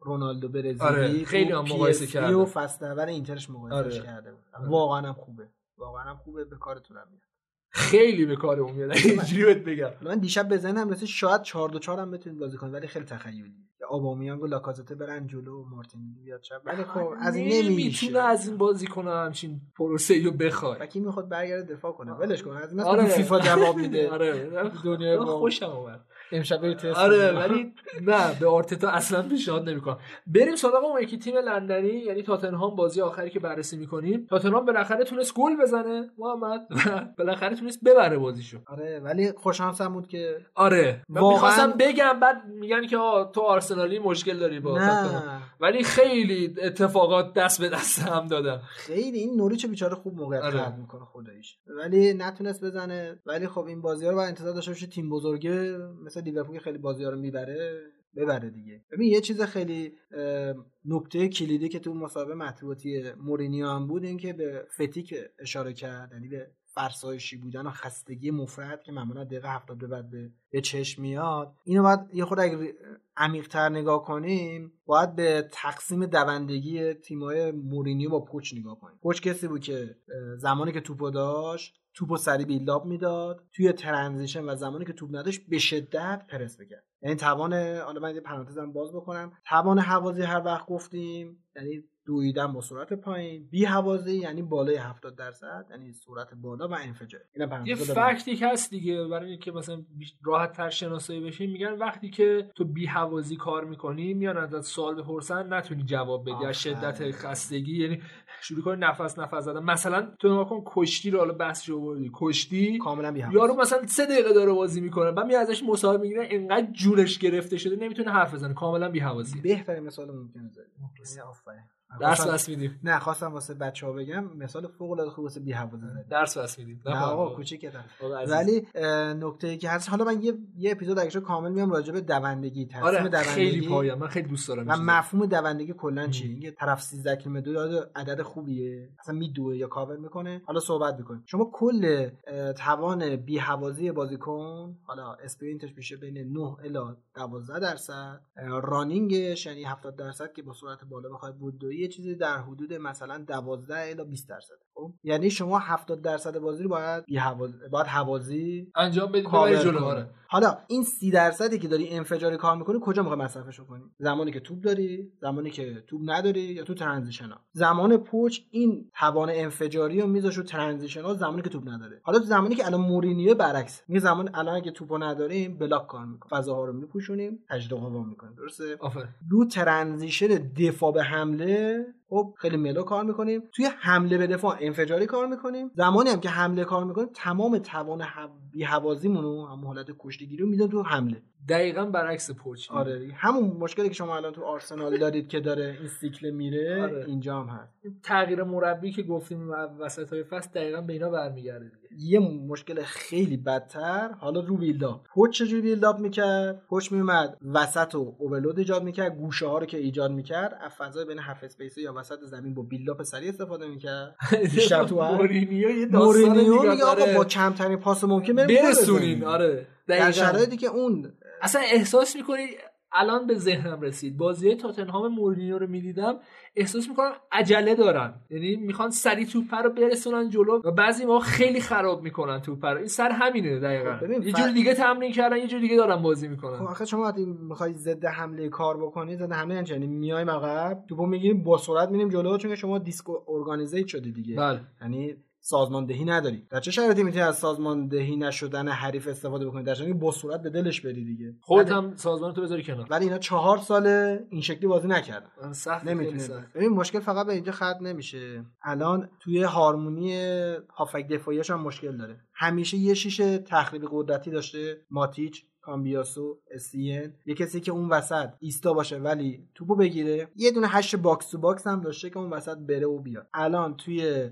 رونالدو برزیلی آره، خیلی هم مقایسه کرده. و فصل اول اینترش مقایسش آره. کرده واقعا هم خوبه واقعا هم خوبه به کارتون هم میاد خیلی به کار اون میاد اینجوری بهت بگم. من دیشب به ذهنم رسید شاید 4 2 4 هم بتونید بازی کنید ولی خیلی تخیلی آبامیانگ و لاکازته برن جلو و مارتینلی بیاد چپ ولی خب از این نمیشه. نمی‌تونه از این بازی کنه همچین پروسه رو بخواد. کی می‌خواد برگرده دفاع کنه؟ ولش کن از این آره. فیفا جواب میده. آره. دنیای ما. خوشم اومد. امشب برید تست آره. ولی نه به آرتتا اصلا پیشنهاد نمی‌کنم. بریم سراغ اون یکی تیم لندنی یعنی تاتنهام بازی آخری که بررسی می‌کنیم. تاتنهام بالاخره تونست گل بزنه. محمد بالاخره تونست ببره بازیشو. آره ولی خوششانسم بود که آره. من واقعاً- می‌خواستم بگم بعد میگن که آه تو آرسنالی مشکل داری با تاتنهام. ولی خیلی اتفاقات دست به دست هم دادن. خیلی این نوریچ بیچاره خوب موقعیت آره. می‌کنه خداییش. ولی نتونست بزنه. ولی خب این بازی ها رو باید انتظار داشته باشی. تیم بزرگه مثل لیورپول که خیلی بازی ها رو می‌بره ببره دیگه. ببین یه چیز خیلی نکته کلیدی که تو مسابقه مطبوعاتی مورینیو هم بود این که به فتیک اشاره کرد یعنی به فرسایشی بودن و خستگی مفرد که معمولا دقیقه 70 به بعد به, چشم میاد. اینو باید یه خود اگه عمیق‌تر نگاه کنیم باید به تقسیم دوندگی تیمای مورینیو با پوچ نگاه کنیم. پوچ کسی بود که زمانی که توپو داشت توپو سری بیلداپ می‌داد توی ترنزیشن و زمانی که توپ نداشت به شدت پرس بکرد یعنی توان حالا من یه پرانتزم باز بکنم توان حوازی هر وقت گفتیم یعنی دویدن با سرعت پایین. بی حوازی یعنی بالای 70 درصد یعنی سرعت بالا و انفجار. یه. فکتی که هست دیگه برای اینکه مثلا راحت تر شناسایی بشین میگن وقتی که تو بی حوازی کار می‌کنی میان ازت سوال بپرسن نتونی جواب بدی. از. شدت خستگی یعنی شروع کنه نفس نفس زدن. مثلا تو نگاه کن کشتی رو حالا بحث رو بردی. کشتی کاملا بی یارو مثلا سه دقیقه داره بازی می‌کنه بعد می ازش مصاحبه می‌گیره انقدر جونش گرفته شده نمی‌تونه حرف بزنه. کاملا بی حوازی بهترین مثال ممکنه زدی. درس بس میدیم. نه خواستم واسه بچه ها بگم مثال فوق العاده خوب واسه بی زدی درس بس میدیم. نه آقا کوچیکتم آقا عزیز. ولی نکته که هست حالا من یه یه اپیزود اگه کامل میام راجع به دوندگی. تقسیم آره دوندگی. خیلی پایم من خیلی دوست دارم و. مفهوم دوندگی کلا چیه؟ اینکه طرف 13 کیلومتر داده عدد خوبیه؟ اصلا میدوه یا کاور می‌کنه؟ حالا صحبت می‌کنیم. شما کل توان بی حوازی بازیکن حالا اسپرینتش میشه بین 9 الی 12 درصد رانینگش یعنی 70 درصد که با سرعت بالا بخوای بودویی یه چیزی در حدود مثلا 12 الی 20 درصد یعنی شما 70 درصد بازی رو باید حواز... باید حوازی انجام بدید جلو. آره. حالا این سی درصدی که داری انفجاری کار می‌کنی کجا می‌خوای مصرفش کنی؟ زمانی که توپ داری زمانی که توپ نداری یا تو transition ها؟ زمان پوچ این توان انفجاری رو میذاش رو transition ها زمانی که توپ نداره. حالا تو زمانی که الان مورینیو برعکس میگه زمان الان اگه توپو نداریم block کار می‌کنیم. فضاها رو میپوشونیم تجدید قوا می‌کنیم درسته؟ آفر رو transition دفاع به حمله خب خیلی mellow کار می‌کنیم. توی حمله به دفاع انفجاری کار می‌کنیم. زمانی هم که حمله کار می‌کنیم تمام توان بی‌هوازیمون رو هم حالت کشتیگیری رو میدون تو حمله. دقیقا برعکس پوچ. آره. همون مشکلی که شما الان تو آرسنال دارید که داره این سیکل میره آره. اینجا هم هست. تغییر مربی که گفتیم وسط های فصل دقیقا به اینا برمیگرده. یه مشکل خیلی بدتر حالا رو build-up پوچ چجوری build-up می‌کرد پوچ میومد وسط و overload ایجاد می‌کرد گوشه ها رو که ایجاد می‌کرد از فضای بین half space یا وسط زمین با build-up سریع استفاده می‌کرد بیشتر تو مورینیو یه داستان دیگه آقا آره. با کمترین پاس ممکن برسونین. آره در. شرایطی که اون اصلا احساس می‌کنی الان به ذهنم رسید. بازی تاتنهام مورینیو رو می‌دیدم. احساس می‌کنم عجله دارن. یعنی می‌خوان سریع توپ رو برسونن جلو و بعضی ما خیلی خراب می‌کنن توپ رو. این سر همینه دقیقا. خب یه جور دیگه تمرین کردن یه جور دیگه دارن بازی خب می‌کنن آخه شما وقتی می‌خوای ضد حمله کار بکنی ضد حمله یعنی؟ یعنی میایم عقب توپو می‌گیریم با سرعت میریم جلو چون شما disorganized شدی دیگه. بله. یعنی سازماندهی نداری. در چه شرایطی می‌تونی از سازماندهی نشدن حریف استفاده بکنی؟ در با سرعت به دلش بری دیگه. خودت ولی- هم سازمان تو بذاری کنار. ولی اینا چهار ساله این شکلی بازی نکردن. سخت نمی‌تونه. ببین مشکل فقط به اینجا ختم نمیشه. الان توی هارمونی هافبک دفاعیش هم مشکل داره. همیشه یه شیشه تخریب قدرتی داشته ماتیچ. کامبیاسو اسین یه کسی که اون وسط ایستا باشه ولی توپو بگیره. یه دونه هشت box to box هم داشته که اون وسط بره و بیاد. الان توی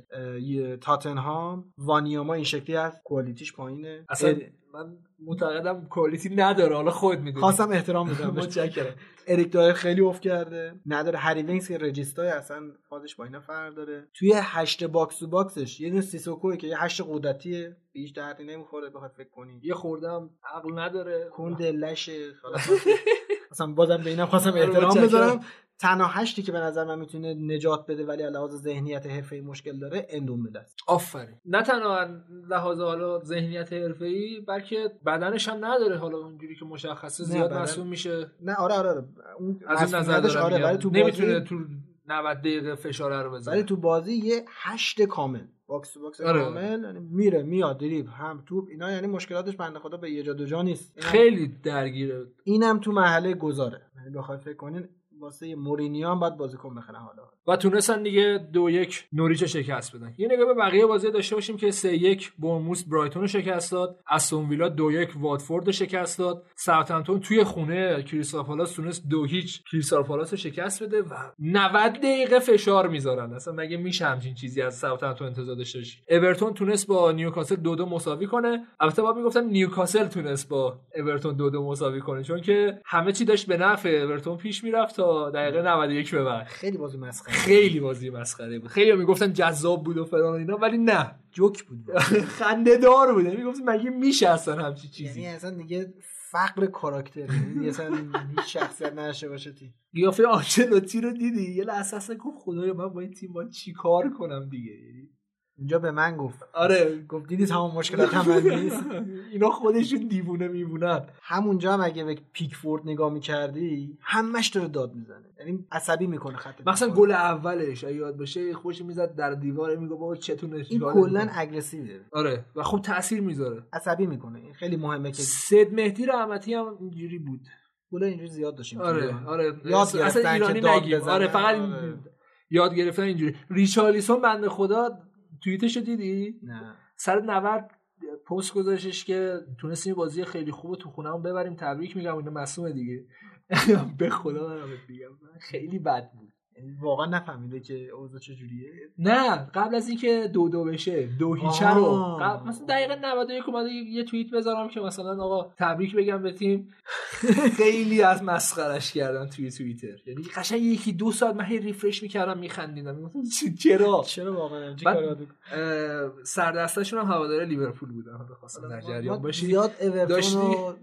تاتنهام وانیاما این شکلی هست. quality ش پایینه. اصلا من معتقدم quality نداره. حالا خود می‌دونی. خواستم احترام بهش. متشکرم. اریک دایر خیلی افت کرده. نداره. هری وینکس که regista ی اصلا فازش با اینا فرق داره. توی هشت box to box ش یه دونه سیسوکوه که یه هشت قدرتیه. به هیچ دردی نمی‌خوره بخواد فکر کنی. یه خوردم. عقل نداره. کند لشه خلاص. اصلا بازم به اینم خواستم آره، احترام. بذارم. تنها هشتی که به نظر من می‌تونه نجات بده ولی علاوه ذهنیت حرفه‌ای مشکل داره اندومبله است. آفرین. نه تنها لحاظ حالا ذهنیت حرفه‌ای بلکه بدنش هم نداره حالا اونجوری که مشخصه زیاد مسئول میشه. نه آره آره, آره. اون از نظر دارم آره. ولی تو نمی‌تونه بازی تو 90 دقیقه فشاره رو بزنه ولی تو بازی یه هشت کامل. box box آره. کامل یعنی میره میاد دریب هم توپ اینا یعنی مشکلاتش بنده خدا به یه جا دو جا نیست. اینم, خیلی درگیره اینم تو مرحله گذاره. یعنی بخوای فکر کنین واسه مورینیو هم باید بازیکن بخرن حالا. و تونستن دیگه دو یک نوریچ شکست بدن. یه نگاه به بقیه بازی داشته باشیم که سه یک بورنموث برایتون رو شکست داد. استون ویلا دو یک واتفورد رو شکست داد. ساوثهمپتون توی خونه کریستال پالاس تونست دو هیچ کریستال پالاس رو شکست بده و 90 دقیقه فشار می‌ذارن. اصلا مگه میشه همچین چیزی از ساوثهمپتون انتظار داشته باشی؟ اورتون تونست با نیوکاسل دو دو مساوی کنه. البته باید می‌گفتم نیوکاسل تونست با اورتون دو دو مساوی کنه چون که همه چی داشت به نفع اورتون پیش می‌رفت تا دقیقه 91 به بعد خیلی بازی مسخره. خیلی بازی مسخره بود. خیلی می‌گفتن جذاب بود و فلان و اینا ولی نه جوک بود. خنده دار بود می‌گفت مگه میشه اصلا همچی یعنی چیزی اصلا دیگه فقر کاراکتر. یعنی اصلا هیچ شخصیت نداشته باشه تی قیافه آنچلوتی رو دیدی؟ یه لحظه اصلا گفت خدایا من با این تیم باید چی کار کنم دیگه؟ یعنی اینجا به من گفت. آره. گفت دیدی تمام مشکلات هم من نیست؟ اینا خودشون دیوونه میمونن همونجا هم اگه به پیکفورد نگاه می‌کردی همش داره داد می‌زنه. یعنی عصبی می‌کنه خط مثلا. گل اولش اگه یاد باشه خوش می‌زد در دیوار میگه بابا چتونه این کلا؟ اگریسیوه. آره. و خب تاثیر می‌ذاره. عصبی می‌کنه. این خیلی مهمه که سید مهدی رحمتی هم اینجوری بود. گل اینجوری زیاد داشتیم آره آره. یاد اصلا ایرانی نگیم. آره فقط آره. یاد گرفتن اینجوری. ریچارلیسون بنده خدا توییتشو دیدی؟ نه. سر 90 پست گذاشتش که تونستیم بازی خیلی خوب تو خونمون ببریم تبریک میگم اینو مصومه دیگه. به خدا من بگم. خیلی بد بود. واقعا نفهمیده که اوضاع چجوریه. نه قبل از اینکه دو دو بشه دو هیچه رو. قبل مثلا دقیقه 91 اومده یه توییت بذارم که مثلا آقا تبریک بگم به تیم. خیلی از مسخرش کردن توی توییتر. یعنی قشنگ یکی دو ساعت من هی ریفرش می‌کردم میخندیدم. چرا؟ چرا واقعا؟ اه، سردستشون هم هوادار لیورپول بودن. حالا خواستم در جریان باشی زیاد اورتون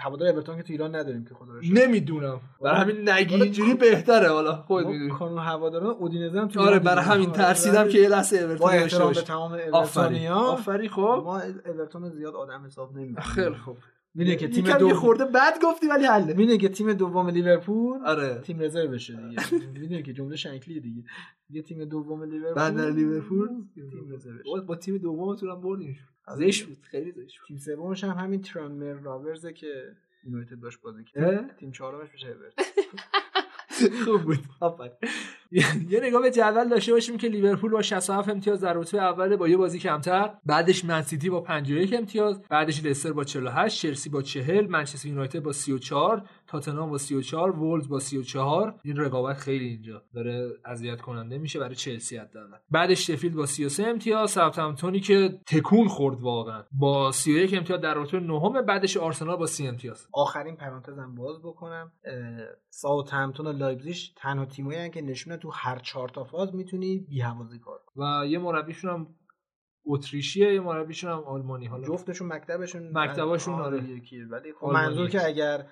هوادار اورتون که تو ایران نداریم که خدا رو. نمی‌دونم. برای همین نگی اینجوری بهتره حالا خود می‌دونی. کانون هواداران اودینزه هم تو آره برای. همین ترسیدم که یه لحظه اورتون داشته به باشه تمام اورتونیا. آفرین خب. ما اورتون زیاد آدم حساب نمی‌کنیم. خیلی خوب. می‌دونی که تیم دو خورده بد گفتی ولی حله می‌دونی که تیم دوم لیورپول آره. تیم رزرو بشه دیگه. می‌دونی که جمله شنکلیه دیگه. یه تیم دوم لیورپول بعد لیورپول؟ تیم رزرو. با- تیم دومتون هم بردیم. زشت بود خیلی زشت تیم سومش هم همین ترانمر راورزه که یونایتد باش بازی کرد؟ تیم چهارمش میشه اورتون خوب بود. آفرین. یه نگاه به جدول داشته باشیم که لیورپول با 67 امتیاز در رتبه اول با یه بازی کمتر بعدش منسیتی با 51 امتیاز بعدش لستر با 48 چلسی با 40 منچستر یونایتد با 34 تاتنهام با 34 وولز با 34 این رقابت خیلی اینجا داره اذیت کننده میشه برای چلسی حداقل. بعدش شفیلد با 33 امتیاز ساوثهمپتونی که تکون خورد واقعا. با 31 امتیاز در رتبه نهم بعدش آرسنال با 30 امتیاز. آخرین پرانتزم باز بکنم ساوثهمپتون و لایپزیگ تنها تیمایی که نشونه تو هر چهار تا فاز می‌تونی بی‌هوازی کار و یه مربیشون هم اتریشیه یه مربیشون هم آلمانی. حالا جفتشون مکتبشون مکتباشون آره. یکیه ولی خب منظور. که اگر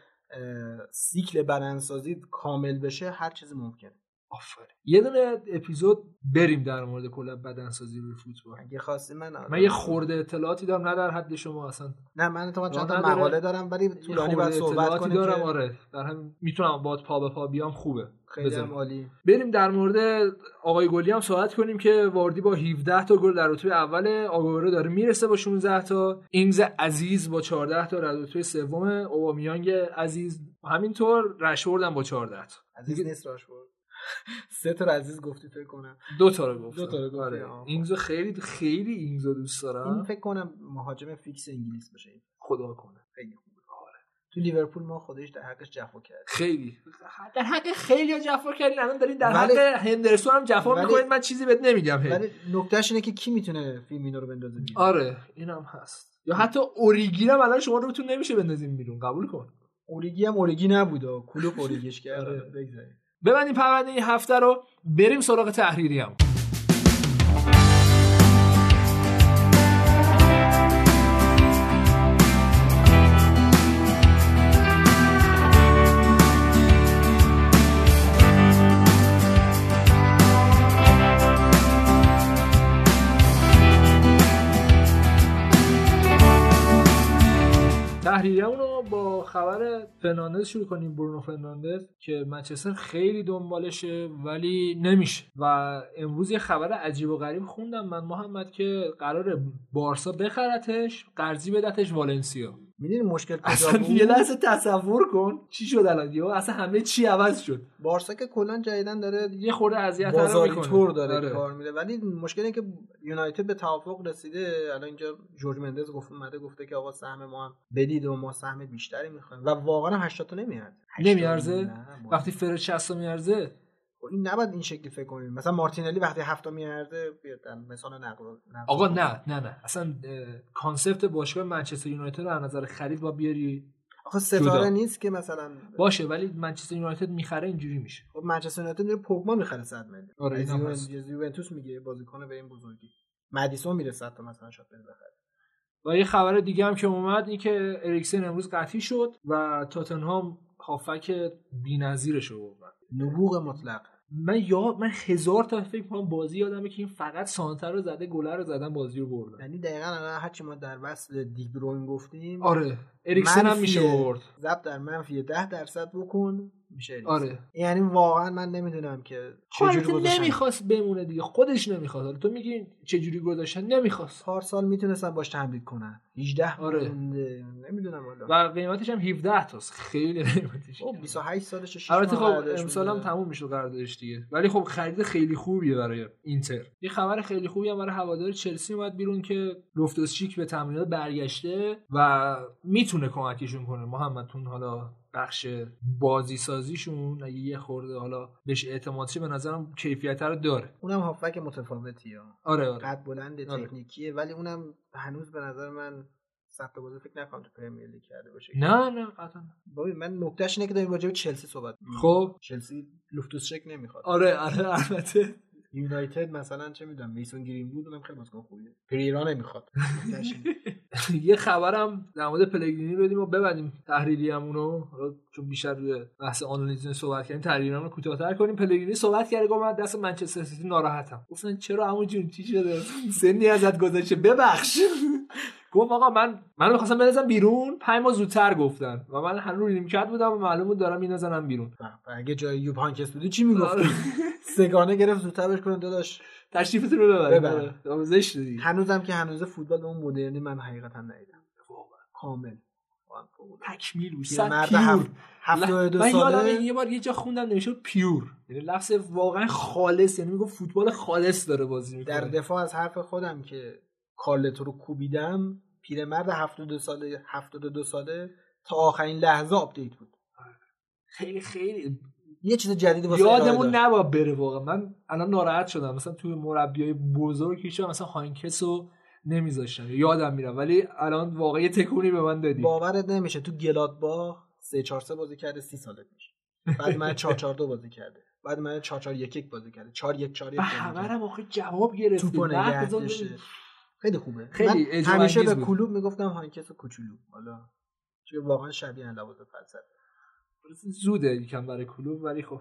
سیکل بدنسازی کامل بشه هر چیزی ممکنه. آفرین. یه دونه اپیزود بریم در مورد کلا بدنسازی روی فوتبال. اگه خواستی من من یه خورده اطلاعاتی دارم نه در حد شما اصلا. نه من تو چند تا. مقاله دارم ولی طولانی خورده صحبت کنیم دارم که آره. در همین می‌تونم باد پا به پا بیام خوبه. خیلی بزنیم. هم عالی. بریم در مورد آقای گلی هم صحبت کنیم که واردی با 17 تا گل در رتبه اول آگوئرو داره. می‌رسه با 16 تا. اینگز عزیز با 14 تا در رتبه سوم اوبامیانگ عزیز. همینطور رشورد هم با 14 تا. عزیز نیست راشفورد سه تا عزیز گفتی فکر کنم. دو تا رو گفتم. دو تا رو گفتی، آره. اینگزو خیلی خیلی اینگزو دوست این دارم فکر کنم مهاجم فیکس انگلیس باشه. خدا کنه. خیلی تو لیورپول ما خودش در حقش جفا کرد. خیلی. در حق خیلی جفا کردین الان دارین در ولی- حق هندرسون هم جفا ولی- می‌کنید من چیزی بهت نمیگم. ولی نکتهش اینه که کی می‌تونه فیلمینو رو بندازه بیرون؟ آره اینم هست. یا حتی اوریگی هم الان شما روتون نمیشه بندازیم بیرون قبول کن. اوریگی هم اوریگی نبود کلوپ اوریگیش کرد آره. بگذاریم. ببندیم پرونده این هفته رو بریم سراغ تحریری هم تحریریمون رو با خبر فرناندز شروع کنیم برونو فرناندز که منچستر خیلی دنبالشه ولی نمیشه. و امروز یه خبر عجیب و غریب خوندم من محمد که قرار بارسا بخرتش قرضی بدتش والنسیا. می‌دونی مشکل کجا اصلا بود؟ یه لحظه تصور کن چی شد الان. یهو اصلا همه چی عوض شد. بارسا که کلا جدیدن داره یه خورده اذیت بازاری می‌کنه. طور داره آره. کار میده. ولی مشکل اینه که یونایتد به توافق رسیده. الان اینجا جورج مندز گفت اومده گفته که آقا سهم ما هم بدید و ما سهم بیشتری می‌خوایم. و واقعا هم 80 تا نمیارزه 80 نمیارزه وقتی فرد 60 میارزه خب این نباید این شکلی فکر کنیم. مثلا مارتینلی وقتی 7 تا میارزه بیاد در مثال نقل آقا نه نه نه. اصلا concept باشگاه منچستر یونایتد رو از نظر خرید با بیاری. آخه ستاره جدا. نیست که مثلا باشه ولی منچستر یونایتد می‌خره اینجوری میشه. خب منچستر یونایتد میره پوگبا می‌خره 100 میلیون. آره، یوونتوس میگه بازیکن به این بزرگی. مدیسون میره 100 تا مثلا شاید بخره. و یه خبر دیگه هم که اومد این که اریکسن امروز قطعی شد و تاتنهام هافک بی‌نظیرش رو برد نبوغ مطلق. من یا من هزار تا فکر کنم بازی یادمه که این فقط سانتر رو زده گلر رو زدن بازی رو بردن. یعنی دقیقا الان هرچی ما در وصل دیگروین گفتیم آره اریکسن هم. میشه برد ضرب در منفی 10 درصد بکن. میشه. آره. یعنی واقعا من نمی‌دونم که چجوری گذاشتن. نمی‌خواست بمونه دیگه. خودش نمی‌خواست. حالا تو میگی چجوری گذاشتن؟ نمی‌خواست. پارسال می‌تونستن باش تمدید کنن. 18 آره. نمی‌دونم والا و قیمتش هم 17 تاست. خیلی قیمتش خب کمه. 28 سالشه 6 البته خب امسال هم. تموم میشه قراردادش دیگه. ولی خب خرید خیلی خوبیه برای اینتر. یه خبر خیلی خوبی هم برای هوادار چلسی اومد بیرون که لوفتوس چیک به تمرینات برگشته و می‌تونه کمکشون کنه. محمدتون حالا بخش بازی سازیشون اگه یه خورده حالا بهش اعتماد به نظرم کیفیت رو داره. اونم هافبک متفاوتی ها. آره آره. قد بلند آره. تکنیکیه ولی اونم هنوز به نظر من ثبت بازی فکر نکنم تو پرمیر لیگ کرده باشه. نه نه قطعا. ببین من نکتهش اینه که داریم راجع به چلسی صحبت. خب. چلسی لوفتوس چک نمی‌خواد. آره آره البته. یونایتد مثلا چه می‌دونم میسون گرین بود اونم خیلی بازیکن خوبیه. پریرا نمی‌خواد. یه خبرم در مورد پلگرینی بدیم و ببندیم تحریریمونو. چون بیشتر روی بحث آنالیز صحبت کردیم تحریریمون رو کوتاه‌تر کنیم. پلگرینی صحبت کرده گفت من دست منچستر سیتی ناراحتم. گفتن چرا عمو جون؟ چی شده؟ سنی ازت گذشته ببخش. گفت آقا من من می‌خواستم بنازم بیرون. پنج ماه زودتر گفتن. و من هنوز نیمکت بودم و معلوم بود دارم می‌نازنم بیرون. اگه جای یوب هانکس بودی چی می‌گفتی؟ آره. سگانه گرفت زودتر بهش کنه داداش. تشریفتون رو ببر. آره. زشت دیگه هنوزم که هنوز فوتبال اون مدرنی من حقیقتا ندیدم. کامل. تکمیل بود. صد مرد pure. هفت دو من یادم یه بار یه جا خوندم نوشته pure. یعنی لفظ واقعا خالص. یعنی میگه فوتبال خالص داره بازی می‌کنه. در دفاع از حرف خودم که کارلتو رو کوبیدم پیرمرد 72 ساله 72 ساله تا آخرین لحظه update بود. خیلی خیلی. یه چیز جدید واسه یادمون. نباید بره واقعا. من الان ناراحت شدم. مثلا توی مربیای بزرگ که مثلا هاینکس رو نمیذاشتم. یادم میره ولی الان واقعا یه تکونی به من دادی. باورت نمیشه. تو گلادباخ 3 4 3 بازی کرده 30 سالت میشه. بعد من 4 4 2 بازی کرده. بعد من 4 4 1 1 بازی کرده. 4 1 4 1 و خبرم آخه جواب گرفته. خیلی خوبه. خیلی من همیشه به. کلوب می‌گفتم هانکس کوچولو. حالا چون واقعا شبیه لوازم فلسفه. زوده یکم برای کلوب ولی خب.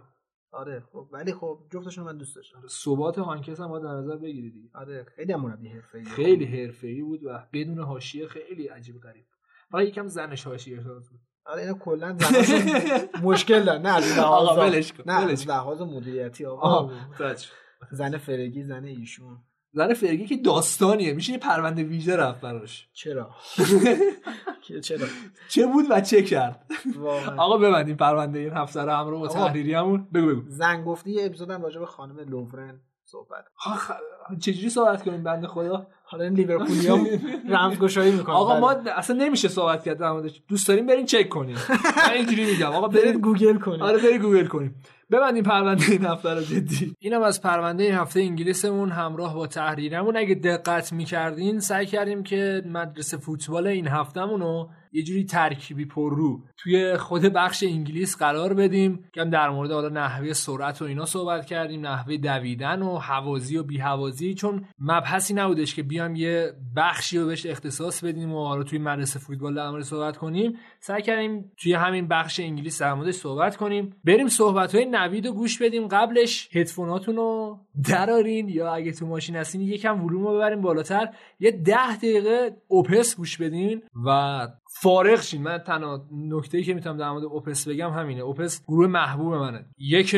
آره خب. ولی خب جفتشون من دوست داشتم. ثبات هانکس هم باید در نظر بگیری دیگه. آره خیلی هم مربی حرفه‌ایه خیلی حرفه‌ای بود و بدون حاشیه خیلی عجیب غریب. فقط یکم زنش حاشیه بود. آره اینا کلا مشکل دارن. نه از لحاظ نه از لحاظ مدیریتی آقا. زن فرگی زن ایشون. زن فرگی که داستانیه. میشه یه پرونده ویژه رفت براش. چرا؟ که چرا؟ چه بود و چه کرد؟ آقا ببندیم پرونده این هفته رو همراه با. تحریریمون بگو بگو. زن گفتی یه اپیزودم راجع به خانم لوورن صحبت چجوری صحبت کنیم بنده خدا؟ حالا این لیورپولیا رمزگشایی می‌کنن آقا ما اصلا نمیشه صحبت کرد در موردش. دوست داریم برین چک کنیم. من اینجوری میگم. آقا برید برید گوگل کنید آره بری گوگل کنیم. ببندیم پرونده این هفته رو جدی. اینم از پرونده این هفته انگلیسمون همراه با تحریرمون. اگه دقت می‌کردین سعی کردیم که مدرسه فوتبال این هفتهمون رو یه جوری ترکیبی پر رو. توی خود بخش انگلیس قرار بدیم که در مورد حالا نحوه سرعت و اینا صحبت کردیم نحوه دویدن و هوازی و بیهوازی چون مبحثی نبودش که بیام یه بخشی رو بهش اختصاص بدیم و حالا توی مدرسه فوتبال در مورد صحبت کنیم. سعی کردیم توی همین بخش انگلیس در موردش صحبت کنیم. بریم صحبت های نوید رو گوش بدیم. قبلش هدفوناتون رو درارین یا اگه تو ماشین هستین یکم ولوم رو ببرین بالاتر. یه ده دقیقه اوپس گوش بدین و فارغ شین من تنها نکته که می‌تونم در مورد اوپس بگم همینه. اوپس گروه محبوب منه. یک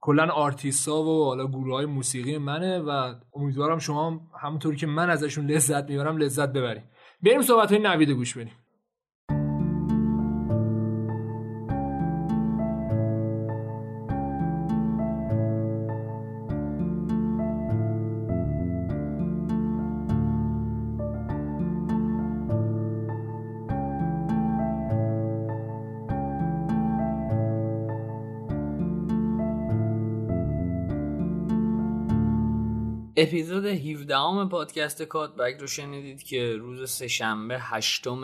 کلا آرتیستا و حالا گروه های موسیقی منه و امیدوارم شما هم همونطوری که من ازشون لذت می‌برم لذت ببریم بریم صحبت های نوید گوش بدیم. اپیزود 17 ام پادکست کاتبک رو شنیدید که روز سهشنبه هشتم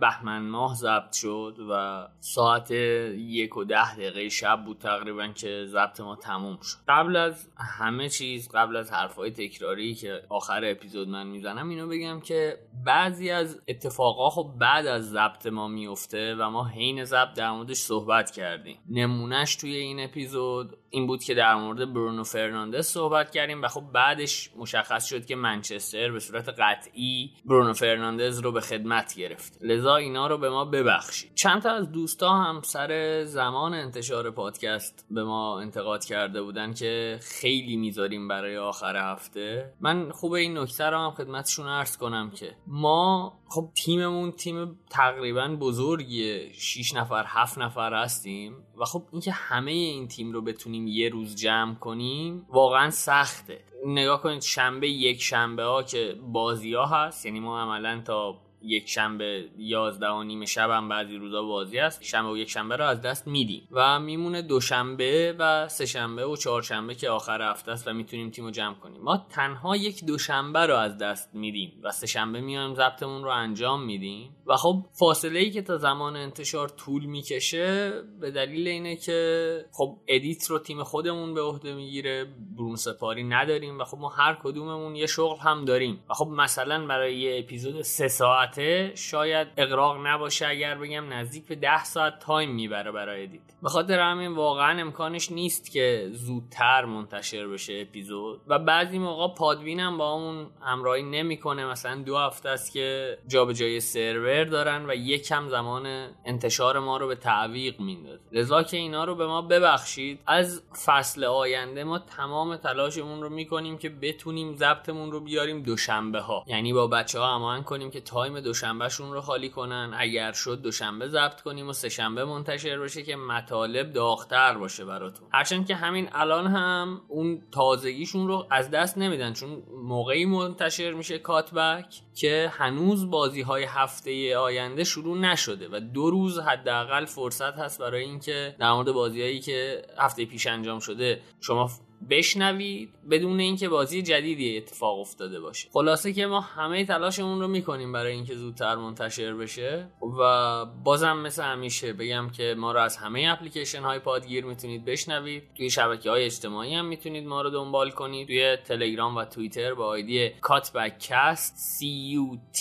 بهمن ماه ضبط شد و ساعت یک و ده دقیقه شب بود تقریبا که ضبط ما تموم شد. قبل از همه چیز قبل از حرفهای تکراری که آخر اپیزود من می‌زنم اینو بگم که بعضی از اتفاقا خب بعد از ضبط ما میفته و ما حین ضبط در موردش صحبت کردیم. نمونهش توی این اپیزود این بود که در مورد برونو فرناندز صحبت کردیم و خب بعدش مشخص شد که منچستر به صورت قطعی برونو فرناندز رو به خدمت گرفت. لذا اینا رو به ما ببخشید. چند تا از دوستا هم سر زمان انتشار پادکست به ما انتقاد کرده بودن که خیلی می‌ذاریم برای آخر هفته. من خوب این نکته رو هم خدمتشون عرض کنم که ما خب تیممون تیم تقریبا بزرگیه. 6 نفر هفت نفر هستیم و خب اینکه همه این تیم رو بتونیم یه روز جمع کنیم واقعا سخته. نگاه کنید شنبه یک شنبه ها که بازی ها هست یعنی ما عملا تا یک شنبه یازده و نیم شب هم بعضی روزا بازی است شنبه و یک شنبه رو از دست میدیم و میمونه دوشنبه و سه شنبه و چهارشنبه که آخر هفته است و می‌تونیم تیم رو جمع کنیم. ما تنها یک دوشنبه رو از دست میدیم و سه شنبه میایم ضبطمون رو انجام میدیم. و خب فاصله ای که تا زمان انتشار طول می‌کشه به دلیل اینه که خب edit رو تیم خودمون به عهده می‌گیره برون سپاری نداریم و خب ما هر کدوممون یه شغل هم داریم. و خب مثلا برای یه اپیزود سه ساعت شاید اغراق نباشه اگر بگم نزدیک به ده ساعت time می‌بره برای edit به خاطر همین واقعا امکانش نیست که زودتر منتشر بشه اپیزود. و بعضی موقع پادوین هم باهامون همراهی نمی‌کنه. مثلا دو هفته است که جابجایی سرور دارن و یکم زمان انتشار ما رو به تعویق میندازه. لذا که اینا رو به ما ببخشید. از فصل آینده ما تمام تلاشمون رو می‌کنیم که بتونیم ضبطمون رو بیاریم دوشنبه ها یعنی با بچه ها کنیم که تایم دوشنبهشون رو خالی کنن. اگر شد دوشنبه ضبط کنیم و سهشنبه منتشر بشه که مطالب داغتر باشه براتون. هرچند که همین الان هم اون تازگیشون رو از دست نمیدن چون موقعی منتشر میشه کاتبک. که هنوز بازی های هفته آینده شروع نشده و دو روز حداقل فرصت هست برای اینکه در مورد بازیهایی که هفته پیش انجام شده شما بشنوید بدون اینکه بازی جدیدی اتفاق افتاده باشه. خلاصه که ما همه تلاشمون رو می‌کنیم برای اینکه زودتر منتشر بشه و بازم مثل همیشه بگم که ما رو از همه اپلیکیشن های پادگیر می‌تونید بشنوید. توی شبکه های اجتماعی هم می‌تونید ما رو دنبال کنید. توی تلگرام و توییتر با آیدی کاتبکست C U T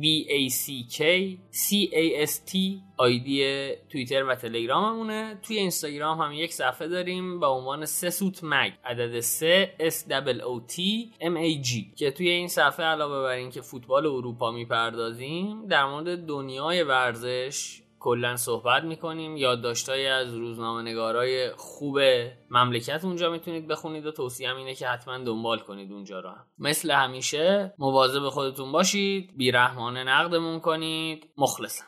B A C K C A S T آیدی توییتر و تلگراممونه. توی اینستاگرام هم یک صفحه داریم با عنوان سه سوت مگ عدد سه S O T M A G که توی این صفحه علاوه بر اینکه فوتبال اروپا می‌پردازیم در مورد دنیای ورزش کلا صحبت می‌کنیم. یادداشتهایی از روزنامه نگارای خوب مملکت اونجا می‌تونید بخونید و توصیه اینه که حتما دنبال کنید اونجا رو هم. مثل همیشه مواظب خودتون باشید بیرحمانه نقدمون کنید. مخلصم.